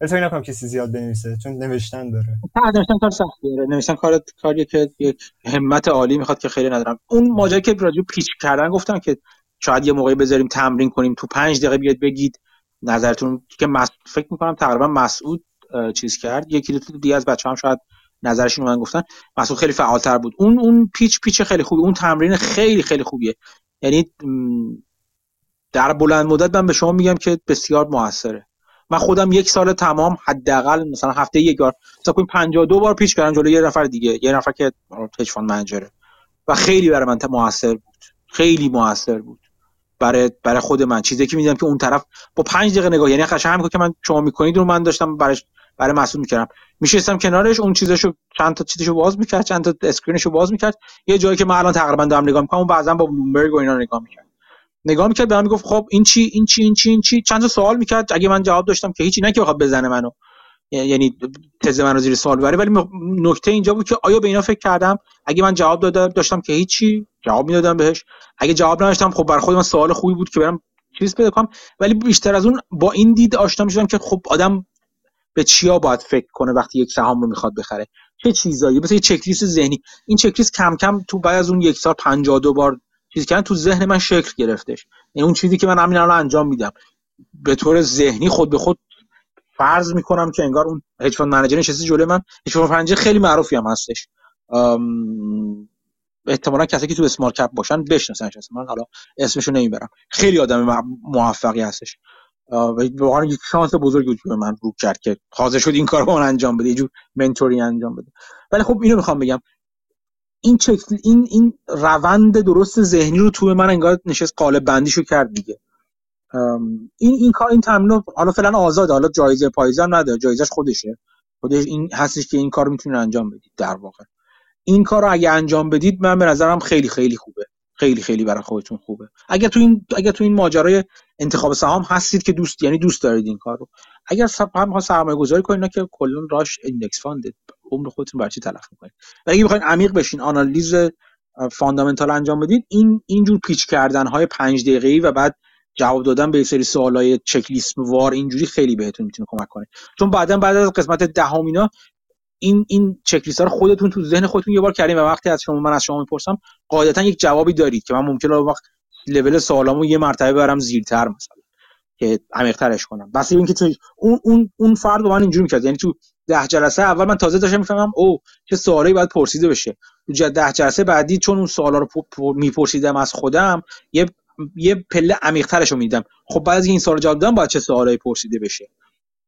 Speaker 2: فکر نکنم کسی زیاد بنویسه چون نوشتن داره.
Speaker 1: نوشتن کار سختیه نوشتن کار کاریه که یک همت عالی می‌خواد که خیلی ندارم. اون ماجرا که راجع پیچ کردن گفتم که شاید یه موقعی بذاریم تمرین کنیم تو پنج دقیقه بیاد بگید. نظرتون که مس... فکر می‌کنم تقریبا مسعود چیز کرد. یکی دو دیگه از بچه هم شاید نظرشون من گفتن. مسعود خیلی فعالتر بود. اون اون پیچ پیچ خیلی خوبی. اون تمرین خیلی خیلی خوبیه. یعنی در بلند مدت من به شما میگم که بسیار موثره. من خودم یک سال تمام حداقل مثلا هفته یک بار مثلا کنیم 52 بار pitch کردم جلوی یه نفر دیگه. یه نفر که hedge fund manager ه و خیلی برای من موثر بود. خیلی موثر بود. برای برای خود من. چیزی که می‌دیدم که اون طرف با پنج دقیقه نگاه یعنی قشنگ همین که من شما می‌کنید رو من داشتم برش برای مسعود می‌کردم. میشستم کنارش اون چیزشو چند تا چیزشو باز می‌کرد چند تا screen شو باز می‌کرد. یه جایی که من الان تقریبا دارم نگاه می‌کنم بعضا با بلومبرگ و اینا نگاه می‌کرد. نگاه می‌کرد به من می‌گفت خب این چی این چی این چی این چی؟ چند تا سوال می‌کرد. اگه من جواب داشتم که هیچی نه که بخواد بزنه منو. یعنی تز من رو زیر سوال ببره ولی نکته اینجا بود که آیا به اینا فکر کردم؟ اگه من جواب دادم داشتم که هیچی جواب می‌دادم بهش. اگه جواب نداشتم خب بر خود من سوال خوبی بود که برم چیز پیدا کنم. ولی بیشتر از اون با این دید آشنا می‌شدم که خب آدم به چیا باید فکر کنه وقتی یک سهام رو می‌خواد بخره؟ چه چیزایی؟ مثل یه چک لیست ذهنی. این چک لیست کم کم تو بعد از اون یک سال 52 بار چیزی که تو ذهن من شکل گرفتش. یعنی اون چیزی که من همین الان انجام میدم. به طور ذهنی خود به خود فرض می‌کنم که انگار اون hedge fund manager نشسته جلوی من. hedge fund خیلی معروفی هم هستش. احتمالا کسی که تو اسمارت کپ باشن بشناسنش من حالا اسمشو نمی‌برم. خیلی آدم موفقی هستش. واقعا یک شانس بزرگی بود من رو کرد که حاضر شد این کار رو من انجام بده. یه جور mentor ی انجام بده. ولی خب اینو می‌خوام بگم. این چک این این روند درست ذهنی رو توی من انگار نشست قالب بندیشو کرد دیگه. این این کار این تمرین حالا فعلا آزاده حالا جایزه پایزه نداره جایزش خودشه. خودش این هستش که این کار می‌تونید انجام بدید در واقع. این کار رو اگه انجام بدید من به نظرم خیلی خیلی خوبه. خیلی خیلی برای خودتون خوبه. اگر تو این اگر تو این ماجرای انتخاب سهام هستید که دوست یعنی دوست دارید این کار رو. اگر هم سرمایه گذاری کنید که کلا راش index fund عمر خودتون برای چی تلف می‌کنید؟ ولی اگه بخواید عمیق بشین آنالیز fundamental انجام بدید این اینجور pitch کردن های 5 دقیقه‌ای و بعد جواب دادن به سری سوالای چک لیست وار اینجوری خیلی بهتون می‌تونه کمک کنه. چون بعدا بعد از قسمت دهم اینا این این چک لیست ها رو خودتون تو ذهن خودتون یه بار کردین و وقتی از شما من از شما می‌پرسم قاعدتا یک جوابی دارید که من ممکنه وقت لول سوالامو یه مرتبه برم زیرتر مثلا که عمیق‌ترش کنم. بس اینکه تو اون اون اون فرد من اینجوری می‌کرد. یعنی تو ده جلسه اول من تازه داشتم می‌فهمم او چه سوالی باید پرسیده بشه. تو ده جلسه بعدی چون اون سوالا رو میپرسیدم از خودم یه یه پله عمیق‌ترش رو میدم. خب بعد از این سوال جواب دادم باید چه سوالایی پرسیده بشه.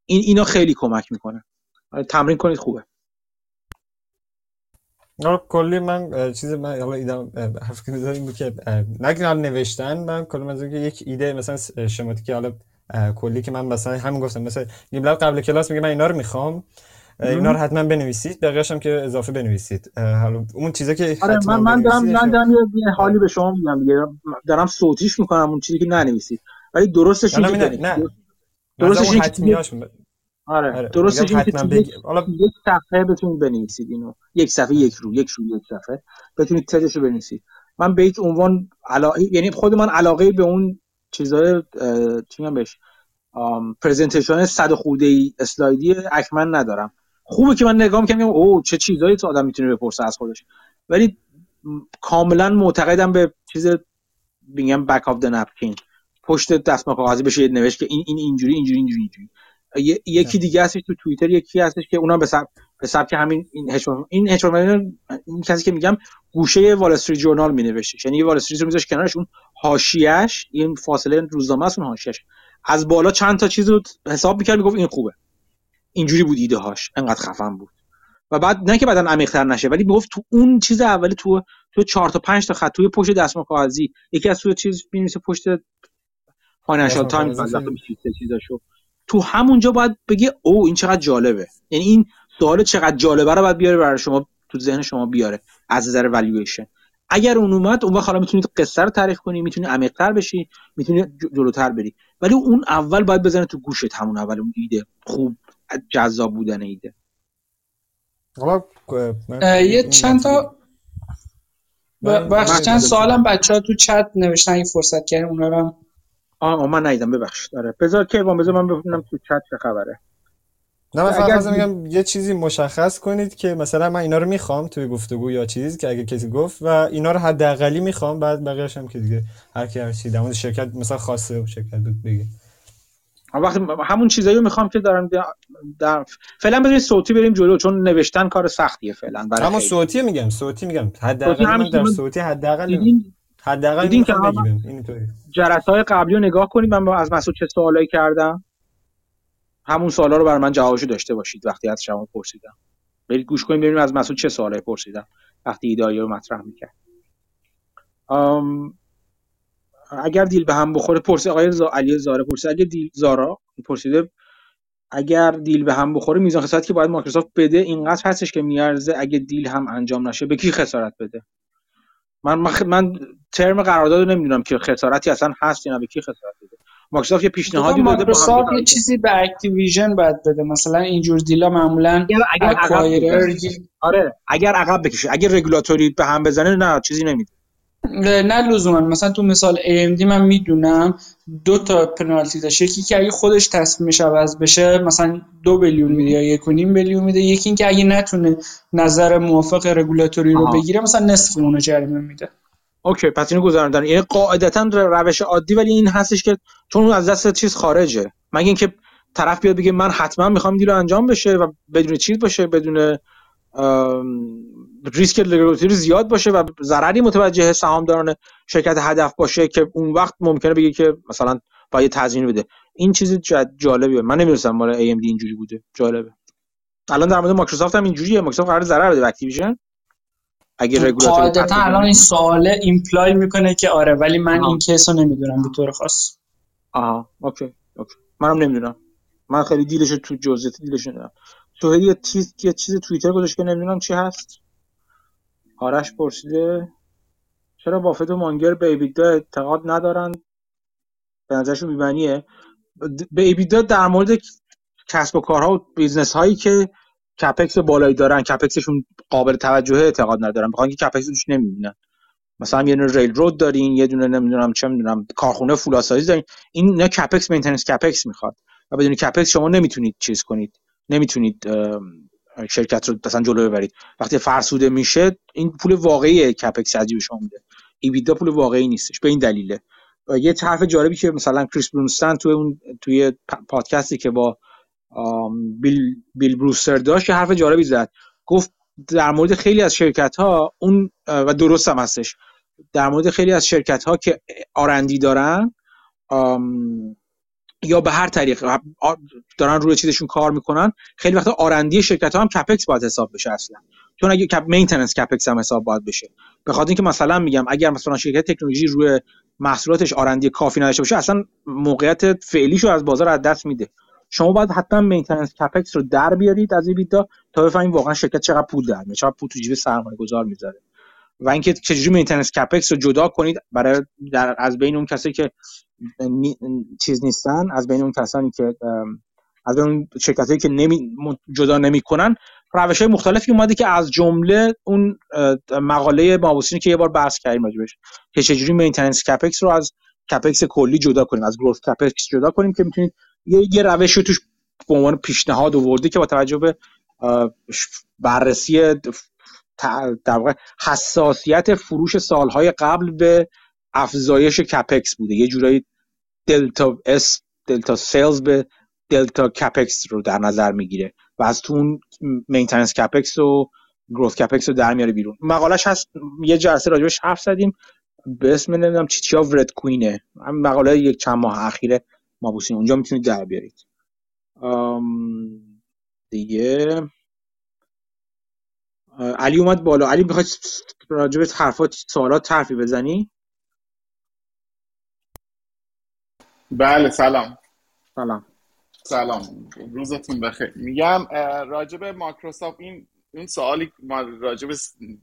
Speaker 1: این اینا خیلی کمک می‌کنه. آره، تمرین کنید خوبه.
Speaker 2: کلی من چیز من حالا ایدم حرف که که نگه نوشتن من کلی من یک ایده مثلا شماتی که حالا کلی که من مثلا همین گفتم مثلا قبل کلاس میگه من اینا رو می‌خوام. اینا رو حتما بنویسید. بقیه‌اش هم که اضافه بنویسید. حالا اون چیزا که
Speaker 1: آره من من دارم من دارم یه حالی به شما میگم دیگه. دارم صوتیش می‌کنم اون چیزی که ننویسید. ولی درستش اینه
Speaker 2: نه نه درستش اینه
Speaker 1: آره, آره. درستش اینه که حالا یک صفحه بتونید بنویسید اینو. یک صفحه یک رو یک رو یک صفحه. بتونید تزش رو بنویسید. من به یک عنوان علا... یعنی خود من علاقه به اون چیزای چی میگم بهش؟ پرزنتیشن صد خورده ای اسلایدی اکمن ندارم. خوبه که من نگاه می‌کنم او چه چیزایی تو آدم می‌تونه بپرسه از خودش. ولی کاملا معتقدم به چیز میگم بک اف د نپکین پشت دستمال کاغذی بشه نوشت که این این اینجوری اینجوری اینجوری اینجوری. یکی دیگه هستش تو توییتر یکی هستش که اونم به سبک به سبک همین این هشم این هشم این کسی که میگم گوشه وال استریت جورنال می نوشته یعنی وال استریت رو میذاش کنارش اون حاشیه‌اش این فاصله روزنامه است اون حاشیه‌اش. از بالا چند تا چیز رو حساب می‌کرد می‌گفت این خوبه. اینجوری بود ایده هاش. انقدر خفن بود. و بعد نه که بعدا عمیق‌تر نشه ولی می‌گفت تو اون چیز اولی تو تو 4 تا 5 تا خط توی پشت دستمال کاغذی یکی از تو چیز می‌نویسه پشت فاینانشال تایمز بعضی چیزاشو. تو همونجا باید بگی او این چقدر جالبه. یعنی این سوال چقدر جالبه رو باید بیاره برای شما تو ذهن شما بیاره از نظر والویشن اگر اون اومد اون وقت حالا می‌تونید قصه رو تعریف کنی می‌تونی عمیق‌تر بشی می‌تونی جلوتر بری. ولی اون اول باید بزنه تو گوشت همون اول اون ایده خوب. جذاب بودن ایده.
Speaker 3: یه چند تا بخش چند سوالم بچه ها تو چت نوشتن این فرصت کردیم اونا رو
Speaker 1: آه من نیدم ببخشید. داره بذار که بذار من ببینم تو چت چه خبره.
Speaker 2: نه من فقط میگم یه چیزی مشخص کنید که مثلا من اینا رو می‌خوام توی گفتگو یا چیزی که اگه کسی گفت و اینا رو حداقلی می‌خوام بعد بقیه‌اش هم که دیگه هر کی هر چی در شرکت مثلا خاصه شرکت بود بگه.
Speaker 1: وقتی همون چیزایی رو می‌خوام که دارم در فعلا بذارید صوتی بریم جلو چون نوشتن کار سختیه فعلا
Speaker 2: برای اما صوتی میگم صوتی میگم. حداقل در صوتی حداقل حداقل
Speaker 1: این که جلسات قبلی رو نگاه کنید من از مسعود چه سوالایی کردم؟ همون سوالا رو برای من جوابشو داشته باشید وقتی از شما پرسیدم. برید گوش کنید ببینید از مسعود چه سوالایی پرسیدم وقتی ایده رو مطرح می‌کرد. اگر دیل به هم بخوره پرسید آقای زا... علی زاره پرسید اگه دیل زارا پرسیده اگر دیل به هم بخوره میزان خسارتی که باید مایکروسافت بده اینقدر هستش که میارزه اگه دیل هم انجام نشه به کی خسارت بده؟ من من, ترم قرارداد رو نمی‌دونم که خسارتی اصلا هست یا نه به کی خسارت بده؟ مایکروسافت یه پیشنهادی داده
Speaker 3: مایکروسافت یه چیزی به اکتیویژن باید بده. مثلا اینجور deal ا معمولا
Speaker 1: اگر اگر آره اگر عقب بکشه. اگر رگولاتوری به هم بزنه نه چیزی نمیده.
Speaker 3: نه لزوما. مثلا تو مثال AMD من می‌دونم دو تا پنالتی داشت. یکی که اگه خودش تصمیمش عوض بشه مثلا دو بیلیون میده یا یک و نیم بیلیون میده. یکی اینکه اگه نتونه نظر موافق رگولاتوری رو بگیره مثلا نصف اونو جریمه میده.
Speaker 1: اوکی پس اینو گذاردن یعنی قاعدتا روش عادی ولی این هستش که چون از دست چیز خارجه. مگه اینکه طرف بیاد بگه من حتما می‌خوام دیلو انجام بشه و بدون چیز باشه بدون ریسک رگولاتوری زیاد باشه و ضرری متوجه سهامداران شرکت هدف باشه که اون وقت ممکنه بگه که مثلا باید تضمین بده. این چیز جالبیه. من نمی‌دونستم مال AMD اینجوری بوده. جالبه. الان در مورد مایکروسافت هم اینجوریه. مایکروسافت قرار ضرر بده اکتیویژن.
Speaker 3: اگه رگولاتوری قاعدتا الان این سوال imply می‌کنه که آره ولی من آها. این case و نمی‌دونم به طور خاص.
Speaker 1: آها. Okay. Okay. منم نمی‌دونم. من خیلی deal ش تو جزئیات deal ش نمی‌دونم تو یه چیز یه چیز توییتر گذاشت که نمی‌دونم چی هست؟ آرش پرسیده چرا بافت و مانگر به EBITDA اعتقاد ندارن؟ به نظرشون بی‌معنیه به EBITDA در مورد کسب و کارها و business هایی که capex بالایی دارن capex شون قابل توجه اعتقاد ندارن. بخاطر اینکه capex توش نمی‌بینن. مثلا یه دونه railroad دارین یه دونه نمی‌دونم چه می‌دونم کارخونه فولادسازی دارین. اینا capex maintenance capex می‌خواد. و بدون capex شما نمی‌تونید چیز کنید. نمی‌تونید شرکت رو مثلا جلو ببرید. وقتی فرسوده میشه این پول واقعی capex از جیب شما میره. EBITDA پول واقعی نیستش به این دلیله. یه حرف جالبی که مثلا کریس بلومستران توی اون توی پادکستی که با بیل, بیل بروستر داشت حرف جالبی زد. گفت در مورد خیلی از شرکت ها اون و درست هم هستش. در مورد خیلی از شرکت ها که R&D دارن یا به هر طریق دارن روی چیزشون کار می‌کنن خیلی وقتا R&D شرکت ها هم capex باید حساب بشه اصلا. چون اگه cap maintenance capex هم حساب باید بشه. به خاطر اینکه مثلا میگم اگر مثلا شرکت تکنولوژی روی محصولاتش R&D کافی نداشته باشه اصلا موقعیت فعلیشو از بازار از دست میده. شما باید حتما maintenance capex رو در بیارید از این تا بفهمید واقعا شرکت چقدر پول در میاره چقدر پول تو جیب سرمایه گذار می‌ذاره. و اینکه چجوری maintenance capex رو جدا کنید برای در از بین اون کسایی که چیز نیستن. از بین اون کسانی که از بین اون شرکت که نمی جدا نمی‌کنن روش های مختلفی اومده که از جمله اون مقاله موبوسینی که یه بار بحث کردیم راجبش که چجوری maintenance capex رو از capex کلی جدا کنیم از growth capex جدا کنیم که می‌تونید یه, یه روش رو توش به عنوان پیشنهاد آورده که با توجه به بررسی در واقع حساسیت فروش سالهای قبل به افزایش capex بوده. یه جورایی delta S delta sales به delta capex رو در نظر می‌گیره و از تو اون maintenance capex و growth capex رو در میاره بیرون. مقالش هست یه جلسه راجبش حرف زدیم. به اسم نمی‌دونم چی‌چی of Red Queen ه. مقاله یک چند ماه اخیره. موبوسین اونجا می‌تونید در بیارید. دیگه. علی اومد بالا. علی می‌خواد راجب حرفات سوالات حرفی بزنی؟
Speaker 4: بله سلام.
Speaker 1: سلام.
Speaker 4: سلام. روزتون بخیر. میگم راجب مایکروسافت این این سوالی ما راجب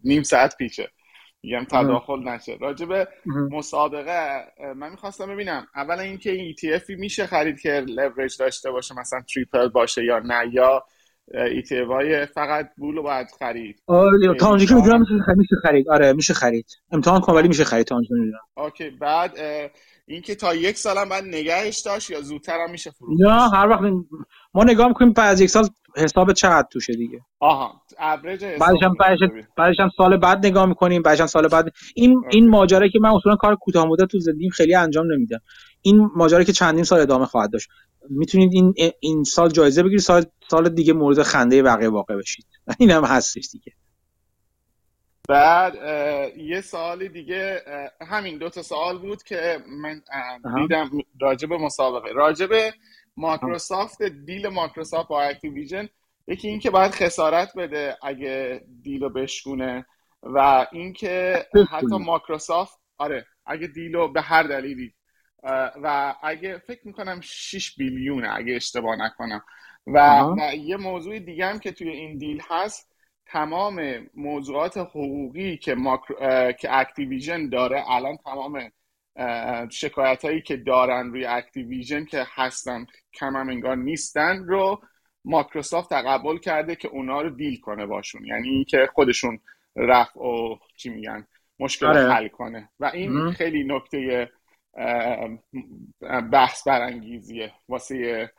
Speaker 4: نیم ساعت پیشه. میگم تداخل نشه. راجب مسابقه من می‌خواستم ببینم اولا اینکه این ETF میشه خرید که لورج داشته باشه مثلا تریپل باشه یا نه یا ETF های فقط بول رو باید خرید.
Speaker 1: آره تا اونجا که می‌دونم میشه خرید آره میشه خرید. امتحان کن ولی میشه خرید تا اونجا می‌دونم.
Speaker 4: Okay بعد اینکه تا یک سال هم بعد نگهش داشت یا زودتر هم میشه فروخت؟
Speaker 1: نه هر وقت ما نگاه می‌کنیم بعد از یک سال حساب چقدر توشه دیگه.
Speaker 4: آها all right
Speaker 1: بعدش هم بعدش هم سال بعد نگاه می‌کنیم بعدش هم سال بعد این okay. این ماجرایی که من اصولا کار کوتاه مدت تو زندگیم خیلی انجام نمیدم. این ماجرایی که چندین سال ادامه خواهد داشت. می‌تونید این این سال جایزه بگیرید سال سال دیگه مورد خنده بقیه واقع بشید. این هم هستش دیگه.
Speaker 4: بعد یه سوالی دیگه همین دو تا سوال بود که من دیدم راجب مسابقه. راجب مایکروسافت deal مایکروسافت با اکتیویژن. یکی این که باید خسارت بده اگه deal و بشکونه و اینکه حتی مایکروسافت آره اگه deal و به هر دلیلی و اگه فکر می‌کنم 6 بیلیونه اگه اشتباه نکنم. و یه موضوع دیگه هم که توی این deal هست تمام موضوعات حقوقی که, ماکرو... که اکتیویژن داره الان تمام شکایت هایی که دارن روی اکتیویژن که هستن کم هم انگار نیستن رو مایکروسافت تقبل کرده که اونا رو deal کنه باشون. یعنی اینکه خودشون رفع و چی میگن مشکل آره. حل کنه. و این خیلی نکته بحث برانگیزیه. واسه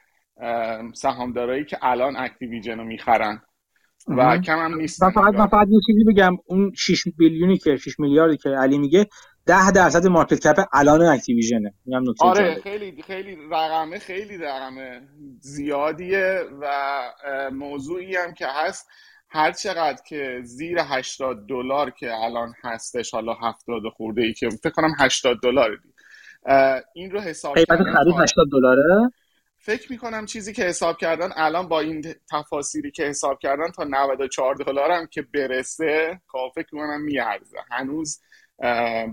Speaker 4: سهامدارایی که الان اکتیویژن رو می‌خرن. و کم هم نیست.
Speaker 1: فقط من فقط یه چیزی بگم. اون 6 بیلیونی که 6 میلیاردی که علی میگه 10 درصد market cap الان اکتیویژنه.
Speaker 4: اینم نکته آره خیلی خیلی رقمه خیلی رقمه. زیادیه و موضوعی هم که هست هر چقدر که زیر 80 دلار که الان هستش حالا 70 خورده ای که فکر کنم 80 دلار این رو حساب
Speaker 1: قیمت خرید 80 دلاره؟
Speaker 4: فکر می‌کنم چیزی که حساب کردن الان با این تفاصیلی که حساب کردن تا 94 دلار هم که برسه خب فکر می‌کنم میارزه. هنوز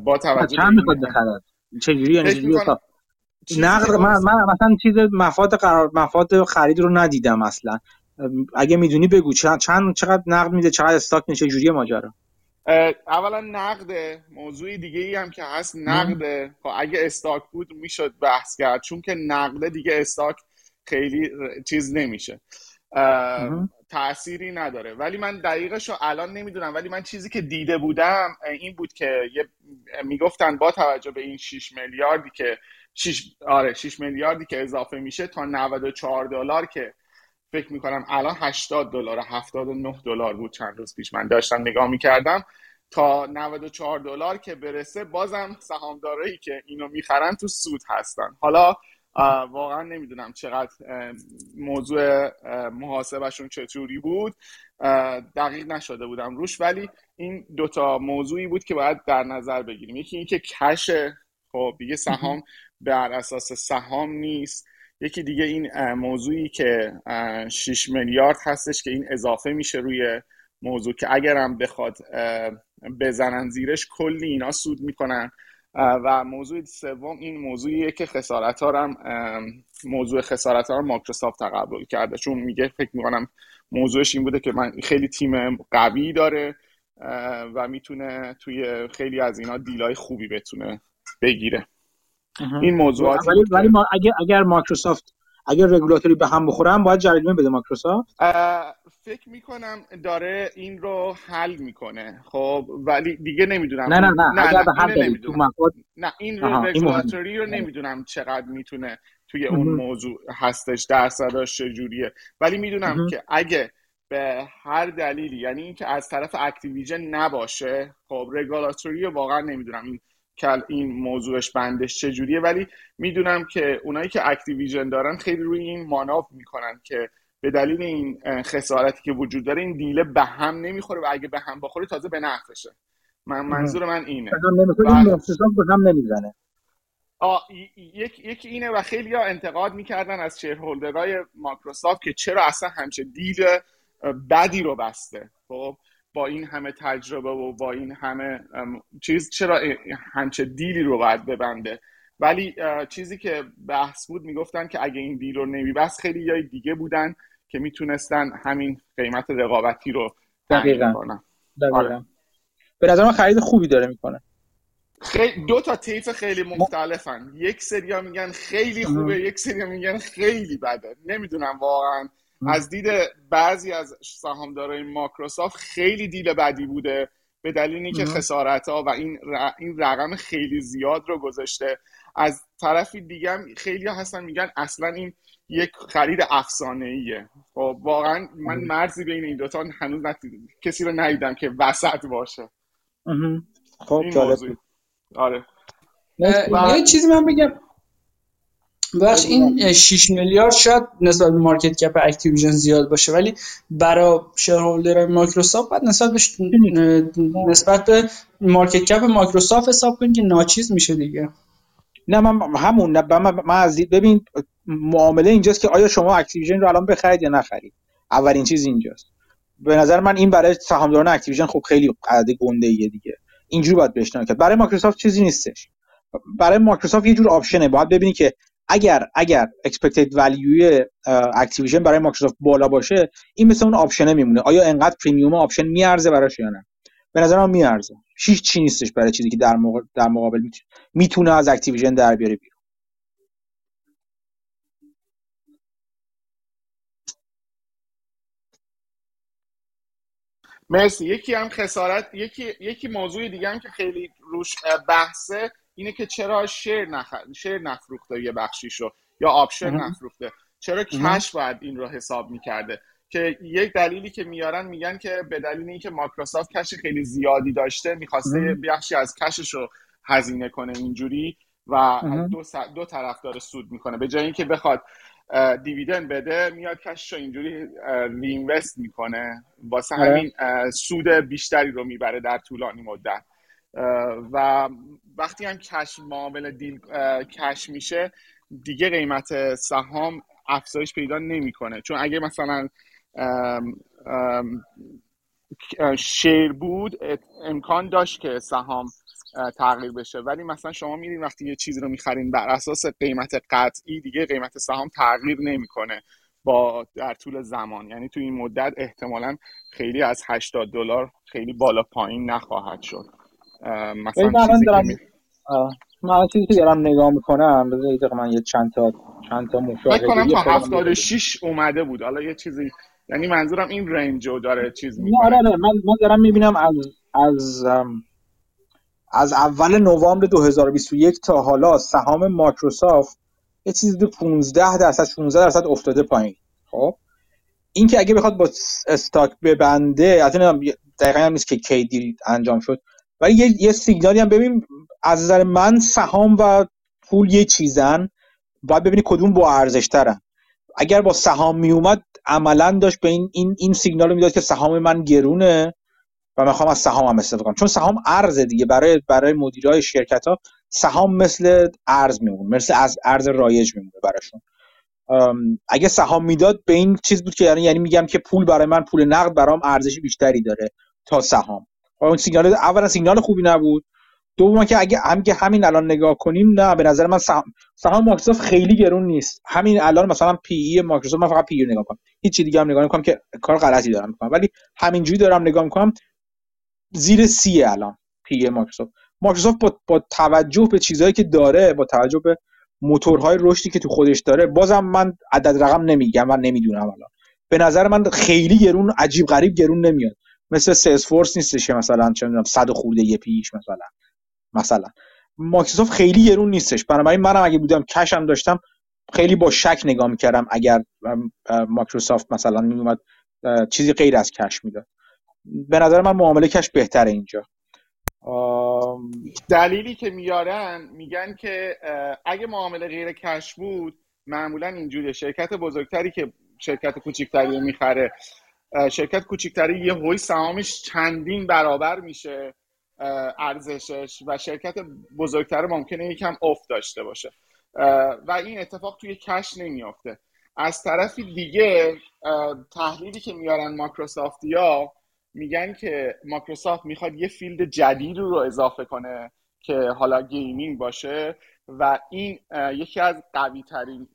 Speaker 4: با توجه
Speaker 1: چند می‌خواد بخرد؟ چجوری؟ یعنی نقد من, من مثلا چیز مفاد قرار مفاد خرید رو ندیدم اصلا. اگه می‌دونی بگو چند چقدر نقد میده چقدر استاک میشه جوری ماجرا؟
Speaker 4: اولا نقده موضوعی دیگه ای هم که هست نقده خب اگه استاک بود می‌شد بحث کرد چون که نقده دیگه استاک خیلی چیز نمیشه. تأثیری نداره. ولی من دقیقش رو الان نمی‌دونم ولی من چیزی که دیده بودم این بود که می‌گفتن با توجه به این 6 میلیاردی که 6 آره 6 میلیاردی که اضافه میشه تا 94 دلار که فکر می‌کنم الان 80 دلار 79 دلار بود چند روز پیش. من داشتم نگاه می‌کردم تا 94 دلار که برسه بازم سهامدارایی که اینو می‌خرن تو سود هستن. حالا واقعا نمی‌دونم چقدر موضوع محاسبشون چطوری بود. دقیق نشده بودم روش ولی این دوتا موضوعی بود که باید در نظر بگیریم. یکی اینکه کش خب دیگه سهام بر اساس سهام نیست. یکی دیگه این موضوعی که 6 میلیارد هستش که این اضافه میشه روی موضوع که اگرم بخواد بزنن زیرش کلی اینا سود می‌کنن. و موضوع سوم این موضوعیه که خسارت ها هم موضوع خسارت ها مایکروسافت تقبل کرده. چون میگه فکر می‌کنم موضوعش این بوده که من خیلی تیم قوی داره و می‌تونه توی خیلی از اینا deal ای خوبی بتونه بگیره. این موضوعات
Speaker 1: ولی, ولی ما اگر اگر مایکروسافت اگر رگولاتوری به هم بخورن باید جریمه بده مایکروسافت.
Speaker 4: فکر می‌کنم داره این رو حل می‌کنه. خب ولی دیگه نمی‌دونم.
Speaker 1: نه نه نه, نه اگر به هم
Speaker 4: نه این رو رگولاتوری رو نمی‌دونم چقدر می‌تونه توی اون موضوع هستش درصداش چجوریه. ولی می‌دونم که اگه به هر دلیلی یعنی اینکه از طرف Activision نباشه خب رگولاتوری واقعا نمی‌دونم. این این موضوعش بندش چجوریه. ولی می‌دونم که اونایی که Activision دارن خیلی روی این مانور می‌کنن که به دلیل این خسارتی که وجود داره این دیله به هم نمی‌خوره و اگه به هم بخوره تازه به نفعشه. من منظور من اینه.
Speaker 1: به هم نمی‌زنه.
Speaker 4: یک یکی اینه و خیلی ها انتقاد می‌کردن از شیرهولدرهای مایکروسافت که چرا اصلا همچه دیل بدی رو بسته. خب؟ با این همه تجربه و با این همه چیز چرا همچه دیلی رو باید ببنده؟ ولی چیزی که بحث بود می‌گفتن که اگه این دیل رو نمیبست خیلی یا دیگه بودن که می‌تونستن همین قیمت رقابتی رو
Speaker 1: دقیقا. کنن. آره. به نظر من خرید خوبی داره می‌کنه.
Speaker 4: خیلی دو تا طیف خیلی مختلفن. یک سریا میگن خیلی خوبه یک سریا میگن خیلی بده. نمی‌دونم واقعا از دید بعضی از سهامدارای ماکروسافت خیلی دیل بدی بوده به دلیل اینکه خسارت ها و این این رقم خیلی زیاد رو گذاشته. از طرف دیگه هم خیلی هستن میگن اصلا این یک خرید افسانه ایه خب واقعا من مرزی بین این دوتا هنوز ندیدم کسی رو ندیدم که وسط باشه.
Speaker 1: خب جالب
Speaker 4: آره.
Speaker 3: یه چیزی من بگم. ببخشید این 6 میلیارد شاید نسبت به market cap Activision زیاد باشه ولی برای shareholder مایکروسافت بعد نسبت به نسبت به market cap مایکروسافت حساب کنید که ناچیز میشه دیگه.
Speaker 1: نه من همون نه من, من از ببین معامله اینجاست که آیا شما Activision رو الان بخرید یا نخرید؟ اولین چیز اینجاست. به نظر من این برای سهامداران Activision خب خیلی عدد گنده ایه دیگه. اینجوری باید بهش کرد. برای مایکروسافت چیزی نیستش. برای مایکروسافت یه جور option ه. باید ببینی که اگر اگر expected value Activision برای مایکروسافت بالا باشه این مثل اون آپشنه میمونه. آیا انقدر پریمیوم option میارزه براش یا نه؟ به نظر من میارزه. هیچ چی نیستش برای چیزی که در, در مقابل می‌تونه از Activision در بیاره بیرون.
Speaker 4: مرسی. یکی هم خسارت یکی یکی موضوع دیگه هم که خیلی روش بحثه. اینه که چرا share نخ... share نفروخته یه بخشیشو یا option نفروخته؟ چرا cash باید این رو حساب می‌کرده؟ که یک دلیلی که میارن میگن که به دلیل اینکه مایکروسافت cash خیلی زیادی داشته می‌خواسته بخشی از cash ش رو هزینه کنه اینجوری و دو, س... دو طرف داره سود می‌کنه. به جای اینکه بخواد dividend بده میاد cash ش رو اینجوری reinvest می‌کنه. واسه همین سود بیشتری رو می‌بره در طولانی مدت. و وقتی هم کش معامل دیل کش میشه دیگه قیمت سهام افزایش پیدا نمی‌کنه. چون اگه مثلا شیر بود امکان داشت که سهام تغییر بشه. ولی مثلا شما میرین وقتی یه چیزی رو می‌خرین بر اساس قیمت قطعی دیگه قیمت سهام تغییر نمی‌کنه با در طول زمان. یعنی تو این مدت احتمالا خیلی از 80 دلار خیلی بالا پایین نخواهد شد.
Speaker 1: مثلا من دارم من چیزی که دارم نگاه می‌کنم بذارید من یه چند تا چند تا مشاهده
Speaker 4: کنم تا 76 اومده بود. حالا یه چیزی یعنی منظورم این رنجو داره چیز می‌کنه.
Speaker 1: آره آره. من من دارم می‌بینم از از از اول نوامبر 2021 تا حالا سهام مایکروسافت یه چیزی دو 15 درصد 16 درصد افتاده پایین. خب؟ این که اگه بخواد با استاک ببنده البته دقیقا هم نیست که کی دیل انجام شد. ولی یه, یه سیگنالی هم ببین از نظر من سهام و پول یه چیزن. باید ببینی کدوم با ارزش ترن اگر با سهام می اومد عملا داشت به این این این سیگنال رو می‌داد که سهام من گرونه و می‌خوام از سهام هم استفاده کنم. چون سهام ارز دیگه. برای برای مدیرای شرکت ها سهام مثل ارز میمونه. مثل از ارز رایج میمونه براشون. اگه سهام می‌داد به این چیز بود که یعنی یعنی میگم که پول برای من پول نقد برام ارزش بیشتری داره تا سهام. اون سیگنال اولا سیگنال خوبی نبود. دوم که اگه هم که همین الان نگاه کنیم نه به نظر من سهام سهام مایکروسافت خیلی گرون نیست. همین الان مثلا P/E مایکروسافت من فقط P/E نگاه کنم. هیچ چیز دیگه هم نگاه نمی‌کنم که کار غلطی دارم می‌کنم. ولی همینجوری دارم نگاه می‌کنم زیر سی الان P/E مایکروسافت. مایکروسافت با, با توجه به چیزهایی که داره با توجه به موتورهای رشدی که تو خودش داره بازم من عدد رقم نمیگم و نمی‌دونم الان. به نظر من خیلی گرون عجیب غریب گرون نمیاد. مثل سیلز فورس نیستش که مثلا چه می‌دونم 100 خورده یه پیش مثلا. مثلا. مایکروسافت خیلی گرون نیستش. بنابراین منم اگه بودم کشم داشتم خیلی با شک نگاه می‌کردم اگر مایکروسافت مثلا میومد چیزی غیر از کش می‌داد. به نظر من معامله کش بهتره اینجا.
Speaker 4: دلیلی که میارن میگن که اگه معامله غیر کش بود معمولا اینجوریه. شرکت بزرگتری که شرکت کوچکتری رو می‌خره شرکت کوچکتری یه هوی سهامش چندین برابر میشه ارزشش و شرکت بزرگتر ممکنه یکم افت داشته باشه. و این اتفاق توی کش نمیافته. از طرف دیگه تحلیلی که میارن مایکروسافتیا میگن که مایکروسافت می‌خواد یه field جدید رو اضافه کنه که حالا gaming باشه و این یکی از قوی ترین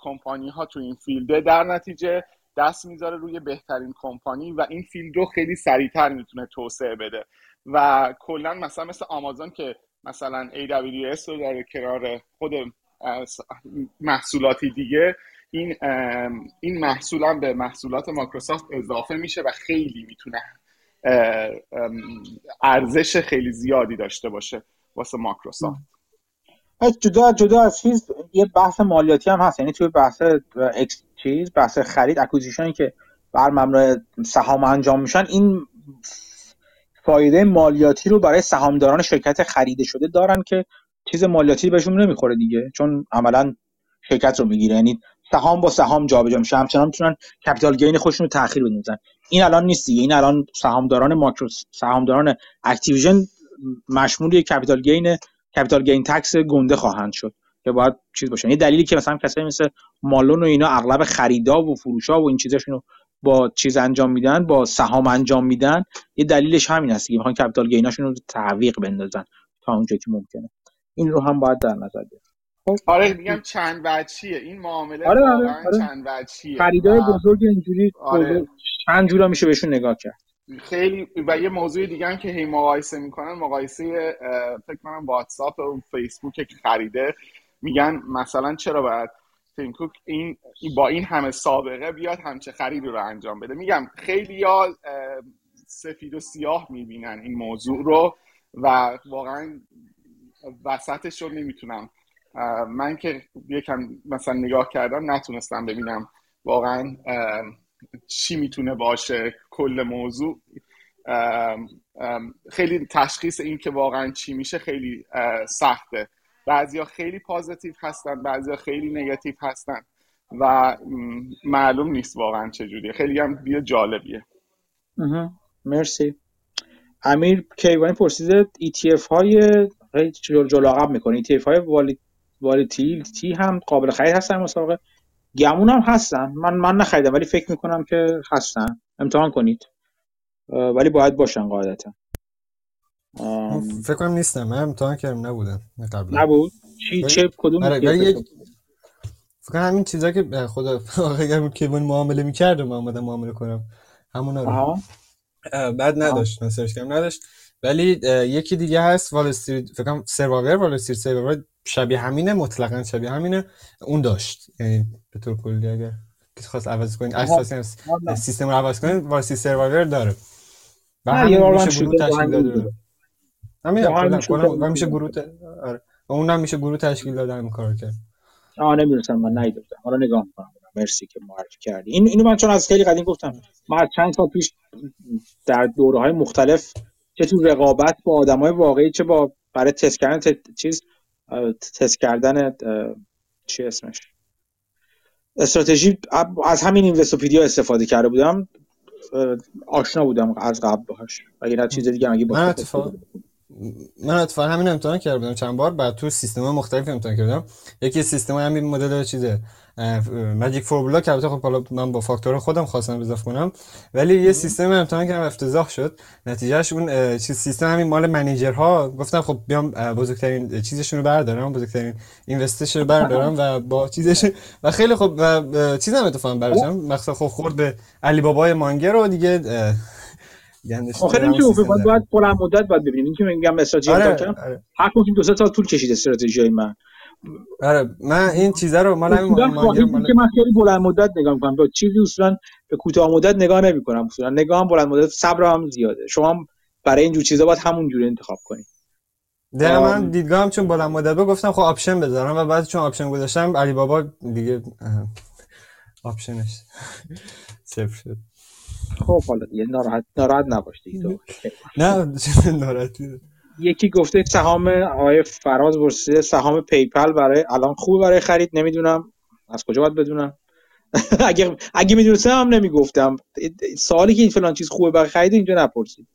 Speaker 4: کمپانی ها تو این field ه در نتیجه دست می‌ذاره روی بهترین کمپانی و این field رو خیلی سریعتر می‌تونه توسعه بده. و کلا مثلا مثل آمازون که مثلا AWS رو داره کنار خود محصولاتی دیگه این این محصول به محصولات مایکروسافت اضافه میشه و خیلی می‌تونه ارزش خیلی زیادی داشته باشه واسه مایکروسافت.
Speaker 1: جدا جدا از چیز یه بحث مالیاتی هم هست. یعنی توی بحث چیز بحث خرید acquisition ی که بر مبنای سهام انجام میشن این فایده مالیاتی رو برای سهامداران شرکت خریده شده دارن که چیز مالیاتی بهشون نمی‌خوره دیگه چون عملا شرکت رو می‌گیره. یعنی سهام با سهام جابجا میشه. همچنان می‌تونن capital gain خودشون رو تاخیر بندازن. این الان نیست دیگه. این الان سهامداران ماکرو سهامداران Activision مشمول capital gain capital gain tax گنده خواهند شد. که باید چیز باشه. یه دلیلی که مثلا کسایی مثل مالون و اینا اغلب خریدا و فروشا و این چیزاشونو با چیز انجام میدن با سهام انجام میدن یه دلیلش همین هست که می‌خوان capital gain اشون رو تعویق بندازن تا اونجا که ممکنه. این رو هم باید در نظر گرفت.
Speaker 4: خب آره میگم چند وجهیه این معامله
Speaker 1: آره
Speaker 4: واقعا
Speaker 1: آره.
Speaker 4: چند وجهیه
Speaker 1: خریدای بزرگ اینجوری
Speaker 4: آره.
Speaker 1: چند جورا میشه بهشون نگاه کرد.
Speaker 4: خیلی و یه موضوع دیگه هم که هی مقایسه می‌کنن مقایسه فکر کنم واتساپ و فیسبوک که خریده. میگن مثلا چرا باید تیم کوک این با این همه سابقه بیاد همچه خریدی رو انجام بده. میگم خیلی یا سفید و سیاه می‌بینن این موضوع رو و واقعا وسطش رو نمی‌تونم. من که یکم مثلا نگاه کردم نتونستم ببینم واقعا چی می‌تونه باشه کل موضوع. خیلی تشخیص این که واقعا چی میشه خیلی سخته. بعضیا خیلی پازیتیو هستن بعضیا خیلی نگاتیو هستن و معلوم نیست واقعا چجوریه خیلی هم بیا جالبیه.
Speaker 1: مرسی. امیر کیوانی پرسیده ETF های جلو عقب می‌کنه. ETF های والی تی هم قابل خرید هستن مسابقه. گمون هم هستن. من من نخریدم ولی فکر می‌کنم که هستن. امتحان کنید. ولی باید باشن قاعدتا.
Speaker 2: فکر کنم نیستم. من امتحان کردم نبودم قبلا.
Speaker 1: نبود؟ چی؟ چه؟ کدوم
Speaker 2: آره ولی فکر کنم همین چیزا که خدا اگر که من معامله می‌کردم من اومدم معامله کنم. همونا رو. بعد نداشت. من search کردم نداشت. ولی یکی دیگه هست Wall Street فکر کنم Survivor Wall Street Survivor شبیه همینه مطلقا شبیه همینه. اون داشت. یعنی به طور کلی اگر کسی خواست عوض کنید اساسی سیستم رو عوض کنید Wall Street Survivor داره.
Speaker 1: و همین میشه
Speaker 2: کلا میشه گروه آره. اون هم میشه گروه تشکیل داده همین کارو کرد.
Speaker 1: آه نمی‌دونستم من ندیدم حالا نگاه می‌کنم. مرسی که معرفی کردی. این اینو من چون از خیلی قدیم گفتم. من از چند سال پیش در دوره های مختلف چه تو رقابت با آدمای واقعی چه با برای تست کردن چیز تست کردن چی اسمش؟ استراتژی از همین اینوستوپیدیا استفاده کرده بودم. آشنا بودم از قبل باهاش. اگه چیز دیگه اگه
Speaker 2: من اتفاق اتفاقا همین امتحان کرده بودم چند بار بعد تو سیستم مختلف امتحان کردم. یکی سیستم همین مدل چیزه؟ ماجیک فورمولا که البته خب حالا من با فاکتور خودم خواستم اضافه کنم. ولی یه سیستم امتحان کردم افتضاح شد. نتیجهش اون چیز سیستم همین مال منیجرها. گفتم خب بیام بزرگترین چیزشون رو بردارم بزرگترین اینوستش رو بردارم و با چیزش و خیلی خب و چیزم اتفاقا برداشتم مثلا خب خورد به علی بابای مانگر رو دیگه
Speaker 1: آخر اینکه باید باید بلند مدت باید ببینیم. این که میگم استراتژی آره، آره. هر کدوم دو سه سال طول کشید استراتژی من.
Speaker 2: آره من این چیزا رو مال همین
Speaker 1: که من خیلی بلند مدت نگاه می‌کنم. با چیزی اصلا به کوتاه مدت نگاه نمی‌کنم. اصلا نگاهم بلند مدت صبرم زیاده. شما برای اینجور چیزا باید همون جوری انتخاب کنید
Speaker 2: ده من دیدگاهم چون بلند مدت گفتم خب option بذارم و بعد چون option گذاشتم علی بابا دیگه option ش. صفر شد.
Speaker 1: خب حالا دیگه ناراحت ناراحت نباش دیگه
Speaker 2: نه ناراحتی
Speaker 1: یکی گفته سهام آقای فراز پرسیده سهام PayPal برای الان خوبه برای خرید نمی‌دونم. از کجا باید بدونم؟ اگه اگه می‌دونستم هم نمی‌گفتم. سوالی که این فلان چیز خوبه برای خرید اینجا نپرسید.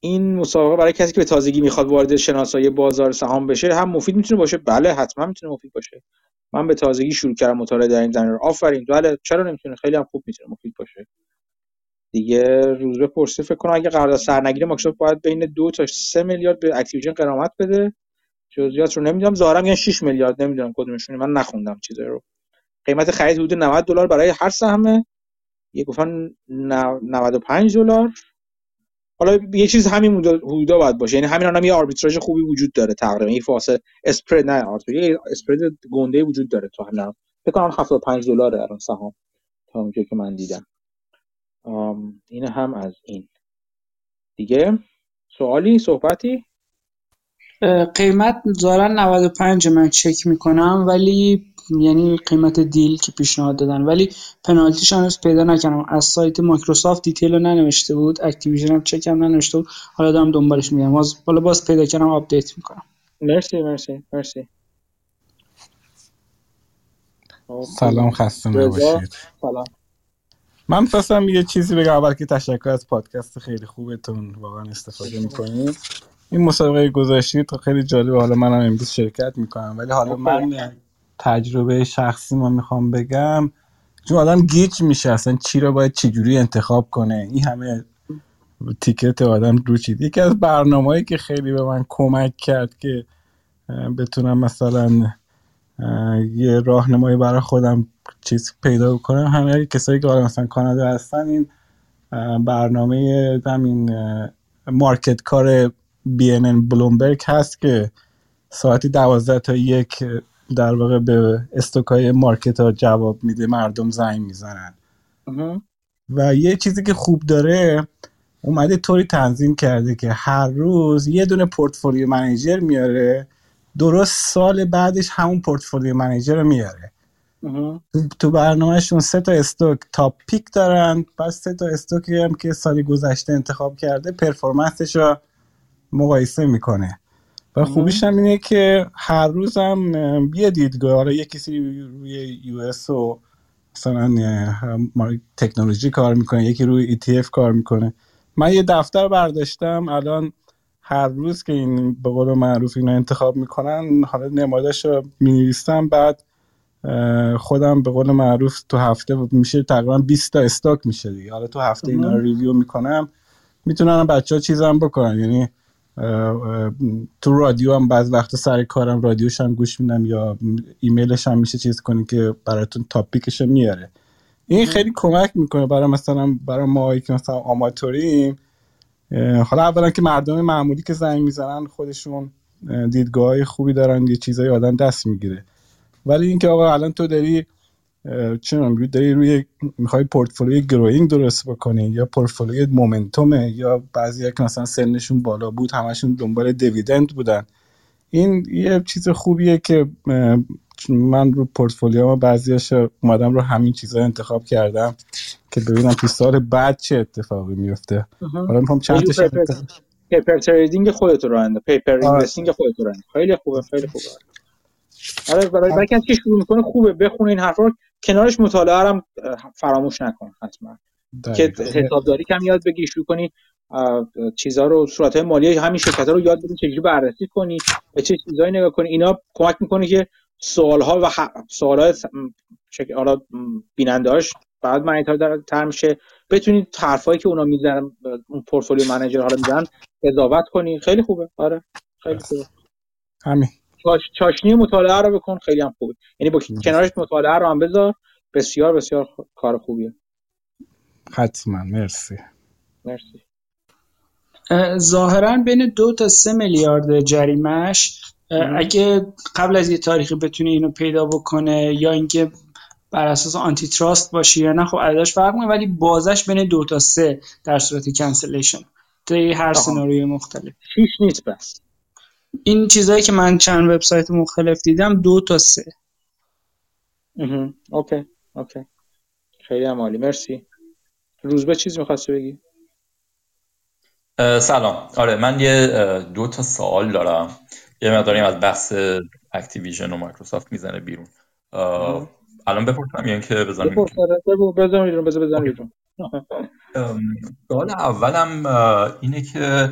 Speaker 1: این مسابقه برای کسی که به تازگی می‌خواد وارد شناسایی بازار سهام بشه هم مفید می‌تونه باشه؟ بله حتما می‌تونه مفید باشه. من به تازگی شروع کردم مطالعه در این زمینه رو. آفرین. بله چرا نمی‌تونه؟ خیلی هم خوب می‌تونه. مفید باشه. دیگه روزبه پرسیده فکر کنم اگه قرارداد سرنگیری مایکروسافت باید بین دو تا سه میلیارد به Activision غرامت بده. جزئیات رو نمی‌دونم. ظاهرا میگن 6 میلیارد. نمی‌دونم کدومشونه. من نخوندم چیزا رو. قیمت خرید حدود 90 دلار برای هر سهمه. یه گفتن 95 دلار. حالا یه چیز همین حدودا باید باشه. یعنی همین الان یه آربیتراژ خوبی وجود داره تقریبا. یه فاصله spread نه یه spread گنده وجود داره تو همین فکر کنم 75 دلاره الان سهام. تا اونجایی که من دیدم. این هم از این. دیگه؟ سوالی؟ صحبتی؟
Speaker 3: قیمت ظاهرا 95 من چک می‌کنم ولی یعنی قیمت deal که پیشنهاد دادن. ولی پنالتیش هنوز پیدا نکردم. از سایت Microsoft detail رو ننوشته بود. Activision هم چک هم ننوشته بود. حالا دارم دنبالش می‌گردم. باز حالا باز پیدا کردم update می‌کنم.
Speaker 1: مرسی مرسی مرسی.
Speaker 5: سلام خسته نباشید.
Speaker 1: سلام.
Speaker 5: من می‌خواستم یه چیزی بگم. اول که تشکر از پادکست خیلی خوبتون. واقعا استفاده می‌کنید این مسابقه گذاشتید تا خیلی جالبه. حالا منم امروز شرکت می‌کنم. ولی حالا من تجربه شخصی ما می‌خوام بگم. چون آدم گیج میشه اصلا چی رو باید چجوری انتخاب کنه. این همه تیکت آدم رو چید یکی از برنامه‌ای که خیلی به من کمک کرد که بتونم مثلا یه راهنمایی برای خودم چیز پیدا کنم. همه کسایی که مثلا کانادا هستن این برنامه همین مارکت کار بی ان بلومبرگ هست که ساعتی دوازده تا یک در واقع به استوکای مارکت ها جواب میده مردم زنگ می‌زنن. و یه چیزی که خوب داره اومده طوری تنظیم کرده که هر روز یه دونه portfolio manager میاره درست سال بعدش همون portfolio manager رو میاره. تو برنامهشون سه تا stock top pick دارن پس سه تا stock ی هم که سالی گذشته انتخاب کرده performance ش رو مقایسه می‌کنه. و خوبیش هم اینه که هر روز هم یه دیدگاه حالا یه کسی روی US و مثلا تکنولوژی کار می‌کنه یکی روی ETF کار می‌کنه. من یه دفتر برداشتم الان هر روز که این به قول معروف اینو انتخاب می‌کنن حالا نمادش رو می‌نویسم بعد خودم به قول معروف تو هفته میشه تقریبا 20 تا استاک میشه دیگه. حالا تو هفته اینا رو ریویو می‌کنم می‌تونن بچه ها چیزم بکنن. یعنی تو رادیو هم بعض وقت سر کارم رادیوش هم گوش میدم یا ایمیلش هم میشه چیز کنی که براتون تاپیکش میاره. این خیلی کمک می‌کنه برای مثلا برای ما که مثلا آماتوریم حالا اولا که مردم معمولی که زنگ می‌زنن خودشون دیدگاه خوبی دارن یه چیزای آدم دست می‌گیره. ولی اینکه آقا الان تو داری چون داری روی می‌خوای پورتفولیوی گروینگ درست بکنی یا پورتفولیوی مومنتومه یا بعضی که مثلا سنشون بالا بود همشون دنبال دیویدند بودن. این یه چیز خوبیه که من رو پورتفولیو بعضیاش اومدم رو همین چیزا انتخاب کردم که ببینم تو سال بعد چه اتفاقی میفته حالا می‌خوام چند تا
Speaker 1: paper trading خودت رو رنده paper investing خودت رو خیلی خوبه خیلی خوبه. آره برای برای کسی که شروع می‌کنه خوبه. بخونه این حرفا کنارش مطالعه هم فراموش نکن حتما. که حسابداری کم یاد بگیری شروع کنی چیزها رو صورت مالی همین شرکت ها رو یاد بدی چجوری بررسی کنی به چه چیزایی نگاه کنی. اینا کمک می‌کنه که سوال ها و سوال های حالا بیننده هاش بعد معنی تر میشه. بتونید حرفایی که اونا می‌زنن اون پورتفولیو منیجر حالا می‌زنن قضاوت کنی. خیلی خوبه. آره. خیلی خوبه.
Speaker 5: همین.
Speaker 1: چاشنی مطالعه رو بکن خیلی هم خوبه. یعنی با کنارش مطالعه رو هم بذار بسیار بسیار کار خوبیه.
Speaker 5: حتما. مرسی.
Speaker 1: مرسی.
Speaker 3: ظاهرا بین دو تا سه میلیارد جریمش اگه قبل از یه تاریخی بتونه اینو پیدا بکنه یا اینکه بر اساس antitrust باشه یا نه خب عددش فرق می‌کنه ولی بازش بین دو تا سه در صورت cancellation توی هر سناریوی مختلف.
Speaker 1: هیچ نیست بس
Speaker 3: این چیزایی که من چند وبسایت مختلف دیدم دو تا سه.
Speaker 1: okay okay. خیلی عالی. مرسی. روزبه چیز می‌خواستی بگی؟
Speaker 6: سلام. آره من یه دو تا سوال دارم. یه مقداریم از بحث Activision و مایکروسافت می‌زنه بیرون. الان بپرسم یا اینکه بزنم
Speaker 1: بزنم بزنم بیرون
Speaker 6: سوال اولم اینه که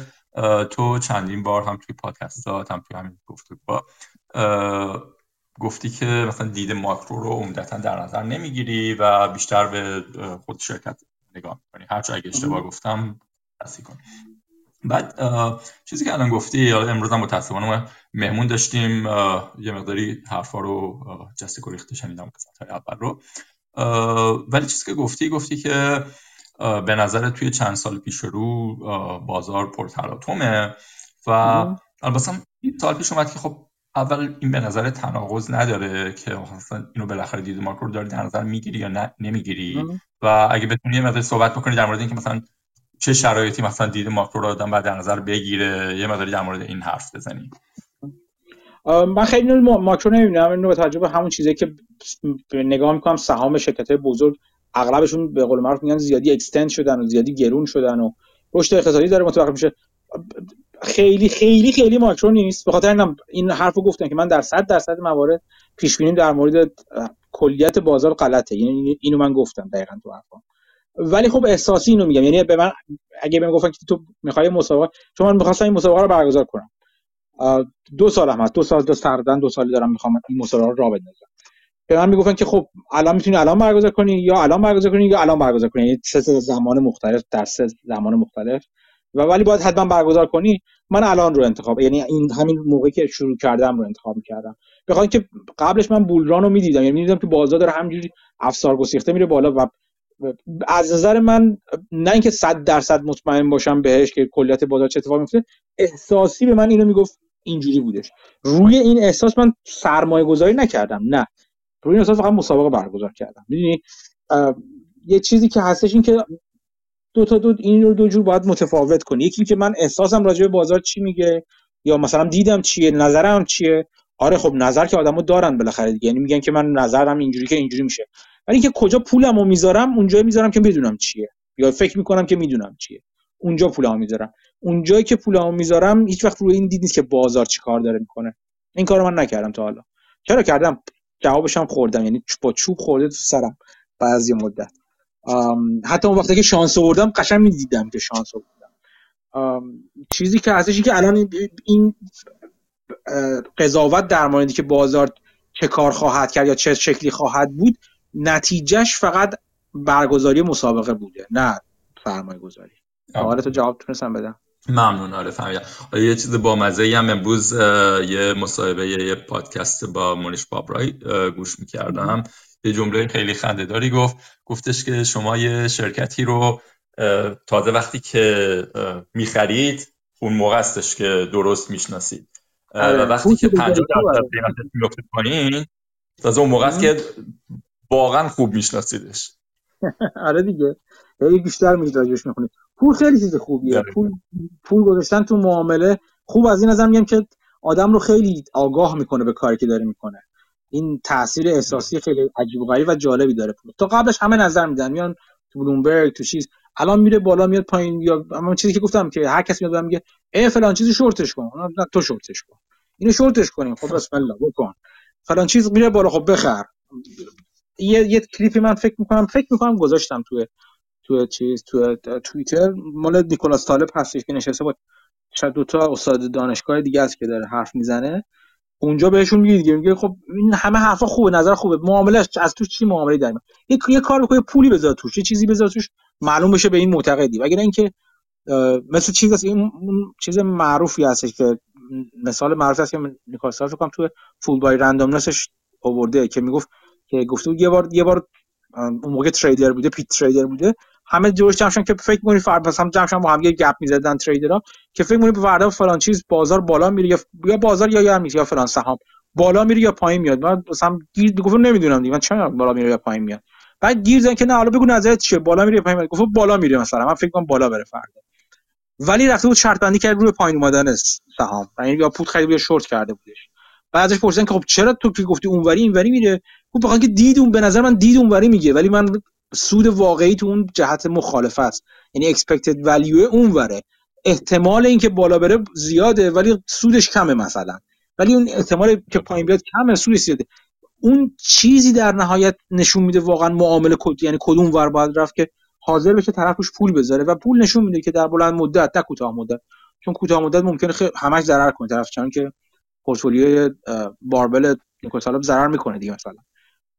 Speaker 6: تو چندین بار هم توی پادکست هم توی همین گفته با گفتی که مثلا دید ماکرو رو عمدتا در نظر نمی‌گیری و بیشتر به خود شرکت نگاه می‌کنی. هرچه اگه اشتباه گفتم تصحیح کن بعد چیزی که الان گفتی امروز هم متاسفانه مهمون داشتیم. یه مقداری حرفا رو جست و ریخته شنیدم قسمت اول رو. ولی چیزی که گفتی گفتی که به نظر توی چند سال پیش رو بازار پرتلاطمه و البته این سال پیش اومد که خب اول این به نظر تناقض نداره که مثلا اینو بالاخره دید ماکرو داری در نظر می‌گیری یا نه نمی‌گیری. و اگه بتونی یه مقدار صحبت بکنی در مورد اینکه مثلا چه شرایطی مثلا دید ماکرو رو آدم بعد در نظر بگیره یه مقداری در مورد این حرف بزنی.
Speaker 1: من خیلی ماکرو نمی‌بینم اینو به توجه به همون چیزی که نگاه می‌کنم سهام شرکت بزرگ اغلبشون به قول معروف میگن زیادی اکستند شدن و زیادی گرون شدن و رشد اقتصادی داره متوقف میشه. خیلی خیلی خیلی ماکرو نیست. به خاطر اینم این حرفو گفتم که من در 100 درصد موارد پیش بینیم در مورد کلیت بازار غلطه. یعنی اینو من گفتم دقیقاً تو حرفم ولی خب احساسی اینو میگم. یعنی به من اگه بهم گفتن که تو می‌خوای مسابقه چون من می‌خواستم این مسابقه رو برگزار کنم. دو سال هم هست. دو سال دو سردن دو سالی دارم می‌خوام این مسابقه رو راه بندازم. به من می‌گفتن که خب الان می‌تونی الان برگزار کنی یا الان برگزار کنی یا الان برگزار کنی. یعنی سه زمان مختلف در سه زمان مختلف. و ولی باید حتما برگزار کنی. من الان رو انتخاب یعنی این همین موقعی که شروع کردم رو انتخاب می‌کردم. بخاطر که قبلش من بولران رو می‌دیدم. یعنی می‌دیدم که بازار داره همجوری افسار گسیخته میره بالا و از نظر من نه اینکه صد درصد مطمئن باشم بهش که کلیت بازار چه اتفاقی میفته احساسی به من اینو می‌گفت اینجوری بودش. روی این احساس من سرمایه گذاری نکردم نه. روی این فقط مسابقه برگزار کردم. می‌دونی؟ یه چیزی که هستش این که دو تا دو این رو دو جور باید متفاوت کنی. یکی که من احساسم راجع به بازار چی میگه یا مثلا دیدم چیه نظرم چیه. آره خب نظر که آدمو دارن بالاخره دیگه. یعنی میگن که من نظرم اینجوری که اینجوری میشه. ولی اینکه کجا پولمو می‌ذارم اونجا می‌ذارم که بدونم چیه. یا فکر می‌کنم که می‌دونم چیه. اونجا پولمو می‌ذارم. اونجایی که پولمو می‌ذارم هیچ وقت روی این دید نیست که بازار چیکار داره می‌کنه. این کارو من نکردم تا حالا. چرا کردم؟ جوابش هم خوردم. یعنی با چوب خورده تو سرم بعضی مدت. حتی اون وقتی که شانس آوردم قشنگ می‌دیدم که شانس آوردم. چیزی که هستش که الان این قضاوت در موردی که بازار چه کار خواهد کرد یا چه شکلی خواهد بود نتیجهش فقط برگزاری مسابقه بوده نه سرمایه گذاری حالا تو جواب تونستم بدم.
Speaker 6: ممنون آره فهمیدم. یه چیز با مزه هم امروز یه مصاحبه یه پادکست با مونیش بابرای گوش می‌کردم. یه جمله خیلی خندهداری گفت. گفتش که شما یه شرکتی رو تازه وقتی که می‌خرید اون موقع استش که درست می‌شناسید. آره. و وقتی که 50 درصد قیمتش میفته پایین تازه اون موقع است که واقعا خوب میشناسیدش.
Speaker 1: آره دیگه. خیلی بیشتر میراجعش می‌خونید پول خیلی چیز خوبیه. پول پول گذاشتن تو معامله. خوب از این نظر میگم که آدم رو خیلی آگاه می‌کنه به کاری که داره می‌کنه. این تاثیر احساسی خیلی عجیب و غریب و جالبی داره پول. تا قبلش همه نظر میدن. میان تو بلومبرگ تو چیز. الان میره بالا میاد پایین. یا اما چیزی که گفتم که هر کسی میاد میگه ای فلان چیزی شورتش کن. نه تو شورتش کن. اینو شورتش کنیم. خب بسم الله بکن. فلان چیز میره بالا. خب بخر. یه یه کلیپی من فکر می‌کنم فکر می‌کنم گذاشتم تو تو چیز تو توییتر مال نیکولاس طالب هستش که نشسته با شاید دو تا استاد دانشگاه دیگه است که داره حرف می‌زنه. اونجا بهشون میگه دیگه میگه خب این همه حرفا خوبه نظر خوبه معاملش از تو چی معامله در یه یه کار بکنه پولی بذار توش یه چیزی بذار توش معلوم بشه به این معتقدی. اگر اینکه مثل چیز است این چیز معروفی هستش که مثال معروف هست که نیکلاس رو تو فول بای رندومنسش آورده که می‌گفت که گفته یه بار یه بار اون موقع تریدر بوده پیت تریدر بوده. همه جورش جمع که فکر می‌کنی فردا مثلا جمع با هم یه گپ می‌زدن تریدرها. که فکر می‌کنی فردا فلان چیز بازار بالا میره یا بازار یا یا یا فلان سهام بالا میره یا پایین میاد. من مثلا گیر گفتم نمی‌دونم دیگه. من چرا بالا میره یا پایین میاد؟ بعد گیر زدن که نه حالا بگو نظرت چیه؟ بالا میره یا پایین میاد گفت بالا میره مثلا. من فکر کنم بالا بره فردا. ولی رفته بود شرط بندی کرد روی پایین اومدن سهام. یعنی یا پوت خرید یا شورت کرده بودش. بعد ازش پرسیدن که خب چرا تو که گفتی اونوری اینوری میره؟ گفت بخاطر که دید اون به نظر من دید اونوری میگه. ولی من سود واقعی تو اون جهت مخالف است یعنی expected value اونوره احتمال اینکه بالا بره زیاده ولی سودش کمه مثلا. ولی اون احتمال که پایین بیاد کمه سودش زیاده. اون چیزی در نهایت نشون میده واقعا معامله کد یعنی کدوم ور باید رفت که حاضر بشه طرفش پول بذاره و پول نشون میده که در بلند مدت نه کوتاه مدت. چون کوتاه مدت ممکنه خیلی همش ضرر کنه. طرف چون که پورتفولیوی باربل نیکولاس ضرر می‌کنه دیگه مثلا.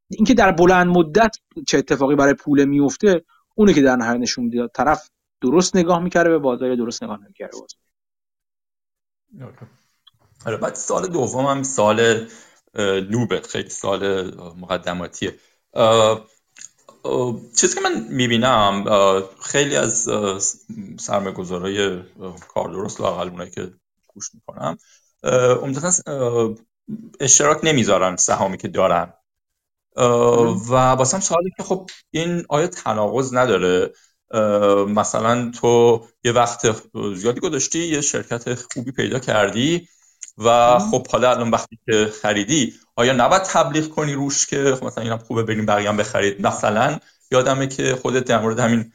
Speaker 1: اینکه در بلند مدت چه اتفاقی برای پول میفته اونه که در نهایت نشون میده طرف درست نگاه می‌کرده به بازار درست نگاه نمی‌کرده بازار.
Speaker 6: آره. بعد سال دوم هم سال نوبت خیلی سال مقدماتیه. چیزی که من می‌بینم خیلی از سرمایه‌گذارای کار درست لاقل اونایی که گوش می‌کنم عمدتا اشتراک نمی‌ذارن سهامی که دارن. و واسه سوالی که خب این آیا تناقض نداره. مثلا تو یه وقت زیادی گذاشتی یه شرکت خوبی پیدا کردی و خب حالا الان وقتی که خریدی آیا نباید تبلیغ کنی روش که خب مثلا اینم خوبه بریم بقیه هم بخرید؟ مثلا یادمه که خودت در مورد همین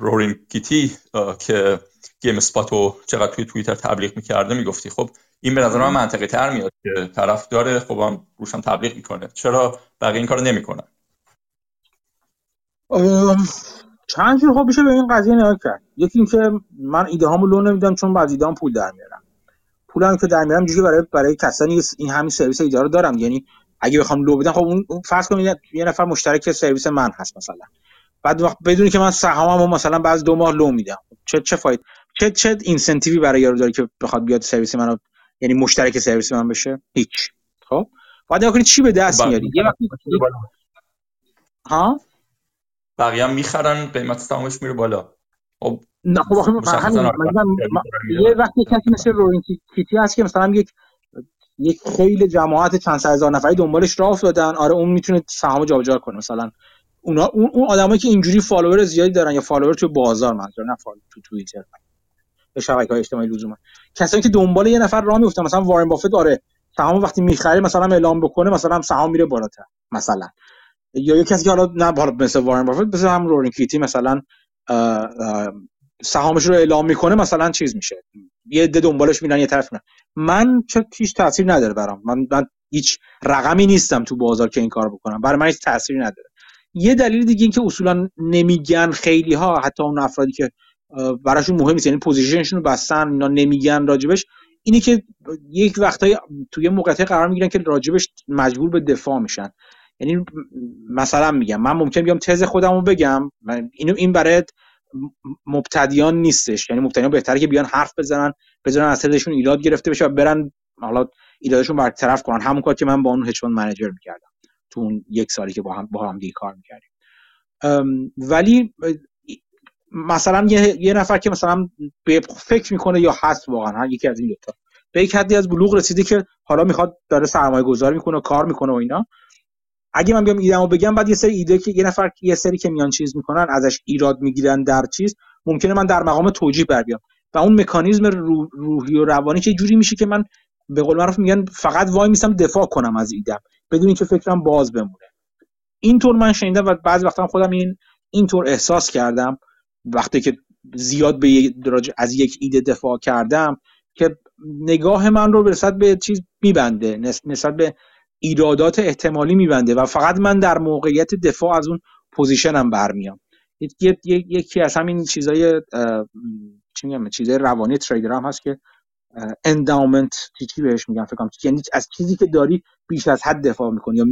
Speaker 6: رورین کیتی که گیم اسپاتو چقدر توی توییتر تبلیغ می‌کرده می‌گفتی. خب این به نظر من منطقی تر میاد که طرف داره خب هم روش هم تبلیغ می‌کنه. چرا بقیه این کارو نمی‌کنن؟
Speaker 1: چند جور خب بشه به این قضیه نگاه کرد. یکی اینکه من ایده هامو لو نمیدم چون بعضی ایده پول در میارم. پولم که در میارم جوری برای برای کسانی این همین سرویس ایده رو دارم. یعنی اگه بخوام لو بدم خب اون فرض کنید یه نفر مشترک سرویس من هست مثلا. بعد وقت بدونی که من سهاممو مثلا بعد دو ماه لو میدم. چه چه فاید چه چه incentive ی برای یارو داره که بخواد بیاد سرویس منو یعنی مشترک سرویس من بشه؟ هیچ. خب؟ بعد نگاه چی به دست
Speaker 6: خب،
Speaker 1: میاری؟ ها؟
Speaker 6: بقیه هم می‌خرن قیمت سهامش میره بالا.
Speaker 1: خب نه خب یه وقتی کسی مثل Roaring Kitty هست که مثلا یک یک خیلی جماعت چند صد هزار نفری دنبالش راه افتادن. آره اون می‌تونه سهام جابجا کنه. مثلا اونا اون اون آدمایی که اینجوری follower زیادی دارن یا follower تو بازار منظور نه follower تو توییتر. به شبکه های اجتماعی لزوما. کسایی که دنبال یه نفر راه میفتن مثلا وارن بافت آره. سهام وقتی می‌خره مثلا اعلام بکنه مثلا سهام میره بالاتر مثلا. یا یه کسی که حالا نه حالا مثل وارن بافت مثل هم Roaring Kitty مثلا سهامش رو اعلام می‌کنه مثلا چیز میشه. یه عده دنبالش میرن یه طرف میرن. من چه هیچ تاثیر نداره برام. من, من هیچ رقمی نیستم تو بازار که این کار بکنم. برای من هیچ تاثیری نداره. یه دلیل دیگه این که اصولا نمیگن خیلی ها حتی اون افرادی که براشون مهم نیست یعنی پوزیشنشون رو بستن اینا نمیگن راجبش. اینی که یک وقتایی توی موقعیت قرار می‌گیرن که راجبش مجبور به دفاع میشن. یعنی مثلا میگم من ممکن بیام تز خودم رو بگم اینو این برای مبتدیان نیستش. یعنی مبتدیان بهتره که بیان حرف بزنن بزنن از تزشون ایراد گرفته بشه و برن حالا ایرادشون برطرف کنن. همون کار که من با اون هچ منیجر می‌کردم. تو اون یک سالی که با هم با هم دیگه کار می‌کردیم. ولی مثلا یه،, یه نفر که مثلا به فکر می‌کنه یا هست واقعا یکی از این دوتا. به یک حدی از بلوغ رسیده که حالا می‌خواد داره سرمایه گذاری می‌کنه و کار می‌کنه و اینا. اگه من بیام ایدهمو بگم بعد یه سری ایده که یه نفر یه سری که میان چیز می‌کنن ازش ایراد می‌گیرن در چیز ممکنه من در مقام توجیه بر بیام. و اون مکانیزم روحی و روانی که جوری میشه که من به قول معروف میگن فقط وای میسم دفاع کنم از ایدم بدون اینکه فکرم باز بمونه. اینطور من شنیدم و بعضی وقتا خودم این اینطور احساس کردم. وقتی که زیاد به از یک ایده دفاع کردم که نگاه من رو نسبت به چیز میبنده نسبت به ایرادات احتمالی میبنده و فقط من در موقعیت دفاع از اون position م برمیام. یکی از همین چیزای چی میگم چیزای روانی trader هم هست که endowment چی بهش میگم فکر کنم. یعنی از چیزی که داری بیش از حد دفاع می‌کنی یا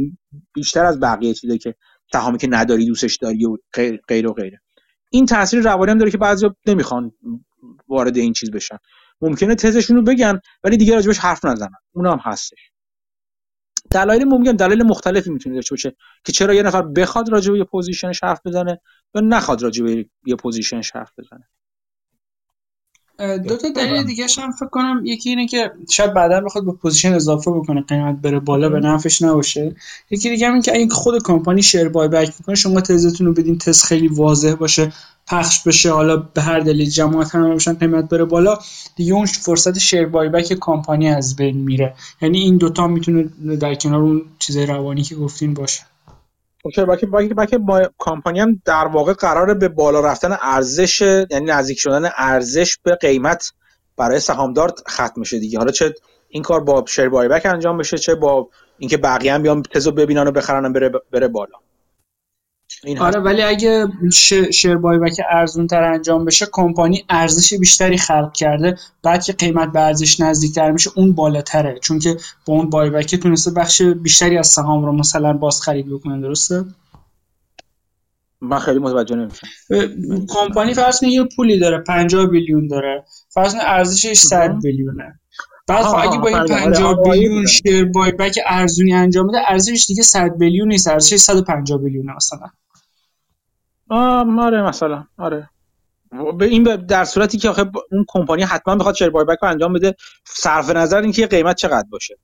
Speaker 1: بیشتر از بقیه چیزایی که سهامی که نداری دوستش داری و غیر و غیره. این تاثیر روانی هم داره که بعضیا نمی‌خوان وارد این چیز بشن. ممکنه تزشون رو بگن ولی دیگه راجبش حرف نزنن. اون هم هستش. دلایل ممکن دلایل مختلفی می‌تونه داشته باشه که چرا یه نفر بخواد راجع به یه position ش حرف بزنه یا نخواد راجع به یه position ش حرف بزنه.
Speaker 3: دو تا دلیل دیگه هم فکر کنم یکی اینه که شاید بعدا بخواد به position اضافه بکنه قیمت بره بالا به نفعش نباشه. یکی دیگه هم این که اگه خود کمپانی share buyback می‌کنه شما تزتون رو بدین تز خیلی واضح باشه پخش بشه حالا به هر دلیل جماعت هم باشن قیمت بره بالا. دیگه اون فرصت شیر بای بک کمپانی از بین میره. یعنی این دوتا می‌تونه در کنار اون چیزای روانی که گفتین باشه.
Speaker 1: اوکی باکی باکی باکی با کمپانی هم در واقع قراره به بالا رفتن ارزش یعنی نزدیک شدن ارزش به قیمت برای سهامدار ختم شه دیگه. حالا چه این کار با شیر بای بک انجام بشه چه با اینکه بقیه هم بیان تزو ببینن و بخرن بره بره بالا.
Speaker 3: این آره ولی اگه شیر بای بک ارزون تر انجام بشه کمپانی ارزش بیشتری خلق کرده. بعد که قیمت به ارزش نزدیکتر میشه اون بالاتره. چون که با اون بای بک تونسته بخش بیشتری از سهام رو مثلا باز خرید بکنه درسته؟
Speaker 1: من خیلی متوجه نمیشم.
Speaker 3: کمپانی فرض یه پولی داره 50 بیلیون داره. فرض ارزشش 100 بیلیونه. بعد خب اگه با این 50 آره، بیلیون شیر بای بک ارزونی انجام بده ارزشش دیگه 100 بیلیون نیست ارزشش 150 بیلیون مثلا.
Speaker 1: آره مثلا آره. به این در صورتی که آخه اون کمپانی حتما بخواد شیر بای بک رو انجام بده صرف نظر اینکه قیمت چقدر باشه.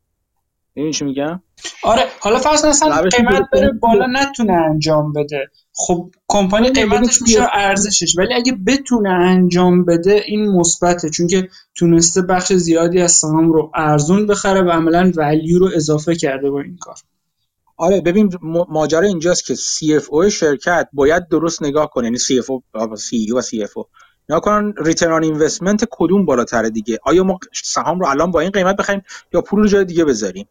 Speaker 1: این چی میگم؟
Speaker 3: آره حالا فرض مثلا قیمت بره بالا نتونه انجام بده. خب کمپانی قیمتش میشه ارزشش ولی اگه بتونه انجام بده این مثبته. چون که تونسته بخش زیادی از سهام رو ارزون بخره و عملا ولیو رو اضافه کرده با این کار.
Speaker 1: آره ببین ماجرا اینجاست که CFO شرکت باید درست نگاه کنه. یعنی CFO CEO و CFO نگاه کنن ریترن آن اینوستمنت کدوم بالاتره دیگه؟ آیا ما سهام رو الان با این قیمت بخریم یا پول رو جای دیگه بذاریم؟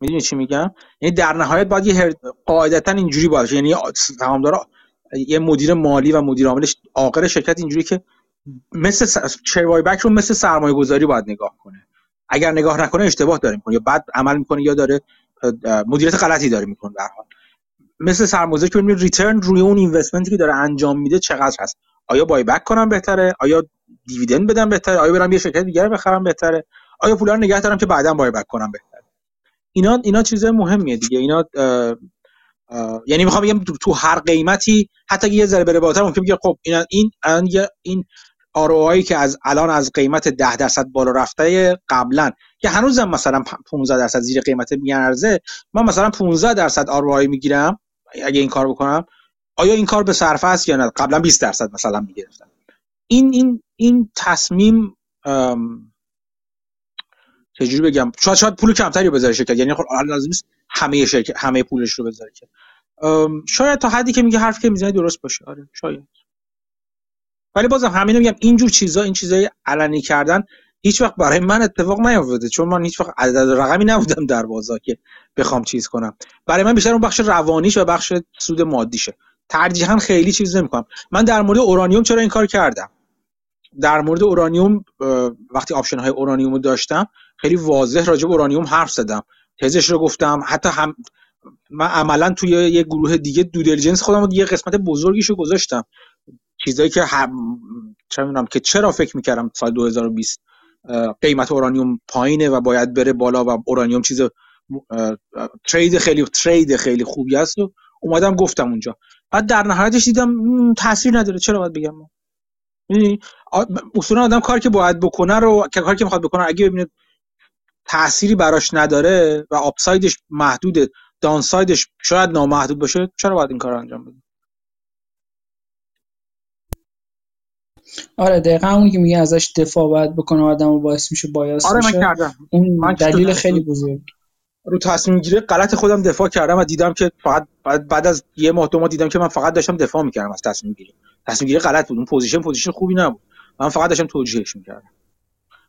Speaker 1: می‌دونی چی میگم؟ یعنی در نهایت باید یه قاعدتا اینجوری باشه. یعنی سهامدار یه مدیر مالی و مدیر عاملش آخر شرکت اینجوری که مثل شیر بک رو مثل سرمایه گذاری باید نگاه کنه. اگر نگاه نکنه اشتباه داره می‌کنه. یا بعد عمل می‌کنه یا داره مدیریت غلطی داره می‌کنه در حال. مثل سرمایه‌گذاری که ریترن روی اون اینوستمنتی که داره انجام میده چقدر هست؟ آیا بای بک کنم بهتره؟ آیا دیویدند بدم بهتره؟ آیا برم یه شرکت دیگه بخرم بهتره؟ آیا پولا رو نگه دارم که بعدا بای بک کنم بهتره؟ اینا اینا چیزای مهمیه دیگه. اینا یعنی می‌خوام بگم تو هر قیمتی حتی یه ذره بره بالاتر ممکن بگه خب این این این ROI که از الان از قیمت 10 درصد بالا رفته قبلا که هنوزم مثلا 15 درصد زیر قیمت میارزه. من مثلا 15 درصد ROI می‌گیرم اگه این کار بکنم آیا این کار به صرفه است یا نه؟ قبلا 20 درصد مثلا می‌گرفتم. این این این تصمیم چجوری بگم؟ شاید شاید پول کمتری بذاره شرکت یعنی خب لازم نیست همه شرکت همه پولش رو بذاره که. شاید تا حدی که میگه حرف که می‌زنه درست باشه. آره شاید. ولی بازم همین میگم اینجور چیزا این چیزای علنی کردن هیچ وقت برای من اتفاق نیافتاده چون من هیچ وقت عدد رقمی نبودم در بازار که بخوام چیز کنم. برای من بیشتر اون بخش روانیش و بخش سود مادیشه. ترجیحا خیلی چیز نمی‌کنم. من در مورد اورانیوم چرا این کار کردم؟ در مورد اورانیوم وقتی option های اورانیوم رو داشتم خیلی واضح راجع به اورانیوم حرف زدم. تزش رو گفتم حتی هم من عملا توی یه گروه دیگه دو دیلیجنس خودم یه قسمت بزرگیشو گذاشتم. چیزایی که هم... چه می‌دونم که چرا فکر می‌کردم سال 2020 قیمت اورانیوم پایینه و باید بره بالا و اورانیوم چیز ترید خیلی ترید خیلی خوبی است و اومدم گفتم اونجا. بعد در نهایتش دیدم تاثیر نداره. چرا باید بگم؟ اصولا آدم کاری که باید بکنه رو کاری که می‌خواد بکنه اگه ببینه تأثیری براش نداره و upside ش محدوده downside ش شاید نامحدود باشه چرا باید این کار انجام بده؟
Speaker 3: آره دقیقا اونی که میگه ازش دفاع باید بکنه آدم و باعث میشه bias
Speaker 1: آره من کردم.
Speaker 3: اون من دلیل خیلی بزرگ.
Speaker 1: رو تصمیم گیری غلط خودم دفاع کردم و دیدم که فقط بعد از یه ماه دو ماه دیدم که من فقط داشتم دفاع می‌کردم از تصمیم گیری. تصمیم گیری غلط بود. اون position position خوبی نبود. من فقط داشتم توجیهش می‌کردم.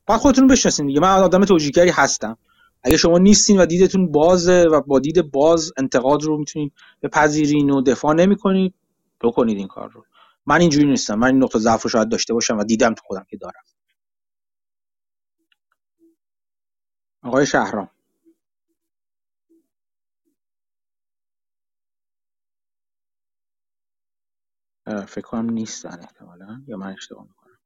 Speaker 1: بعد خودتون بشناسین دیگه. من آدم توجیهگری هستم. اگه شما نیستین و دیدتون بازه و با دید باز انتقاد رو می‌تونید بپذیرین و دفاع نمی‌کنید بکنید این کار رو. من اینجوری نیستم. من این نقطه ضعف رو شاید داشته باشم و دیدم تو خودم که دارم. آقای شهرام. فکر کنم نیستن احتمالا. یا من اشتباه می‌کنم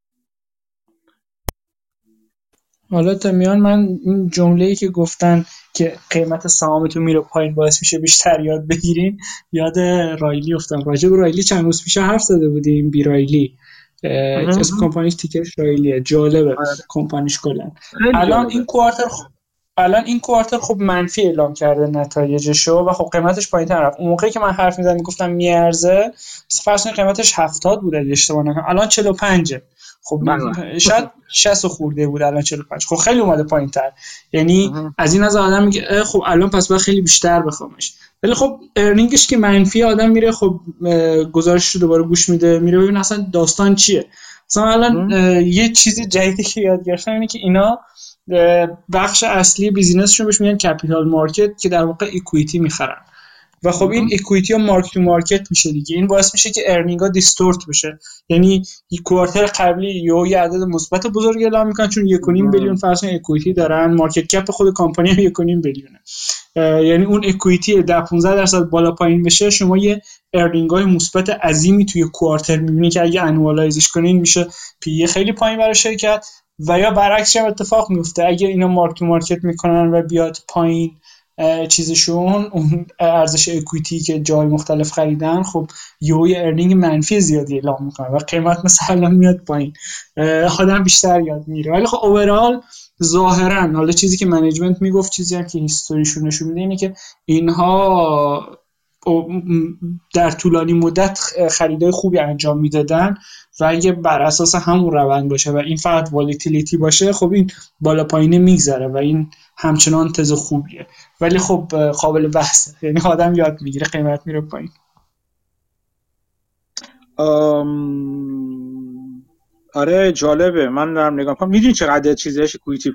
Speaker 3: حالا تا میان من این جمله ای که گفتن که قیمت سهامتون میره پایین باعث میشه بیشتر یاد بگیرین یاد رایلی افتم راجع به رایلی چند روز پیش حرف زده بودیم بی رایلی. اسم کمپانیش تیکرش رایلیه. جالبه آره. کمپانیش کلا. الان این کوارتر الان این کوارتر خب منفی اعلام کرده نتایجشو و خب قیمتش پایین تر رفت. اون موقعی که من حرف می‌زدم می‌گفتم میارزه فرض قیمتش 70 بود اگه اشتباه نکنم. الان 45 خب بله. شاید 60 خورده بود الان 45 خب خیلی اومده پایین تر یعنی از این از آدم میگه خب الان پس باید خیلی بیشتر بخوامش ولی خب earning ش که منفی آدم میره خب گزارش رو دوباره گوش میده میره ببین اصلا داستان چیه. مثلا الان یه چیزی جدیدی که یاد گرفتم اینه که اینا بخش اصلی business شون بهش میگن capital market که در واقع equity می‌خرن. و خب این equity ها mark to market میشه دیگه. این باعث میشه که earning ها distort بشه. یعنی یک quarter قبلی یا یه عدد مثبت بزرگ اعلام می‌کنن چون 1.5 billion فرض equity دارن. market cap خود کمپانی هم 1.5 billion ه. یعنی اون equity در 15 درصد بالا پایین بشه. شما یه earning های مثبت عظیمی توی quarter می‌بینی که اگه annualize ش کنین میشه PE خیلی پایین برای شرکت. و یا برعکسش هم اتفاق میفته اگه اینا mark to market می‌کنن و بیاد پایین چیزشون اون ارزش equity که جای مختلف خریدن خب یه earning منفی زیادی اعلام می‌کنه و قیمت مثلا میاد پایین. آدم بیشتر یاد میره ولی خب overall ظاهرا حالا چیزی که management می‌گفت چیزی هم که history شون نشون میده اینه که اینها در طولانی مدت خریدای خوبی انجام می‌دادن و اگه بر اساس همون روند باشه و این فقط volatility باشه خب این بالا پایینه میگذره و این همچنان تز خوبیه. ولی خب قابل بحثه یعنی آدم یاد می‌گیره قیمت میره پایین.
Speaker 1: آره جالبه. من دارم نگاه کنم می‌دونی چقدر چیزش کویتی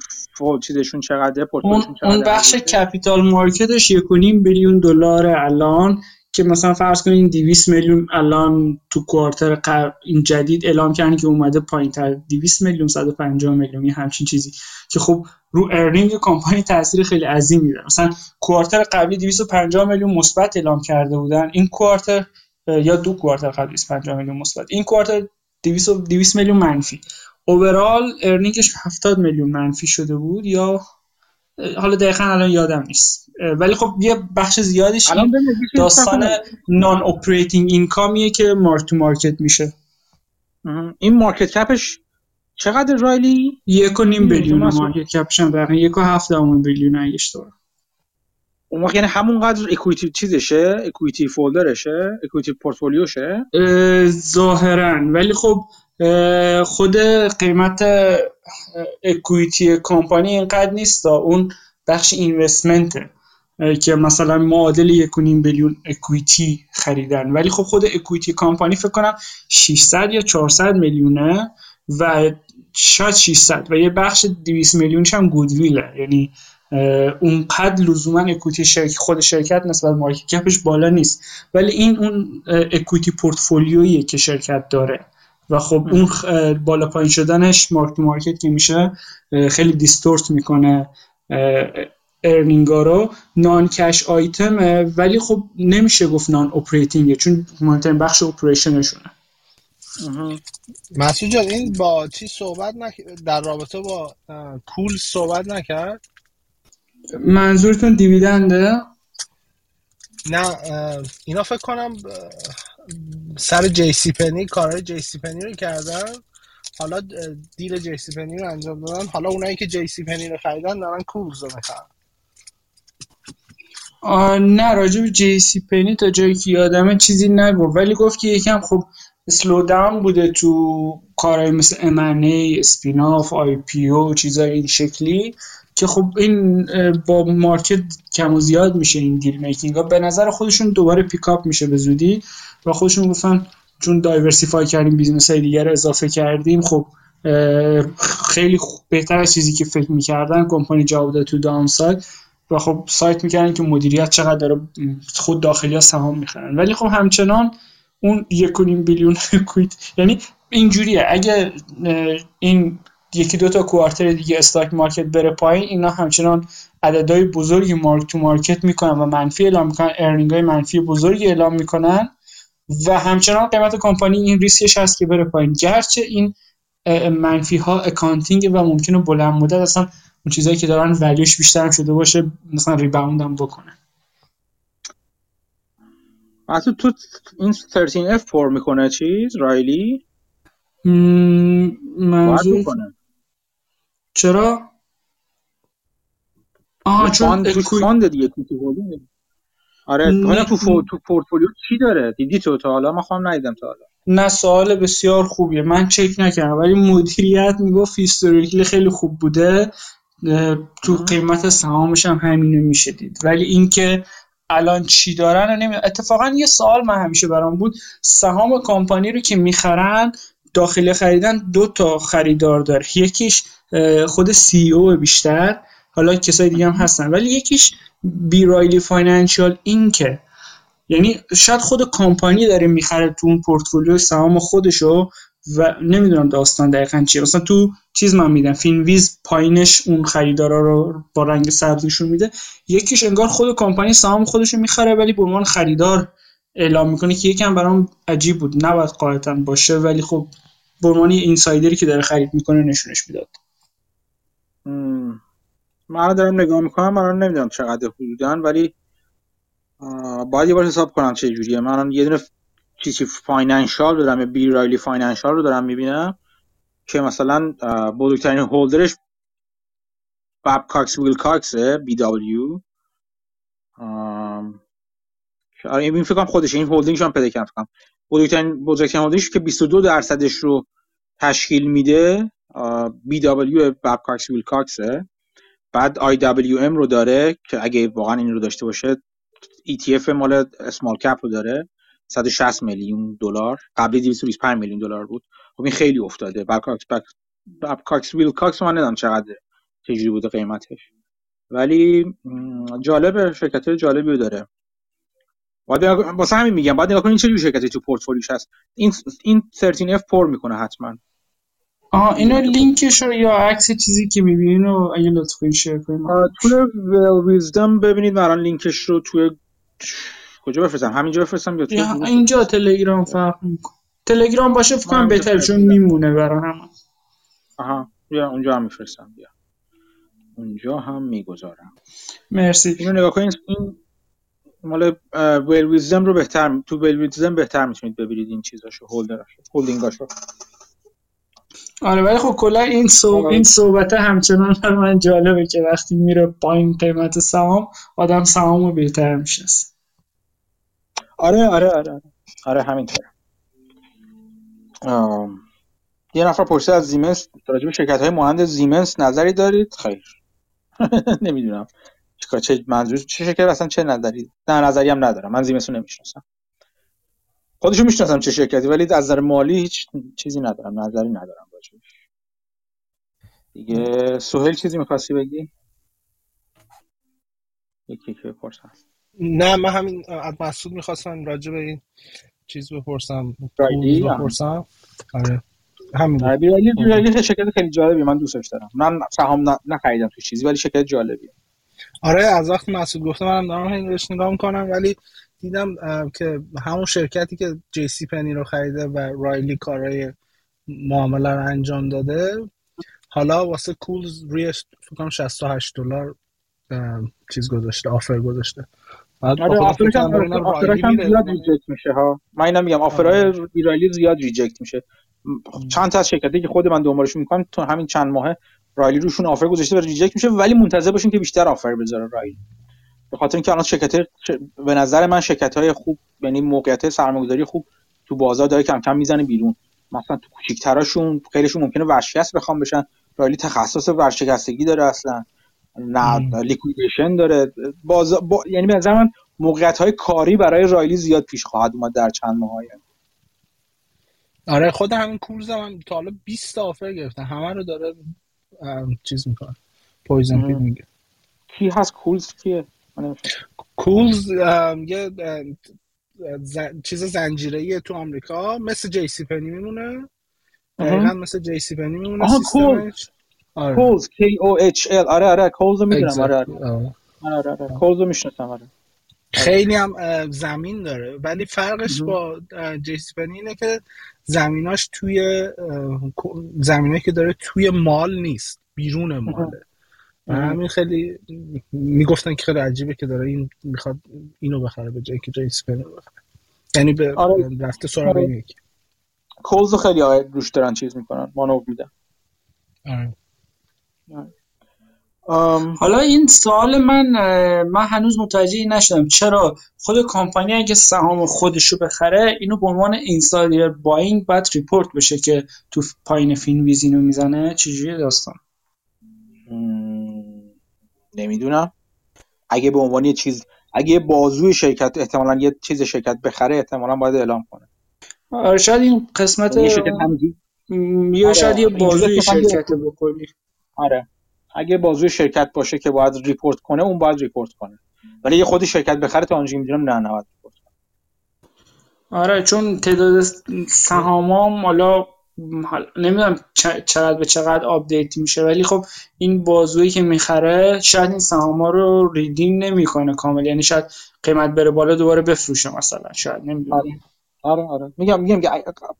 Speaker 1: چیزشون چقدر
Speaker 3: اون, اون بخش کپیتال مارکتش 1.5 بیلیون دلار الان که مثلا فرض کنین 200 میلیون الان تو کوارتر این جدید اعلام کردن که اومده پایین تر. 200 میلیون 150 میلیون یه همچین چیزی. که خب رو earning کمپانی تاثیر خیلی عظیمی داره مثلا quarter قبلی 250 میلیون مثبت اعلام کرده بودن. این quarter یا دو quarter قبلی 250 میلیون مثبت. این quarter 200 میلیون منفی. overall earning ش 70 میلیون منفی شده بود یا حالا دقیقا الان یادم نیست. ولی خب یه بخش زیادش این داستان non-operating income یه که mark to market میشه.
Speaker 1: این market cap ش چقدر رایلی؟
Speaker 3: یک و نیم billion market cap ش هم یک و هفت billion اگه اشتباه
Speaker 1: اون وقت یعنی همونقدر equity چیزشه؟ equity folder شه equity portfolio شه
Speaker 3: ظاهرا. ولی خب خود قیمت equity کمپانی اینقدر نیست اون بخش investment ه که مثلا معادل یکونیم billion equity خریدن. ولی خب خود equity کمپانی فکر کنم 600 یا 400 میلیونه و شاید 600 و یه بخش 200 میلیونش هم goodwill ه یعنی اونقدر لزوما equity شرکت خود شرکت نسبت market cap ش بالا نیست. ولی این اون equity portfolio یه که شرکت داره. و خب اون بالا پایین شدنش mark market که میشه خیلی distort می‌کنه earning ا رو. non-cash item ه ولی خب نمیشه گفت non-operating ه چون مهمترین بخش operation شونه
Speaker 7: مسعود جان این با چی صحبت نک... در رابطه با Kohl's صحبت نکرد؟
Speaker 3: منظورتون dividend ه؟
Speaker 7: نه اینا فکر کنم سر JC Penney کارهای JC Penney رو کردن. حالا deal JC Penney رو انجام دادن. حالا اونایی که JC Penney رو خریدن دارن Kohl's رو
Speaker 3: نه راجب JC Penney تا جایی که یادمه چیزی نگفت. ولی گفت که یکم خب slow down بوده تو کارهای مثل M&A spin-off IPO چیزای این شکلی. که خب این با market کم و زیاد میشه این deal making ها. به نظر خودشون دوباره pick up میشه به زودی و خودشون گفتن چون diversify کردیم business های دیگر اضافه کردیم خب خیلی بهتر از چیزی که فکر می‌کردن کمپانی جواب داد تو down و خب cite می‌کردن که مدیریت چقدر داره خود داخلی ها سهام می‌خرن. ولی خب همچنان اون یکونیم billion equity یعنی اینجوریه. اگه این یکی دو تا quarter دیگه stock market بره پایین اینا همچنان عددهای بزرگی mark to market می‌کنن و منفی اعلام می‌کنن earning های منفی بزرگی اعلام می‌کنن و همچنان قیمت کمپانی این ریسکش هست که بره پایین. گرچه این منفی ها accounting ئه و ممکنه بلند مدت اصلا اون چیزایی که دارن value ش بیشتر هم شده باشه مثلا rebound هم بکنه.
Speaker 1: مثلا تو این 13F پر می‌کنه چیز؟ Riley؟
Speaker 3: منظور چرا؟
Speaker 1: آها چون fund دیگه آره حالا تو فو... تو پورتفولیو چی داره؟ دیدی تو تا حالا؟ من خواهم ندیدم تا حالا.
Speaker 3: نه سوال بسیار خوبیه. من چک نکردم ولی مدیریت می‌گفت هیستوریکلی خیلی خوب بوده. تو قیمت سهامش هم همینو میشه دید. ولی اینکه الان چی دارن نمی... اتفاقا یه سوال من همیشه برام بود. سهام کمپانی رو که می‌خرن داخل خریدن دو تا خریدار داره. یکیش خود سی او بیشتر. حالا کسای دیگه هم هستن. ولی یکیش B. Riley Financial اینکه یعنی شاید خود کمپانی داره می‌خره تو اون پورتفولیو سهام خودشو و نمی‌دونم داستان دقیقا چیه. مثلا تو چیز من میدم. Finviz پایینش اون خریدارا رو با رنگ سبزشون میده. یکیش انگار خود کمپانی سهام خودشو می‌خره ولی به عنوان خریدار اعلام می‌کنه که یکم برام عجیب بود. نباید قاعدتا باشه ولی خب به عنوان insider ی که داره خرید می‌کنه نشونش می‌داد.
Speaker 1: من دارم نگاه می‌کنم من نمی‌دونم چقدر حدودن ولی باید یه بار حساب کنم چه جوریه. من یه دونه چیزی financial دارم یا B. Riley Financial رو دارم می‌بینم که مثلا بزرگترین holder ش Babcock & Wilcox BW. آره این فکر خودش این هولدینگش هم پیدا کردم بزرگترین بزرگترین هولدینگش که 22 درصدش رو تشکیل میده BW Babcock Wilcox ه بعد IWM رو داره که اگه واقعا این رو داشته باشه ETF مال small cap رو داره. 160 میلیون دلار. قبلی 225 میلیون دلار بود. خب این خیلی افتاده. کاکس Babcock Wilcox من ندونم چقدر چجوری بوده قیمتش. ولی جالب شرکت جالبی رو داره. باید واسه همین میگم باید نگاه کنین چه جور شرکتی تو پورتفولیوش هست. این این 13F پر می‌کنه حتما.
Speaker 3: آها اینو لینکش رو یا عکس چیزی که می‌بینین رو اگه لطف کنین شیر کنین
Speaker 1: توی ویل ویزدم ببینید بران لینکش رو توی کجا بفرستم؟ همینجا بفرستم یا
Speaker 3: اینجا تلگرام فرق می‌کنه. تلگرام باشه فکر کنم بهتره چون میمونه برای هم
Speaker 1: آها بیا اونجا هم میفرستم بیا. اونجا هم می‌گذارم.
Speaker 3: مرسی.
Speaker 1: اینو نگاه کنید این مال ویل رو بهتر تو ویل بهتر می‌تونید ببینید این چیزاشو هولدراشو هولدینگاشو.
Speaker 3: آره ولی خب کلا این صحبت این صحبت همچنان بر من جالبه که وقتی میره پایین قیمت سهام آدم سهامو بهتر میشه
Speaker 1: آره آره آره. آره همینطوره یه نفر پرسید از زیمنس راجع به شرکت های مانند زیمنس نظری دارید؟ خیر. نمی‌دونم. چه منظور چه شرکت اصلا چه نظری نه نظری هم ندارم. من زیمنس رو نمی‌شناسم. خودشو می‌شناسم چه شرکتی ولی از نظر مالی هیچ چیزی ندارم. نظری ندارم. دیگه سهیل چیزی می‌خواستی بگی؟ یکی که بپرسم.
Speaker 7: نه من همین از مسعود می‌خواستم راجع به این چیز بپرسم
Speaker 1: رایلی
Speaker 7: بپرسم. آره همین.
Speaker 1: رایلی رایلی شرکت خیلی جالبی من دوستش دارم. من سهام نخریدم تو چیزی ولی شرکت جالبیه.
Speaker 7: آره از وقت مسعود گفته منم دارم این روش نگاه می‌کنم ولی دیدم که همون شرکتی که جی سی پنی رو خریده و رایلی کارهای معامله رو انجام داده حالا واسه کولز روی فکر کنم 68 دلار چیز گذاشته آفر گذاشته.
Speaker 1: آره آفرش هم زیاد reject میشه ها. من اینا میگم offer های آره. رایلی زیاد reject میشه. چند تا از شرکتی که خود من دنبالش می‌کنم تو همین چند ماه رایلی روشون offer گذاشته و reject میشه ولی منتظر باشین که بیشتر offer بذاره رایلی. به خاطر اینکه الان شرکت به نظر من شرکت های خوب یعنی موقعیت سرمایه‌گذاری خوب تو بازار داره کم کم می‌زنه بیرون. مثلا تو کوچیک‌تراشون خیلیشون ممکنه ورشکست بخوان بشن. رایلی تخصص ورشکستگی داره اصلا. نه liquidation داره. باز... با... یعنی به نظر من موقعیت های کاری برای رایلی زیاد پیش خواهد اومد در چند ماه
Speaker 7: آره خود همین Kohl's هم تا حالا 20 تا offer گرفتن همه رو داره چیز می‌کنه. poison pill میگه.
Speaker 1: کی هست؟ Kohl's کیه؟
Speaker 7: Kohl's یه چیز زنجیره تو آمریکا مثل JCPenney میمونه. دقیقا مثل JCPenney میمونه سیستمش.
Speaker 1: آره. کولز K O H L. آره آره کولز رو می‌دونم. آره آره. آره آره کولز رو می‌شناسم آره.
Speaker 7: خیلی هم زمین داره. ولی فرقش با جیسپنی اینه که زمیناش توی زمینایی که داره توی مال نیست. بیرون ماله. همین خیلی می‌گفتن که خیلی عجیبه که داره این می‌خواد اینو بخره به جایی که جیسپنی بخره. یعنی به آره. رفته سراغ آره. یکی.
Speaker 1: Kohl's خیلی روش دارن چیز می‌کنن مانور میدن.
Speaker 7: آره.
Speaker 3: حالا این سوال من من هنوز متوجه نشدم. چرا؟ خود کمپانی اگه سهام خودشو بخره اینو به عنوان insider buying بعد report بشه که تو پایین Finviz اینو می‌زنه؟ چجوری داستان؟
Speaker 1: نمی‌دونم. اگه به عنوان یه چیز اگه یه بازوی شرکت احتمالا یه چیز شرکت بخره احتمالا باید اعلام کنه.
Speaker 3: آره شاید این قسمت یا شاید یه آره، بازوی شرکت بکنی.
Speaker 1: آره. اگه بازوی شرکت باشه که باید report کنه اون باید report کنه. ولی یه خودی شرکت بخره تا اونجا می‌دونم نه نباید report
Speaker 3: آره چون تعداد سهامام حالا نمی‌دونم چقدر به چقدر update میشه ولی خب این بازویی که می‌خره شاید این سهاما رو redeem نمی‌کنه کامل. یعنی شاید قیمت بره بالا دوباره بفروشه مثلا. شاید نمی‌دونم.
Speaker 1: آره. آره. میگم میگم که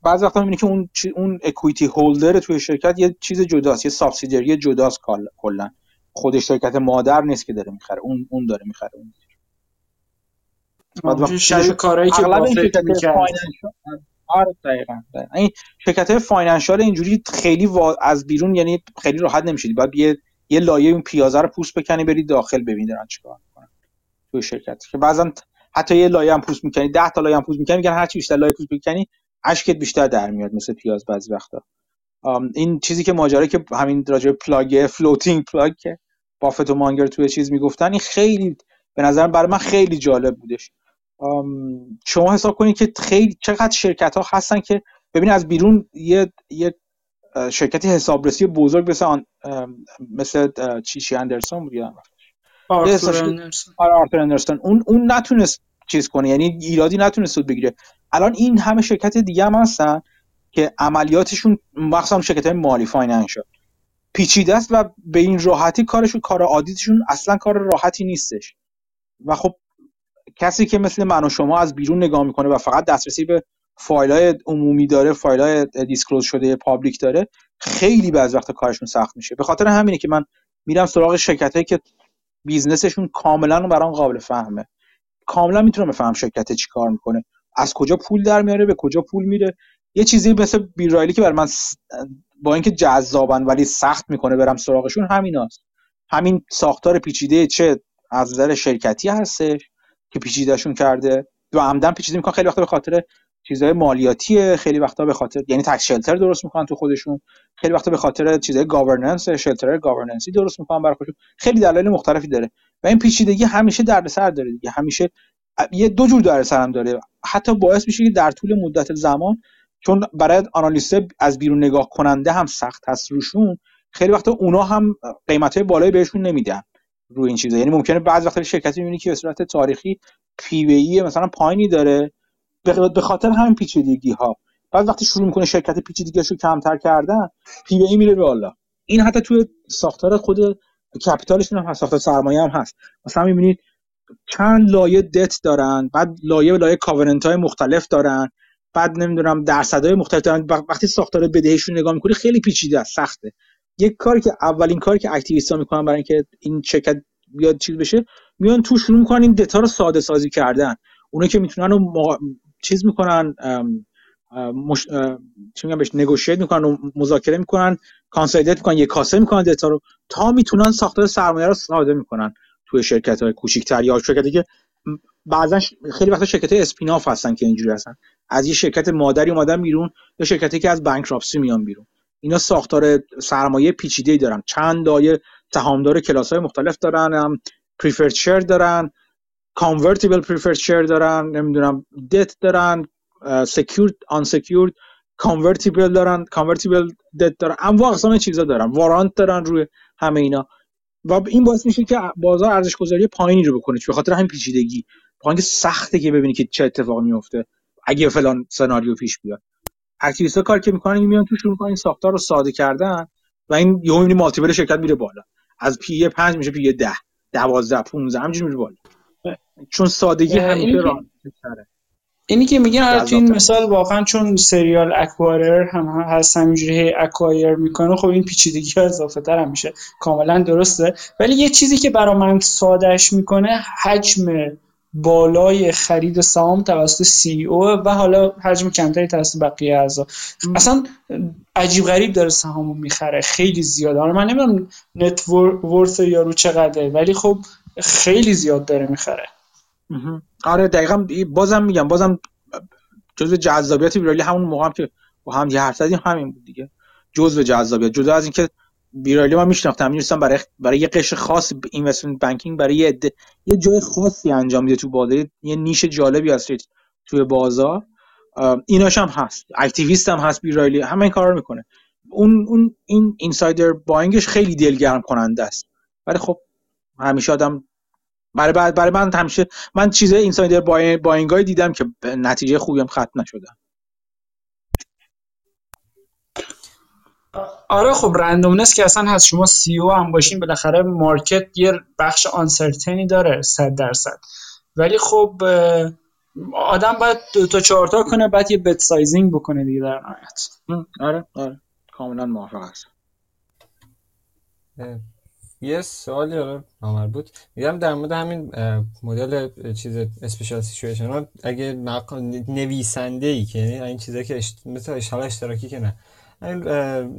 Speaker 1: بعضی وقتا می‌بینی که اون اون equity holder توی شرکت یه چیز جداست یه subsidiary جداست کلا. خود شرکت مادر نیست که داره می‌خره اون اون داره می‌خره اون
Speaker 3: بعد شبیه کارهایی که بافت
Speaker 1: آره دقیقاً این شرکت های financial اینجوری خیلی از بیرون یعنی خیلی راحت نمیشه باید یه یه لایه اون پیازه رو پوست بکنی بری داخل ببینی دارن چیکار می‌کنن توی شرکت. که بعضا حتی یه لایه هم پوست می‌کنی 10 تا لایه هم پوست می‌کنی میگن هر چی بیشتر لایه پوست می‌کنی اشکت بیشتر در میاد مثل پیاز بعضی وقتا. این چیزی که ماجرا که همین راجع plug floating plug که بافت و مانگر توی چیز می‌گفتن این خیلی به نظر برای من خیلی جالب بودش. شما حساب کنید که خیلی چقدر شرکت ها هستن که ببین از بیرون یه یه شرکتی حسابرسی بزرگ مثل آن مثل چیشی اندرسون بود Arthur Andersen. اون اون نتونست چیز کنه. یعنی ایرادی نتونست سود بگیره. الان این همه شرکت دیگه هم هستن که عملیاتشون مخصوصا شرکت های مالی financial پیچیده است و به این راحتی کارشون کار عادیشون اصلا کار راحتی نیستش. و خب کسی که مثل من و شما از بیرون نگاه می‌کنه و فقط دسترسی به فایل های عمومی داره فایل های disclose شده public داره خیلی بعض وقت کارشون سخت میشه. به خاطر همینه که من میرم سراغ شرکت که business شون کاملا برام قابل فهمه. کاملا می‌تونم بفهمم شرکت چی کار می‌کنه. از کجا پول در میاره به کجا پول میره. یه چیزی مثل B. Riley که برای من با اینکه جذابن ولی سخت می‌کنه برم سراغشون همیناست. همین ساختار پیچیده چه از نظر شرکتی هستش که پیچیدهشون کرده. و عمدن پیچیده می‌کنن خیلی وقتا به خاطر چیزهای مالیاتیه خیلی وقتا به خاطر یعنی تکس شلتر درست می‌کنن تو خودشون. خیلی وقتا به خاطر چیزهای گاورننس شلتر گاورننسی درست می‌کنن برای خودشون. خیلی دلایل مختلفی داره. و این پیچیدگی همیشه دردسر داره دیگه. همیشه یه دو جور دردسر هم داره. حتی باعث میشه که در طول مدت زمان چون برای آنالیست از بیرون نگاه کننده هم سخت هست روشون خیلی وقتا اونا هم قیمت بالایی بهشون نمیدن روی این چیزا. یعنی ممکنه بعض وقتا شرکتی می‌بینی که به صورت تاریخی P/E مثلا پایینی داره. به خاطر همین پیچیدگی ها بعد وقتی شروع می‌کنه شرکت پیچیدگیشو کمتر کردن P/E میره بالا این حتی توی ساختار خود capital شون هم هست ساختار سرمایه هم هست. مثلا می‌بینید چند لایه دت دارن بعد لایه لایه covenant های مختلف دارن بعد نمی‌دونم درصدهای مختلف دارن. وقتی ساختار بدهیشون نگاه می‌کنی خیلی پیچیده است سخته. یک کاری که اولین کاری که activist ها می‌کنن برای اینکه این شرکت بیاد چیز بشه میان تو شروع می‌کنن این دتا رو ساده سازی کردن. اونا که می‌تونن رو چیز می‌کنن مش... چی میگم بهش negotiate می‌کنن و مذاکره می‌کنن consolidate می‌کنن یه کاسه می‌کنن دیتا رو تا می‌تونن ساختار سرمایه رو ساده می‌کنن توی شرکت های کوچیک‌تر یا شرکتی که بعضا خیلی وقتا شرکت های spin-off هستن که اینجوری هستن. از یه شرکت مادری اومدن بیرون یا شرکتی که از bankruptcy میان بیرون. اینا ساختار سرمایه پیچیده دارن. چند لایه سهامدار کلاس های مختلف دارن preferred share دارن. convertible preferred share دارن نمی‌دونم debt دارن secured unsecured convertible دارن convertible debt دارن. انواع اقسام چیزا دارن. warrant دارن روی همه اینا. و این باعث میشه که بازار ارزش گذاری پایینی رو بکنه به خاطر همین پیچیدگی. که سخته که ببینی که چه اتفاقی میفته اگه فلان سناریو پیش بیاد. activist کار که می‌کنن میان تو شروع می‌کنن این ساختار رو ساده کردن و این یهو می‌بینی multiple شرکت میره بالا. از P 5 میشه P 10 12 15 همینجوری میره بالا. چون سادگی همیشه راه
Speaker 3: اینی که میگن تو این مثال واقعا چون serial acquirer هم هست همینجوری acquire می‌کنه خب این پیچیدگی ها اضافه تر هم میشه. کاملا درسته. ولی یه چیزی که برا من سادش می‌کنه حجم بالای خرید سهام توسط سی او و حالا حجم کمتری توسط بقیه اعضا. اصلا عجیب غریب داره سهامو می‌خره. خیلی زیاده. حالا من نمی‌دونم نت ورث یارو چقدره ولی خب خیلی زیاد داره می‌خره.
Speaker 1: آره دقیقا بازم میگم بازم جزء جذابیت ویرالی همون موقع هم که با هم یه حرف زدیم همین بود دیگه. جزء جذابیت. جدا از اینکه B. Riley ما میشناختم می‌دونستم برای برای یه قشر خاص investment banking برای یه, یه جای خاصی انجام میده تو بازار یه niche جالبی هست توی بازار. ایناش هم هست. activist هم هست B. Riley همه این کارا رو می‌کنه. اون اون این insider buying ش خیلی دلگرم کننده است. ولی خب همیشه آدم برای برای من همیشه من چیزای insider buying دیدم که نتیجه خوبی هم ختم نشدن
Speaker 3: آره خب randomness که اصلا هست. شما CEO هم باشین بالاخره market یه بخش uncertainty داره صد درصد. ولی خب آدم باید دو تا چهار تا کنه بعد یه bet sizing بکنه دیگه در نهایت.
Speaker 1: آره آره. کاملا موافق هست
Speaker 2: یه سوالی حالا نامربوط میگم در مورد همین مدل چیز special situation اگه نویسنده ای که یعنی این چیزایی که مثل اشتغال اشتراکی که نه. این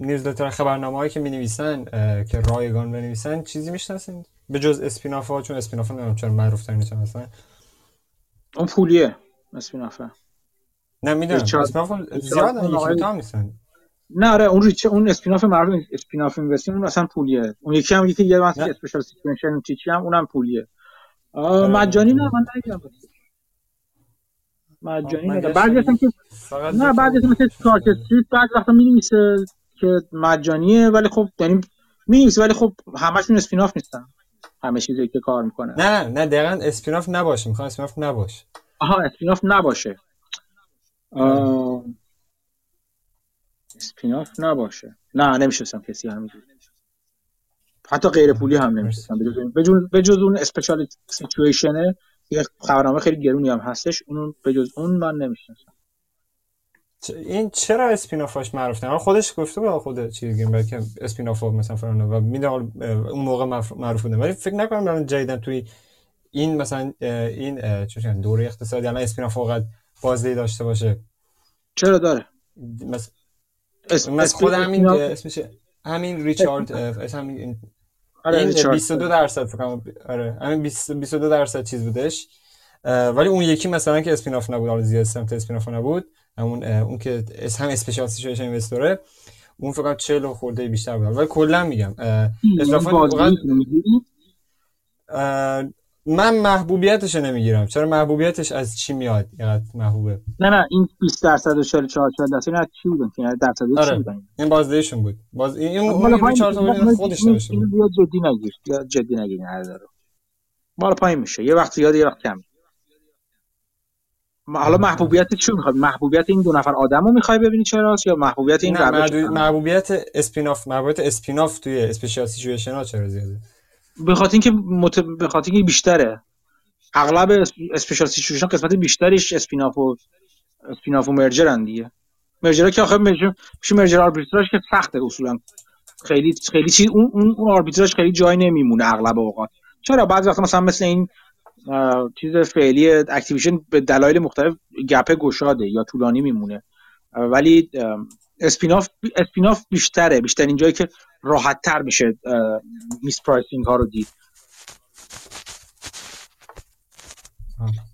Speaker 2: نیوزلتر خبرنامه هایی که می نویسن که رایگان بنویسن چیزی می‌شناسین؟ به جز اسپیناف ها چون اسپیناف ها نمیم چرا معروف ترین مثلا
Speaker 1: اون پولیه اسپیناف
Speaker 2: نه می‌دونم. اسپیناف زیاد یکی هم نیستن.
Speaker 1: نه آره اون ریچ اون اسپیناف معروف اسپیناف اینوستینگ اون اصلا پولیه. اون یکی هم یکی یه واسه اسپیشال سیکوئنشن چی هم اونم پولیه. مجانی نه من نگیرم مجانی نه بعضی اصلا که نه بعضی اصلا مثل Clark Street بعضی وقتا می‌نویسه که مجانیه ولی خب یعنی می‌نویسه ولی خب همشون spin-off نیستن. همه چیزی که کار می‌کنه.
Speaker 2: نه نه نه دقیقاً spin-off نباشه. می‌خوام spin-off نباشه.
Speaker 1: آها spin-off نباشه. spin-off نباشه. نه نمیشناسم کسی همینجوری حتی غیر پولی هم نمیشناسم. به جز اون اسپیشال سیچویشنه یه خبرنامه خیلی گرونی هم هستش. اون به جز اون من نمی‌شناسم.
Speaker 2: این چرا اسپینافاش معروف نه خودش گفته بود خود چیز گیم که اسپینافا مثلا فرانه و می‌دونم اون موقع معروف بوده. ولی فکر نکنم دارن جدیدن توی این مثلا این چه دوره اقتصادی الان اسپیناف فقط بازدهی داشته باشه.
Speaker 1: چرا داره؟
Speaker 2: مثلا اس... خود همین اسمش همین ریچارد همین آره این 22 درصد فکر کنم. آره همین 22 درصد چیز بودش. ولی اون یکی مثلا که اسپیناف نبود حالا زیاد سمت اسپیناف نبود. همون اون که هم اسپیشال سیچویشن اینوستوره اون فقط 40 خورده بیشتر بود. ولی کلا میگم اضافه من محبوبیتش رو نمی‌گیرم. چرا محبوبیتش از چی میاد؟ اینقدر محبوبه.
Speaker 1: نه نه این 20 درصد و 44 درصد این از چی بودن؟ که درصد
Speaker 2: آره. چی بودن؟ این بازدهیشون بود. باز این اون چهار تا خودش بود.
Speaker 1: یا جدی نگیر. یا جدی نگیر هر داره مال پایین میشه. یه وقت زیاد یه وقت کم. حالا محبوبیت چی می‌خواد؟ محبوبیت این دو نفر آدمو می‌خوای ببینی چراست یا محبوبیت این
Speaker 2: محبوبیت اسپیناف محبوبیت اسپیناف توی اسپیشال سیچویشن ها چرا زیاده؟
Speaker 1: به خاطر اینکه مت... به خاطر اینکه بیشتره. اغلب special سیچویشن قسمت بیشتریش spin-off و spin-off و merger ن دیگه. merger که آخه merger میشه merger arbitrage که سخته اصولا. خیلی خیلی چیز اون اون, arbitrage خیلی جای نمیمونه اغلب اوقات. چرا؟ بعضی وقتا مثلا مثل این چیز فعلی Activision به دلایل مختلف gap ه گشاده یا طولانی میمونه. ولی spin-off spin-off بیشتره بیشتر اینجایی که راحت تر میشه mispricing ها رو دید.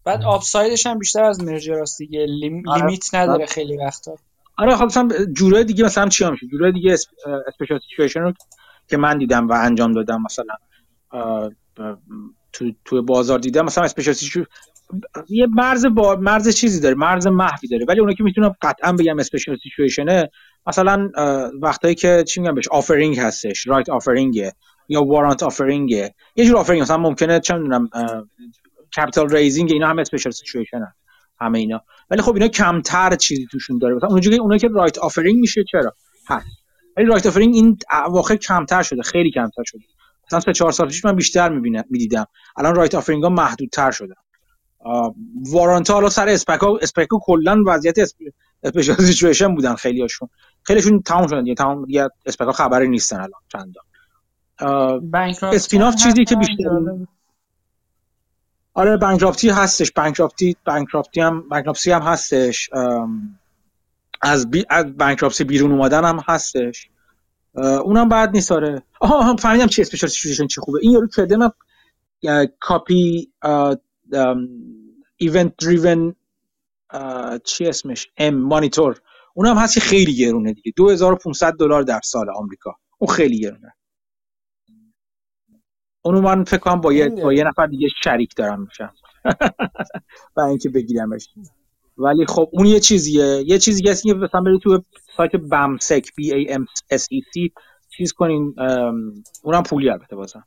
Speaker 3: بعد upside ش هم بیشتر از merger است دیگه. آره. limit نداره خیلی وقتا.
Speaker 1: آره خب مثلا جوره دیگه مثلا چی میشه؟ جوره دیگه special situation رو که من دیدم و انجام دادم مثلا تو تو بازار دیدم مثلا special یه مرز با مرز چیزی داره مرز محوی داره. ولی اونا که می‌تونم قطعا بگم special situation ه مثلا وقتایی که چی میگم بهش offering هستش rights offering یا warrant offering یه جور offering مثلا ممکنه چه می‌دونم capital raising اینا هم special situation همه اینا. ولی خب اینا کمتر چیزی توشون داره. مثلا اونجوری اونایی که rights offering میشه چرا؟ هست. ولی rights offering این واقع کمتر شده خیلی کمتر شده. مثلا سه چهار سال پیش من بیشتر می‌بینم می‌دیدم. الان rights offering ها محدودتر شده. warrant ا حالا سر SPAC ا SPAC ا کلا وضعیت اسپیشال سیچویشن بودن خیلیاشون. خیلیشون تمام شدن دیگه تمام دیگه اسپکا خبری نیستن الان چند اسپیناف چیزی که بیشتر آره بانکراپتی هستش. بانکراپتی بانکراپتی هم بانکراپسی هم هستش. از بی... از بانکراپسی بیرون اومدن هم هستش. اونم بعد نیست آره. آها فهمیدم چی اسپیشال سیچویشن چی خوبه. این یارو کردم کاپی ایونت دریون چی اسمش؟ ام مانیتور اونم هست که خیلی گرونه دیگه. 2500 دلار در سال آمریکا. اون خیلی گرونه. اونو من فکر کنم با یه, با یه نفر دیگه شریک دارم میشم برای اینکه بگیرمش. ولی خب اون یه چیزیه. یه چیزی که که مثلا برید تو سایت بامسک B A M S E C چیز کنین اونم پولی البته بازم.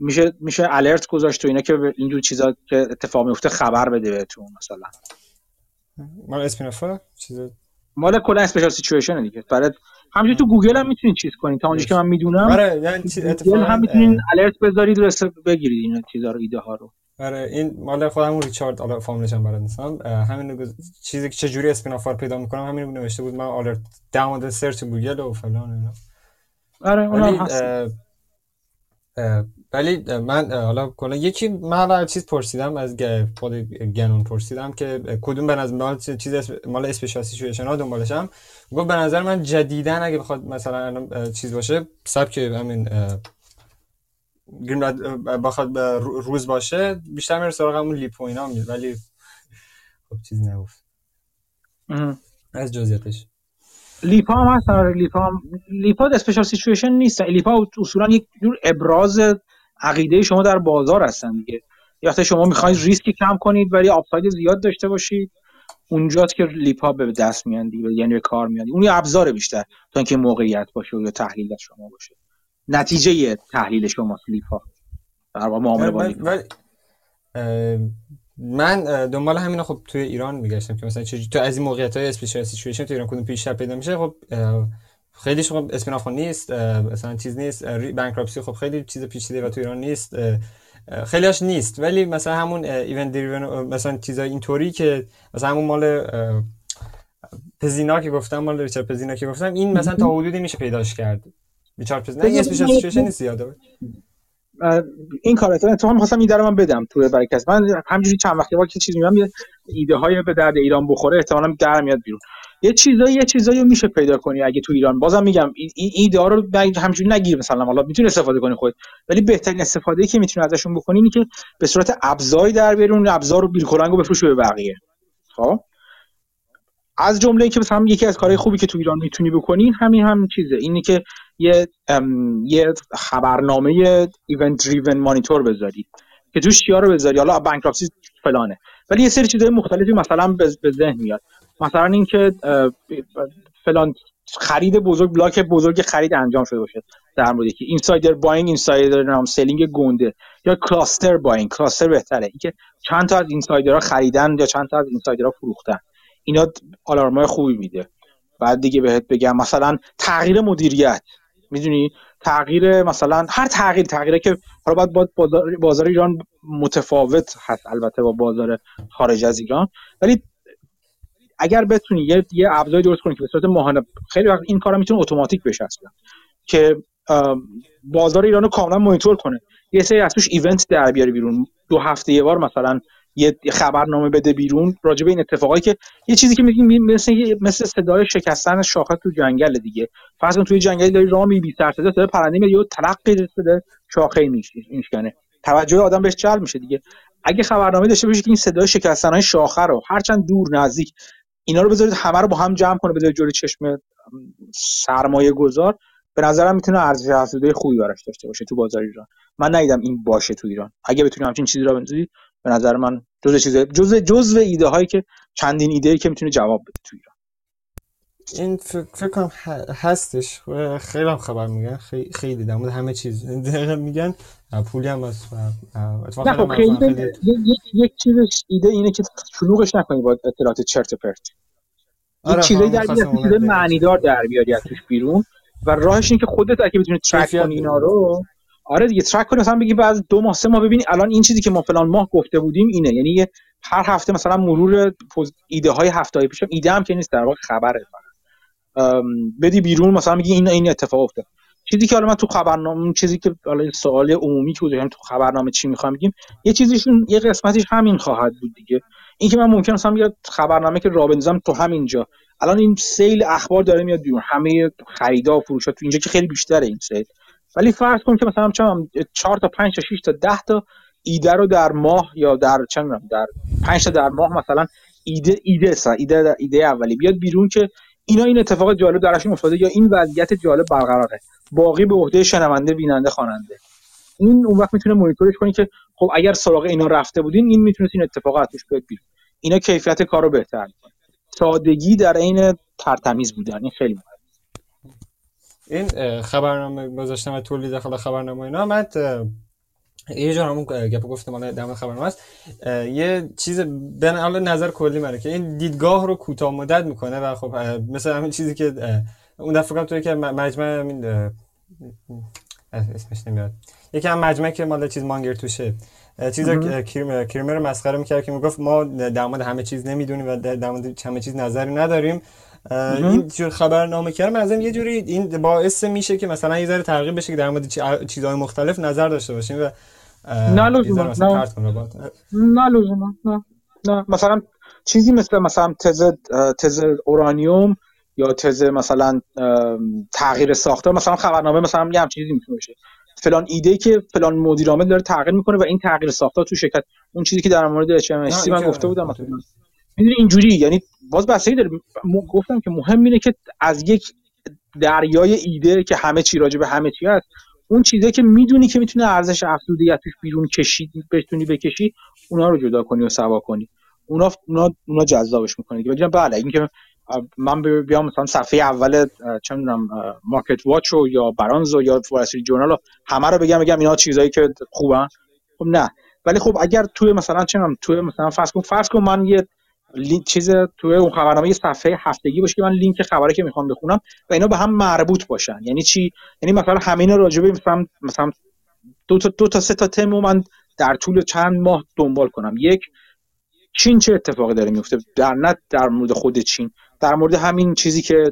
Speaker 1: میشه میشه alert گذاشت تو اینا که اینجور چیزا که اتفاق میفته خبر بده بهتون مثلا.
Speaker 2: مال spin-off ا چیز
Speaker 1: مال کلا special سیچویشن دیگه. برای همینجوری تو گوگل هم می‌تونید چیز کنید. تا اونجایی که من می‌دونم
Speaker 2: آره یعنی اتفاقا
Speaker 1: هم می‌تونید alert بذارید و بگیرید این چیزا رو ایده ها رو.
Speaker 2: آره این مال خودمون ریچارد حالا فامیلش هم بلد نیستم همین چیزی که چجوری spin-off ا رو پیدا می‌کنم همین رو نوشته بود. من alert داون search گوگل و فلان اینا.
Speaker 1: آره اونم هست.
Speaker 2: ولی من حالا کلا یکی من چیز پرسیدم از خود گنون پرسیدم که کدوم به نظر مال چیز مال اسپیشال سیچویشن ها دنبالشم. گفت به نظر من جدیدن اگه بخواد مثلا چیز باشه سبک همین گرین بخواد روز باشه بیشتر میره سراغ همون لیپو اینا میاد ولی خب چیزی نگفت. از جزئیاتش.
Speaker 1: LEAP ا هم هست آره LEAP ا هم LEAP ا special situation نیست. LEAP ا اصولا یک جور ابراز عقیده شما در بازار هستن دیگه. وقتی شما می‌خواید ریسک کم کنید ولی upside زیاد داشته باشید. اونجاست که LEAP ا به دست میان دیگه یعنی به کار میاد. اون یه ابزار بیشتر تا اینکه موقعیت باشه یا تحلیل از شما باشه. نتیجه تحلیل شما LEAP ا در واقع معامله با
Speaker 2: من دنبال همین خب توی ایران میگشتم که مثلا چه تو از این موقعیت های special situation تو ایران کدوم بیشتر پیدا میشه خب خیلی خب spin-off نیست مثلا چیز نیست bankruptcy خب خیلی چیز پیچیده و تو ایران نیست خیلیش نیست. ولی مثلا همون event driven مثلا چیزای اینطوری که مثلا همون مال پزینا که گفتم مال ریچارد پزینا که گفتم این مثلا تا حدودی میشه پیداش کرد. ریچارد پزینا این اسمش نیست یاده
Speaker 1: این کار اتفاقا می‌خواستم این من بدم تو برکس من همینجوری چند وقتی که چیزی میگم ایده های به درد ایران بخوره احتمالاً در میاد بیرون. یه چیزایی یه چیزایی میشه پیدا کنی اگه تو ایران. بازم میگم این ایده رو همینجوری نگیر مثلا. حالا می‌تونی استفاده کنی خود ولی بهترین استفاده که می‌تونی ازشون بکنی اینه که به صورت ابزاری در بیارون. ابزار رو بیلکلنگ رو بفروش به بقیه. خب؟ از جمله که مثلا یکی از کارهای خوبی که تو ایران می‌تونی بکنی همین هم چیزه. اینی که یه یه خبرنامه event driven monitor بذاری که توش چیا رو بذاری. حالا bankruptcy فلانه. ولی یه سری چیزهای مختلفی مثلا به ذهن میاد. مثلا اینکه فلان خرید بزرگ block بزرگ خرید انجام شده باشه در مورد که insider buying insider نام selling گنده یا cluster buying cluster بهتره. اینکه چند تا از insider ها خریدن یا چند تا از insider ها فروختن. اینا آلارمای خوبی میده. بعد دیگه بهت بگم مثلا تغییر مدیریت. می‌دونی؟ تغییر مثلا هر تغییر تغییری که حالا باید بازار ایران متفاوت هست البته با بازار خارج از ایران. ولی اگر بتونی یه یه ابزاری درست کنی که به صورت ماهانه خیلی وقت این کارا می‌تونه اتوماتیک بشه اصلا که بازار ایران رو کاملا مانیتور کنه. یه سری از توش ایونت در بیاری بیرون. دو هفته یه بار مثلا یه خبرنامه بده بیرون راجع به این اتفاقایی که یه چیزی که میگیم مثل مثل صدای شکستن شاخه تو جنگل دیگه. فرض کن توی جنگلی داری راه میبی سر صدا صدای پرنده میاد یه تلقی صدا شاخه میشکنه. توجه آدم بهش جلب میشه دیگه. اگه خبرنامه داشته باشی که این صدای شکستن های شاخه رو هرچند دور نزدیک اینا رو بذارید همه رو با هم جمع کنه بذارید جلوی چشم سرمایه گذار. به نظرم می‌تونه ارزش افزوده خوبی براش داشته باشه تو بازار ایران. من ندیدم این باشه تو ایران. اگه بتونیم همچین چیزی رو بندازی به نظر من جزء چیز جزء جزء ایده هایی که چندین ایده ای که می‌تونه جواب بده تو ایران.
Speaker 2: این فکر کنم هستش. خیلی هم خبر میگن. خیلی خیلی مورد همه چیز میگن. پولی هم هست.
Speaker 1: نه خب خیلی یک چیزش ایده اینه که شلوغش نکنی با اطلاعات چرت پرت. آره چیزایی در بیاد معنیدار در بیاری از توش بیرون و راهش اینه که خودت اگه بتونی ترک کنی اینا رو آره دیگه ترک کنی مثلا بگی بعد دو ماه سه ماه ببینی الان این چیزی که ما فلان ماه گفته بودیم اینه. یعنی هر هفته مثلا مرور ایده های هفته پیشم ایده هم که نیست در واقع خبره. بدی بیرون مثلا میگی این این اتفاق افتاد. چیزی که حالا من تو خبرنامه چیزی که حالا سوال عمومی که بودم تو خبرنامه چی می‌خوام بگیم یه چیزیشون یه قسمتیش همین خواهد بود دیگه. اینکه من ممکن مثلا یه خبرنامه که رابنزم تو همینجا. الان این سیل اخبار داره میاد بیرون. همه خریدا و فروشا تو اینجا که خیلی بیشتره این سیل. ولی فرض کن که مثلا چم 4 تا 5 تا 6 تا 10 تا ایده رو در ماه یا در چند در 5 تا در ماه مثلا ایده ایده سا ایده ایده اولی بیاد بیرون که اینا این اتفاق جالب درشون افتاده یا این وضعیت جالب برقراره. باقی به عهده شنونده بیننده خواننده. این اون وقت می‌تونه مونیتورش کنی که خب اگر سراغ اینا رفته بودین این می‌تونه این اتفاق ازش بیاد بیرون. اینا کیفیت کار رو بهتر می‌کنه. سادگی در عین ترتمیز بودن این خیلی مهمه
Speaker 2: این خبرنامه گذاشتم و تولید داخل خبرنامه اینا. من یه جا همون گپ گفتم حالا دم خبرنامه است. یه چیز به نظر کلی منه که این دیدگاه رو کوتاه مدت می‌کنه و خب مثل همین چیزی که اون دفعه توی که مجمع همین اسمش نمیاد. یکی هم مجمع که مال چیز مانگر توشه. چیز کریمر کریمر مسخره می‌کرد که می‌گفت ما در مورد همه چیز نمی‌دونیم و در مورد همه چیز نظری نداریم. این جور خبرنامه کردن از یه جوری این باعث میشه که مثلا یه ذره تغییر بشه که در مورد چیزهای مختلف نظر داشته باشیم و
Speaker 1: نه. لزوما نه نه لزوما نه نه. مثلا چیزی مثل مثلا تز تز اورانیوم یا تز مثلا تغییر ساختار مثلا خبرنامه مثلا یه هم چیزی می‌تونه باشه. فلان ایده که فلان مدیر عامل داره تغییر می‌کنه و این تغییر ساختار تو شرکت اون چیزی که در مورد HMSC من گفته بودم مثلا. می‌دونی اینجوری؟ یعنی باز بسیاری داره. گفتم که مهم اینه که از یک دریای ایده که همه چی راجع به همه چی هست اون چیزایی که می‌دونی که می‌تونه ارزش افزوده توش بیرون کشید بتونی بکشی اونا رو جدا کنی و سوا کنی. اونا اونا اونا جذابش می‌کنه دیگه. بله اینکه من بیام مثلا صفحه اول چه می‌دونم مارکت واچ و یا بارونز یا وال استریت جورنال همه رو بگم بگم اینا چیزایی که خوبن. خب نه. ولی خب اگر توی مثلا چه توی مثلا فرض کن فرض کن من یه لینک چیز توی اون خبرنامه یه صفحه هفتگی باشه که من لینک خبری که می‌خوام بخونم و اینا به هم مربوط باشن. یعنی چی؟ یعنی مثلا همین راجبه مثلا مثلا دو تا دو تا سه تا تم من در طول چند ماه دنبال کنم. یک چین چه اتفاقی داره میفته؟ در نه در مورد خود چین در مورد همین چیزی که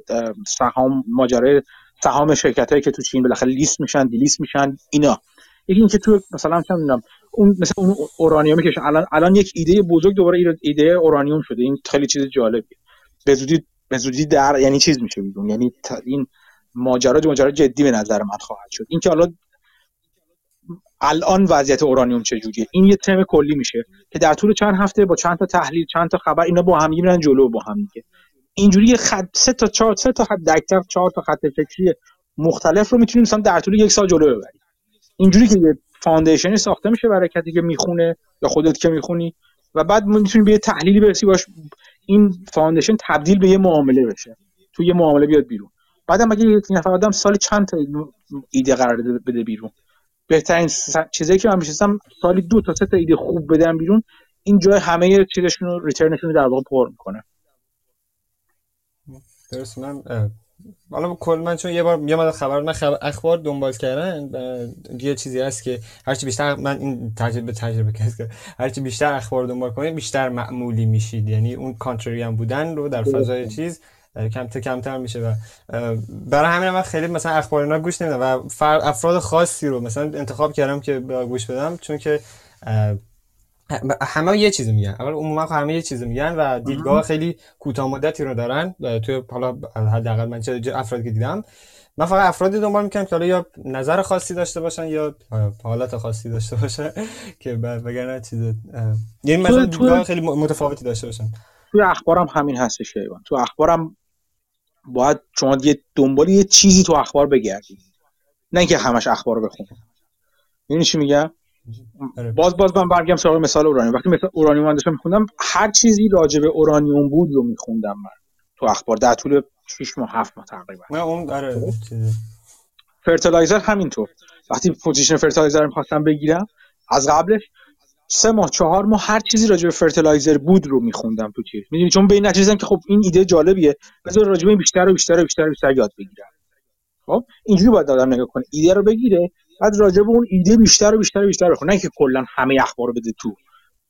Speaker 1: سهام ماجرای سهام شرکت هایی که تو چین بالاخره لیست میشن دیلیست میشن اینا. یکی اینکه تو مثلا می‌دونم اون مثلا اون اورانیومی که الان الان یک ایده بزرگ دوباره ایده اورانیوم شده. این خیلی چیز جالبیه. به زودی به زودی در یعنی چیز میشه بیرون یعنی این ماجرا ماجرا جدی به نظر من خواهد شد. اینکه حالا الان وضعیت اورانیوم چجوریه این یه تم کلی میشه که در طول چند هفته با چند تا تحلیل چند تا خبر اینا با هم میرن جلو با هم دیگه. اینجوری خط سه تا چهار سه تا خط دکتر چهار تا خط فکری مختلف رو می‌تونیم مثلا در طول یک سال جلو ببریم اینجوری که یه foundation ی ساخته میشه برای کسی که می‌خونه یا خودت که می‌خونی. و بعد می‌تونی به یه تحلیلی برسی باش این foundation تبدیل به یه معامله بشه. تو یه معامله بیاد بیرون. بعدم اگه یک نفر آدم سال چند تا ایده قرار بده بیرون. بهترین چیزی که من میشستم سالی دو تا سه تا ایده خوب بدم بیرون این جای همه چیزشون رو ریترنشون رو در واقع پر می‌کنه.
Speaker 2: درست. حالا کل من چون یه بار یه مدت خبر من خبر اخبار دنبال کردن یه چیزی هست که هرچی بیشتر من این تجربه تجربه کردم هرچی بیشتر اخبار دنبال کنید بیشتر معمولی میشید. یعنی اون کانتری هم بودن رو در فضای چیز کمتر کمتر میشه و برای همین من خیلی مثلا اخبار اینا گوش نمیدم و افراد خاصی رو مثلا انتخاب کردم که گوش بدم چون که همه یه چیزی میگن. اول عموما همه یه چیزی میگن و دیدگاه خیلی کوتاه مدتی رو دارن. توی حالا حداقل من چه افرادی که دیدم. من فقط افرادی دنبال می‌کنم که حالا یا نظر خاصی داشته باشن یا حالت خاصی داشته باشن که وگرنه چیز یعنی مثلا دیدگاه خیلی متفاوتی داشته باشن.
Speaker 1: توی اخبارم همین هستش شیوان تو اخبارم باید شما یه دنبال یه چیزی تو اخبار بگردید نه اینکه همش اخبار رو بخونید چی میگم. باز باز من برگم سراغ مثال اورانیوم. وقتی مثلا اورانیوم داشتم میخوندم هر چیزی راجع به اورانیوم بود رو میخوندم من تو اخبار. در طول 6 ماه 7 ماه تقریبا.
Speaker 2: نه اون آره.
Speaker 1: fertilizer همینطور. وقتی position fertilizer رو می‌خواستم بگیرم از قبلش سه ماه چهار ماه هر چیزی راجع به فرتلایزر بود رو میخوندم تو چیز می‌دونی چون به این نتیجه که خب این ایده جالبیه. بذار راجع به بیشتر و بیشتر و بیشتر و بیشتر یاد بگیرم. خب؟ اینجوری باید آدم نگاه کنه. ایده رو بگیره بعد راجع به اون ایده بیشتر و بیشتر و بیشتر بخونه نه که کلا همه اخبار رو بده تو.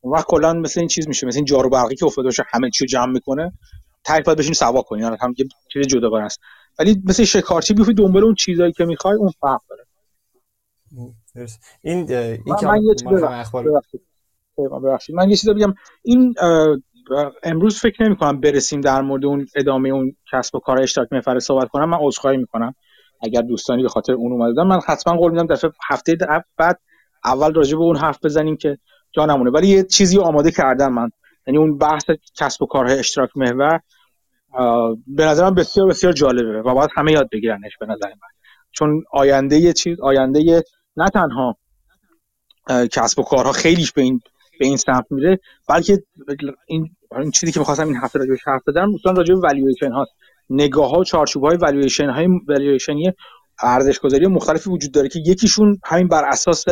Speaker 1: اون وقت کلا مثل این چیز میشه. مثل این جارو برقی که افتاده باشه همه چی جمع می‌کنه. تای باید بشین سوا کنی. یعنی هم چیز جداگانه است. ولی مثل شکارچی بیفتی دنبال اون چیزایی که می‌خوای اون فرق داره.
Speaker 2: این این
Speaker 1: که من من یه چیزی بگم. این امروز فکر نمی کنم برسیم در مورد اون ادامه اون کسب و کار اشتراک محور صحبت کنم. من عذرخواهی می‌کنم. اگر دوستانی به خاطر اون اومدن من حتما قول میدم دفعه هفته بعد اول راجع به اون حرف بزنیم که جا نمونه. ولی یه چیزی آماده کردم من. یعنی اون بحث کسب و کارهای اشتراک محور به نظرم بسیار بسیار جالبه و باید همه یاد بگیرنش به نظر من. چون آینده یه چیز آینده نه تنها کسب و کارها خیلیش به این به این سمت میره بلکه این این چیزی که می‌خواستم این هفته راجعش حرف بزنم مثلا راجع به والویشن ها نگاه ها و چارچوب های والویشن های ارزش گذاری مختلفی وجود داره که یکیشون همین بر اساس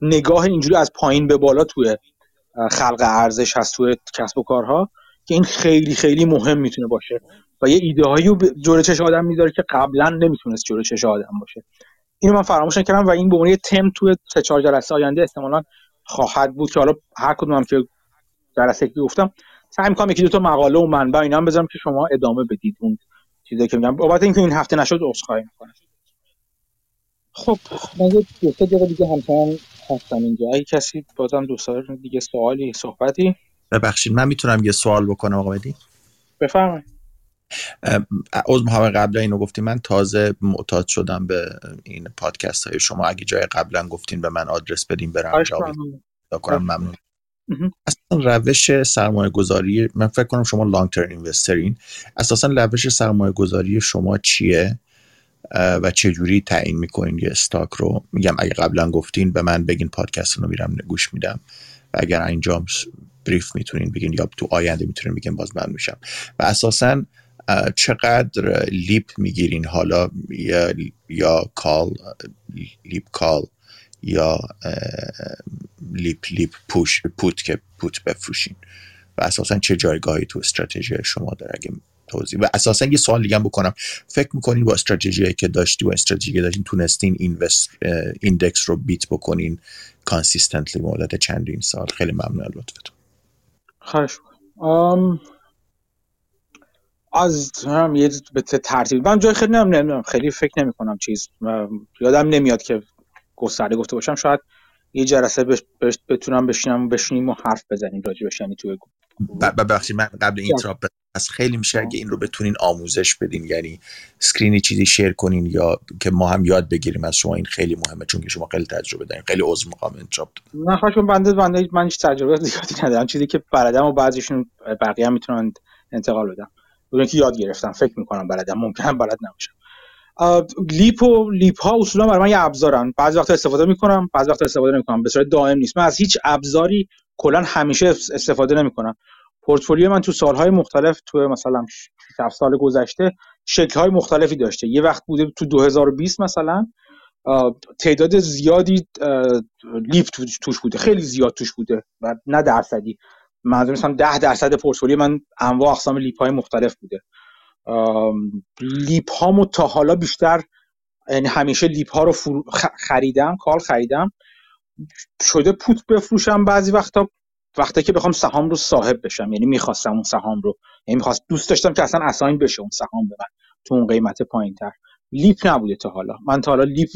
Speaker 1: نگاه اینجوری از پایین به بالا توی خلق ارزش هست توی کسب و کارها که این خیلی خیلی مهم می‌تونه باشه. و یه ایده هایی رو جلوی چش آدم می‌ذاره که قبلا نمی‌تونست جلوی چش آدم باشه. اینو من فراموش کردم و این به عنوان تم توی سه چهار جلسه آینده احتمالاً خواهد بود که حالا هر کدومم که جلسه گفتم سعی می‌کنم یکی دو تا مقاله و منبع اینا هم بذارم که شما ادامه بدید اون چیزی که میگم. بابت اینکه این هفته نشد عذرخواهی می‌کنم. خب من یه دو سه دقیقه دیگه همچنان هستم اینجا. اگه کسی بازم دوست دیگه سوالی صحبتی؟
Speaker 8: ببخشید من می‌تونم یه سوال بکنم آقا بدی
Speaker 1: بفرمایید.
Speaker 8: از محمد قبلا اینو گفتیم من تازه معتاد شدم به این پادکست های شما. اگه جای قبلا گفتین به من آدرس بدین برم جواب کنم ممنون. اصلا روش سرمایه گذاری من فکر کنم شما لانگ ترم اینوسترین اساسا روش سرمایه گذاری شما چیه؟ و چه جوری تعیین می‌کنین یه استاک رو؟ میگم اگه قبلا گفتین به من بگین پادکست رو میرم گوش میدم. و اگر اینجا بریف می‌تونین بگین یا تو آینده می‌تونین بگین باز من میشم. و اساسا چقدر لیپ می‌گیرین؟ حالا یا, یا کال لیپ کال یا لیپ لیپ پوش پوت که پوت بفروشین. و اساسا چه جایگاهی تو استراتژی شما داره اگه توضیح و اساسا یه سوال دیگه بکنم. فکر می‌کنین با استراتژی که داشتی و استراتژی که داشتین تونستین index رو beat بکنین consistently مدت چندین سال؟ خیلی ممنون لطفتون.
Speaker 1: خواهش از هم یه به ترتیب من جای خیلی نمی‌دونم خیلی فکر نمی کنم چیز یادم نمیاد که گسترده گفته باشم شاید یه جلسه بش بتونم بشینم بشینیم و حرف بزنیم راجع یعنی توی
Speaker 8: ببخشید من قبل interrupt از خیلی میشه اگه این رو بتونین آموزش بدین یعنی screen ی چیزی share کنین یا که ما هم یاد بگیریم از شما این خیلی مهمه چون که شما خیلی تجربه دارین خیلی عذر می‌خوام interrupt
Speaker 1: نه خواهشون بنده بنده من هیچ تجربه زیادی ندارم چیزی که بلدم و بعضیشون بقیه هم می‌تونن انتقال بدم بدون که یاد گرفتم فکر می‌کنم بلدم ممکنه بلد نباشم. LEAP و LEAP ها اصولا برای من یه ابزارن. بعضی وقت استفاده می‌کنم بعضی وقت استفاده نمی‌کنم. به صورت دائم نیست. من از هیچ ابزاری کلا همیشه استفاده نمی‌کنم. پورتفولیو من تو سالهای مختلف تو مثلا 7 سال گذشته شکل‌های مختلفی داشته. یه وقت بوده تو 2020 مثلا تعداد زیادی LEAP توش بوده. خیلی زیاد توش بوده و نه درصدی. منظور مثلا 10 درصد پورتفولیو من انواع اقسام LEAP های مختلف بوده. LEAP هامو تا حالا بیشتر یعنی همیشه LEAP ها رو خریدم call خریدم. شده put بفروشم بعضی وقتا وقتی که بخوام سهام رو صاحب بشم. یعنی می‌خواستم اون سهام رو یعنی می‌خواست دوست داشتم که اصلا assign بشه اون سهام به من تو اون قیمت پایین تر LEAP نبوده تا حالا. من تا حالا LEAP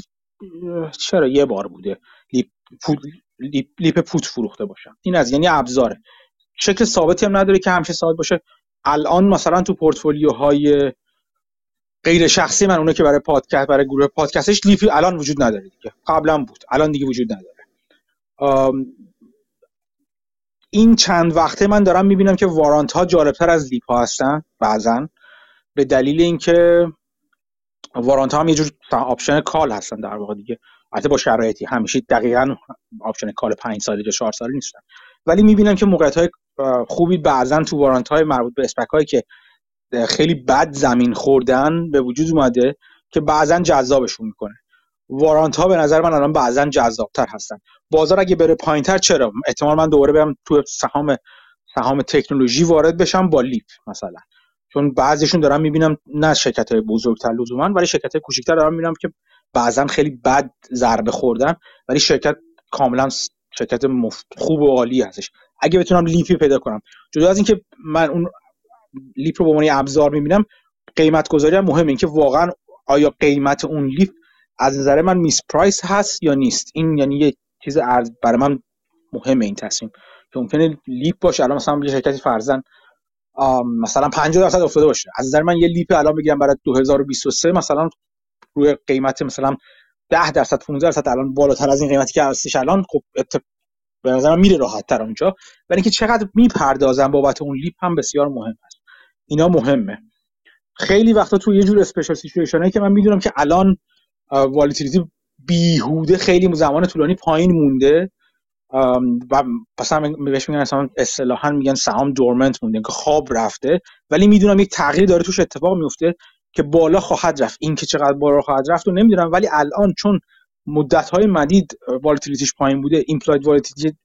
Speaker 1: چرا یه بار بوده LEAP put, LEAP, LEAP put فروخته باشم. این از یعنی ابزاره. شکل ثابتی هم نداره که همیشه ثابت باشه. الان مثلا تو پورتفولیوهای غیر شخصی من اونه که برای پادکست برای گروه پادکستش LEAP ی الان وجود نداره دیگه. قبلا بود الان دیگه وجود نداره. این چند وقته من دارم می‌بینم که warrant ها جالبتر از LEAP ها هستن بعضا. به دلیل اینکه warrant ها هم یه جور option call هستن در واقع دیگه. البته با شرایطی. همیشه دقیقا option call 5 ساله یا 4 ساله نیستن. ولی می‌بینم که موقعیت های خوبی بعضا تو warrant های مربوط به SPAC که خیلی بد زمین خوردن به وجود اومده که بعضا جذابشون می‌کنه. warrant ها به نظر من الان بعضا جذابتر هستن. بازار اگه بره پایینتر چرا؟ احتمال من دوباره برم تو سهام سهام تکنولوژی وارد بشم با LEAP مثلا. چون بعضیشون دارم می‌بینم نه شرکت های بزرگتر لزوما ولی شرکت های کوچیکتر دارم می‌بینم که بعضا خیلی بد ضربه خوردن ولی شرکت کاملا شرکت خوب و عالی هستش. اگه بتونم LEAP ی پیدا کنم. جدا از اینکه من اون LEAP رو به عنوان ابزار می‌بینم قیمت گذاری هم مهمه. اینکه واقعا آیا قیمت اون LEAP از نظر من misprice هست یا نیست. این یعنی یه چیز ارز برای من مهمه این تصمیم. که ممکنه LEAP باشه الان مثلا یه شرکتی فرضا مثلا 50 درصد افتاده باشه. از نظر من یه LEAP الان بگیرم برای 2023 مثلا روی قیمت مثلا 10 درصد 15 درصد الان بالاتر از این قیمتی که هستش الان خب به نظر میره راحت تر اونجا. ولی اینکه چقدر می‌پردازن بابت اون LEAP هم بسیار مهم است. اینا مهمه. خیلی وقتا تو یه جور special situation ایی که من می‌دونم که الان volatility بیهوده خیلی زمان طولانی پایین مونده. و مثلا بهش میگن اصلا اصطلاحا میگن سهام dormant مونده که خواب رفته. ولی می‌دونم یک تغییر داره توش اتفاق میفته که بالا خواهد رفت. این که چقدر بالا خواهد رفت رو نمی‌دونم. ولی الان چون مدت های مدید volatility ش پایین بوده. implied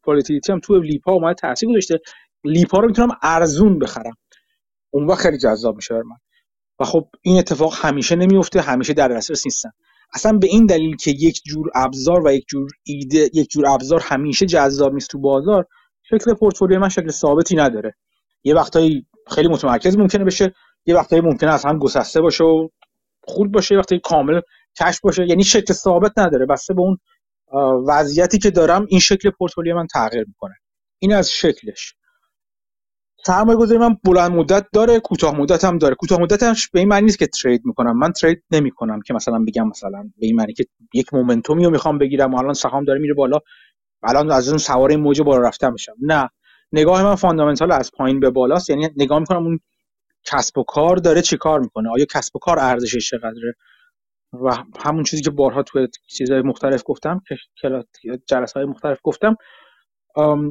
Speaker 1: volatility هم تو LEAP ا اومده تاثیر گذاشته. لیپا رو می‌تونم ارزون بخرم. اون وقت خیلی جذاب میشه من و خب این اتفاق همیشه نمیفته همیشه در دسترس نیستن. اصلا به این دلیل که یک جور ابزار و یک جور ایده یک جور ابزار همیشه جذاب نیست تو بازار شکل پورتفولیو من شکل ثابتی نداره. یه وقتایی خیلی متمرکز ممکنه بشه یه وقتایی ممکنه اصلا گسسته باشه و خود باشه یه وقتی کامل کش باشه. یعنی شکل ثابت نداره. بسته به اون وضعیتی که دارم این شکل پورتفولیو من تغییر می‌کنه. این از شکلش. سرمایه گذاری من بلند مدت داره کوتاه مدت هم داره. کوتاه مدت هم به این معنی نیست که trade می‌کنم. من trade نمی‌کنم که مثلا بگم مثلا به این معنی که یک momentum ی رو می‌خوام بگیرم و الان سهام داره میره بالا. الان از اون سوار موج بالا رفتن میشم. نه. نگاه من fundamental از پایین به بالاست. یعنی نگاه می‌کنم اون کسب و کار داره چی کار می‌کنه؟ آیا کسب و کار ارزشش چقدره؟ و همون چیزی که بارها تو چیزهای مختلف گفتم که جلسه های مختلف گفتم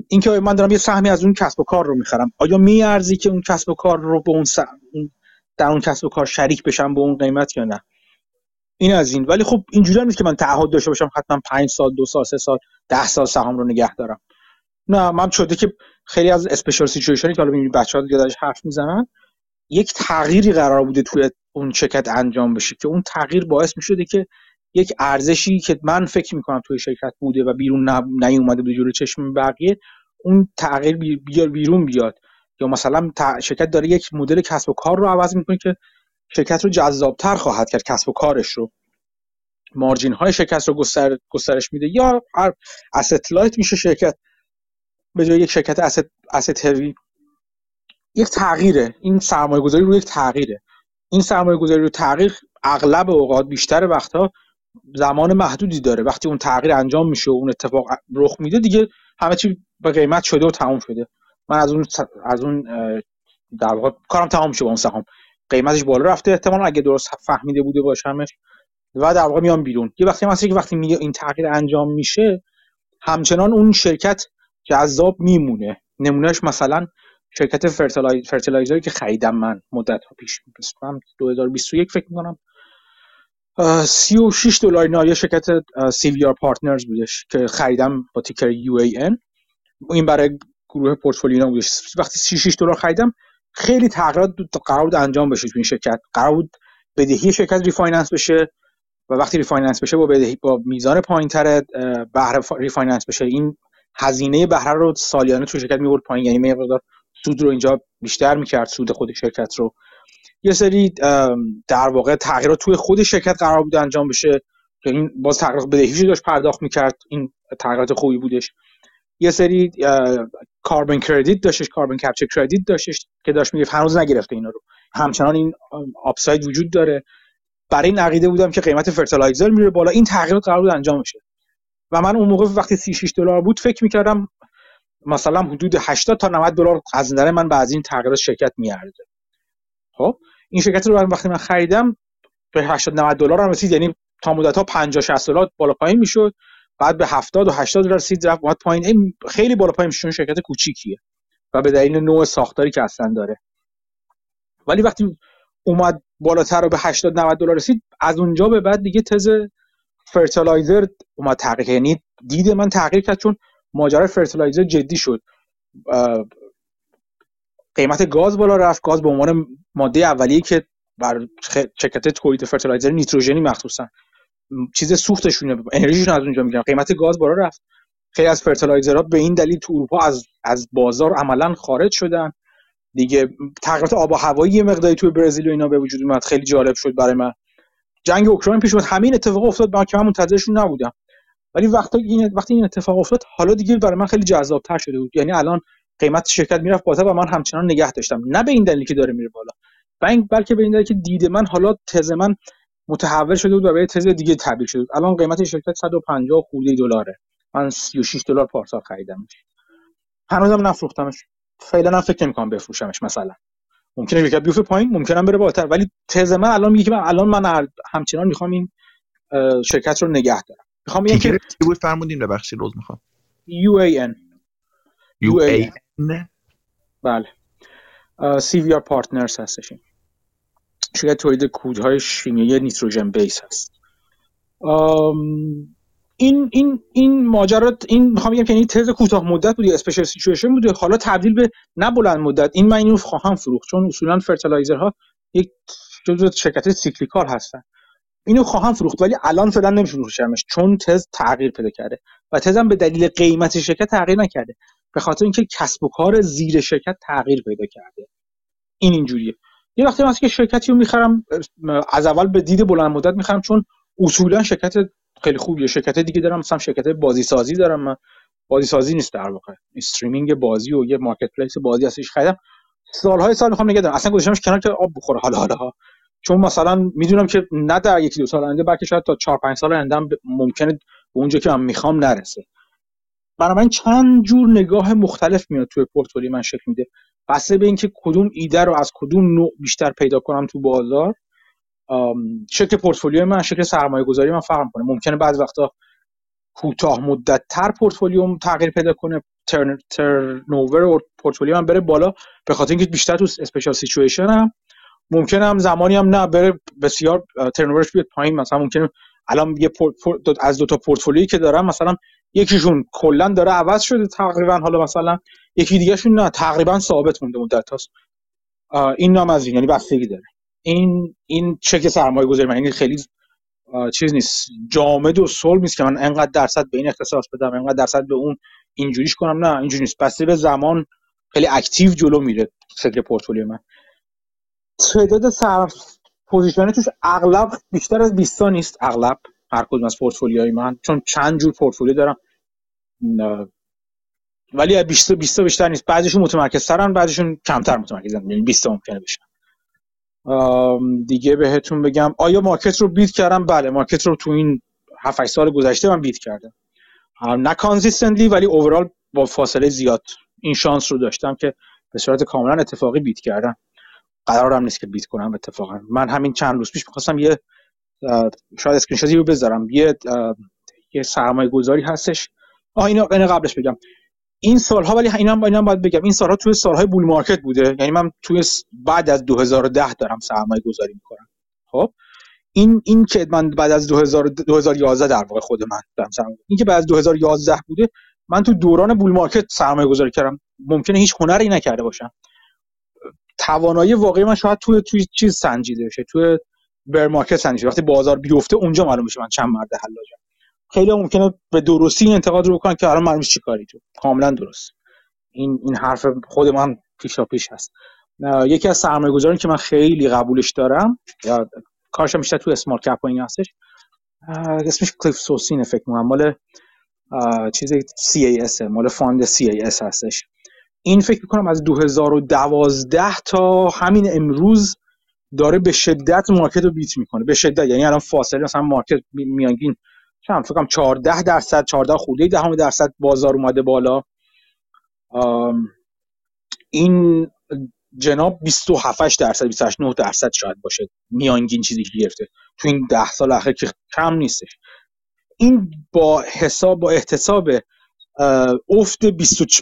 Speaker 1: اینکه من دارم یه سهمی از اون کسب و کار رو می‌خرم. آیا میارزی که اون کسب و کار رو به اون در اون کسب و کار شریک بشم به اون قیمت یا نه؟ این از این. ولی خب اینجوری نیست که من تعهد داشته باشم حتما پنج سال دو سال سه سال ده سال سهام رو نگه دارم. نه من شده که خیلی از اسپیشال سیچویشنی که حالا بچه‌ها دیگه حرف می‌زنن یک تغییری قرار بوده توی اون شرکت انجام بشه که اون تغییر باعث می‌شده که یک ارزشی که من فکر می‌کنم توی شرکت بوده و بیرون نیومده به جلوی چشم بقیه اون تغییر بیار بیرون بیاد. یا مثلا شرکت داره یک مدل کسب و کار رو عوض می‌کنه که شرکت رو جذابتر خواهد کرد کسب و کارش رو. مارجین های شرکت رو گستر، گسترش میده. یا هر لایت میشه شرکت به جای یک شرکت asset, asset یک تغییره. این سرمایه گذاری رو یک تغییره. این سرمایه گذاری رو تغییر اغلب اوقات بیشتر وقتها زمان محدودی داره. وقتی اون تغییر انجام میشه و اون اتفاق رخ میده دیگه همه چی به قیمت شده و تموم شده. من از اون از اون در واقع کارم تمام شده با اون سهام. قیمتش بالا رفته احتمالا اگه درست فهمیده بوده باشمش. و در واقع میام بیرون. یه وقتی هست که وقتی این تغییر انجام میشه همچنان اون شرکت جذاب میمونه. نمونهش مثلا شرکت fertilizer ی که خریدم من مدت ها پیش مثلا 2021 فکر می‌کنم. 36 دلار یه شرکت CVR Partners بودش که خریدم با ticker UAN. این برای گروه پورتفولیو بودش. وقتی 36 دلار خریدم خیلی تغییرات قرار بود انجام بشه تو این شرکت. قرار بود بدهی شرکت refinance بشه و وقتی refinance بشه با بدهی با میزان پایینتر بهره refinance بشه. این هزینه بهره رو سالیانه تو شرکت میورد پایین. یعنی مقدار سود رو اینجا بیشتر می‌کرد سود خود شرکت رو. یه سری در واقع تغییرات توی خود شرکت قرار بود انجام بشه. که این باز تغییرات بدهیشی داشت پرداخت می‌کرد این تغییرات خوبی بودش. یه سری carbon credit داشتش carbon capture credit داشتش که داشت میگه هنوز نگرفته اینا رو. همچنان این آپساید وجود داره. برای این عقیده بودم که قیمت فرتلایزر میره بالا. این تغییرات قرار بود انجام بشه. و من اون موقع وقتی 36 دلار بود فکر می‌کردم مثلا حدود 80 تا 90 دلار از نظر من بعد این تغییرات شرکت میارزه. خب؟ این شرکت رو وقتی من خریدم به 80 90 دلار هم رسید یعنی تا مدت ها 50 60 دلار بالا پایین می‌شد. بعد به 70 و 80 دلار رسید رفت اومد پایین. خیلی بالا پایین میشه شرکت کوچیکیه. و به دلیل نوع ساختاری که اصلا داره. ولی وقتی اومد بالاتر رو به 80 90 دلار رسید از اونجا به بعد دیگه تز fertilizer اومد تغییر. یعنی دید من تغییر کرد چون ماجرای fertilizer جدی شد. قیمت گاز بالا رفت. گاز به عنوان ماده اولیه که بر شرکت تولید fertilizer نیتروژنی مخصوصا. چیز سوختشونه انرژیشون از اونجا می‌گیرن. قیمت گاز بالا رفت. خیلی از فرتلایزرها به این دلیل تو اروپا از از بازار عملا خارج شدن. دیگه تغییرات آب و هوایی مقداری توی برزیل و اینا به وجود اومد. خیلی جالب شد برای من. جنگ اوکراین پیش اومد. همین اتفاق افتاد. من که من منتظرشون نبودم. ولی وقتی این وقتی این اتفاق افتاد حالا دیگه برای من خیلی جذاب تر شده بود. یعنی الان قیمت شرکت می‌رفت بالا و من همچنان نگه داشتم. نه به این دلیل که داره میره بالا. بلکه به این دلیل که دید من حالا تز من متحول شده بود و به تز دیگه تبدیل شده الان قیمت شرکت 150 خورده دلاره. من 36 دلار پارسال خریدمش. هنوزم نفروختمش. فعلا هم فکر نمی‌کنم بفروشمش مثلا. ممکنه شرکت بیفته پایین ممکنه بره بالاتر. ولی تز من الان میگه که من الان من همچنان می‌خوام این شرکت رو نگه دارم. می‌خوام
Speaker 8: بگم که بود؟ فرمودین ببخشید روز می‌خوام.
Speaker 1: یو ای ان.
Speaker 8: یو ای ان؟
Speaker 1: بله. CVR Partners هستش شرکت تولید کودهای شیمیایی نیتروژن base هست. این این این ماجرات این می‌خوام بگم که این تز کوتاه مدت بود special situation بوده حالا تبدیل به نه بلند مدت. این من اینو خواهم فروخت چون اصولا fertilizer ها یک جزو شرکت cyclical هستن. اینو خواهم فروخت ولی الان فعلا نمی‌فروشمش چون تز تغییر پیدا کرده و تزم به دلیل قیمت شرکت تغییر نکرده. به خاطر اینکه کسب و کار زیر شرکت تغییر پیدا کرده. این اینجوریه. یه وقتی من که شرکتی رو می‌خرم از اول به دید بلند مدت می‌خرم چون اصولا شرکت خیلی خوبیه. شرکت دیگه دارم مثلا شرکت بازی سازی دارم من. بازی سازی نیست در واقع. streaming بازی و یه marketplace بازی هستش خریدم. سالهای سال می‌خوام نگه دارم. اصلا گذاشتمش کنار که آب بخوره. حالا حالا. چون مثلا می‌دونم که نه در یکی دو سال آینده بلکه شاید تا 4 5 سال آینده ممکنه به اونجا که من می‌خوام نرسه. من چند جور نگاه مختلف میاد توی پورتفولیو من شکل میده. بسته به اینکه کدوم ایده رو از کدوم نوع بیشتر پیدا کنم تو بازار شکل پورتفولیو من شکل سرمایه گذاری من فرق کنه. ممکنه بعض وقتا کوتاه مدت تر پورتفولیوم تغییر پیدا کنه turn turnover و پورتفولیو من بره بالا به خاطر اینکه بیشتر تو special situation هم. ممکنه هم زمانی هم نه بره بسیار turnover ش بیاد پایین. مثلا ممکنه الان یه از دو تا پورتفولیویی که دارم مثلا یکیشون کلا داره عوض شده تقریبا. حالا مثلا یکی دیگهشون نه تقریبا ثابت مونده مدت هاست. این نام از این یعنی بستگی داره. این این چک سرمایه گذاری من یعنی خیلی چیز نیست. جامد و صلب نیست که من انقدر درصد به این اختصاص بدم انقدر درصد به اون اینجوریش کنم. نه اینجوری نیست. بسته به زمان خیلی active جلو میره فکر پورتفولیو من. تعداد صرف position توش اغلب بیشتر از 20 نیست. اغلب هر کدوم از پورتفولیوهای من چون چند جور پورتفولیو دارم. ولی 20 20 بیشتر نیست. بعضیشون متمرکز ترن بعضیشون کمتر متمرکزن. یعنی 20 ممکنه بشن. دیگه بهتون بگم. آیا market رو beat کردم؟ بله market رو تو این 7 سال گذشته من beat کردم. نه consistently ولی overall با فاصله زیاد این شانس رو داشتم که به صورت کاملا اتفاقی beat کردم. قرارم نیست که beat کنم اتفاقا. من همین چند روز پیش می‌خواستم یه شاید screen رو بذارم. یه یه سرمایه گذاری هستش. آه اینو قبلش بگم. این سالها ولی اینا هم اینا باید بگم. این سالها توی سالهای bull market بوده. یعنی من توی بعد از 2010 دارم سرمایه گذاری می‌کنم. خب؟ این این که من بعد از 2000 2011 در واقع خود من دارم سرمایه این که بعد از 2011 بوده من تو دوران bull market سرمایه گذاری کردم. ممکنه هیچ هنری نکرده باشم. توانایی واقعی من شاید توی توی چیز سنجیده بشه توی bear market سنجیده. وقتی بازار بیفته اونجا معلوم میشه من چند مرد حلاجم. خیلی ممکنه به درستی این انتقاد رو بکنن که الان معلوم چی کاری تو. کاملا درست. این این حرف خود من پیشا پیش هست. یکی از سرمایه‌گذارانی که من خیلی قبولش دارم یا کارش بیشتر تو small cap این هستش اسمش کلیف سوسین فکر کنم مال چیز CAS مال fund CAS هستش. این فکر کنم از 2012 تا همین امروز داره به شدت مارکت رو بیت می‌کنه. به شدت. یعنی الان فاصله مثلا مارکت میانگین چند فکر کنم 14 درصد 14 خورده دهم درصد بازار اومده بالا. این جناب 27 درصد 28 9 درصد شاید باشه. میانگین چیزی که گرفته. تو این 10 سال اخیر که کم نیستش. این با حساب با احتساب افت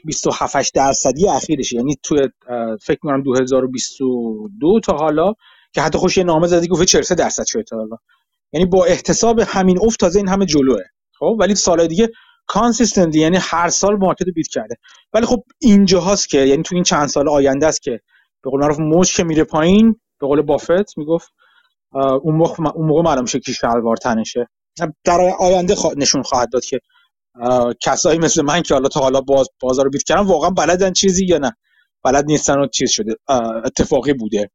Speaker 1: 27 درصدی اخیرش یعنی تو فکر کنم 2022 تا حالا که حتی خوش یه نامه زدی گفت 43 درصد شده تا حالا. یعنی با احتساب همین افت تازه این همه جلوه. خب ولی سال دیگه consistent یعنی هر سال market beat کرده. ولی خب اینجا هست که یعنی تو این چند سال آینده است که به قول معروف موج که میره پایین. به قول بافت می‌گفت اون موقع اون موقع معلوم میشه کی شلوار تنشه. در آینده نشون خواهد داد که کسایی مثل من که حالا تا حالا باز بازار رو beat کردن واقعا بلدن چیزی یا نه. بلد نیستن و چیز شده. اتفاقی بوده.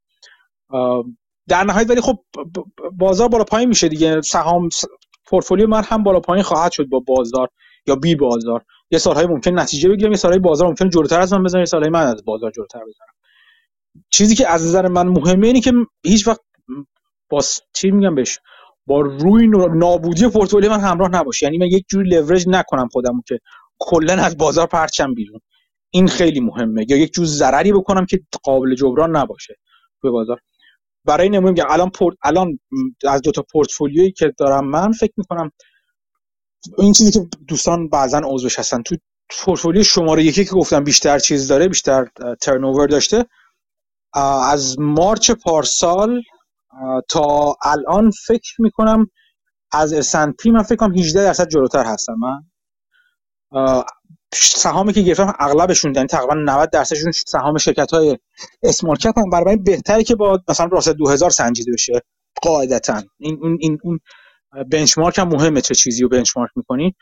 Speaker 1: در نهایت ولی خب بازار بالا پایین میشه دیگه. سهام پورتفولیو من هم بالا پایین خواهد شد با بازار یا بی بازار. یه سالهای ممکن نتیجه بگیرم یه سالهای بازار ممکن جلوتر از من بزنم یه سالهای من از بازار جلوتر بزنم چیزی که از نظر من مهمه اینه که هیچ وقت با چی میگم بهش؟ با روی نابودی پورتفولیو من همراه نباشه یعنی من یک جوری لورج نکنم خودمو که کلا از بازار پرچم بیرون. این خیلی مهمه. یا یک جور ضرری بکنم که قابل جبران نباشه توی بازار. برای نمونه میگم الان پورت الان از دو تا پورتفولیویی که دارم من فکر می‌کنم این چیزی که دوستان بعضا عضوش هستن. تو پورتفولیو شماره یکی که گفتم بیشتر چیز داره بیشتر ترنوور داشته از مارچ پارسال تا الان فکر می‌کنم از S&P من فکر کنم 18 درصد جلوتر هستم من سهامی که گرفتم اغلبشون یعنی تقریبا 90 درصدشون سهام شرکت های اسمال کپ هم. برای بهتره که با مثلا راس 2000 سنجیده بشه قاعدتا. این این این اون بنچمارک هم مهمه چه چیزی رو بنچمارک می‌کنی.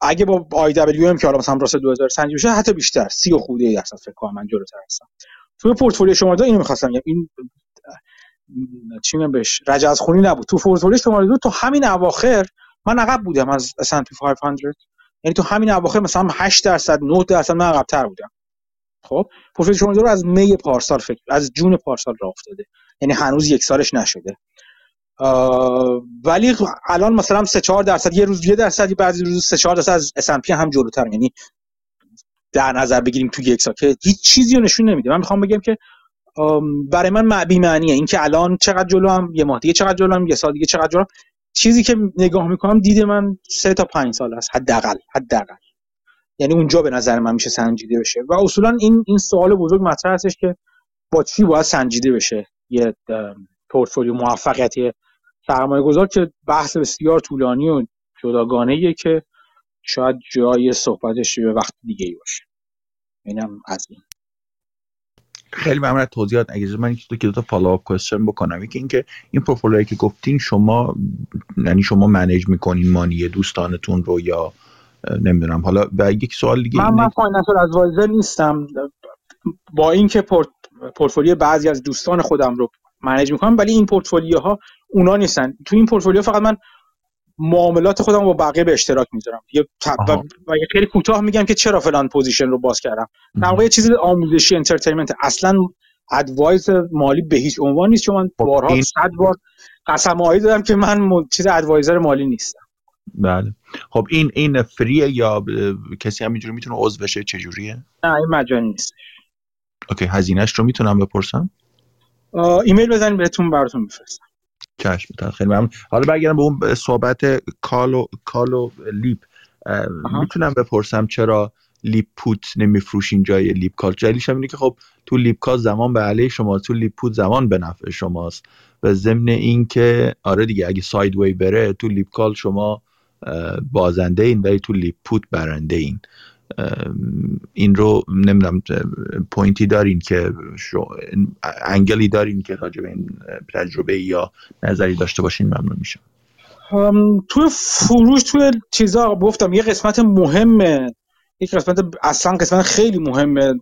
Speaker 1: اگه با آی دبلیو ام که حالا مثلا راس 2000 سنجیده بشه حتی بیشتر 30 خورده درصد فکر کنم من جلوتر هستم. تو پورتفولیو شما دو اینو می‌خواستم این چی بهش رجز خونی نبود. تو پورتفولیو شما دو تا همین اواخر من عقب بودم از S&P 500 یعنی تو همین اواخر مثلا 8 درصد 9 درصد من عقب‌تر بودم. خب پروفیل شما رو از می پارسال فکر از جون پارسال راه افتاده. یعنی هنوز یک سالش نشده. ولی الان مثلا 3 4 درصد یه روز یه درصدی بعضی روز 3 4 درصد از S&P هم جلوتر. یعنی در نظر بگیریم تو یک سال که هیچ چیزی رو نشون نمیده. من می‌خوام بگم که برای من معبی معنیه اینکه الان چقدر جلو هم یه ماه دیگه چقدر جلو هم یه سال دیگه چقدر جلو چیزی که نگاه می‌کنم دید من سه تا پنج سال است حداقل حداقل. یعنی اونجا به نظر من میشه سنجیده بشه. و اصولا این این سوال بزرگ مطرح هستش که با چی باید سنجیده بشه یه پورتفولیو موفقیتی سرمایه گذار که بحث بسیار طولانی و جداگانه که شاید جای صحبتش به وقت دیگه ای باشه. اینم از این.
Speaker 8: خیلی ممنون توضیحات. اگه من یک دو تا follow up question بکنم. یکی اینکه این پورتفولیویی که گفتین شما یعنی شما manage می‌کنین money دوستانتون رو یا نمی‌دونم. حالا و یک سوال دیگه
Speaker 1: من من financial advisor نیستم. با اینکه port portfolio بعضی از دوستان خودم رو manage می‌کنم ولی این پورتفولیوها اونا نیستن. تو این پورتفولیو فقط من معاملات خودم با بقیه به اشتراک می‌ذارم. یه و خیلی کوتاه میگم که چرا فلان position رو باز کردم. در واقع چیز آموزشی entertainment. اصلا advice مالی به هیچ عنوان نیست. چون من خب، بارها صد بار قسم آیه دادم که من چیز advisor مالی نیستم.
Speaker 8: بله. خب این این free ه یا کسی همینجوری می‌تونه عضو بشه؟ چجوریه؟
Speaker 1: نه این مجانی نیست.
Speaker 8: okay هزینهش رو می‌تونم بپرسم؟
Speaker 1: ایمیل بزنید بهتون براتون میفرستم.
Speaker 8: چشم خیلی ممنون. حالا برگردم به اون صحبت کالو کالو لیپ. می‌تونم بپرسم چرا لیپ پوت نمیفروشین جای لیپ کال؟ جلیش هم اینه که خب تو لیپ کال زمان به علیه شما تو لیپ پوت زمان به نفع شماست. و ضمن اینکه آره دیگه اگه ساید وی بره تو لیپ کال شما بازنده این ولی تو لیپ پوت برنده این این رو نمی‌دونم پوینتی دارین که انگلی دارین که راجع به این تجربه یا نظری داشته باشین ممنون میشم.
Speaker 1: توی فروش توی چیزا گفتم یه قسمت مهمه. یک قسمت اصلا قسمت خیلی مهمه.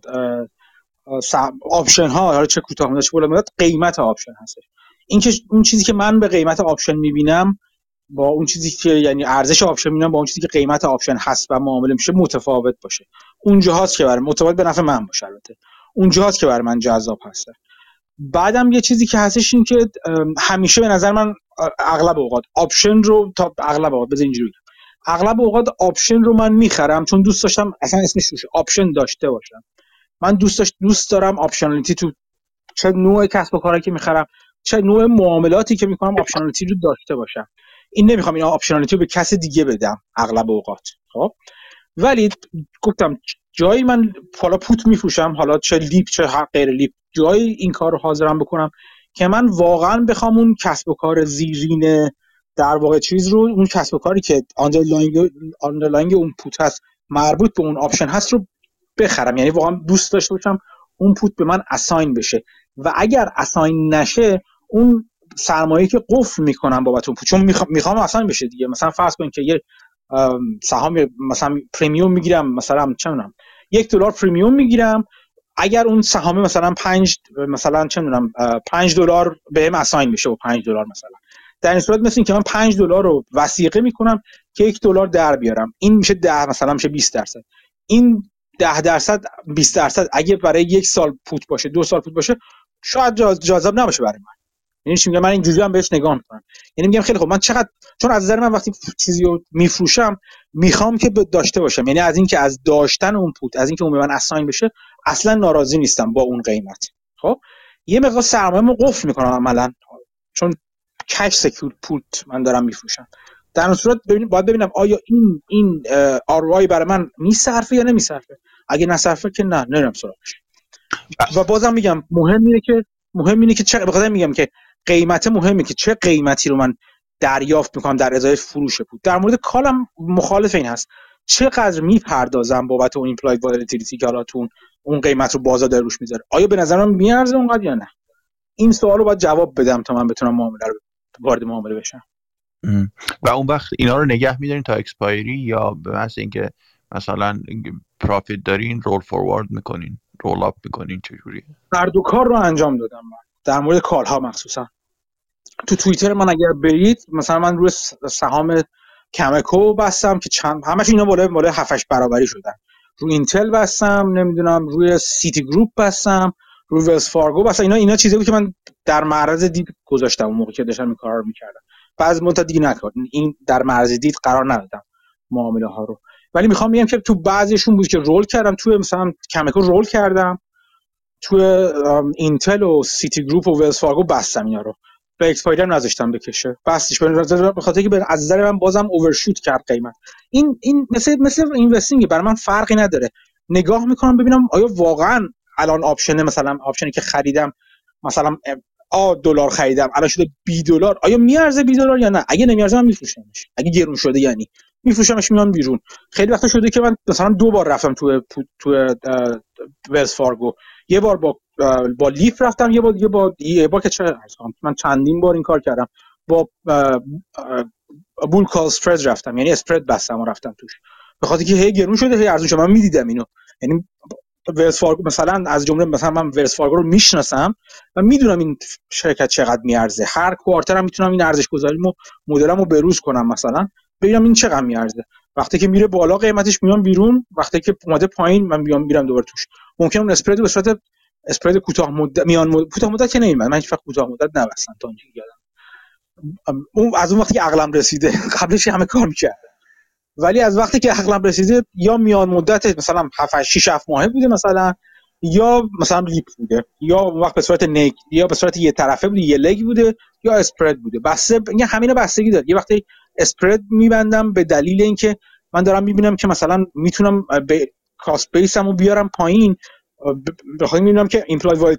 Speaker 1: option ها حالا چه کوتاه مدت چه قیمت option هستش. این که اون چیزی که من به قیمت option می‌بینم با اون چیزی که یعنی ارزش option می‌بینم با اون چیزی که قیمت option هست و معامله میشه متفاوت باشه. اونجاهاست که برای متفاوت به نفع من باشه البته. اونجاهاست که برای من جذاب هسته. بعدم یه چیزی که هستش این که همیشه به نظر من اغلب اوقات option رو تا اغلب اوقات بذار اینجوری اغلب اوقات option رو من می‌خرم چون دوست داشتم اصلا اسمش روشه option داشته باشم. من دوست داشت دوست دارم optionality تو چه نوع کسب و کاری که می‌خرم چه نوع معاملاتی که می‌کنم optionality رو داشته باشم. این نمی‌خوام این optionality رو به کس دیگه بدم اغلب اوقات خب؟ ولی گفتم جایی من حالا put میفروشم حالا چه LEAP چه غیر LEAP جایی این کار رو حاضرم بکنم که من واقعا بخوام اون کسب و کار زیرین در واقع چیز رو اون کسب و کاری که underlying اون put هست مربوط به اون option هست رو بخرم. یعنی واقعا دوست داشته باشم اون put به من assign بشه. و اگر assign نشه اون سرمایه که قفل می‌کنم بابت اون چون می‌خوام اساین بشه دیگه. مثلا فرض کنید که یه سهام مثلا پریمیوم می‌گیرم مثلا چه می‌دونم یک دلار پریمیوم می‌گیرم. اگر اون سهام مثلا 5 مثلا چه می‌دونم 5 دلار بهم اساین میشه و 5 دلار مثلا. در این صورت مثل که من 5 دلار رو وسیقه می‌کنم که یک دلار در بیارم. این میشه 10 مثلا میشه 20 درصد. این 10 درصد 20 درصد اگه برای یک سال پوت باشه دو سال پوت باشه شاید جذاب نباشه برای من. یعنی چی میگم؟ من اینجوری هم بهش نگاه می‌کنم. یعنی میگم خیلی خوب. من چقدر چون از نظر من وقتی چیزی رو میفروشم می‌خوام که داشته باشم. یعنی از اینکه از داشتن اون پوت از اینکه اون به من اساین بشه اصلا ناراضی نیستم با اون قیمت. خب؟ یه مقدار سرمایه‌مو قفل می‌کنم عملا. چون کش سکیور پوت من دارم میفروشم. در اون صورت ببینیم باید ببینم آیا این این آر برای من میصرفه یا نمیصرفه؟ اگه نصرفه که نه. نرم سراغش. و بازم میگم مهم اینه که مهم اینه که چه بخاطر میگم که قیمت مهمه که چه قیمتی رو من دریافت می‌کنم در ازای فروش put در مورد call م مخالف این هست. چقدر می‌پردازم بابت اون implied volatility که حالا اون قیمت رو بازار در روش می‌ذاره؟ آیا به نظر من میارزه اونقدر یا نه؟ این سوال رو باید جواب بدم تا من بتونم معامله رو وارد معامله بشم.
Speaker 8: و اون وقت اینا رو نگه میدارین تا expiry یا به محض اینکه مثلا profit دارین roll forward می‌کنین roll up می‌کنین چجوریه؟
Speaker 1: هر دو کار رو انجام دادم من. در مورد call ها مخصوصا. تو توییتر من اگر برید مثلا من روی سهام Cameco بستم که چند همش اینا بالا بالا 7 برابری شدن. رو Intel بستم نمی‌دونم روی Citigroup بستم روی Wells Fargo بستم. اینا اینا چیزی بود که من در معرض دید گذاشتم اون موقع که داشتم این کار رو می‌کردم. بعد مدت دیگه نکردم این در معرض دید قرار ندادم معامله ها رو. ولی می‌خوام بگم که تو بعضیشون بود که roll کردم. توی مثلا Cameco roll کردم. توی Intel و Citigroup و Wells Fargo بستم اینا رو. به expire هم نذاشتم بکشه. بستمش به خاطر که از نظر من بازم overshoot کرد قیمت. این این مثل مثل investing برای من فرقی نداره. نگاه می‌کنم ببینم آیا واقعا الان option مثلا option ی که خریدم مثلا A دلار خریدم الان شده B دلار آیا میارزه B دلار یا نه؟ اگه نمیارزه من میفروشمش. اگه گرون شده یعنی. میفروشمش میام بیرون. خیلی وقتا شده که من مثلا دو بار رفتم تو تو Wells Fargo یه بار با با LEAP رفتم یه بار یه بار یه بار که چه من چندین بار این کار کردم. با bull call رفتم. یعنی spread بستم و رفتم توش. به خاطر که هی گرون شده هی ارزون شده من می‌دیدم اینو. یعنی Wells Fargo مثلا از جمله مثلا من Wells Fargo رو می‌شناسم و می‌دونم این شرکت چقدر میارزه. هر quarter هم می‌تونم این ارزش گذاریمو مدلمو بروز کنم مثلا. ببینم این چقدر میارزه. وقتی که میره بالا قیمتش میام بیرون. وقتی که اومده پایین من میام میرم دوباره توش. ممکن اون spread به صورت spread کوتاه مدت میان مد... کوتاه مدت که من وقت کوتاه مدت نبستم تا اینجا یادم اون از اون وقتی که عقلم رسیده قبلش همه کار می‌کرد ولی از وقتی که عقلم رسیده یا میان مدت مثلا 7 6 7 ماهه بوده مثلا یا مثلا LEAP بوده یا وقت به صورت naked یا به صورت یه طرفه بوده یه leg بوده یا spread بوده. بسته یه همین بستگی داره. یه وقتی spread میبندم به دلیل اینکه من دارم می‌بینم که مثلا می‌تونم به cost basis مو بیارم پایین بخوام می‌بینم که implied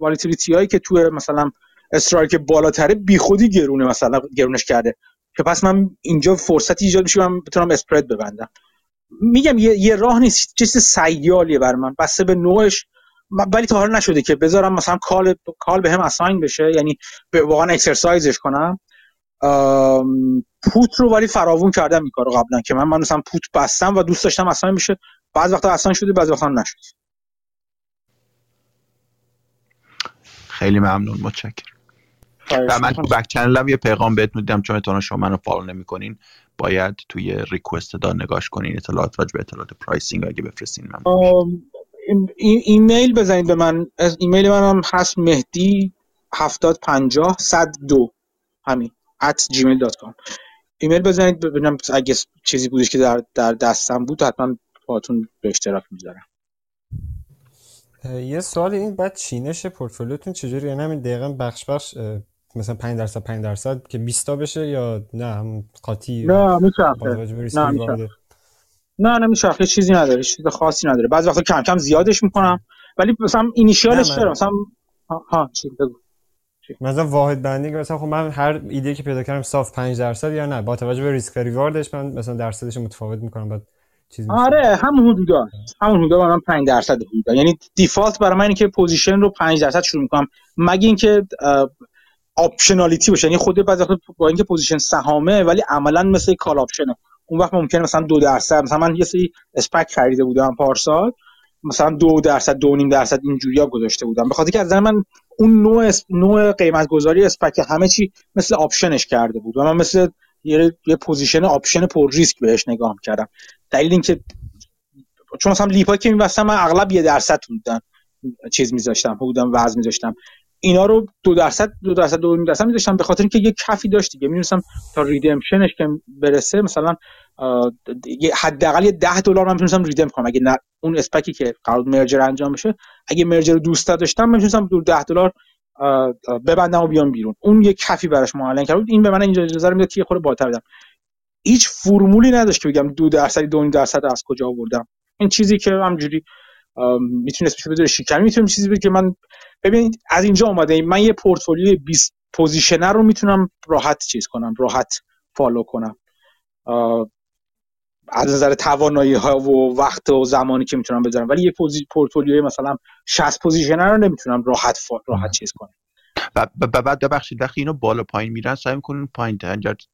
Speaker 1: volatility هایی که تو مثلا strike بالاتره بیخودی گرونه مثلا گرونش کرده. که پس من اینجا فرصتی ایجاد میشه من بتونم اسپرد ببندم. میگم یه, یه راه نیست چیز سیالیه بر من. بسته به نوعش. ولی تا حالا نشده که بذارم مثلا کال کال به هم اساین بشه. یعنی به واقعا اکسرسایزش کنم. پوت رو ولی فراوون کردم این کارو قبلا که من من مثلا پوت بستم و دوست داشتم اساین بشه. بعض وقتا اساین شده بعض وقتا نشد.
Speaker 8: خیلی ممنون متشکرم. و من تو back channel م یه پیغام بهت میدم چون احتمالاً شما منو follow نمی‌کنین باید توی request ها نگاش کنین اطلاعات راجع به اطلاعات pricing اگه بفرستین من
Speaker 1: ایمیل بزنید به من. ایمیل منم هست مهدی 7050 102 همین at gmail.com ایمیل بزنید ببینم اگه چیزی بودش که در, در دستم بود حتما باهاتون به اشتراک می‌ذارم.
Speaker 2: یه سوال این بعد چینش پورتفولیوتون چجوری یعنی همین دقیقا بخش بخش مثلا 5 درصد 5 درصد که 20 تا بشه یا نه؟ هم قاطی
Speaker 1: نه میچرخه. نه میچرخه. نه نمیچرخه چیزی نداره چیز خاصی نداره. بعضی وقتا کم کم زیادش می‌کنم. ولی مثلا اینیشیالش چرا؟ مثلا ها چی؟ بگو.
Speaker 2: مثلا واحد بندی مثلا خب من هر ایده که پیدا کردم صاف 5 درصد یا نه؟ با توجه به ریسک ریواردش من مثلا درصدش متفاوت می‌کنم. بعد
Speaker 1: چیز آره همون حدودا. همون حدودا من 5 درصد حدودا. یعنی default برای من اینه که position رو 5 درصد شروع می‌کنم. مگه اینکه optionality باشه. یعنی خود بعضی وقتا با اینکه position سهامه ولی عملا مثل call option ه اون وقت ممکنه مثلا دو درصد. مثلا من یه سری SPAC خریده بودم پارسال. مثلا دو درصد دو نیم درصد اینجوری گذاشته بودم. به خاطر که از نظر من اون نوع نوع قیمت گذاری SPAC همه چی مثل option ش کرده بود. و من مثل یه, یه position option پر ریسک بهش نگاه کردم دلیل اینکه چون مثلا LEAP ا که می‌بستم من اغلب یه درصد بودن چیز میذاشتم بودم وزن میذاشتم. اینا رو دو درصد دو درصد دو درصد میذاشتم به خاطر اینکه یه کفی داشت دیگه. می‌دونستم تا redemption ش که برسه مثلا حداقل یه 10 دلار من می‌تونستم redeem کنم. اگه نه اون SPAC ی که قرار merger انجام بشه اگه merger رو دوست داشتم من می‌تونستم دور 10 دلار ببندم و بیام بیرون. اون یه کفی براش معین کرد. این به من اینجا اجازه می‌داد که خورده بالاتر بدم. هیچ فرمولی نداشت که بگم دو درصد دو درصد از کجا آوردم. این چیزی که همجوری می‌تونه اسمش بذاره شیکمی می‌تونم چیزی بگم که من ببینید از اینجا اومده. من یه پورتفولیوی 20 position ه رو می‌تونم راحت چیز کنم راحت follow کنم. از نظر توانایی ها و وقت و زمانی که می‌تونم بذارم. ولی یه پورتفولیوی مثلا 60 position ه رو نمی‌تونم راحت راحت چیز کنم.
Speaker 8: و بعد ببخشید وقتی اینو بالا پایین میرن سعی می‌کنین پایین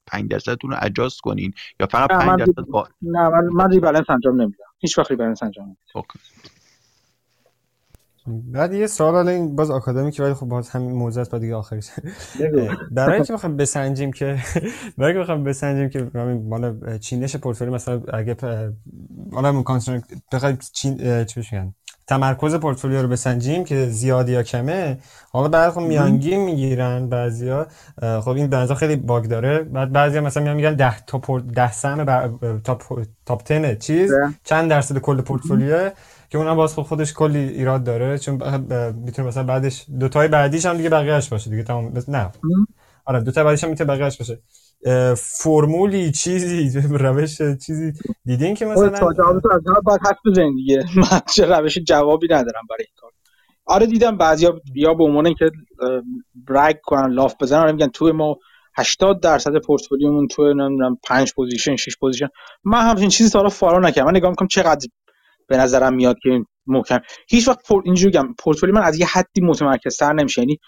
Speaker 8: 5 درصدتون رو adjust کنین یا فقط 5 درصد با...
Speaker 1: نه من من rebalance انجام نمیدم. هیچ وقت rebalance انجام نمیدم.
Speaker 2: بعد یه سوال حالا این باز آکادمیک ولی خب باز همین موضوع است دیگه آخرش. برای اینکه بخوایم بسنجیم که برای اینکه بخوایم بسنجیم که مال چینش پورتفولیو مثلا اگه حالا concentration بخوایم چین چی میگن؟ تمرکز پورتفولیو رو بسنجیم که زیاد یا کمه. حالا بعد خب میانگین می‌گیرن بعضیا. خب این بعضا خیلی bug داره. بعد بعضیا مثلا میان میگن 10 تا 10 سهم top top 10 چیز. چند درصد کل پورتفولیو که اونم باز خب خودش کلی ایراد داره. چون می‌تونه مثلا بعدش دو تای بعدیش هم دیگه بقیه‌اش باشه دیگه. تمام. نه. آره دو تا بعدیش هم می‌تونه بقیه‌اش باشه. فرمولی چیزی روش چیزی دیدین که مثلا؟
Speaker 1: تا جواب تو از بعد حرف بزنید دیگه. من چه روش جوابی ندارم برای این کار. آره دیدم بعضیا بیا به عنوان اینکه brag کنن لاف بزنن آره میگن توی ما 80 درصد پورتفولیومون تو نمی‌دونم 5 position 6 position. من همچین چیزی تا حالا follow نکردم. من نگاه می‌کنم چقدر به نظرم میاد که محکم. هیچ وقت پر... اینجوری گم پورتفولیو من از یه حدی متمرکزتر نمیشه. یعنی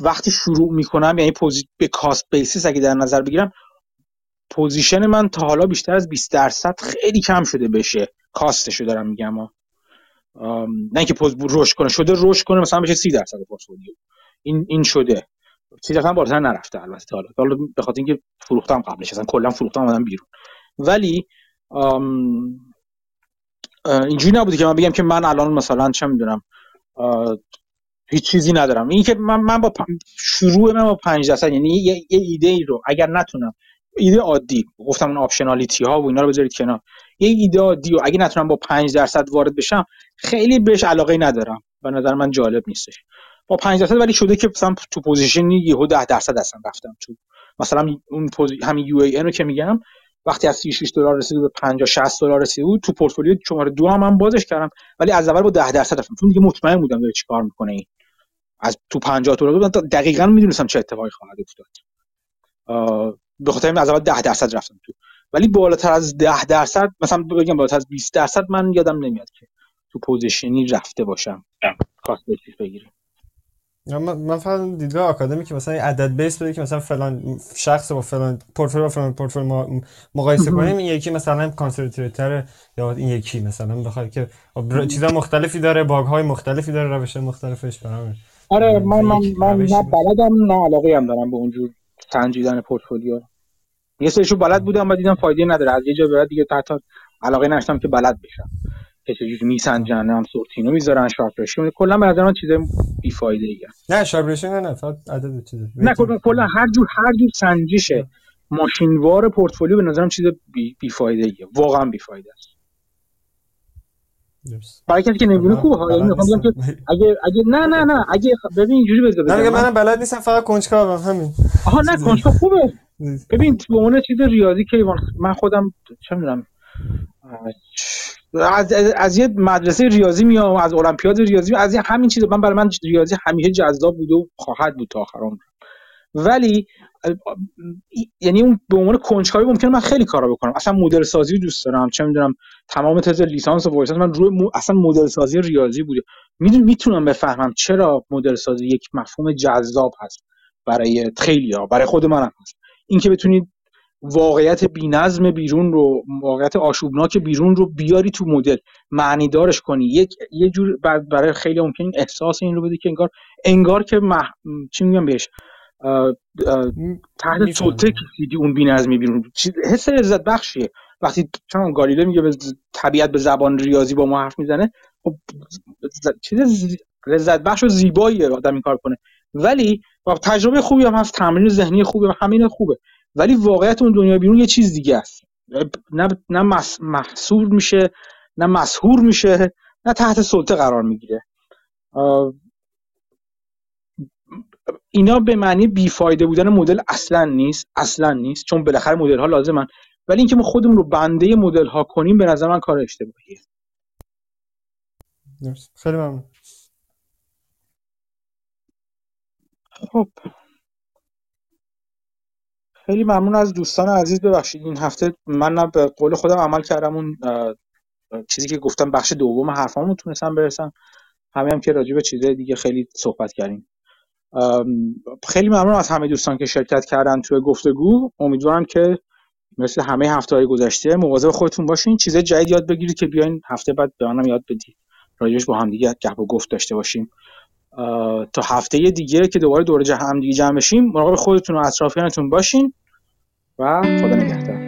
Speaker 1: وقتی شروع می‌کنم یعنی posi... به cost basis اگه در نظر بگیرم position من تا حالا بیشتر از 20 درصد خیلی کم شده بشه. cost شو دارم میگم. نه اینکه پوز رشد کنه. شده رشد کنه مثلا بشه 30 درصد پورتفولیو. این این شده. 30 درصد بالاتر نرفته البته. حالا حالا به خاطر اینکه فروختم قبلش. اصلا کلا فروختم اومدم بیرون. ولی اینجوری نبوده که من بگم که من الان مثلا چه می‌دونم هیچ چیزی ندارم. این که من, من با شروع من با 5 درصد یعنی یه, یه ایده ای رو اگر نتونم ایده عادی گفتم اون optionality ها و اینا رو بذارید کنار. یه ایده عادی و اگه نتونم با 5 درصد وارد بشم خیلی بهش علاقه ندارم. به نظر من جالب نیستش. با 5 درصد ولی شده که مثلا تو position ی یهو 10 درصد هستم رفتم تو مثلا اون posi... همین یو ای رو که میگم وقتی از 36 دلار رسید به 50 60 دلار رسید بود تو پورتفولیو شماره دو هم, من بازش کردم ولی از اول با 10 درصد رفتم. چون دیگه مطمئن بودم داره چیکار می‌کنه این. از تو 50 دلار بود دقیقاً می‌دونستم چه اتفاقی خواهد افتاد. به خاطر از اول 10 درصد رفتم تو. ولی بالاتر از 10 درصد مثلا بگم بالاتر از 20 درصد من یادم نمیاد که تو position ی رفته باشم. cost بگیریم
Speaker 2: من فقط دیدگاه آکادمیک که مثلا عدد base بده که مثلا فلان شخص با فلان پورتفولیو با فلان پورتفولیو مقایسه کنیم این یکی مثلا conservative یا این یکی مثلا بخواد که چیزا مختلفی داره باگ های مختلفی داره روش مختلفش برام
Speaker 1: آره من من من نه بلدم نه علاقه هم دارم به اونجور سنجیدن پورتفولیو. یه سریشو بلد بودم و دیدم فایده نداره. از یه جا بعد دیگه حتی علاقه نداشتم که بلد بشم. که چجوری میسنجن هم Sortino می‌ذارن Sharpe ratio کلا به نظر من چیز بی فایده ای
Speaker 2: نه Sharpe ratio نه فقط عدد چیزه.
Speaker 1: نه کلا هر جور هر جور سنجشه. ماشینوار پورتفولیو به نظرم چیز بی, بی فایده ای واقعا بی فایده است برای کسی که نمی‌دونه خوبه یعنی می‌خوام که اگه اگه نه نه نه اگه ببین اینجوری بذار
Speaker 2: نه منم بلد نیستم فقط کنجکاوم همین.
Speaker 1: آها نه کنجکاو خوبه. ببین به عنوان چیز ریاضی که من خودم چه می‌دونم. از, از یه مدرسه ریاضی میام از المپیاد ریاضی از همین چیز من برای من ریاضی همیشه جذاب بود و خواهد بود تا آخر عمرم. ولی یعنی اون به عنوان کنجکاوی ممکنه من خیلی کارا بکنم. اصلا مدل سازی دوست دارم. چه می‌دونم تمام تز لیسانس و وایسانس من روی. اصلا مدل سازی ریاضی بوده. می‌دونم می‌تونم بفهمم چرا مدل سازی یک مفهوم جذاب هست برای خیلی ها برای خود منم هست. اینکه بتونید واقعیت بینظم بیرون رو واقعیت آشوبناک بیرون رو بیاری تو مدل. معنی دارش کنی. یک یه جور برای خیلی ممکن احساس این رو بده که انگار انگار که مح... چی میگم بهش؟ تحت سلطه کشیدی اون بینظمی بیرون. حس لذت بخشیه. وقتی چون گالیله میگه به طبیعت به زبان ریاضی با ما حرف می‌زنه خب چیز لذت بخش و زیباییه آدم این کار کنه. ولی با تجربه خوبی هم هست تمرین ذهنی خوبه همین خوبه. ولی واقعیت اون دنیا بیرون یه چیز دیگه است. نه نه محصور میشه نه مسهور میشه نه تحت سلطه قرار می‌گیره. اینا به معنی بیفایده بودن مدل اصلا نیست اصلا نیست چون بالاخره مدل ها لازمن. ولی اینکه ما خودمون رو بنده مدل ها کنیم به نظر من کار اشتباهیه.
Speaker 2: خیلی ممنون.
Speaker 1: خب. خیلی ممنون از دوستان عزیز. ببخشید این هفته من به قول خودم عمل کردم اون چیزی که گفتم بخش دوم حرفامو تونستم برسم. همه هم که راجع به چیزای دیگه خیلی صحبت کردیم. خیلی ممنون از همه دوستان که شرکت کردن توی گفتگو. امیدوارم که مثل همه هفته های گذشته مواظب خودتون باشین. چیزای جدید یاد بگیرید که بیاین هفته بعد به یاد بدید. راجعش با هم دیگه گپ و گفت داشته باشیم. تا هفته دیگه که دوباره دور هم دیگه جمع بشیم مراقب خودتون و اطرافیانتون باشین و خدا نگهدار.